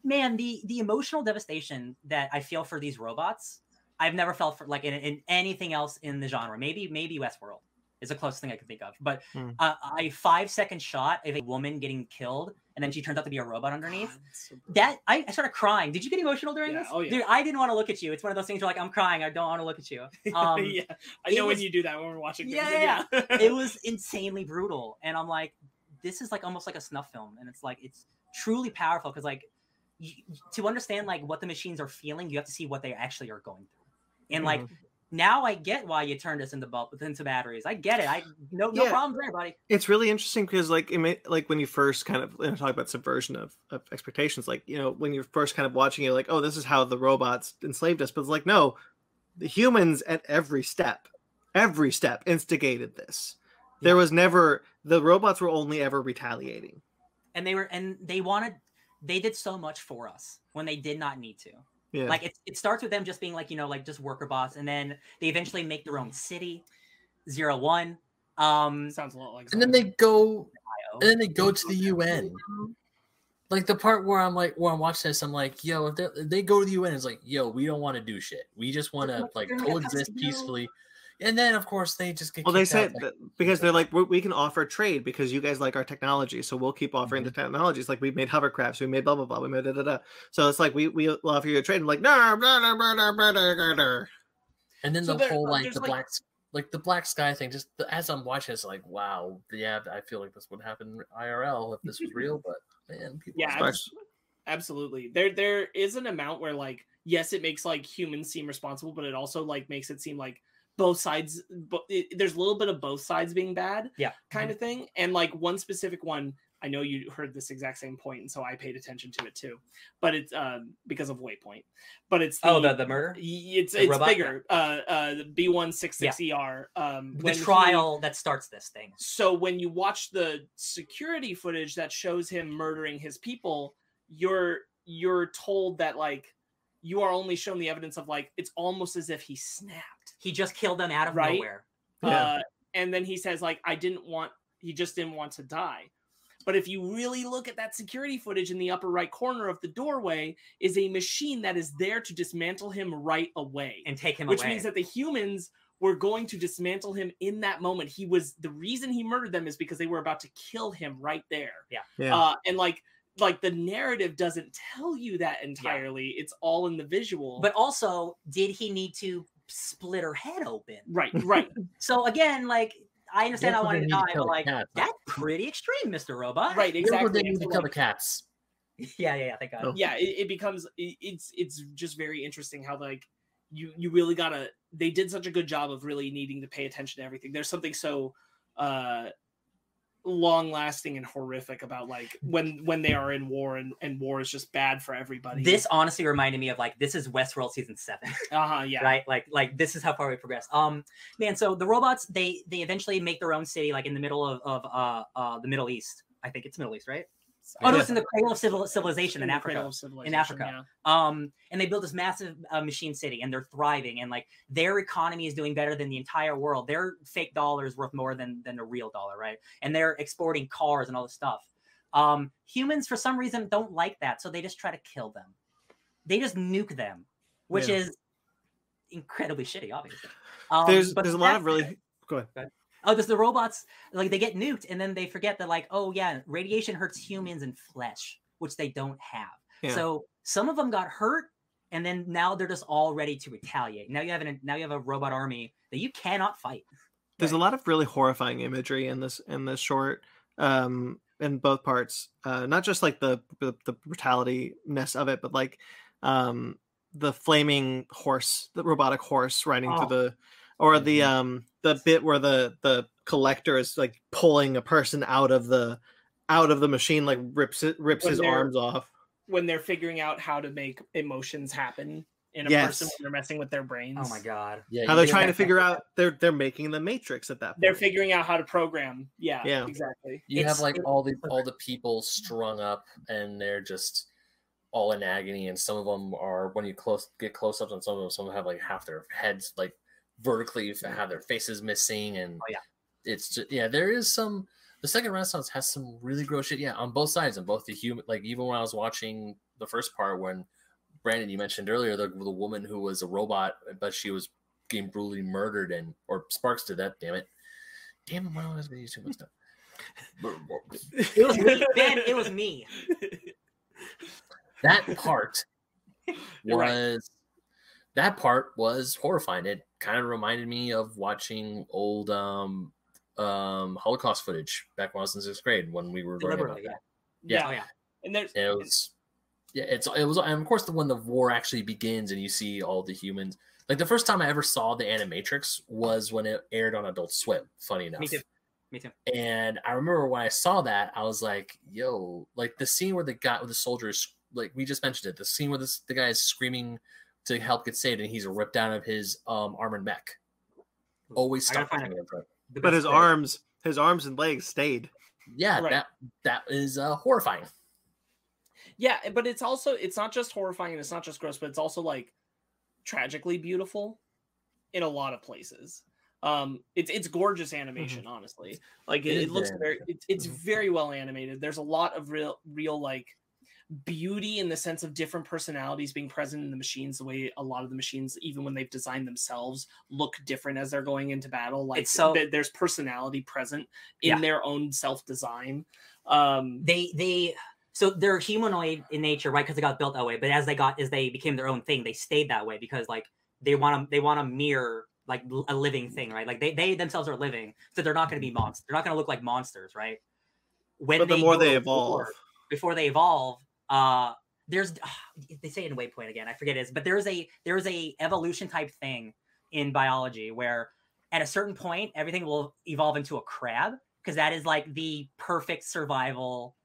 Speaker 3: man, the the emotional devastation that I feel for these robots, I've never felt for like in, in anything else in the genre. Maybe maybe Westworld is the closest thing I can think of. But
Speaker 1: Hmm.
Speaker 3: uh, a five second shot of a woman getting killed, and then she turns out to be a robot underneath.
Speaker 4: God, so.
Speaker 3: That I, I started crying. Did you get emotional during
Speaker 4: Yeah,
Speaker 3: this?
Speaker 4: oh, yeah.
Speaker 3: Dude, I didn't want to look at you. It's one of those things where like I'm crying. I don't want to look at you. Um,
Speaker 4: yeah, I
Speaker 3: it
Speaker 4: know
Speaker 3: was-
Speaker 4: when you do that when we're watching.
Speaker 3: Yeah,
Speaker 4: things,
Speaker 3: yeah, it was insanely brutal and i'm like this is like almost like a snuff film and it's like it's truly powerful because like you, to understand like what the machines are feeling you have to see what they actually are going through and like now i get why you turned us into bulb into batteries. I get it. I no no
Speaker 1: Yeah.
Speaker 3: there buddy.
Speaker 1: It's really interesting because like it may, like when you first kind of you know, talk about subversion of, of expectations like you know when you're first kind of watching it like oh this is how the robots enslaved us. But it's like no the humans at every step every step instigated this. There was never the robots were only ever retaliating.
Speaker 3: And they were and they wanted they did so much for us when they did not need to
Speaker 1: yeah
Speaker 3: like it, it starts with them just being like you know like just worker boss and then they eventually make their own city zero one um
Speaker 4: sounds a lot like.
Speaker 2: And then they go and then they go to the UN. Like the part where I'm like, where I'm watching this, I'm like, yo, if, they- if they go to the UN, it's like, yo, we don't want to do shit. We just want to
Speaker 3: like,
Speaker 2: like
Speaker 3: they're not
Speaker 2: coexist
Speaker 3: supposed to
Speaker 2: peacefully. And then of course they just get.
Speaker 1: well they
Speaker 2: kicked out,
Speaker 1: said
Speaker 2: like,
Speaker 1: that because they're like we we can offer trade because you guys like our technology so we'll keep offering the
Speaker 2: Mm-hmm.
Speaker 1: technologies like we made hovercrafts we made blah blah blah we made da da da so it's like we we will offer you a trade and like no blah, blah, blah, blah, blah, blah, blah, blah.
Speaker 2: And then
Speaker 4: So
Speaker 2: the
Speaker 4: there-
Speaker 2: whole
Speaker 4: uh,
Speaker 2: like the
Speaker 4: like-
Speaker 2: black like the black sky thing. Just the, as I'm watching, it's like, wow, yeah, I feel like this would happen IRL if this was real. But man, people,
Speaker 4: Yeah,
Speaker 1: Sparks.
Speaker 4: absolutely. There there is an amount where like yes, it makes like humans seem responsible, but it also like makes it seem like both sides. It, there's a little bit of both sides being bad.
Speaker 3: Yeah.
Speaker 4: kind of thing. And like one specific one, I know you heard this exact same point, and so I paid attention to it too. But it's um because of Waypoint. But it's
Speaker 3: oh the the murder
Speaker 4: it's
Speaker 3: the
Speaker 4: it's
Speaker 3: robot?
Speaker 4: bigger. Uh, uh, the B one six six ER. Um,
Speaker 3: the
Speaker 4: when he-
Speaker 3: trial that starts this thing
Speaker 4: so when you watch the security footage that shows him murdering his people you're you're told that like you are only shown the evidence of like it's almost as if he snapped
Speaker 3: he just killed them out of
Speaker 4: Right?
Speaker 3: nowhere
Speaker 1: Yeah.
Speaker 4: uh, and then he says like i didn't want he just didn't want to die but if you really look at that security footage in the upper right corner of the doorway is a machine that is there to dismantle him right away
Speaker 3: and take him away.
Speaker 4: which
Speaker 3: away
Speaker 4: means that the humans were going to dismantle him in that moment. He was the reason he murdered them is because they were about to kill him right there.
Speaker 1: Yeah.
Speaker 4: Uh, and like like the narrative doesn't tell you that entirely. It's all in the visual.
Speaker 3: but also did he need to split her head open
Speaker 4: right, right.
Speaker 3: so again like I understand I wanted to
Speaker 2: need
Speaker 3: die,
Speaker 2: kill
Speaker 3: but like
Speaker 2: cats.
Speaker 3: that's pretty extreme, Mr. Robot.
Speaker 4: right exactly
Speaker 2: they need to kill the cats.
Speaker 3: Yeah, yeah, yeah. Thank God.
Speaker 4: yeah it, it becomes it, it's it's just very interesting how like you you really gotta they did such a good job of really needing to pay attention to everything there's something so uh long lasting and horrific about like when when they are in war and and war is just bad for everybody.
Speaker 3: This honestly reminded me of like this is Westworld season seven.
Speaker 4: uh-huh yeah.
Speaker 3: Right? Like like this is how far we progress. Um man so the robots they they eventually make their own city like in the middle of of uh uh the middle east. I think it's middle east right oh no it's in the cradle of civil, civilization in
Speaker 4: the cradle
Speaker 3: africa
Speaker 4: civilization,
Speaker 3: Africa. um and they build this massive uh, machine city and they're thriving and like their economy is doing better than the entire world. Their fake dollar is worth more than than a real dollar right? And they're exporting cars and all this stuff. Um humans for some reason don't like that so they just try to kill them. They just nuke them which
Speaker 1: Yeah.
Speaker 3: is incredibly shitty obviously. Um,
Speaker 1: there's
Speaker 3: but
Speaker 1: there's a lot of really
Speaker 3: that-
Speaker 1: go ahead.
Speaker 3: Oh there's the robots like they get nuked and then they forget that like oh yeah radiation hurts humans and flesh which they don't have
Speaker 1: Yeah.
Speaker 3: so some of them got hurt and then now they're just all ready to retaliate now you have an now you have a robot army that you cannot fight
Speaker 1: there's a lot of really horrifying imagery in this in this short um in both parts uh not just like the the, the brutality ness of it but like um the flaming horse the robotic horse riding
Speaker 3: Oh.
Speaker 1: through the or the
Speaker 2: Mhm.
Speaker 1: um the bit where the the collector is like pulling a person out of the out of the machine like rips it rips
Speaker 4: When
Speaker 1: his arms off
Speaker 4: when they're figuring out how to make emotions happen in a
Speaker 1: Yes.
Speaker 4: person when they're messing with their brains
Speaker 3: oh my god
Speaker 2: Yeah,
Speaker 1: how they're trying to figure out they're they're making the matrix at that point
Speaker 4: they're figuring out how to program yeah
Speaker 1: Yeah.
Speaker 4: exactly
Speaker 2: You
Speaker 3: It's-
Speaker 2: have like all the all the people strung up, and they're just all in agony. And some of them are when you close get close ups on some of them. Some have like half their heads like vertically, have their faces missing, and
Speaker 3: Oh, yeah.
Speaker 2: it's just yeah. There is some. The second Renaissance has some really gross shit. Yeah, on both sides, on both the human. Like even when I was watching the first part, when Brandon you mentioned earlier, the the woman who was a robot, but she was getting brutally murdered, and or Sparks to that. Damn it. Damn it! Why am I going to use too much stuff?
Speaker 3: it was me man it was me
Speaker 2: that part
Speaker 4: You're right.
Speaker 2: was that part was horrifying. It kind of reminded me of watching old um um Holocaust footage back when I was in sixth grade when we were learning about
Speaker 3: deliberately
Speaker 2: that.
Speaker 3: yeah
Speaker 2: Yeah.
Speaker 3: yeah
Speaker 4: and there's
Speaker 2: It was yeah, it's it was and of course the when the war actually begins and you see all the humans. Like the first time I ever saw the Animatrix was when it aired on Adult Swim. Funny enough.
Speaker 3: me too me too
Speaker 2: And I remember when I saw that, I was like, "Yo!" Like the scene where the guy with the soldiers, like we just mentioned it, the scene where this, the guy is screaming to help get saved, and he's ripped out of his um arm and mech. Always
Speaker 3: I gotta
Speaker 2: stuck with
Speaker 3: find
Speaker 2: me.
Speaker 3: The
Speaker 1: but his
Speaker 3: quote.
Speaker 1: arms his arms and legs stayed
Speaker 2: Yeah,
Speaker 4: Right.
Speaker 2: that that is uh, horrifying.
Speaker 4: yeah but it's also it's not just horrifying and it's not just gross but it's also like tragically beautiful in a lot of places um it's it's gorgeous animation honestly like it,
Speaker 2: It
Speaker 4: it
Speaker 2: is
Speaker 4: looks
Speaker 2: very
Speaker 4: very it's, it's
Speaker 1: Mhm.
Speaker 4: very well animated there's a lot of real real like beauty in the sense of different personalities being present in the machines the way a lot of the machines even when they've designed themselves look different as they're going into battle. Like
Speaker 3: It's so-
Speaker 4: th- there's personality present in
Speaker 3: Yeah.
Speaker 4: their own self-design. Um
Speaker 3: they they so they're humanoid in nature right because they got built that way but as they got as they became their own thing they stayed that way because like they want to they want to mirror like a living thing right? Like they, they themselves are living so they're not going to be monsters they're not going to look like monsters right? When
Speaker 1: but the more they evolve.
Speaker 3: war, before they evolve uh there's they say in waypoint again i forget it is but there's a there's a evolution type thing in biology where at a certain point everything will evolve into a crab because that is like the perfect survival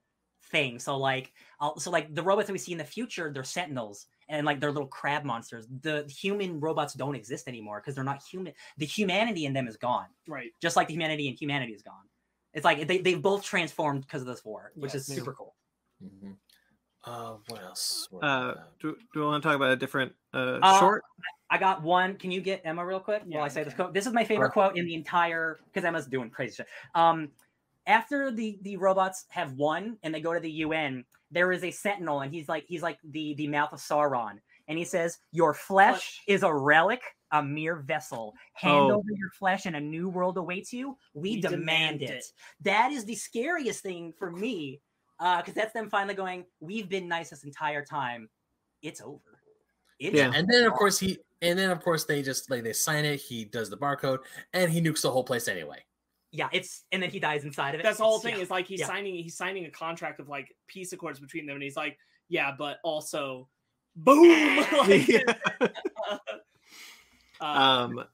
Speaker 3: thing. So like uh, so like the robots that we see in the future they're sentinels and like they're little crab monsters. The human robots don't exist anymore because they're not human the humanity in them is gone.
Speaker 4: Right.
Speaker 3: Just like the humanity in humanity is gone. It's like they, they've both transformed because of this war which is
Speaker 4: Yes.
Speaker 3: super cool.
Speaker 2: Mhm. Uh, what else?
Speaker 1: Uh do, do we want to talk about a different uh,
Speaker 3: Uh,
Speaker 1: short
Speaker 3: I got one. Can you get Emma real quick
Speaker 4: Yeah,
Speaker 3: while I say this quote? This is my favorite quote in the entire because Emma's doing crazy shit. Um, after the the robots have won and they go to the UN, there is a sentinel and he's like he's like the the mouth of Sauron and he says, "Your flesh
Speaker 4: Flesh.
Speaker 3: is a relic, a mere vessel. Hand
Speaker 1: Oh.
Speaker 3: over your flesh, and a new world awaits you. We,
Speaker 4: We
Speaker 3: demand,
Speaker 4: demand
Speaker 3: it.
Speaker 4: it."
Speaker 3: That is the scariest thing for me, because that's them finally going. We've been nice this entire time. It's over. It's
Speaker 1: Yeah.
Speaker 2: and then of course he and then of course they just like they sign it. He does the barcode and he nukes the whole place anyway.
Speaker 3: yeah, it's and then he dies inside of it.
Speaker 4: That's the whole
Speaker 3: It's-
Speaker 4: thing.
Speaker 3: yeah.
Speaker 4: Is like he's
Speaker 3: Yeah.
Speaker 4: signing he's signing a contract of like peace accords between them, and he's like, yeah, but also, boom. like,
Speaker 1: Yeah.
Speaker 4: uh,
Speaker 1: um,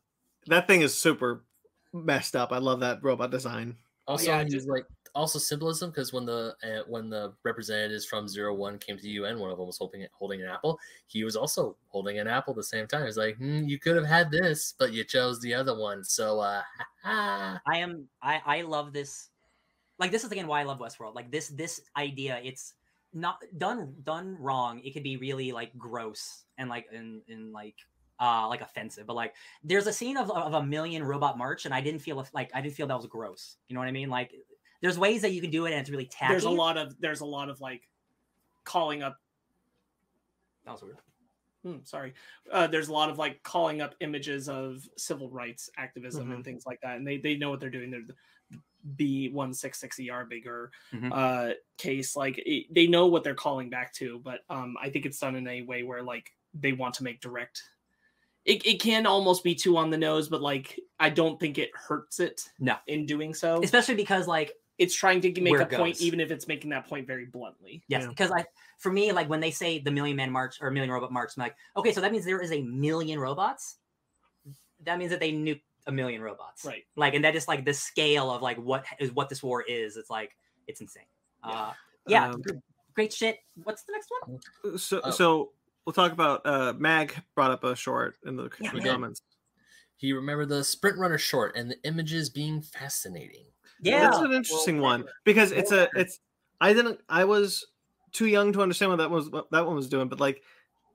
Speaker 1: that thing is super messed up. I love that robot design.
Speaker 2: Also,
Speaker 4: yeah,
Speaker 2: he's
Speaker 4: just-
Speaker 2: like also symbolism because when the uh, when the representatives from Zero One came to the UN, one of them was holding holding an apple. He was also holding an apple at the same time. He's like, hmm, you could have had this, but you chose the other one. So, uh,
Speaker 3: I am I I love this. Like this is again why I love Westworld. Like this this idea, it's not done done wrong. It could be really like gross and like and like uh like offensive. But like there's a scene of of a million robot march, and I didn't feel like I didn't feel that was gross. You know what I mean? Like there's ways that you can do it, and it's really tacky.
Speaker 4: there's a lot of there's a lot of like calling up
Speaker 3: That was weird.
Speaker 4: Hmm, sorry. Uh, there's a lot of like calling up images of civil rights activism
Speaker 1: Mhm.
Speaker 4: and things like that, and they they know what they're doing. They're the B one six six ER bigger
Speaker 3: Mhm.
Speaker 4: uh, case. Like it, they know what they're calling back to, but um, I think it's done in a way where like they want to make direct. It it can almost be too on the nose, but like I don't think it hurts it.
Speaker 3: No.
Speaker 4: in doing so,
Speaker 3: Especially because like
Speaker 4: it's trying to make a point, even if it's making that point very bluntly.
Speaker 3: Yes,
Speaker 1: Yeah.
Speaker 3: because I, for me, like when they say the Million Man March or Million Robot March, I'm like, okay, so that means there is a million robots. That means that they nuked a million robots,
Speaker 4: Right.
Speaker 3: Like, and that is like the scale of like what is what this war is. It's like it's insane.
Speaker 4: Yeah.
Speaker 3: Uh, yeah,
Speaker 1: Um,
Speaker 3: great shit. What's the next one?
Speaker 1: So,
Speaker 2: Oh.
Speaker 1: so we'll talk about. Uh, Mag brought up a short in the
Speaker 3: Yeah,
Speaker 1: in the comments.
Speaker 2: he remembered the Sprint Runner short and the images being fascinating.
Speaker 3: Yeah,
Speaker 1: That's an interesting one because it's a it's. I didn't. I was too young to understand what that was. What that one was doing, but like,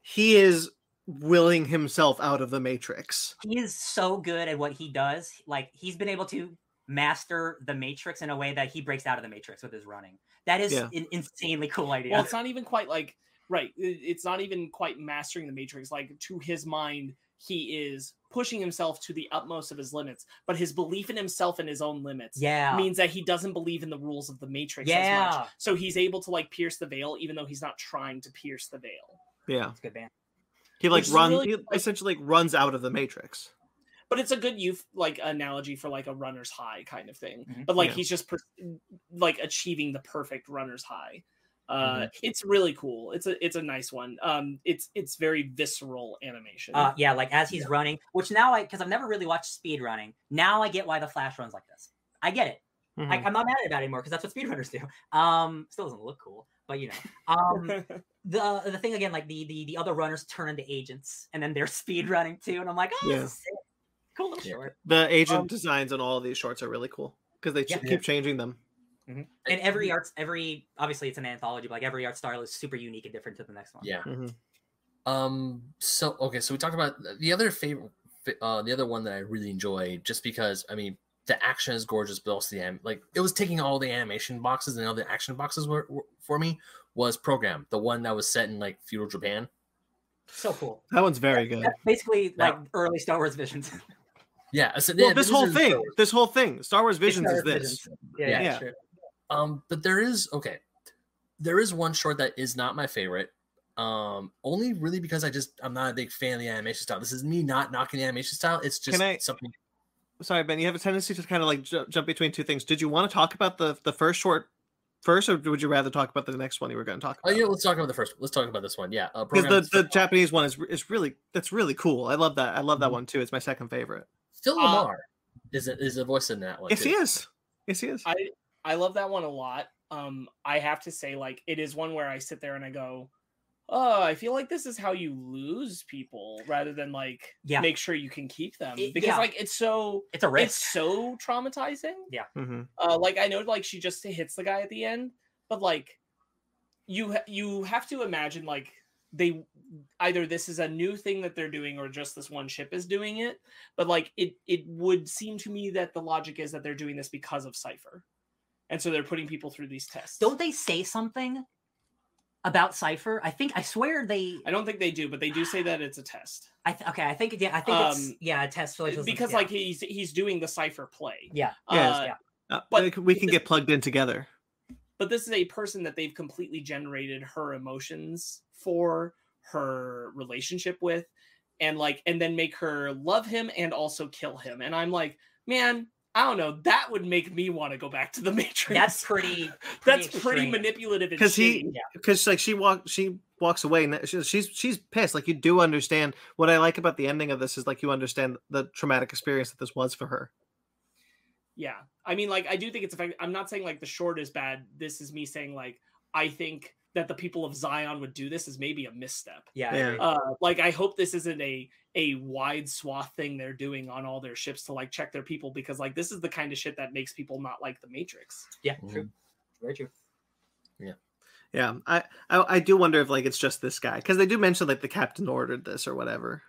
Speaker 1: he is willing himself out of the Matrix.
Speaker 3: he is so good at what he does. Like he's been able to master the Matrix in a way that he breaks out of the Matrix with his running. That is
Speaker 1: Yeah.
Speaker 3: an insanely cool idea.
Speaker 4: Well, it's not even quite like right. It's not even quite mastering the matrix. Like to his mind, he is pushing himself to the utmost of his limits. But his belief in himself and his own limits
Speaker 3: yeah,
Speaker 4: means that he doesn't believe in the rules of the matrix as much. So he's able to like pierce the veil, even though he's not trying to pierce the veil.
Speaker 1: Yeah,
Speaker 3: it's a good band.
Speaker 1: he like runs.
Speaker 4: really,
Speaker 1: he
Speaker 4: like-
Speaker 1: essentially like runs out of the Matrix.
Speaker 4: But it's a good youth like analogy for like a runner's high kind of thing.
Speaker 3: Mhm.
Speaker 4: But like
Speaker 1: Yeah.
Speaker 4: he's just per- like achieving the perfect runner's high. Uh,
Speaker 3: Mm-hmm.
Speaker 4: It's really cool. It's a it's a nice one. Um, it's it's very visceral animation.
Speaker 3: Uh, yeah, like as he's running, which now I because I've never really watched speed running. Now I get why the Flash runs like this. I get it. I,
Speaker 1: Mhm.
Speaker 3: I'm not mad about it anymore because that's what speedrunners do. Um, still doesn't look cool, but you know. Um, the the thing again, like the the the other runners turn into agents, and then they're speed running too, and I'm like, oh,
Speaker 1: Yeah.
Speaker 3: this is sick. cool
Speaker 2: Yeah.
Speaker 3: short.
Speaker 1: The agent
Speaker 4: Um,
Speaker 1: designs on all of these shorts are really cool because they ch-
Speaker 3: Yeah.
Speaker 1: keep changing them.
Speaker 3: And every arts, every obviously it's an anthology, but like every art style is super unique and different to the next one.
Speaker 2: Yeah.
Speaker 1: Mhm.
Speaker 2: Um. So okay. So we talked about the other favorite. Uh, the other one that I really enjoyed, just because I mean the action is gorgeous, but also the anim- like it was taking all the animation boxes and all the action boxes were, were for me was program the one that was set in like feudal Japan.
Speaker 3: So cool.
Speaker 1: That one's very good.
Speaker 3: Basically
Speaker 2: Yeah.
Speaker 3: like early Star Wars visions.
Speaker 2: Yeah. So,
Speaker 1: Well,
Speaker 2: yeah,
Speaker 1: this
Speaker 2: is
Speaker 1: whole thing, this whole thing, Star Wars Visions
Speaker 3: Star
Speaker 1: is this.
Speaker 3: Visions. Yeah,
Speaker 2: Yeah.
Speaker 3: yeah,
Speaker 1: Yeah.
Speaker 3: true.
Speaker 2: Um, but there is okay. There is one short that is not my favorite. Um, only really because I just I'm not a big fan of the animation style. This is me not knocking the animation style. It's just
Speaker 1: I-
Speaker 2: something.
Speaker 1: Sorry, Ben, you have a tendency to kind of like ju- jump between two things. Did you want to talk about the the first short first, or would you rather talk about the next one you were going to talk
Speaker 2: Oh yeah, let's talk about the first. Let's talk about this one. Yeah, uh,
Speaker 1: because
Speaker 2: program
Speaker 1: the, the Japanese one is is really that's really cool. I love that. I love that
Speaker 2: Mhm.
Speaker 1: one too. It's my second favorite.
Speaker 2: Phil
Speaker 4: Uh,
Speaker 2: LaMarr is a, is a voice in that one.
Speaker 1: Yes,
Speaker 2: too.
Speaker 1: he is. Yes, he is.
Speaker 4: I I love that one a lot. Um, I have to say, like, it is one where I sit there and I go, "Oh, I feel like this is how you lose people, rather than like
Speaker 3: Yeah.
Speaker 4: make sure you can keep them."
Speaker 3: It-
Speaker 4: because
Speaker 3: yeah.
Speaker 4: like it's so
Speaker 3: It's a
Speaker 4: it's so traumatizing.
Speaker 1: hmm
Speaker 4: Uh, like I know, like she just hits the guy at the end, but like you you have to imagine like they either this is a new thing that they're doing or just this one ship is doing it. But like it it would seem to me that the logic is that they're doing this because of Cypher, and so they're putting people through these tests.
Speaker 3: Don't they say something about Cypher? I think I swear they.
Speaker 4: I don't think they do, but they do say that it's a test
Speaker 3: I th- okay. I think yeah. I think it's
Speaker 4: Um,
Speaker 3: yeah. A test for like
Speaker 4: because
Speaker 3: yeah.
Speaker 4: like he's he's doing the Cypher play.
Speaker 3: yeah.
Speaker 1: Yeah,
Speaker 4: Uh,
Speaker 3: yeah.
Speaker 1: Uh,
Speaker 4: but
Speaker 1: we can- we can
Speaker 4: this-
Speaker 1: get plugged in together.
Speaker 4: but this is a person that they've completely generated her emotions for her relationship with and like and then make her love him and also kill him and i'm like man I don't know. That would make me want to go back to the Matrix.
Speaker 3: That's pretty.
Speaker 4: that's pretty manipulative.
Speaker 1: Because he-
Speaker 4: shitty.
Speaker 1: because like she walk she walks away and she's she's she's pissed like you do understand what i like about the ending of this is like you understand the traumatic experience that this was for her
Speaker 4: Yeah. I mean, like, I do think it's effective. I'm not saying like the short is bad. This is me saying like I think that the people of Zion would do this is maybe a misstep.
Speaker 3: Yeah.
Speaker 1: Yeah.
Speaker 4: Uh, like I hope this isn't a a wide swath thing they're doing on all their ships to like check their people because like this is the kind of shit that makes people not like the Matrix.
Speaker 3: yeah.
Speaker 2: Mhm.
Speaker 3: True. Very true.
Speaker 1: yeah i i, I do wonder if like it's just this guy because they do mention like the captain ordered this or whatever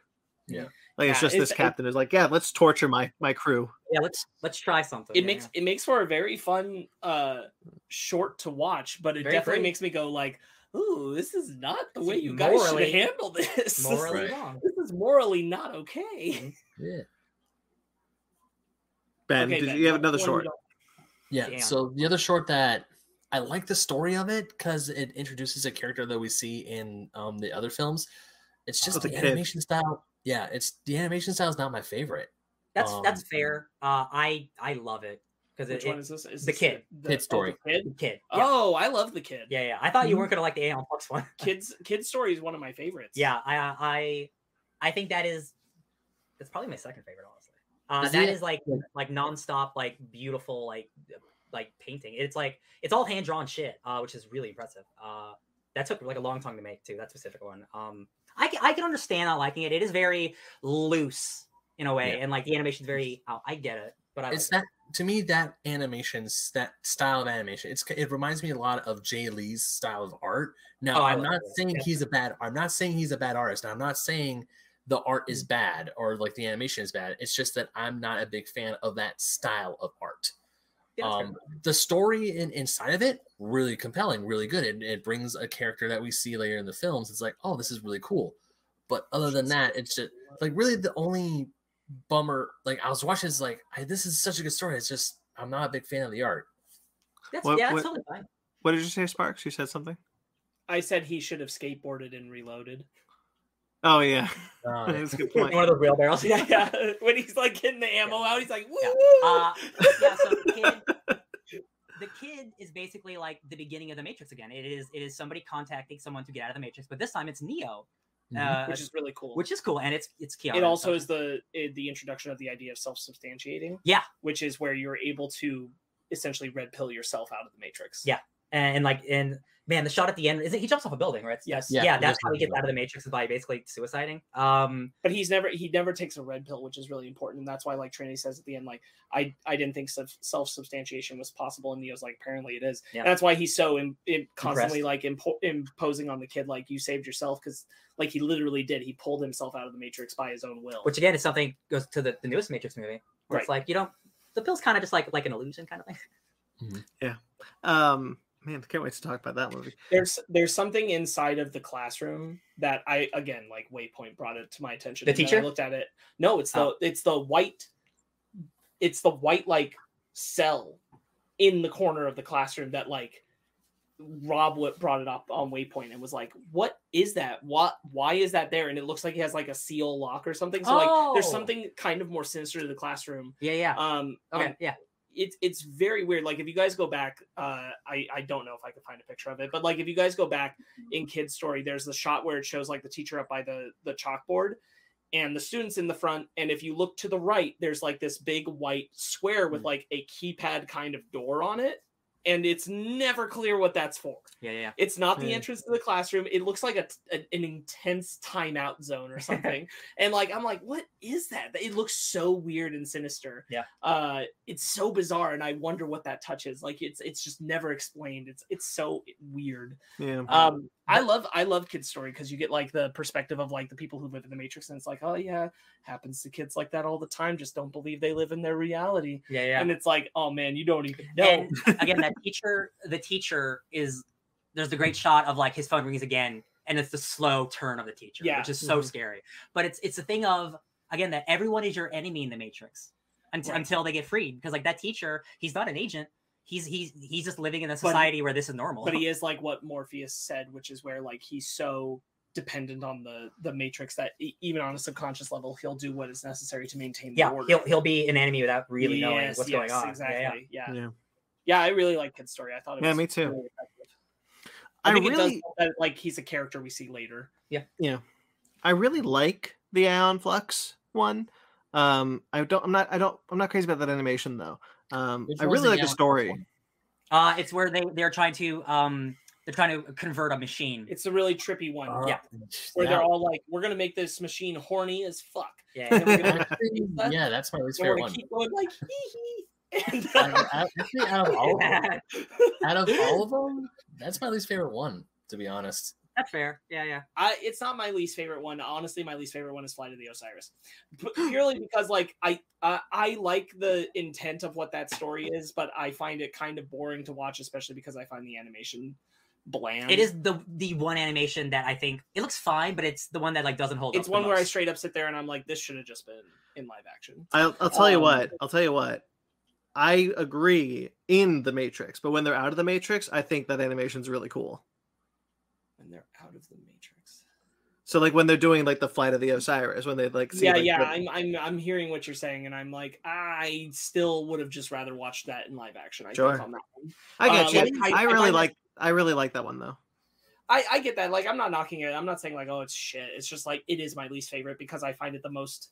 Speaker 2: Yeah.
Speaker 1: like it's just
Speaker 4: it's-
Speaker 1: this captain is like yeah let's torture my my crew
Speaker 3: Yeah. Let's let's try something.
Speaker 4: It
Speaker 3: yeah,
Speaker 4: makes
Speaker 3: yeah.
Speaker 4: it makes for a very fun uh short to watch, but it
Speaker 3: Very
Speaker 4: definitely
Speaker 3: free.
Speaker 4: makes me go like, "Ooh, this is not the way you guys should handle this.
Speaker 3: morally
Speaker 2: Right.
Speaker 3: wrong.
Speaker 4: This is morally not okay."
Speaker 2: Yeah.
Speaker 1: ben
Speaker 4: Okay,
Speaker 1: did
Speaker 4: Ben,
Speaker 1: you have another short
Speaker 4: don't-
Speaker 2: Yeah.
Speaker 3: Damn.
Speaker 2: So the other short that I like the story of it because it introduces a character that we see in um the other films. It's just
Speaker 1: Oh, the
Speaker 2: the,
Speaker 1: kid.
Speaker 2: animation style. Yeah, it's the animation style is not my favorite.
Speaker 3: That's that's
Speaker 2: Um,
Speaker 3: fair. Uh, I I love it because
Speaker 4: Which
Speaker 3: it,
Speaker 4: one
Speaker 3: it
Speaker 4: is this? Is
Speaker 3: the
Speaker 4: this
Speaker 3: kid.
Speaker 4: The,
Speaker 2: Kid
Speaker 4: oh,
Speaker 2: story.
Speaker 4: the kid?
Speaker 3: the kid. Yeah.
Speaker 4: Oh, I love the kid.
Speaker 3: yeah, yeah. I thought you
Speaker 2: Mhm.
Speaker 3: weren't gonna like the Aeon Flux one.
Speaker 4: Kids kid story is one of my favorites.
Speaker 3: yeah, I I I think that is that's probably my second favorite, honestly. Uh,
Speaker 2: Is
Speaker 3: that
Speaker 2: it-
Speaker 3: is like like nonstop, like beautiful, like like painting. It's like it's all hand drawn shit, uh, which is really impressive. Uh, that took like a long time to make too. That specific one. Um, I can, I can understand not liking it. It is very loose in a way,
Speaker 2: Yeah.
Speaker 3: and like the animation's very. Oh, I get it, but I
Speaker 2: It's
Speaker 3: like
Speaker 2: that to me that animation that style of animation. It's it reminds me a lot of Jae Lee's style of art. Now
Speaker 3: Oh,
Speaker 2: I'm not
Speaker 3: it.
Speaker 2: saying
Speaker 3: Yeah.
Speaker 2: he's a bad. I'm not saying he's a bad artist. I'm not saying the art is bad or like the animation is bad. It's just that I'm not a big fan of that style of art.
Speaker 3: Yeah,
Speaker 2: um, the story in, inside of it really compelling really good. It, it brings a character that we see later in the films. It's like oh this is really cool. But other than that it's just like really the only bummer like i was watching it's like I, this is such a good story. It's just i'm not a big fan of the art.
Speaker 3: That's,
Speaker 1: What-
Speaker 3: yeah, that's
Speaker 1: what-
Speaker 3: totally fine.
Speaker 1: what did you say sparks? You said something?
Speaker 4: I said he should have skateboarded and reloaded.
Speaker 1: Oh yeah
Speaker 2: Uh,
Speaker 1: that's a good point.
Speaker 3: point One of those wheelbarrows.
Speaker 4: Yeah, yeah. When he's like getting the ammo out, he's like, woo!
Speaker 3: Yeah. Uh, yeah, so the kid, the kid is basically like the beginning of the Matrix again. It is it is somebody contacting someone to get out of the Matrix, but this time it's Neo,
Speaker 2: Mhm.
Speaker 3: uh,
Speaker 4: which is really cool.
Speaker 3: which is cool, and it's it's Keanu.
Speaker 4: it also is the eh, the introduction of the idea of self-substantiating.
Speaker 3: Yeah.
Speaker 4: which is where you're able to essentially red pill yourself out of the matrix.
Speaker 3: Yeah. and, and like and man, the shot at the end is it, he jumps off a building, right?
Speaker 4: Yes.
Speaker 3: yeah,
Speaker 2: Yeah,
Speaker 3: that's how he gets out of the Matrix by basically suiciding. Um,
Speaker 4: but he's never he never takes a red pill, which is really important, and that's why like Trinity says at the end, like I I didn't think self substantiation was possible, and Neo's like apparently it is.
Speaker 3: Yeah.
Speaker 4: And that's why he's so Im- im- constantly
Speaker 3: Impressed.
Speaker 4: like impo- imposing on the kid like you saved yourself because like he literally did. He pulled himself out of the matrix by his own will.
Speaker 3: which again is something goes to the, the newest Matrix movie, where it's
Speaker 4: Right.
Speaker 3: like you don't the pill's kind of just like like an illusion kind of thing. Yeah.
Speaker 1: Um man can't wait to talk about that movie
Speaker 4: there's there's something inside of the classroom that I again like Waypoint brought it to my attention.
Speaker 3: The teacher?
Speaker 4: I looked at it. No, it's the
Speaker 3: Oh.
Speaker 4: it's the white it's the white like cell in the corner of the classroom that like Rob brought it up on Waypoint and was like, "What is that? What? Why is that there?" And it looks like it has like a seal lock or something. So like, there's
Speaker 3: Oh.
Speaker 4: something kind of more sinister to the classroom.
Speaker 3: Yeah, yeah.
Speaker 4: Um,
Speaker 3: okay,
Speaker 4: um,
Speaker 3: yeah.
Speaker 4: It's it's very weird. Like if you guys go back, uh, I I don't know if I could find a picture of it, but like if you guys go back in Kid's story, there's the shot where it shows like the teacher up by the the chalkboard, and the students in the front. And if you look to the right, there's like this big white square with
Speaker 3: Mm.
Speaker 4: like a keypad kind of door on it, and it's never clear what that's for.
Speaker 3: Yeah, yeah, yeah.
Speaker 4: It's not the
Speaker 1: Yeah.
Speaker 4: entrance to the classroom. It looks like a, a- an intense timeout zone or something. and like I'm like, what is that? It looks so weird and sinister.
Speaker 3: Yeah.
Speaker 4: Uh it's so bizarre and I wonder what that touch is. Like it's it's just never explained. It's it's so weird.
Speaker 1: yeah
Speaker 4: Um I love I love kids story because you get like the perspective of like the people who live in the matrix and it's like, oh yeah, happens to kids like that all the time. Just don't believe they live in their reality.
Speaker 3: Yeah, yeah.
Speaker 4: And it's like, oh man, you don't even know.
Speaker 3: And again, that teacher, the teacher is there's the great shot of like his phone rings again, and it's the slow turn of the teacher,
Speaker 4: Yeah.
Speaker 3: which is so
Speaker 1: Mhm.
Speaker 3: scary. But it's it's a thing of again that everyone is your enemy in the Matrix until
Speaker 4: Right.
Speaker 3: until they get freed. Because like that teacher, he's not an agent. He's he's he's just living in a
Speaker 4: But-
Speaker 3: society where this is normal.
Speaker 4: but he is like what Morpheus said, which is where like he's so dependent on the the matrix that even on a subconscious level he'll do what is necessary to maintain the
Speaker 3: Yeah,
Speaker 4: order.
Speaker 3: he'll he'll be an enemy without really knowing
Speaker 4: Yes,
Speaker 3: what's going
Speaker 4: yes,
Speaker 3: on. Yeah, yeah.
Speaker 4: Exactly. Yeah, yeah.
Speaker 1: Yeah.
Speaker 4: I really like Kid's story. I thought it
Speaker 1: Yeah,
Speaker 4: was
Speaker 1: me too.
Speaker 4: really. I,
Speaker 1: I
Speaker 4: think it
Speaker 1: really,
Speaker 4: does that, like he's a character we see later. Yeah. Yeah.
Speaker 1: I really like the Aeon Flux one. Um, I don't, I'm not, I don't, I'm not crazy about that animation though. Um, I really like the story.
Speaker 3: Uh, it's where they they're trying to um they're trying to convert a machine.
Speaker 4: It's a really trippy one.
Speaker 2: Uh,
Speaker 3: Yeah.
Speaker 4: where
Speaker 2: that-
Speaker 4: they're all like, "We're gonna make this machine horny as fuck."
Speaker 3: yeah,
Speaker 4: gonna,
Speaker 2: yeah, that's my least
Speaker 4: and
Speaker 2: favorite one.
Speaker 4: keep going like, hee hee.
Speaker 2: Out of, actually, out of all of them, out of all of them, that's my least favorite one. To be honest,
Speaker 3: that's fair. Yeah, yeah.
Speaker 4: I, it's not my least favorite one. Honestly, my least favorite one is Flight of the Osiris, P- purely because like I uh, I like the intent of what that story is, but I find it kind of boring to watch, especially because I find the animation bland.
Speaker 3: It is the the one animation that I think it looks fine, but it's the one that like doesn't hold
Speaker 4: It's
Speaker 3: up.
Speaker 4: one
Speaker 3: the
Speaker 4: where I straight up sit there and I'm like, this should have just been in live action.
Speaker 1: I'll, I'll tell you
Speaker 4: Um,
Speaker 1: what. I'll tell you what. I agree in the Matrix, but when they're out of the Matrix, I think that animation's really cool.
Speaker 4: And they're out of the matrix.
Speaker 1: So like when they're doing like the flight of the Osiris, when they like see
Speaker 4: yeah,
Speaker 1: like,
Speaker 4: yeah,
Speaker 1: the-
Speaker 4: I'm, I'm, I'm hearing what you're saying, and I'm like, I still would have just rather watched that in live action. I
Speaker 1: Sure.
Speaker 4: think on that one.
Speaker 1: I get
Speaker 4: uh,
Speaker 1: you.
Speaker 4: like, I-
Speaker 1: I,
Speaker 4: I
Speaker 1: really
Speaker 4: that-
Speaker 1: like. I really like that one though.
Speaker 4: I, I get that. Like, I'm not knocking it. I'm not saying like, oh, it's shit. It's just like it is my least favorite because I find it the most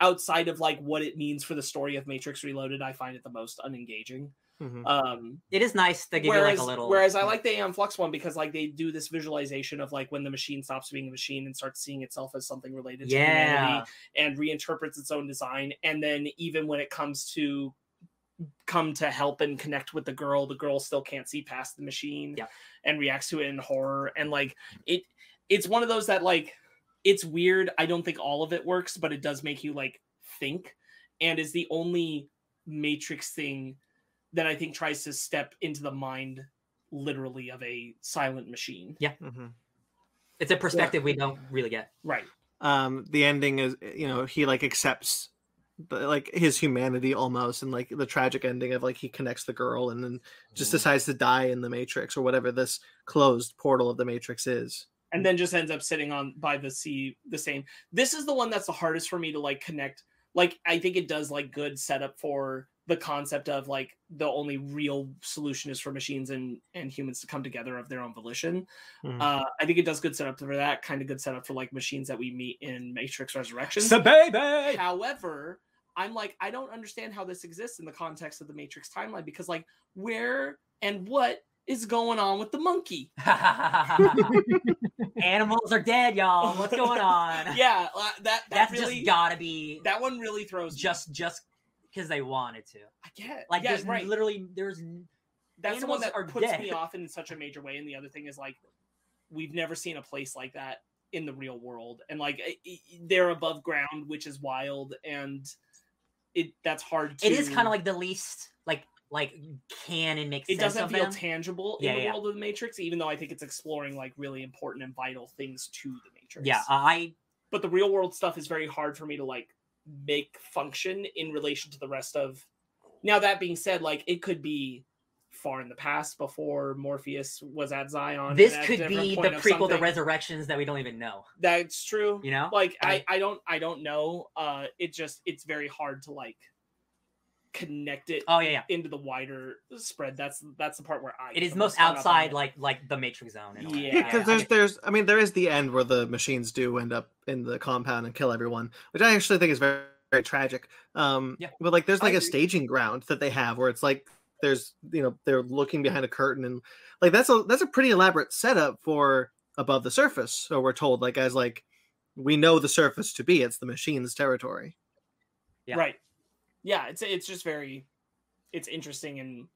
Speaker 4: outside of like what it means for the story of Matrix Reloaded. I find it the most unengaging.
Speaker 1: Mhm.
Speaker 4: Um,
Speaker 3: It is nice to give
Speaker 4: whereas,
Speaker 3: you like a little.
Speaker 4: whereas I like the Aeon Flux one because like they do this visualization of like when the machine stops being a machine and starts seeing itself as something related to
Speaker 3: yeah,
Speaker 4: humanity and reinterprets its own design. And then even when it comes to come to help and connect with the girl, the girl still can't see past the machine
Speaker 3: Yeah.
Speaker 4: and reacts to it in horror. And like it it's one of those that like it's weird. I don't think all of it works, but it does make you like think and is the only matrix thing that I think tries to step into the mind literally of a silent machine.
Speaker 1: Mhm.
Speaker 3: it's a perspective we don't really get.
Speaker 4: Right.
Speaker 1: Um, the ending is you know he like accepts the, like his humanity almost, and like the tragic ending of like he connects the girl and then just decides to die in the Matrix or whatever this closed portal of the Matrix is.
Speaker 4: and then just ends up sitting on by the sea the same this is the one that's the hardest for me to like connect like i think it does like good setup for the concept of like the only real solution is for machines and and humans to come together of their own volition
Speaker 1: Mhm.
Speaker 4: uh i think it does good setup for that kind of good setup for like machines that we meet in matrix Resurrection. resurrections
Speaker 3: baby.
Speaker 4: However, I'm like, I don't understand how this exists in the context of the Matrix timeline because, like, where and what is going on with the monkey?
Speaker 3: Animals are dead, y'all. What's going on?
Speaker 4: Yeah, uh, that that
Speaker 3: that's
Speaker 4: really
Speaker 3: just gotta be
Speaker 4: that one really throws me.
Speaker 3: just just because they wanted to.
Speaker 4: I get
Speaker 3: Like
Speaker 4: yeah,
Speaker 3: there's
Speaker 4: right.
Speaker 3: literally there's
Speaker 4: That's the one that puts
Speaker 3: dead.
Speaker 4: me off in such a major way. And the other thing is like, we've never seen a place like that in the real world, and like i- i- they're above ground, which is wild, and it that's hard. to...
Speaker 3: it is kind of like the least like like can and makes
Speaker 4: it doesn't feel
Speaker 3: them.
Speaker 4: tangible
Speaker 3: Yeah,
Speaker 4: in the
Speaker 3: yeah.
Speaker 4: world of the Matrix, even though I think it's exploring like really important and vital things to the Matrix.
Speaker 3: yeah, I
Speaker 4: but the real world stuff is very hard for me to like make function in relation to the rest of. Now that being said, like it could be far in the past before Morpheus was at Zion.
Speaker 3: this
Speaker 4: at
Speaker 3: could be the prequel to. Resurrections that we don't even know.
Speaker 4: That's true.
Speaker 3: You know,
Speaker 4: Like I, I don't, I don't know. Uh, it just, it's very hard to like connect it
Speaker 3: oh yeah, yeah.
Speaker 4: into the wider spread. That's that's the part where I.
Speaker 3: It
Speaker 4: get
Speaker 3: is
Speaker 4: the
Speaker 3: most
Speaker 4: hung up on
Speaker 3: outside like like the Matrix zone. in a.
Speaker 4: Yeah.
Speaker 1: Yeah, because
Speaker 3: I
Speaker 1: there's there's I mean there is the end where the machines do end up in the compound and kill everyone, which I actually think is very, very tragic. Um,
Speaker 3: Yeah.
Speaker 1: but like there's like a
Speaker 4: agree.
Speaker 1: staging ground that they have where it's like there's you know they're looking behind a curtain and like that's a that's a pretty elaborate setup for above the surface. So we're told like as like we know the surface to be it's the machine's territory.
Speaker 3: Yeah.
Speaker 4: Right. Yeah, it's it's just very, it's interesting and.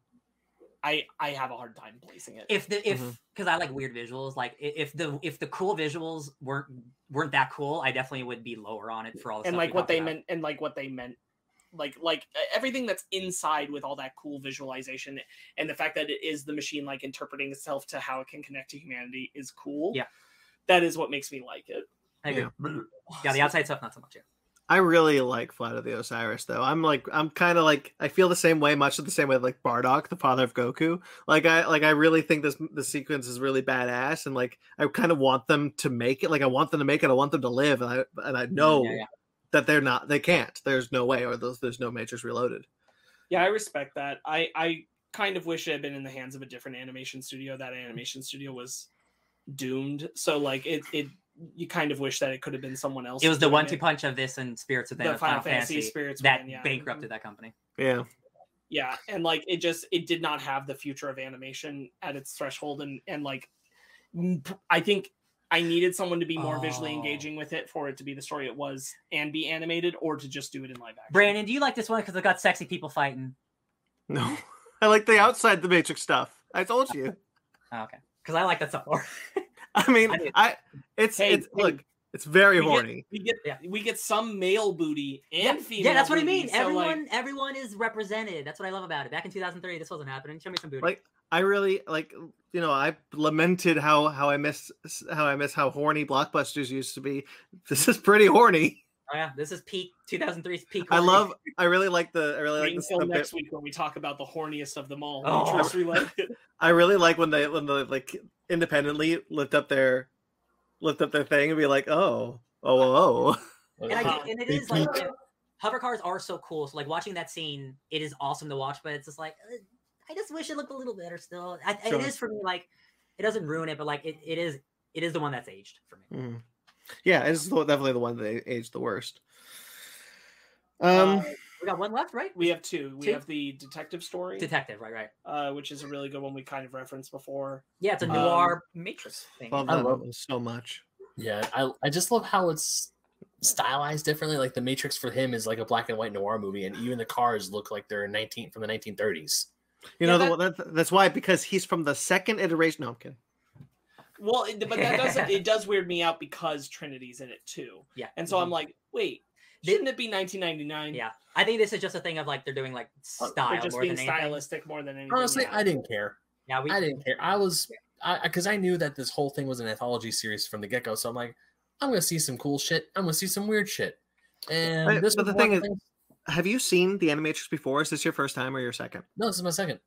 Speaker 4: I, I have a hard time placing it.
Speaker 3: if the if
Speaker 1: mm-hmm.
Speaker 3: because I like weird visuals, like if the if the cool visuals weren't weren't that cool, I definitely would be lower on it for all the
Speaker 4: and
Speaker 3: stuff
Speaker 4: like what they
Speaker 3: about.
Speaker 4: meant and like what they meant like like everything that's inside with all that cool visualization and the fact that it is the machine like interpreting itself to how it can connect to humanity is cool
Speaker 3: Yeah.
Speaker 4: that is what makes me like it
Speaker 3: I agree.
Speaker 1: Yeah.
Speaker 3: Yeah, the outside stuff not so much. Yeah.
Speaker 1: I really like Flight of the Osiris though. I'm like I'm kind of like I feel the same way, much of the same way like Bardock, the father of Goku. Like I like I really think this the sequence is really badass, and like I kind of want them to make it. Like I want them to make it. I want them to live, and I and I know
Speaker 3: Yeah, yeah.
Speaker 1: that they're not. They can't. There's no way, or there's, there's no Matrix Reloaded.
Speaker 4: Yeah, I respect that. I I kind of wish it had been in the hands of a different animation studio. That animation studio was doomed. So like it it you kind of wish that it could have been someone else.
Speaker 3: It was the one
Speaker 4: two
Speaker 3: punch of this and Spirits of
Speaker 4: The Final
Speaker 3: Final
Speaker 4: Fantasy
Speaker 3: Fantasy
Speaker 4: Spirits
Speaker 3: that
Speaker 4: Within, yeah.
Speaker 3: bankrupted that company.
Speaker 1: Yeah,
Speaker 4: Yeah, and like it just it did not have the future of animation at its threshold, and and like I think I needed someone to be more visually
Speaker 3: Oh.
Speaker 4: engaging with it for it to be the story it was and be animated, or to just do it in live action.
Speaker 3: Brandon, do you like this one because it got sexy people fighting?
Speaker 1: no, I like the oh. outside the Matrix stuff. I told you.
Speaker 3: Oh, okay, because I like that stuff more.
Speaker 1: I mean,
Speaker 3: I.
Speaker 1: I it's
Speaker 4: Hey,
Speaker 1: it's
Speaker 4: hey,
Speaker 1: look, it's very
Speaker 4: we get-
Speaker 1: horny.
Speaker 4: We get
Speaker 3: Yeah.
Speaker 4: we get some male booty and female.
Speaker 3: yeah, that's what I mean.
Speaker 4: so,
Speaker 3: everyone,
Speaker 4: like,
Speaker 3: everyone is represented. That's what I love about it. Back in 2003, this wasn't happening. Show me some booty.
Speaker 1: Like I really like you know I lamented how how I miss how I miss how horny blockbusters used to be. This is pretty horny.
Speaker 3: oh yeah, this is peak 2003's peak.
Speaker 1: I love. I really like the. I really like
Speaker 4: wait
Speaker 1: the,
Speaker 4: until
Speaker 1: the bit-
Speaker 4: next week when we talk about the horniest of them all.
Speaker 3: Oh.
Speaker 4: Matrix Reloaded.
Speaker 1: I really like when they when they like independently lift up their lift up their thing and be like, oh, oh, oh, oh.
Speaker 3: and, I,
Speaker 4: Uh,
Speaker 3: and it
Speaker 1: they
Speaker 3: is like hover cars are so cool. So like watching that scene, it is awesome to watch. But it's just like uh, I just wish it looked a little better still. I,
Speaker 1: Sure.
Speaker 3: It is for me like it doesn't ruin it, but like it, it is it is the one that's aged for me.
Speaker 1: Mhm. Yeah, it's definitely the one that aged the worst. Um,
Speaker 4: Uh,
Speaker 3: We got one left, right?
Speaker 4: we have two. We
Speaker 3: Two?
Speaker 4: have the detective story,
Speaker 3: Detective, right? Right.
Speaker 4: uh, which is a really good one we kind of referenced before.
Speaker 3: Yeah, it's a
Speaker 4: Um,
Speaker 3: noir Matrix thing.
Speaker 1: love
Speaker 2: I love-
Speaker 1: one so much.
Speaker 2: Yeah, I I just love how it's stylized differently. Like the Matrix for him is like a black and white noir movie, and even the cars look like they're 19 from the 1930s.
Speaker 1: You
Speaker 4: Yeah,
Speaker 1: know, the, that, that's why because he's from the second iteration. No, I'm kidding.
Speaker 4: Well, but that doesn't. it does weird me out because Trinity's in it too.
Speaker 3: Yeah.
Speaker 4: And so I'm
Speaker 3: Mhm.
Speaker 4: like, wait,
Speaker 3: They-
Speaker 4: shouldn't it be 1999?
Speaker 3: Yeah, I think this is just a thing of like they're doing like
Speaker 4: They're
Speaker 3: style
Speaker 4: just
Speaker 3: more
Speaker 4: being
Speaker 3: than anything.
Speaker 4: stylistic more than anything.
Speaker 2: Honestly,
Speaker 4: yeah.
Speaker 2: I didn't care.
Speaker 3: Yeah, we
Speaker 2: I didn't care. I was because I knew that this whole thing was an anthology series from the get go. So I'm like, I'm gonna see some cool shit. I'm gonna see some weird shit. And
Speaker 1: Right,
Speaker 2: this
Speaker 1: but the thing is-
Speaker 2: thing-
Speaker 1: Have you seen the Animatrix before? Is this your first time or your second?
Speaker 2: no, this is my second.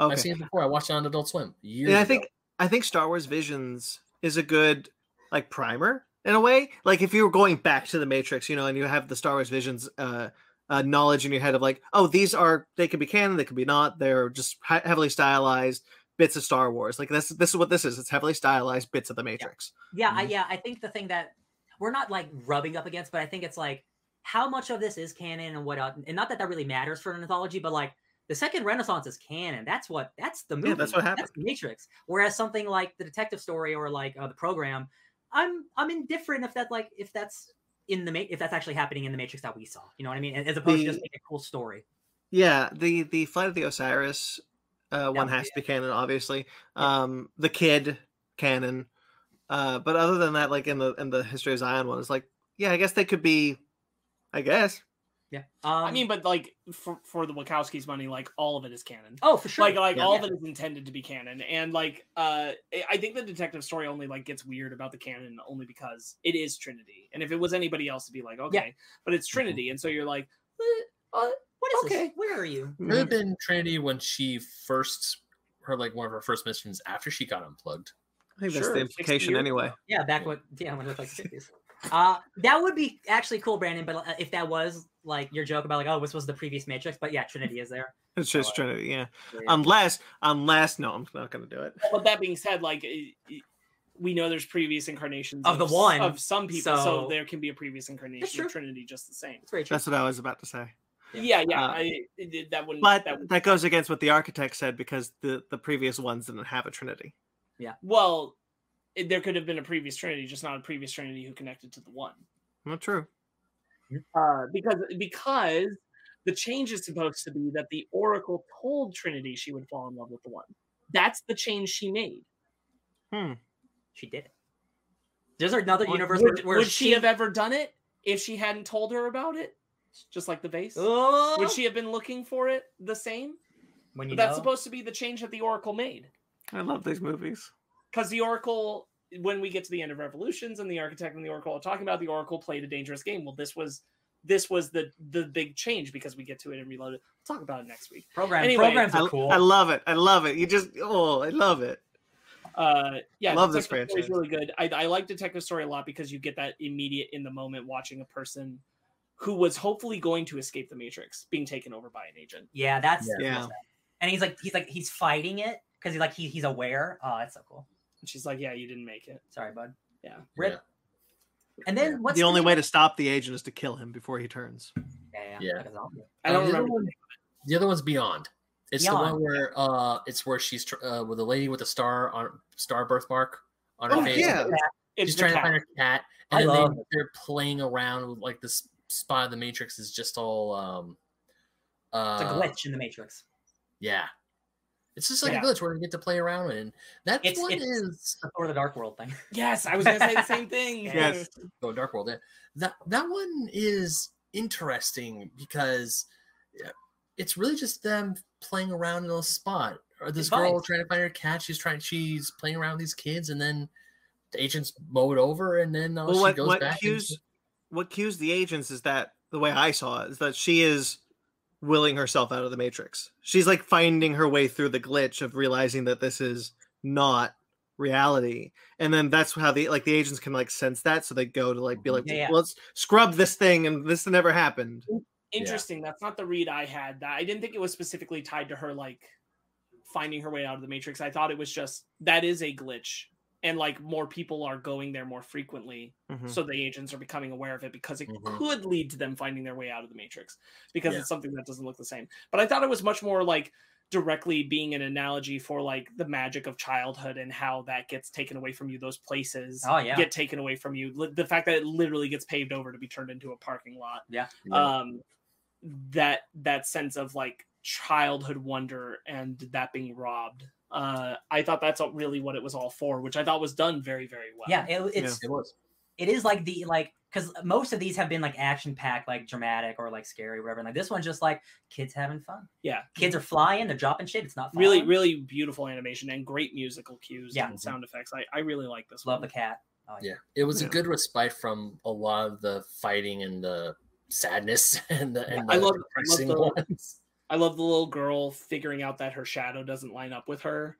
Speaker 1: Okay.
Speaker 2: I've seen it before. I watched it on Adult Swim. Years
Speaker 1: Yeah, I
Speaker 2: ago.
Speaker 1: think I think Star Wars Visions is a good like primer in a way. Like if you were going back to the Matrix, you know, and you have the Star Wars Visions uh, uh knowledge in your head of like, oh, these are they could be canon, they could be not. They're just he- heavily stylized bits of Star Wars. Like this this is what this is. It's heavily stylized bits of the Matrix.
Speaker 3: Yeah, I,
Speaker 2: Mhm.
Speaker 3: yeah. I think the thing that we're not like rubbing up against, but I think it's like how much of this is canon and what, uh, and not that that really matters for an anthology, but like the Second Renaissance is canon. That's what that's the movie.
Speaker 1: Yeah, that's what happened.
Speaker 3: That's Matrix. Whereas something like the detective story or like uh, the program, I'm I'm indifferent if that like if that's in the ma- if that's actually happening in the Matrix that we saw. You know what I mean? As opposed to just
Speaker 1: The-
Speaker 3: making a cool story.
Speaker 1: Yeah, the the Flight of the Osiris uh, one has to be canon, obviously. Um, the kid canon, uh, but other than that, like in the in the History of Zion one, it's like, yeah, I guess they could be, I guess.
Speaker 3: Yeah. Um,
Speaker 4: I mean, but like for, for the Wachowskis' money, like all of it is canon.
Speaker 3: oh for sure.
Speaker 4: Like like
Speaker 1: Yeah.
Speaker 4: all
Speaker 3: Yeah.
Speaker 4: of it is intended to be canon, and like uh, I- I think the detective story only like gets weird about the canon only because it is Trinity, and if it was anybody else, it'd be like okay, but it's Trinity, and so you're like, eh, uh,
Speaker 3: what is
Speaker 4: okay.
Speaker 3: this? Where are you?
Speaker 2: Could have been Trinity when she first her like one of her first missions after she got unplugged.
Speaker 1: I think that's the implication anyway.
Speaker 4: ago.
Speaker 3: Yeah, back when yeah, when it was like fifties. Uh, that would be actually cool, Brandon. But uh, if that was like your joke about like, oh, this was the previous Matrix, but yeah, Trinity is there.
Speaker 1: It's just
Speaker 3: uh,
Speaker 1: Trinity, yeah.
Speaker 3: Yeah.
Speaker 1: Unless, unless, no, I'm not gonna do it.
Speaker 4: But that being said, like it- it- we know there's previous incarnations
Speaker 3: Of the one,
Speaker 4: of some people, so,
Speaker 3: so-
Speaker 4: there can be a previous incarnation of Trinity just the same.
Speaker 3: It's very true.
Speaker 4: Uh,
Speaker 1: That's what I was about to say.
Speaker 4: Yeah, yeah,
Speaker 1: Uh,
Speaker 4: I, it- it- that wouldn't.
Speaker 1: But
Speaker 4: that,
Speaker 1: that goes against what the architect said because the the previous ones didn't have a Trinity.
Speaker 4: Yeah well, it, there could have been a previous Trinity, just not a previous Trinity who connected to the one.
Speaker 1: Not true.
Speaker 4: Uh, because because the change is supposed to be that the Oracle told Trinity she would fall in love with the one. That's the change she made.
Speaker 1: Hmm.
Speaker 3: She did it. There's another
Speaker 1: Would-
Speaker 3: universe
Speaker 4: Would,
Speaker 3: where, where
Speaker 4: would she, have ever done it if she hadn't told her about it? Just like the vase.
Speaker 3: Oh,
Speaker 4: Would she have been looking for it the same?
Speaker 3: when you
Speaker 4: But that's
Speaker 3: know?
Speaker 4: supposed to be the change that the Oracle made.
Speaker 1: I love these movies.
Speaker 4: Because the Oracle, when we get to the end of Revolutions and the Architect and the Oracle are talking about, the Oracle played a dangerous game. Well, this was this was the the big change because we get to it and reload it. We'll talk about it next week.
Speaker 3: Program
Speaker 4: Anyway,
Speaker 3: programs
Speaker 1: I,
Speaker 3: are cool.
Speaker 1: I love it. I love it. You just oh, I love it.
Speaker 4: Uh, yeah,
Speaker 1: Love this
Speaker 4: Detective Story is
Speaker 1: franchise.
Speaker 4: really good. I, I like Detective Story a lot because you get that immediate in the moment watching a person who was hopefully going to escape the Matrix being taken over by an agent.
Speaker 3: yeah, that's
Speaker 1: Yeah.
Speaker 3: and he's like he's like he's fighting it because he's like he, he's aware. Oh, that's so cool.
Speaker 4: And she's like, "Yeah, you didn't make it."
Speaker 3: Sorry, bud.
Speaker 4: Yeah.
Speaker 3: Rip. And then what's
Speaker 1: the only
Speaker 3: name
Speaker 1: way to stop the agent is to kill him before he turns.
Speaker 3: Yeah, yeah,
Speaker 2: Yeah.
Speaker 3: like.
Speaker 4: I
Speaker 2: Uh,
Speaker 4: don't
Speaker 2: the other
Speaker 4: remember.
Speaker 2: one- The other one's Beyond. It's the one where uh, it's where she's tr- uh, with a lady with a star on star birthmark on her
Speaker 1: Oh,
Speaker 2: face.
Speaker 1: yeah.
Speaker 4: It's
Speaker 2: She's
Speaker 4: the
Speaker 2: trying
Speaker 4: cat.
Speaker 2: to find her cat,
Speaker 3: I
Speaker 2: and then
Speaker 3: love
Speaker 2: they, they're playing around with like this spot of the Matrix is just all um, uh,
Speaker 3: It's a glitch in the Matrix.
Speaker 2: Yeah, it's just like
Speaker 4: Yeah.
Speaker 2: a glitch where you get to play around with, it. and that
Speaker 3: It's-
Speaker 2: one
Speaker 3: it's-
Speaker 2: is
Speaker 3: The Thor: The Dark World thing.
Speaker 4: Yes, I was gonna say the same thing.
Speaker 1: Yes.
Speaker 2: oh Dark World. Yeah. That that one is interesting because it's really just them playing around in a spot. Or this
Speaker 3: It's
Speaker 2: girl
Speaker 3: vibes.
Speaker 2: trying to find her cat. She's trying. She's playing around with these kids, and then the agents mow it over, and then uh,
Speaker 1: Well,
Speaker 2: she
Speaker 1: what
Speaker 2: goes
Speaker 1: what
Speaker 2: back.
Speaker 1: cues
Speaker 2: into-
Speaker 1: what cues the agents is that the way I saw it is that she is willing herself out of the matrix. She's like finding her way through the glitch of realizing that this is not reality. And then that's how the like the agents can like sense that so they go to like be mm-hmm. like
Speaker 3: Yeah, yeah.
Speaker 1: let's scrub this thing and this never happened.
Speaker 4: Interesting. That's not the read I had. That I didn't think it was specifically tied to her like finding her way out of the matrix. I thought it was just that is a glitch, and like more people are going there more frequently,
Speaker 1: Mhm.
Speaker 4: so the agents are becoming aware of it because it
Speaker 2: Mhm.
Speaker 4: could lead to them finding their way out of the matrix because
Speaker 2: Yeah.
Speaker 4: it's something that doesn't look the same. But I thought it was much more like directly being an analogy for like the magic of childhood and how that gets taken away from you those places
Speaker 3: Oh, yeah.
Speaker 4: get taken away from you the fact that it literally gets paved over to be turned into a parking lot
Speaker 2: Yeah.
Speaker 4: um that that sense of like childhood wonder and that being robbed uh i thought that's really what it was all for which i thought was done very very well
Speaker 3: Yeah, it, it's
Speaker 2: it was.
Speaker 3: it is like the like because most of these have been like action packed, like dramatic or like scary, or whatever. And like this one's just like kids having fun.
Speaker 4: yeah
Speaker 3: Kids are flying, they're dropping shit. It's not
Speaker 4: really
Speaker 3: falling.
Speaker 4: really beautiful animation and great musical cues
Speaker 3: Yeah.
Speaker 4: and sound effects i, I really like this
Speaker 3: love
Speaker 4: one
Speaker 3: the cat. Oh,
Speaker 2: Yeah, it was
Speaker 1: Yeah.
Speaker 2: a good respite from a lot of the fighting and the sadness and the, and
Speaker 4: I
Speaker 2: the
Speaker 4: love- I love
Speaker 2: depressing
Speaker 4: the-
Speaker 2: ones.
Speaker 4: I love the little girl figuring out that her shadow doesn't line up with her,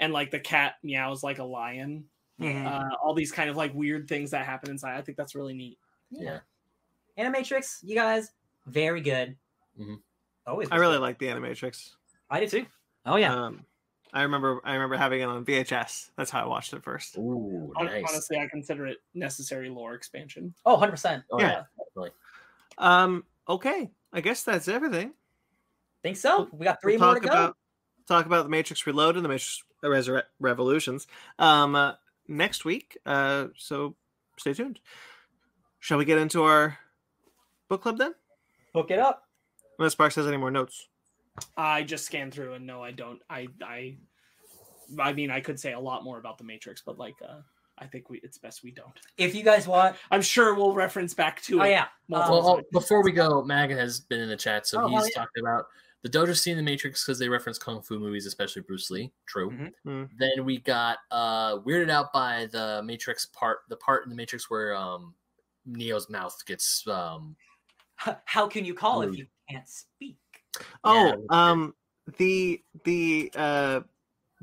Speaker 4: and like the cat meows like a lion.
Speaker 1: Mhm.
Speaker 4: Uh, all these kind of like weird things that happen inside. I think that's really neat.
Speaker 2: Yeah.
Speaker 3: Animatrix, you guys, very good.
Speaker 2: Mhm.
Speaker 3: Always.
Speaker 1: I really
Speaker 3: good.
Speaker 1: like the Animatrix.
Speaker 3: I do too. Oh yeah.
Speaker 1: Um I remember I remember having it on VHS. That's how I watched it first.
Speaker 2: Ooh, nice.
Speaker 4: Honestly, I consider it necessary lore expansion.
Speaker 3: oh, 100 percent.
Speaker 2: Oh,
Speaker 1: yeah.
Speaker 2: yeah.
Speaker 1: Um okay. I guess that's everything.
Speaker 3: Think so. We got 3
Speaker 1: We'll
Speaker 3: more to
Speaker 1: talk
Speaker 3: go.
Speaker 1: About, talk about the Matrix Reloaded, and the Matrix Resur- Revolutions um, uh, next week. Uh, so stay tuned. Shall we get into our book club then?
Speaker 3: Hook it up.
Speaker 1: Unless Sparks has any more notes.
Speaker 4: I just scanned through and no, I don't. I I I mean, I could say a lot more about the Matrix, but like, uh, I think we it's best we don't.
Speaker 3: If you guys want,
Speaker 4: I'm sure we'll reference back to
Speaker 3: oh
Speaker 4: it.
Speaker 3: yeah,
Speaker 4: multiple
Speaker 2: Well, oh,
Speaker 4: times.
Speaker 2: before we go, Magan has been in the chat, so
Speaker 3: Oh, hell
Speaker 2: he's
Speaker 3: yeah.
Speaker 2: talking about the Dojo scene in the Matrix because they reference kung fu movies, especially Bruce Lee. True.
Speaker 3: Mhm.
Speaker 1: Mm.
Speaker 2: Then we got uh weirded out by the Matrix part, the part in the Matrix where um Neo's mouth gets um
Speaker 3: how can you call if you can't speak?
Speaker 1: Oh,
Speaker 2: Yeah.
Speaker 1: um, the the uh,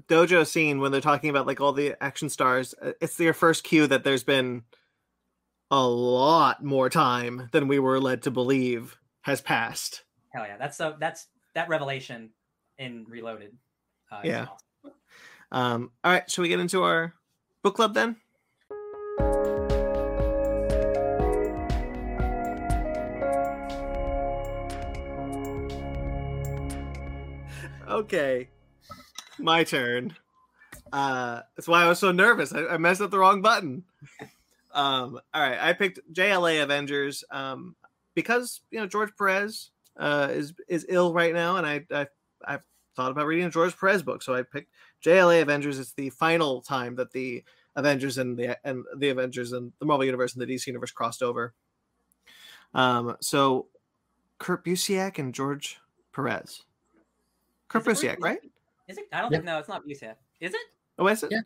Speaker 1: dojo scene when they're talking about like all the action stars. uh, It's their first cue that there's been a lot more time than we were led to believe has passed.
Speaker 3: Hell yeah, that's so that's that revelation in Reloaded. Uh,
Speaker 1: Yeah.
Speaker 3: awesome.
Speaker 1: Um, all right, shall we get into our book club then? Okay, my turn. Uh, that's why I was so nervous. I, I messed up the wrong button. Um, all right, I picked JLA Avengers um, because you know George Perez uh, is is ill right now, and I, I I've thought about reading a George Perez book, so I picked JLA Avengers. It's the final time that the Avengers and the and the Avengers and the Marvel Universe and the DC Universe crossed over. Um, so Kurt Busiek and George Perez. Kurt
Speaker 3: Is it-
Speaker 1: Busiek, right?
Speaker 3: Is it? I don't
Speaker 2: Yeah.
Speaker 3: think no, it's not Busiek. Is it?
Speaker 1: Oh, is it?
Speaker 2: Yeah.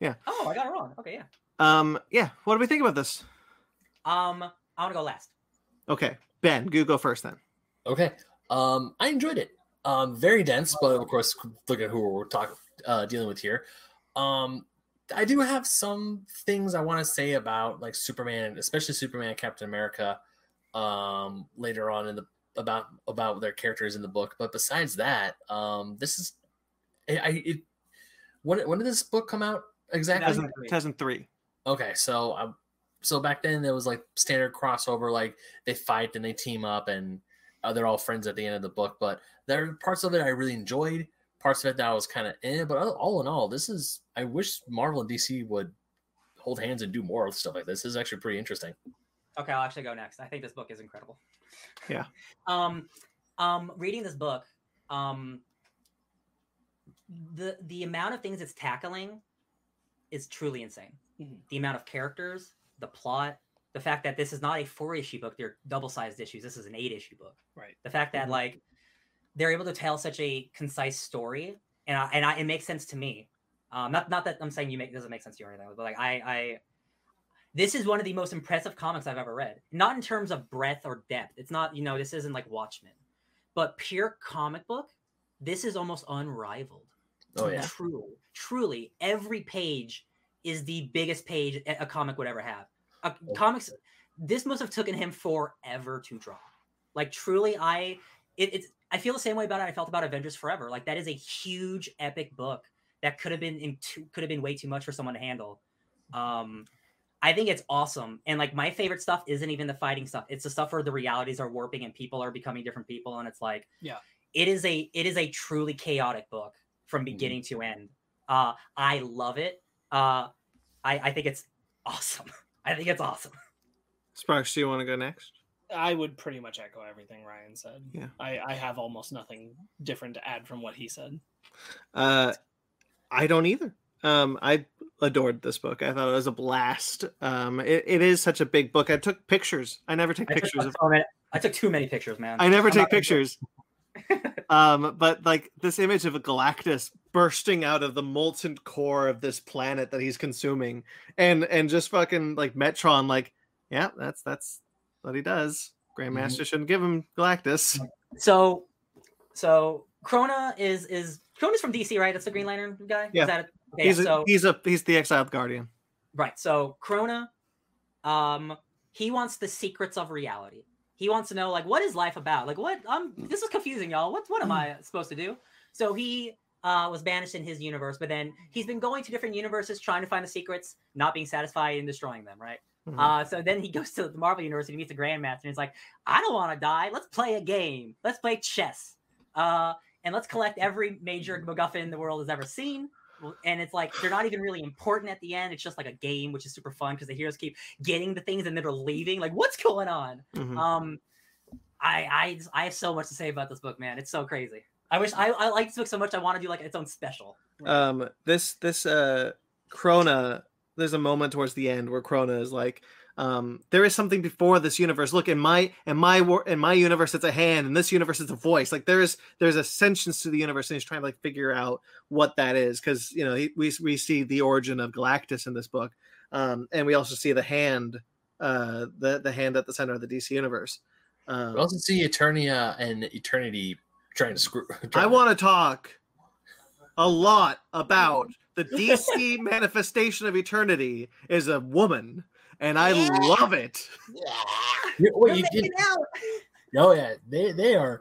Speaker 2: yeah.
Speaker 3: Oh, I got it wrong. Okay, yeah.
Speaker 1: Um, yeah. What do we think about this?
Speaker 3: Um, I want to go last.
Speaker 1: Okay, Ben, you go first then.
Speaker 2: Okay. Um, I enjoyed it. Um, very dense, but of course, look at who we're talking uh, dealing with here. Um, I do have some things I want to say about like Superman, especially Superman and Captain America. Um, later on in the about about their characters in the book, but besides that, um, this is I, I it. When when did this book come out exactly?
Speaker 1: 2003. 2003.
Speaker 2: Okay, so um, so back then there was like standard crossover, like they fight and they team up and uh, they're all friends at the end of the book. But there are parts of it I really enjoyed, parts of it that I was kind of in. But all- all in all, this is I wish Marvel and DC would hold hands and do more of stuff like this. This is actually pretty interesting.
Speaker 3: Okay, I'll actually go next. I think this book is incredible.
Speaker 1: Yeah.
Speaker 3: Um, um, reading this book, um, the the amount of things it's tackling is truly insane.
Speaker 4: Mhm.
Speaker 3: The amount of characters, the plot, the fact that this is not a four issue book; they're double sized issues. This is an eight issue book.
Speaker 4: Right.
Speaker 3: The fact that
Speaker 2: Mhm.
Speaker 3: like they're able to tell such a concise story, and I, and I, it makes sense to me. Um, not not that I'm saying you make doesn't make sense to you or anything, but like I I this is one of the most impressive comics I've ever read. Not in terms of breadth or depth. It's not, you know, this isn't like Watchmen, but pure comic book. This is almost unrivaled.
Speaker 2: Oh yeah,
Speaker 3: Truly, truly, every page is the biggest page a a comic would ever have. A,
Speaker 2: Oh.
Speaker 3: comics. This must have taken him forever to draw. Like truly, I it, it's I feel the same way about it. I felt about Avengers Forever. Like that is a huge epic book that could have been in too, could have been way too much for someone to handle. Um, I think it's awesome. And like my favorite stuff isn't even the fighting stuff. It's the stuff where the realities are warping and people are becoming different people. And it's like,
Speaker 4: Yeah.
Speaker 3: it is a it is a truly chaotic book from beginning to end. Uh, I love it. Uh, I I think it's awesome. I think it's awesome.
Speaker 1: Sparks, do you want to go next?
Speaker 4: I would pretty much echo everything Ryan said.
Speaker 1: Yeah.
Speaker 4: I, I have almost nothing different to add from what he said.
Speaker 1: Uh, I don't either. Um, I adored this book. I thought it was a blast. Um, it, it is such a big book. I took pictures. I never take
Speaker 3: I took,
Speaker 1: pictures of.
Speaker 3: so many- I took too many pictures, man.
Speaker 1: I never
Speaker 3: I'm
Speaker 1: take
Speaker 3: not gonna do it.
Speaker 1: pictures. um, but like this image of a Galactus bursting out of the molten core of this planet that he's consuming, and and just fucking like Metron, like, yeah, that's that's what he does. Grandmaster shouldn't give him Galactus.
Speaker 3: So, so Krona is is Krona's from DC, right? That's the Green Lantern guy.
Speaker 1: Yeah.
Speaker 3: Is that it? Okay,
Speaker 1: He's a,
Speaker 3: so
Speaker 1: he's a he's the exiled guardian.
Speaker 3: right. So Krona, um, he wants the secrets of reality. He wants to know like what is life about? Like what? Um, this is confusing, y'all. What what am I supposed to do? So he uh, was banished in his universe, but then he's been going to different universes trying to find the secrets, not being satisfied and destroying them. Right.
Speaker 1: Mhm.
Speaker 3: Uh, so then he goes to the Marvel Universe and he meets the Grandmaster, and he's like, "I don't want to die. Let's play a game. Let's play chess. Uh, and let's collect every major MacGuffin the world has ever seen." And it's like they're not even really important at the end. It's just like a game, which is super fun because the heroes keep getting the things and then they're leaving. Like, what's going on?
Speaker 1: Mhm.
Speaker 3: Um, I I I have so much to say about this book, man. It's so crazy. I wish I, I like this book so much. I want to do like its own special.
Speaker 1: um this this uh Krona there's a moment towards the end where Krona is like um there is something before this universe look in my in my wor- in my universe it's a hand in this universe it's a voice like there is there's ascensions to the universe and he's trying to like figure out what that is because you know he, we we see the origin of Galactus in this book um and we also see the hand uh the the hand at the center of the DC universe um,
Speaker 2: we also see Eternia and Eternity trying to screw.
Speaker 1: I want to talk a lot about the DC manifestation of eternity is a woman, and I
Speaker 3: Yeah.
Speaker 1: love it.
Speaker 2: You- wait, you did- Oh yeah, they they are.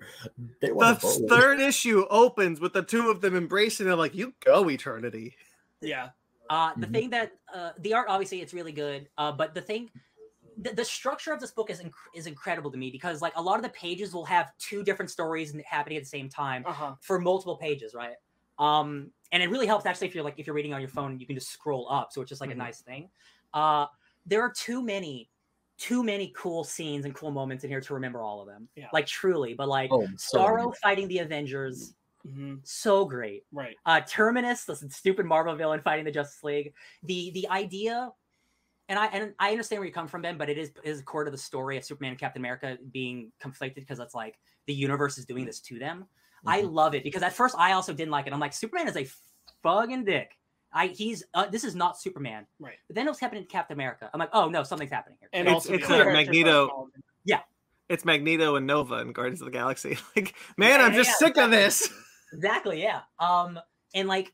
Speaker 2: They
Speaker 1: The
Speaker 2: want to vote.
Speaker 1: third issue opens with the two of them embracing it, like you go eternity.
Speaker 4: Yeah.
Speaker 3: Uh, the
Speaker 2: Mhm.
Speaker 3: thing that uh, the art obviously it's really good, uh, but the thing, the, the structure of this book is inc- is incredible to me because like a lot of the pages will have two different stories n- happening at the same time
Speaker 4: Uh huh.
Speaker 3: for multiple pages, right? Um, and it really helps actually if you're like if you're reading on your phone, you can just scroll up, so it's just like
Speaker 1: Mhm.
Speaker 3: a nice thing. Uh, there are too many, too many cool scenes and cool moments in here to remember all of them.
Speaker 4: Yeah.
Speaker 3: Like truly, but like
Speaker 2: Oh, so
Speaker 3: Starro fighting the Avengers,
Speaker 4: hmm
Speaker 3: so great
Speaker 4: Right.
Speaker 3: uh terminus the stupid marvel villain fighting the justice league the the idea and i and i understand where you come from ben but it is is core to the story of superman and captain america being conflicted because it's like the universe is doing this to them i
Speaker 2: Mhm.
Speaker 3: love it because at first i also didn't like it i'm like superman is a fucking dick i he's uh, this is not superman
Speaker 4: Right.
Speaker 3: but then it was happening to captain america i'm like oh no something's happening here
Speaker 4: And
Speaker 1: It's-
Speaker 4: also
Speaker 1: it's
Speaker 4: the
Speaker 1: clear
Speaker 4: other characters are
Speaker 1: Magneto-
Speaker 4: Yeah.
Speaker 1: it's Magneto and Nova in Guardians of the Galaxy. Like, man, I'm just
Speaker 3: yeah,
Speaker 1: sick of this.
Speaker 3: Exactly, yeah. Um, and like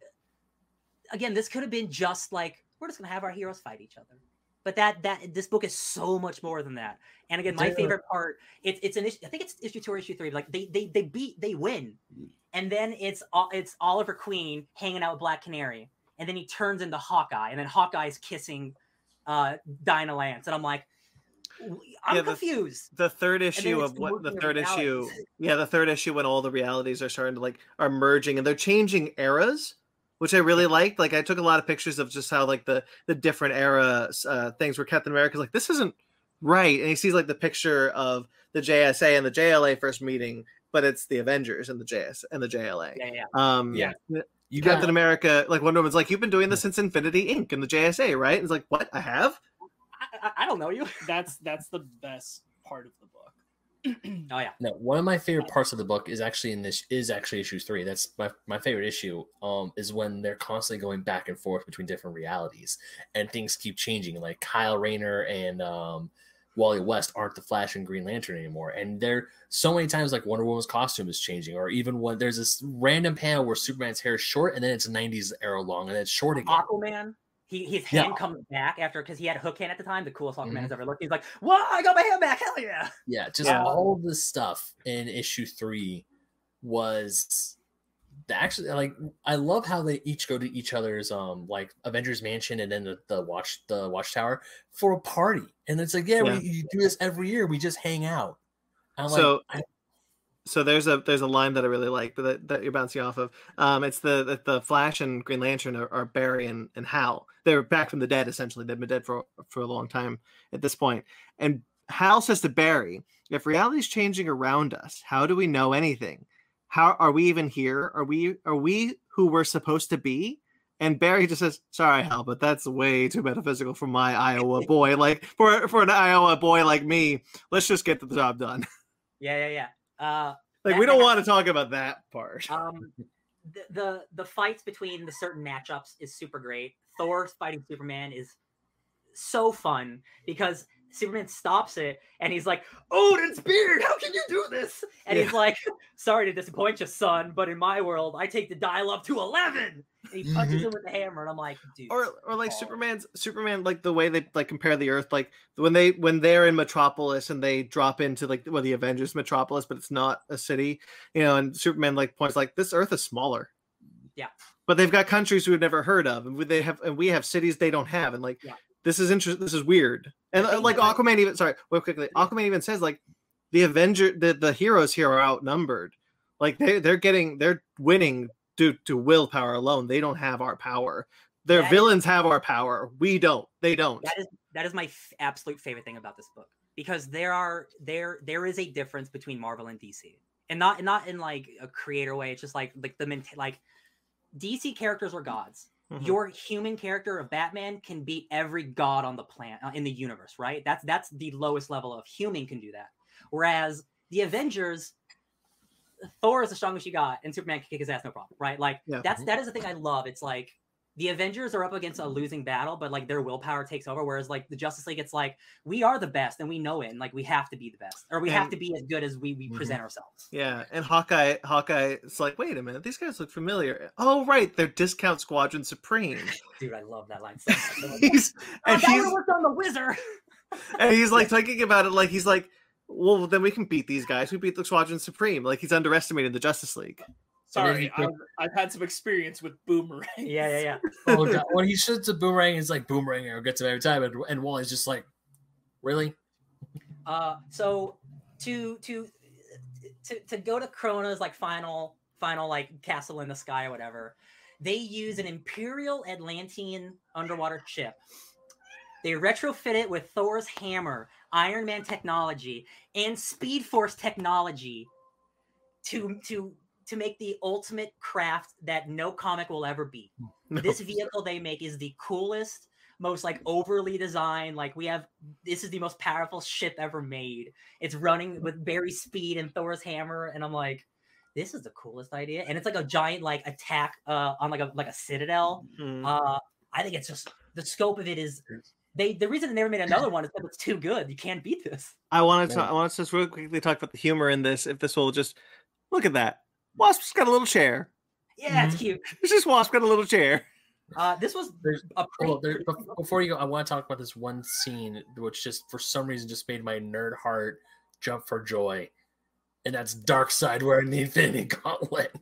Speaker 3: again, this could have been just like we're just gonna have our heroes fight each other. But that that this book is so much more than that. And again, my favorite part, it's it's an issue. I think it's issue two or issue three. Like they they they beat they win, and then it's it's Oliver Queen hanging out with Black Canary, and then he turns into Hawkeye, and then Hawkeye's kissing uh Dinah Lance, and I'm like, I'm
Speaker 1: Yeah, the-
Speaker 3: confused.
Speaker 1: The third issue of what the third issue, yeah, the third issue when all the realities are starting to like are merging and they're changing eras, which I really liked. Like I took a lot of pictures of just how like the the different era uh, things where Captain America's like this isn't right, and he sees like the picture of the JSA and the JLA first meeting, but it's the Avengers and the JS and the JLA.
Speaker 3: Yeah, yeah.
Speaker 1: Um,
Speaker 2: Yeah. You got
Speaker 1: Captain America, like Wonder Woman's like, you've been doing this since Infinity Inc. and the JSA, right? And it's like, what? I have?
Speaker 3: I, I, I don't know you.
Speaker 4: That's that's the best part of the book.
Speaker 3: Oh yeah.
Speaker 2: No, one of my favorite parts of the book is actually in this is actually issue three. That's my, my favorite issue. Um, is when they're constantly going back and forth between different realities and things keep changing. Like Kyle Rayner and um, Wally West aren't the Flash and Green Lantern anymore, and there so many times like Wonder Woman's costume is changing, or even when there's this random panel where Superman's hair is short and then it's '90s era long and then it's short again.
Speaker 3: Aquaman. He his
Speaker 2: Yeah.
Speaker 3: hand comes back after because he had a hook hand at the time, the coolest Aquaman
Speaker 2: Mhm.
Speaker 3: has ever looked. He's like, "What? I got my hand back! Hell yeah!"
Speaker 2: Yeah, just
Speaker 1: Yeah.
Speaker 2: all of this stuff in issue three was actually like I love how they each go to each other's um like Avengers Mansion and then the, the watch the watchtower for a party. And it's like, yeah,
Speaker 1: Yeah.
Speaker 2: we you do this every year. We just hang out. And I'm
Speaker 1: So-
Speaker 2: like, I,
Speaker 1: So there's a there's a line that I really like that, that you're bouncing off of. Um, it's the that the Flash and Green Lantern are, are Barry and, and Hal. They're back from the dead essentially. They've been dead for for a long time at this point. And Hal says to Barry, "If reality's changing around us, how do we know anything? How are we even here? Are we are we who we're supposed to be?" And Barry just says, "Sorry, Hal, but that's way too metaphysical for my Iowa boy. Like for for an Iowa boy like me, let's just get the job done.
Speaker 3: Yeah, yeah, yeah. Uh,
Speaker 1: Like
Speaker 3: That-
Speaker 1: we don't want to talk about that part."
Speaker 3: um, the, the the fights between the certain matchups is super great. Thor fighting Superman is so fun because Superman stops it and he's like, "Odin's beard, how can you do this?" And he's like, "Sorry to disappoint you, son, but in my world, I take the dial up to 11." And he punches
Speaker 2: Mhm.
Speaker 3: him with the hammer, and I'm like, "Dude."
Speaker 1: or or like. Superman's Superman like the way they like compare the Earth like when they when they're in Metropolis and they drop into like well the Avengers Metropolis but it's not a city you know and Superman like points like this Earth is smaller
Speaker 3: Yeah.
Speaker 1: but they've got countries we've never heard of and we- they have and we have cities they don't have and like
Speaker 3: Yeah.
Speaker 1: This is interesting this is weird. And uh, like Aquaman even sorry real quickly Aquaman even says like the Avenger the the heroes here are outnumbered. Like they they're getting they're winning due to willpower alone. They don't have our power. Their
Speaker 3: That is-
Speaker 1: villains have our power. We don't. They don't.
Speaker 3: That is that is my f- absolute favorite thing about this book because there are there there is a difference between Marvel and DC, and not not in like a creator way. It's just like like the like DC characters are gods.
Speaker 1: Mhm.
Speaker 3: Your human character of Batman can beat every god on the planet uh, in the universe, right? That's that's the lowest level of human can do that. Whereas the Avengers, Thor is the strongest you got, and Superman can kick his ass no problem, right? Like
Speaker 1: Yeah.
Speaker 3: that's that is the thing I love. It's like the Avengers are up against a losing battle, but like their willpower takes over. Whereas like the Justice League, it's like we are the best and we know it, and like we have to be the best, or we have to be as good as we we
Speaker 2: Mhm.
Speaker 3: present ourselves.
Speaker 1: yeah and hawkeye hawkeye it's like wait a minute these guys look familiar oh right they're discount squadron supreme
Speaker 3: Dude, I love that line. So much. I love that.
Speaker 1: he's
Speaker 3: Oh,
Speaker 1: and
Speaker 3: that
Speaker 1: he's
Speaker 3: worked on the Wizard.
Speaker 1: and he's like thinking about it like he's like well then we can beat these guys we beat the squadron supreme like he's underestimated the justice league
Speaker 4: Sorry,
Speaker 2: he
Speaker 4: I've, I've had some experience with boomerang.
Speaker 3: yeah, yeah, yeah.
Speaker 2: oh god, when he shoots a boomerang, it's like boomerang arrow gets him every time, and, and Wally's just like, really?
Speaker 3: Uh, so to to to to go to Krona's like final final like castle in the sky or whatever, they use an Imperial Atlantean underwater ship. They retrofit it with Thor's hammer, Iron Man technology, and Speed Force technology to to to make the ultimate craft that no comic will ever beat
Speaker 1: No.
Speaker 3: this vehicle they make is the coolest most like overly designed like we have this is the most powerful ship ever made it's running with barry speed and thor's hammer and i'm like this is the coolest idea and it's like a giant like attack uh on like a like a citadel
Speaker 1: Mm.
Speaker 3: uh i think it's just the scope of it is they the reason they never made another one is because it's too good. You can't beat this.
Speaker 1: I wanted to.
Speaker 2: Yeah.
Speaker 1: I want to just really quickly talk about the humor in this. If this will just look at that, Wasp's got a little chair.
Speaker 3: Yeah, it's cute.
Speaker 1: It's just Wasp got a little chair.
Speaker 3: Uh, this was
Speaker 2: There's-
Speaker 3: a pretty,
Speaker 2: Hold on, there, before you go, I want to talk about this one scene which just for some reason just made my nerd heart jump for joy, and that's Darkseid wearing the Infinity Gauntlet.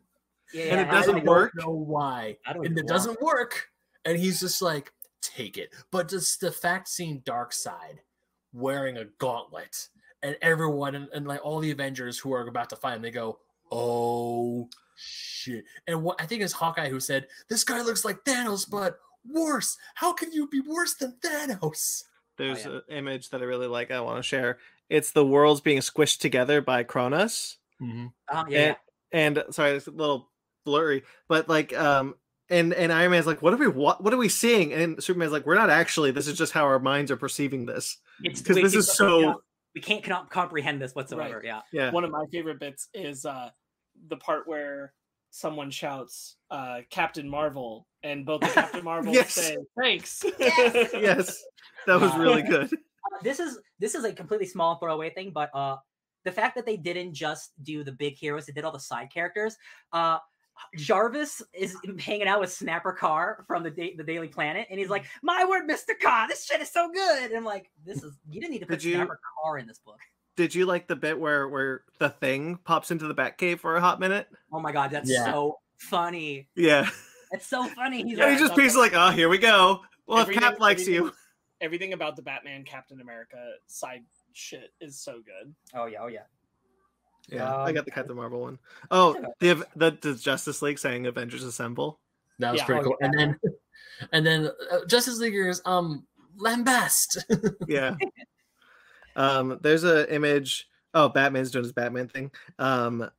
Speaker 3: yeah,
Speaker 1: and it doesn't
Speaker 3: don't-
Speaker 1: work?
Speaker 2: I don't know why,
Speaker 3: I don't
Speaker 2: and it
Speaker 3: why.
Speaker 2: doesn't work, and he's just like, take it. But just the fact seeing Darkseid wearing a gauntlet, and everyone and, and like all the Avengers who are about to fight him, they go, oh shit. And what I think it's Hawkeye who said, This guy looks like Thanos, but worse. How can you be worse than Thanos?
Speaker 1: There's
Speaker 3: yeah.
Speaker 1: an image that I really like. I want to share. It's the worlds being squished together by Kronos.
Speaker 3: Uh, yeah, yeah.
Speaker 1: and sorry, it's a little blurry, but like um and and Iron Man's like, what are we what, what are we seeing? And Superman's like, we're not actually. This is just how our minds are perceiving this.
Speaker 3: It's
Speaker 1: Because this is so
Speaker 3: we can't cannot comprehend this whatsoever. Yeah.
Speaker 1: yeah.
Speaker 4: One of my favorite bits is uh the part where someone shouts uh Captain Marvel and both the Captain Marvel
Speaker 1: Yes.
Speaker 4: say thanks.
Speaker 3: Yes.
Speaker 1: yes, that was really good.
Speaker 3: Uh, this is this is a completely small throwaway thing, but uh, the fact that they didn't just do the big heroes, they did all the side characters. Uh, Jarvis is hanging out with Snapper Carr from the da- the Daily Planet, and he's like, mm-hmm. "My word, Mister Carr, this shit is so good." And I'm like, "This is you didn't need to put
Speaker 1: Did you-
Speaker 3: Snapper Carr in this book."
Speaker 1: Did you like the bit where where the thing pops into the Batcave for a hot minute?
Speaker 3: Oh my god, that's
Speaker 2: Yeah.
Speaker 3: so funny.
Speaker 1: Yeah,
Speaker 3: It's so funny. He's
Speaker 1: and
Speaker 3: like,
Speaker 1: he just
Speaker 4: okay.
Speaker 1: pieces like, oh, here we go. Well, if Cap likes you,
Speaker 4: everything- Everything about the Batman Captain America side shit is so good.
Speaker 3: "Oh yeah, oh yeah."
Speaker 1: Yeah, I
Speaker 3: Um,
Speaker 1: got the Captain Marvel one. Oh,
Speaker 3: okay.
Speaker 1: the Av- the, the Justice League saying Avengers Assemble.
Speaker 2: That was
Speaker 4: Yeah.
Speaker 2: pretty
Speaker 3: Oh,
Speaker 2: cool.
Speaker 3: yeah.
Speaker 2: And then, and then uh, Justice Leaguers, um, lambast.
Speaker 1: yeah um there's a image oh batman's doing his batman thing um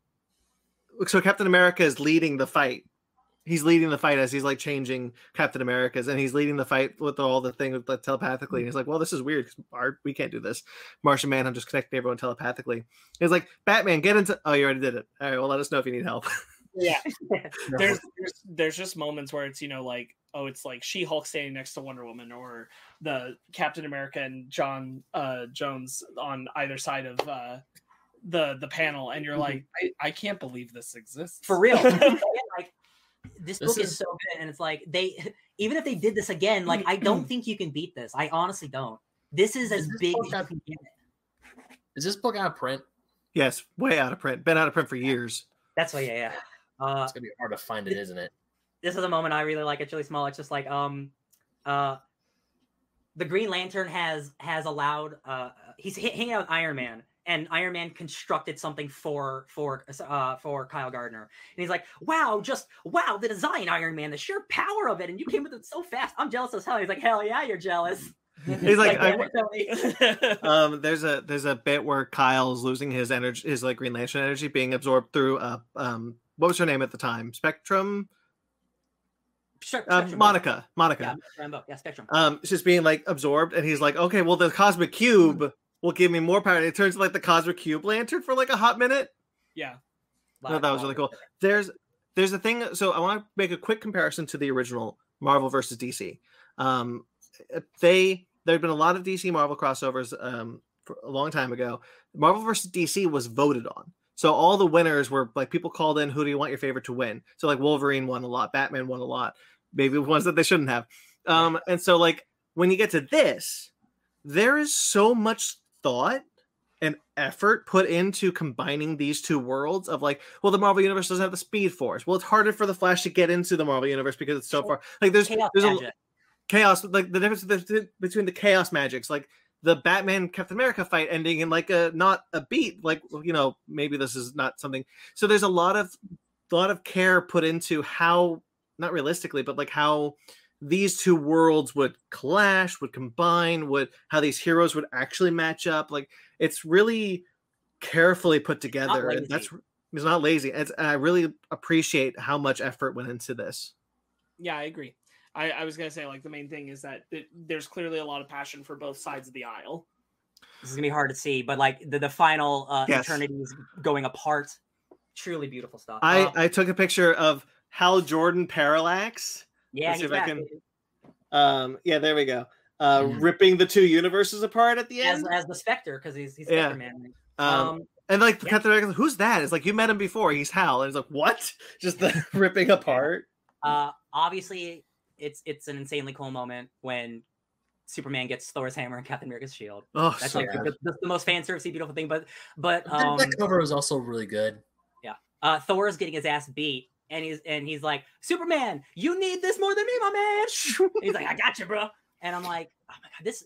Speaker 1: so captain america is leading the fight he's leading the fight as he's like changing captain america's and he's leading the fight with all the thing with like, telepathically and he's like well this is weird 'cause our, we can't do this martian manhunter's connecting everyone telepathically he's like batman get into oh you already did it all right well let us know if you need help
Speaker 4: Yeah. there's, there's there's just moments where it's you know like oh it's like She Hulk standing next to Wonder Woman or the Captain America and John uh Jones on either side of uh the the panel and you're
Speaker 3: Mhm.
Speaker 4: like I, I can't believe this exists
Speaker 3: for real. Like this
Speaker 2: This
Speaker 3: book is,
Speaker 2: is-
Speaker 3: so good, and it's like they even if they did this again, like I don't think you can beat this. I honestly don't. This is as
Speaker 2: this
Speaker 3: big
Speaker 2: book
Speaker 3: as you
Speaker 2: out-
Speaker 3: can get.
Speaker 2: Is this book out of print?
Speaker 1: yes way out of print been out of print for years
Speaker 3: That's why, yeah, yeah. Uh,
Speaker 2: It's gonna be hard to find it, isn't it?
Speaker 3: this is a moment I really like. It's really small. It's just like um, uh, the Green Lantern has has allowed uh he's h- hanging out with Iron Man. And Iron Man constructed something for for uh for Kyle Gardner, and he's like, "Wow, just wow, the design, Iron Man, the sheer power of it, and you came with it so fast. I'm jealous as hell." He's like, "Hell yeah, you're jealous."
Speaker 1: he's like I,
Speaker 3: damn it, Tony.
Speaker 1: um there's a there's a bit where kyle's losing his energy his like green lantern energy being absorbed through uh um what was her name at the time spectrum
Speaker 3: Spec-
Speaker 1: uh, monica monica
Speaker 3: Yeah, Rambeau. Yeah, Spectrum.
Speaker 1: um it's just being like absorbed and he's like okay well the cosmic cube will give me more power. It turns like the cosmic cube lantern for like a hot minute.
Speaker 4: Yeah.
Speaker 1: No, that was really cool. There's there's a thing so i want to make a quick comparison to the original marvel versus dc um they there had been a lot of dc marvel crossovers um for a long time ago. Marvel versus dc was voted on. So all the winners were like people called in who do you want your favorite to win? So like wolverine won a lot batman won a lot maybe ones that they shouldn't have. Um and so like when you get to this there is so much thought and effort put into combining these two worlds of like well the marvel universe doesn't have the speed force. Well it's harder for the flash to get into the marvel universe because it's so far like there's
Speaker 3: Chaos
Speaker 1: there's a chaos like the difference between the chaos magics like the batman captain america fight ending in like a not a beat like you know maybe this is not something. So there's a lot of a lot of care put into how not realistically but like how these two worlds would clash would combine would how these heroes would actually match up like it's really carefully put together and that's it's not lazy it's, and i really appreciate how much effort went into this
Speaker 4: yeah i agree I, I was gonna say like the main thing is that it, there's clearly a lot of passion for both sides of the aisle
Speaker 3: This is gonna be hard to see, but like the, the final uh,
Speaker 1: Yes.
Speaker 3: eternities going apart, truly beautiful stuff.
Speaker 1: I,
Speaker 3: Um,
Speaker 1: I took a picture of Hal Jordan Parallax.
Speaker 3: Yeah,
Speaker 1: let's see
Speaker 3: he's
Speaker 1: if I can- Um, yeah, there we go. uh,
Speaker 2: Mhm.
Speaker 1: ripping the two universes apart at the end.
Speaker 3: as the Spectre because he's he's
Speaker 1: Yeah.
Speaker 3: Man.
Speaker 1: Um,
Speaker 3: Um,
Speaker 1: and like
Speaker 3: yeah.
Speaker 1: Captain America, who's that? It's like you met him before. He's Hal, and he's like, what? Just the ripping apart.
Speaker 3: uh, obviously, it's it's an insanely cool moment when Superman gets Thor's hammer and Captain America's shield.
Speaker 1: Oh,
Speaker 3: That's
Speaker 1: so
Speaker 3: like
Speaker 1: good.
Speaker 3: the, the, the most fan servicey, beautiful thing. But but
Speaker 2: That-
Speaker 3: um,
Speaker 2: that cover was also really good.
Speaker 3: Yeah, uh, Thor's getting his ass beat, and he's and he's like, Superman, you need this more than me, my man. he's like, I got you, bro. And I'm like, oh my god, this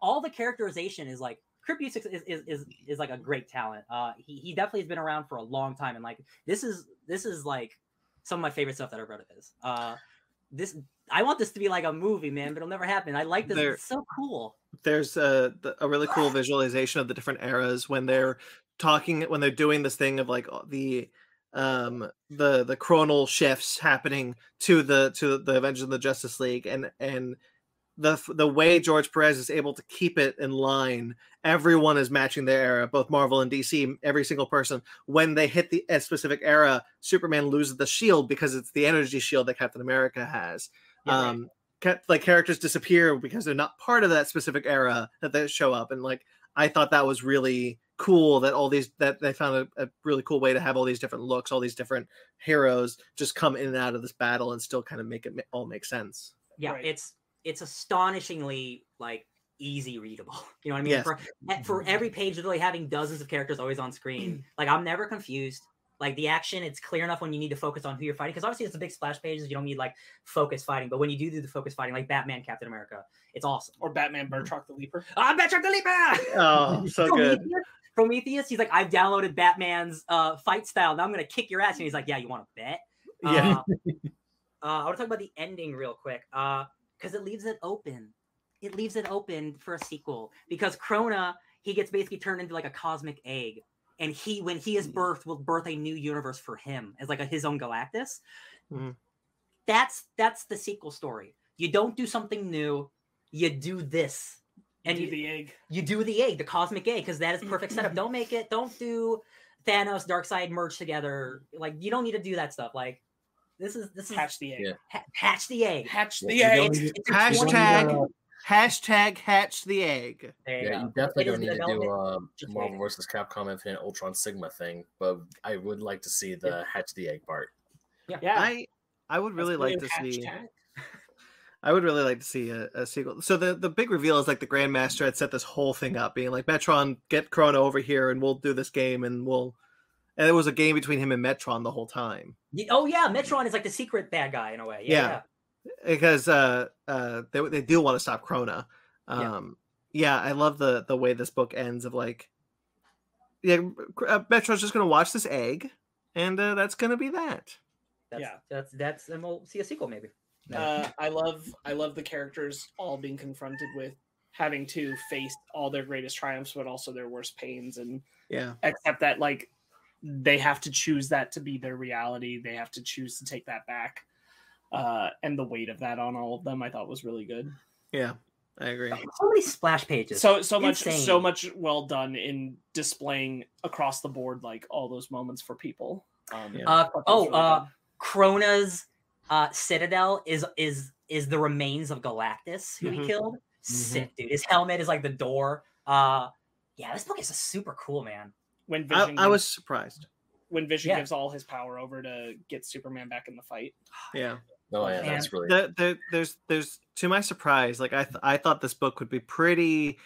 Speaker 3: all the characterization is like Busiek is, is is is like a great talent. Uh, he he definitely has been around for a long time, and like this is this is like some of my favorite stuff that I've read of his. Uh, this I want this to be like a movie, man, but it'll never happen. I like this.
Speaker 1: There-
Speaker 3: It's so cool.
Speaker 1: there's a a really cool visualization of the different eras when they're talking when they're doing this thing of like the um the the chronal shifts happening to the to the Avengers of the Justice League and and the the way George Perez is able to keep it in line everyone is matching their era both Marvel and DC every single person when they hit the a specific era Superman loses the shield because it's the energy shield that Captain America has
Speaker 3: Yeah, right.
Speaker 1: um ca- like characters disappear because they're not part of that specific era that they show up and like i thought that was really cool that all these that they found a, a really cool way to have all these different looks all these different heroes just come in and out of this battle and still kind of make it all make sense
Speaker 3: yeah
Speaker 4: Right.
Speaker 3: it's it's astonishingly like easy readable you know what i mean
Speaker 1: Yes.
Speaker 3: for, eh, for every page literally having dozens of characters always on screen like i'm never confused like the action it's clear enough when you need to focus on who you're fighting because obviously it's a big splash pages you don't need like focus fighting but when you do do the focus fighting like batman captain america it's awesome
Speaker 4: Or Batman Batroc the Leaper.
Speaker 3: i'm Patrick the Leaper!
Speaker 1: oh so good
Speaker 3: Prometheus, he's like, I've downloaded Batman's uh, fight style. Now I'm gonna kick your ass. And he's like, Yeah, you want to bet?
Speaker 1: Yeah.
Speaker 3: Uh, uh, I want to talk about the ending real quick because it leaves it open. It leaves it open for a sequel because Krona he gets basically turned into like a cosmic egg, and he when he is birthed will birth a new universe for him as like a, his own Galactus.
Speaker 1: Mhm.
Speaker 3: That's that's the sequel story. You don't do something new. You do this, and
Speaker 4: And
Speaker 3: you,
Speaker 4: the egg.
Speaker 3: you do the egg, the cosmic egg, because that is perfect setup. Don't make it. Don't do Thanos, Darkseid merge together. Like you don't need to do that stuff. Like this is this is
Speaker 4: Hatch the egg.
Speaker 2: Yeah.
Speaker 3: ha- hatch the egg.
Speaker 4: Hatch the
Speaker 2: you
Speaker 4: egg.
Speaker 2: don't
Speaker 3: It's, it's
Speaker 1: Hashtag-
Speaker 3: 20
Speaker 2: Uh,
Speaker 1: hashtag hatch the egg
Speaker 3: There you
Speaker 2: yeah,
Speaker 3: go.
Speaker 2: you definitely
Speaker 3: It is
Speaker 2: don't need to do
Speaker 3: development.
Speaker 2: a Marvel versus Capcom Infinite Ultron Sigma thing, but I would like to see the hatch the egg part.
Speaker 4: Yeah.
Speaker 1: i i would really like to see
Speaker 4: Hashtag.
Speaker 1: I would really like to see a, a sequel. So the the big reveal is like the Grandmaster had set this whole thing up, being like Metron, get Krona over here, and we'll do this game, and we'll. And it was a game between him and Metron the whole time
Speaker 3: Oh yeah, Metron is like the secret bad guy in a way. Yeah.
Speaker 1: Yeah. because uh uh they they do want to stop Krona.
Speaker 3: Yeah.
Speaker 1: Um yeah. I love the the way this book ends of like yeah uh, Metron's just gonna watch this egg, and uh, that's gonna be that.
Speaker 3: That's,
Speaker 4: Yeah.
Speaker 3: That's that's and we'll see a sequel maybe.
Speaker 4: Uh, I love I love the characters all being confronted with having to face all their greatest triumphs, but also their worst pains, and
Speaker 1: Yeah,
Speaker 4: accept that like they have to choose that to be their reality. They have to choose to take that back, uh, and the weight of that on all of them, I thought was really good.
Speaker 1: yeah, I agree.
Speaker 3: So many splash pages.
Speaker 4: So so much
Speaker 3: Insane.
Speaker 4: so much well done in displaying across the board like all those moments for people. Um,
Speaker 1: Yeah.
Speaker 3: Uh,
Speaker 4: thought that was
Speaker 3: oh,
Speaker 4: really
Speaker 3: uh,
Speaker 4: good.
Speaker 3: Krona's uh, citadel is is is the remains of Galactus who
Speaker 1: Mhm.
Speaker 3: he killed. Sick, dude. His helmet is like the door. Uh, yeah, this book is super cool, man.
Speaker 4: when
Speaker 1: I,
Speaker 4: Vision
Speaker 1: I was surprised.
Speaker 4: when Vision
Speaker 3: Yeah.
Speaker 4: gives all his power over to get Superman back in the fight.
Speaker 1: Yeah.
Speaker 2: Oh yeah,
Speaker 3: Man.
Speaker 2: that's really
Speaker 1: there, there, there's there's to my surprise like i th- i thought this book would be pretty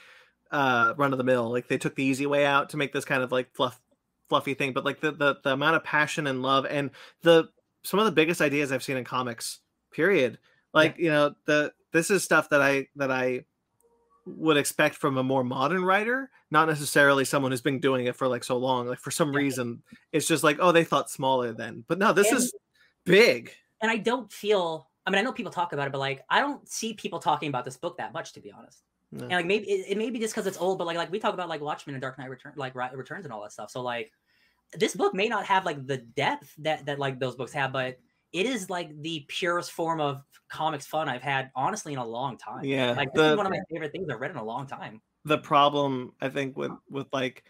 Speaker 1: uh run of the mill like they took the easy way out to make this kind of like fluff fluffy thing but like the, the the amount of passion and love and the some of the biggest ideas i've seen in comics period like you know the this is stuff that i that i would expect from a more modern writer not necessarily someone who's been doing it for like so long like for some
Speaker 3: Yeah.
Speaker 1: reason it's just like oh they thought smaller then but no this
Speaker 3: And-
Speaker 1: is big
Speaker 3: And I don't feel. I mean, I know people talk about it, but like, I don't see people talking about this book that much, to be honest.
Speaker 1: No.
Speaker 3: And like, maybe it, it may be just because it's old, but like, like we talk about like Watchmen and Dark Knight Return, like Returns and all that stuff. So like, this book may not have like the depth that that like those books have, but it is like the purest form of comics fun I've had, honestly, in a long time.
Speaker 1: yeah
Speaker 3: Like, this
Speaker 1: the-
Speaker 3: is one of my favorite things I've read in a long time.
Speaker 1: the problem I think with with like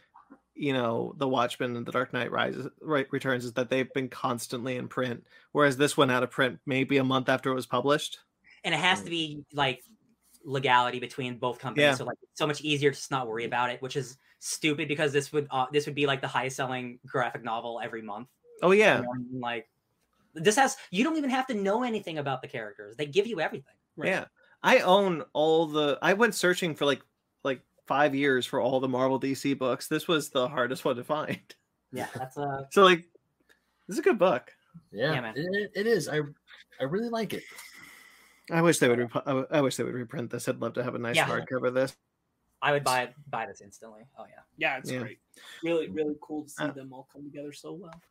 Speaker 1: you know the Watchmen and the Dark Knight Rises right returns is that they've been constantly in print, whereas this went out of print maybe a month after it was published.
Speaker 3: and it has
Speaker 2: Mm.
Speaker 3: to be like legality between both companies,
Speaker 1: Yeah.
Speaker 3: so like so much easier to just not worry about it, which is stupid because this would uh, this would be like the highest selling graphic novel every month.
Speaker 1: Oh
Speaker 3: you
Speaker 1: yeah,
Speaker 3: know, and, like this has you don't even have to know anything about the characters; they give you everything.
Speaker 4: Right.
Speaker 1: yeah. I own all the. I went searching for like like five years for all the Marvel DC books. This was the hardest one to find.
Speaker 3: Yeah, that's uh
Speaker 1: So like, this is a good book.
Speaker 2: Yeah,
Speaker 3: Yeah, man.
Speaker 2: It, it is. I I really like it.
Speaker 1: I wish they would. Rep- I w- I wish they would reprint this. I'd love to have a nice
Speaker 3: Yeah.
Speaker 1: hardcover of this.
Speaker 3: I would buy buy this instantly. Oh yeah.
Speaker 4: Yeah, it's
Speaker 1: Yeah.
Speaker 4: great. Really, really cool to see
Speaker 1: Uh,
Speaker 4: them all come together so well.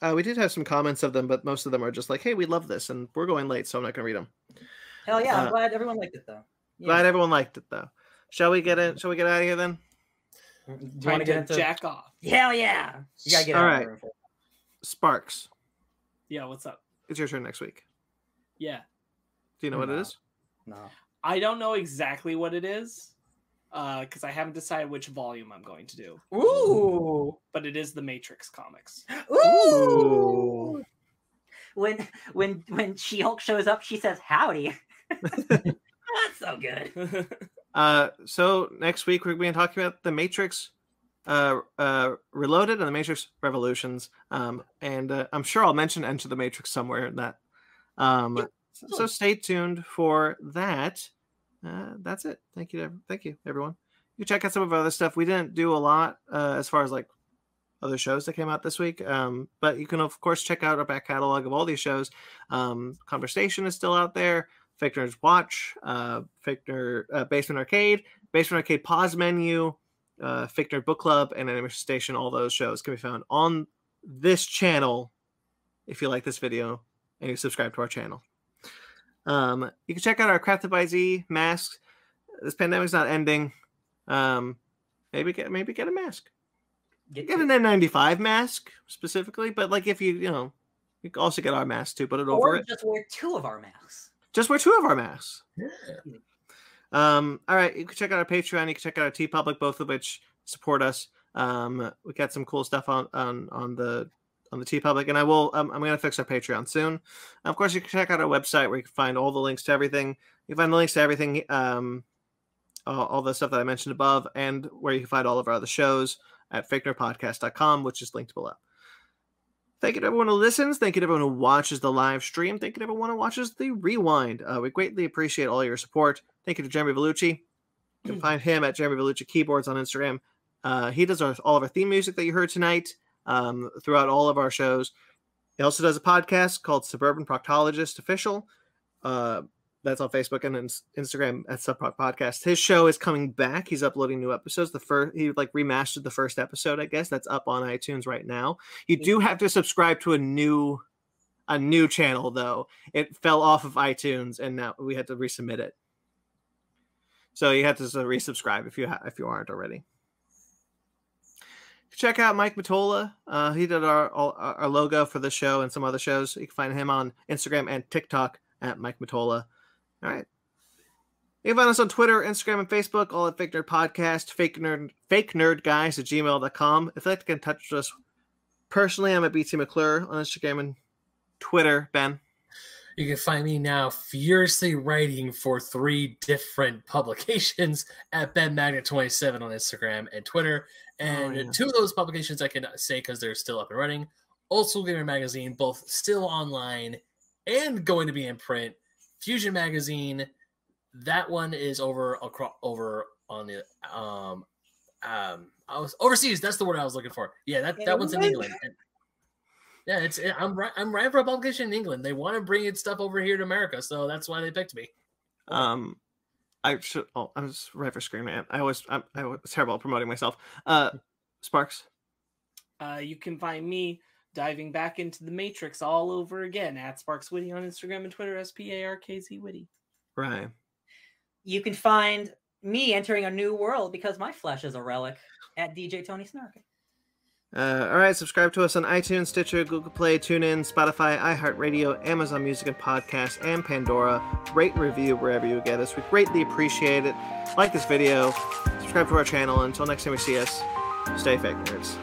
Speaker 1: Uh, we did have some comments of them, but most of them are just like, "Hey, we love this," and we're going late, so I'm not going to read them.
Speaker 3: Hell yeah! I'm
Speaker 1: Uh,
Speaker 3: glad everyone liked it though. Yeah.
Speaker 1: Glad everyone liked it though. Shall we get it? Shall we get out of here then?
Speaker 3: Do you want to get into?
Speaker 4: jack off.
Speaker 3: Hell yeah! You gotta get
Speaker 1: All
Speaker 3: out
Speaker 1: right.
Speaker 3: of the room for
Speaker 1: Sparks.
Speaker 4: Yeah, what's up?
Speaker 1: It's your turn next week.
Speaker 4: Yeah.
Speaker 1: Do you know what it is?
Speaker 3: No.
Speaker 4: I don't know exactly what it is because I haven't decided which volume I'm going to do,
Speaker 3: Ooh.
Speaker 4: but it is the Matrix comics.
Speaker 3: Ooh. When when when She Hulk shows up, she says howdy. That's so good.
Speaker 1: Uh, so next week we're going to be talking about the Matrix, uh, uh, Reloaded and the Matrix Revolutions. Um, and uh, I'm sure I'll mention Enter the Matrix somewhere in that. Um, so stay tuned for that. Uh, that's it. Thank you. Thank you, everyone. You check out some of our other stuff. We didn't do a lot uh, as far as like other shows that came out this week. Um, but you can of course check out our back catalog of all these shows. Um, Conversation is still out there. Nerds Watch, uh, uh, Basement Arcade, Basement Arcade Pause Menu, uh, Book Club, and Animation Station. All those shows can be found on this channel. If you like this video and you subscribe to our channel, um, you can check out our Crafted by Z masks. This pandemic's not ending. Um, maybe get maybe get a mask.
Speaker 3: Get
Speaker 1: Get an N95 mask specifically, but like if you you know, you can also get our mask too. Put it over
Speaker 3: or
Speaker 1: it.
Speaker 3: just wear two of our masks.
Speaker 1: Just wear two of our masks.
Speaker 2: Yeah.
Speaker 1: Um, all right, you can check out our Patreon. You can check out our TeePublic, both of which support us. Um, we got some cool stuff on on on the on the TeePublic, and I will. Um, I'm going to fix our Patreon soon. Of course, you can check out our website where you can find all the links to everything. You can find the links to everything, um, all, all the stuff that I mentioned above, and where you can find all of our other shows at fakenerdpodcast.com, which is linked below. Thank you to everyone who listens. Thank you to everyone who watches the live stream. Thank you to everyone who watches the rewind. Uh, we greatly appreciate all your support. Thank you to Jeremy Vellucci. You can find him at Jeremy Vellucci Keyboards on Instagram. Uh, he does our, all of our theme music that you heard tonight um, throughout all of our shows. He also does a podcast called Suburban Proctologist Official. Uh, that's on Facebook and Instagram at Subproc Podcast. His show is coming back. He's uploading new episodes. The first he like remastered the first episode, I guess. That's up on iTunes right now. You do have to subscribe to a new a new channel though. It fell off of iTunes and now we had to resubmit it. So you have to resubscribe if you ha- if you aren't already. Check out Mike Matola. Uh, he did our our logo for the show and some other shows. You can find him on Instagram and TikTok at Mike Matola. All right. You can find us on Twitter, Instagram, and Facebook, all at Fake Nerd Podcast, Fake Nerd, Fake Nerd Guys at gmail.com. If you'd like to get in touch with us personally, I'm at BT McClure on Instagram and Twitter. Ben.
Speaker 2: You can find me now furiously writing for three different publications at BenMagnet27 on Instagram and Twitter. And
Speaker 1: yeah.
Speaker 2: two of those publications I can say because they're still up and running. Old School Gamer Magazine, both still online and going to be in print. Fusion Magazine, that one is over across over on the um um I was overseas. That's the word I was looking for. Yeah, that, that one's in England. And- yeah, it's I'm right. I'm writing for a publication in England. They want to bring its stuff over here to America, so that's why they picked me.
Speaker 1: Um, I should. Oh, I was right for Screen Rant. I always. I'm, I was terrible at promoting myself. Uh, Sparks.
Speaker 4: Uh, you can find me diving back into the Matrix all over again at Sparks Witty on Instagram and Twitter, S P A R K Z Witty.
Speaker 1: Right.
Speaker 3: You can find me entering a new world because my flesh is a relic at DJ Tony Snark.
Speaker 1: Uh, all right, subscribe to us on iTunes, Stitcher, Google Play, TuneIn, Spotify, iHeartRadio, Amazon Music and Podcasts, and Pandora. Rate and review wherever you get us. We greatly appreciate it. Like this video, subscribe to our channel. Until next time we see us, stay fake nerds.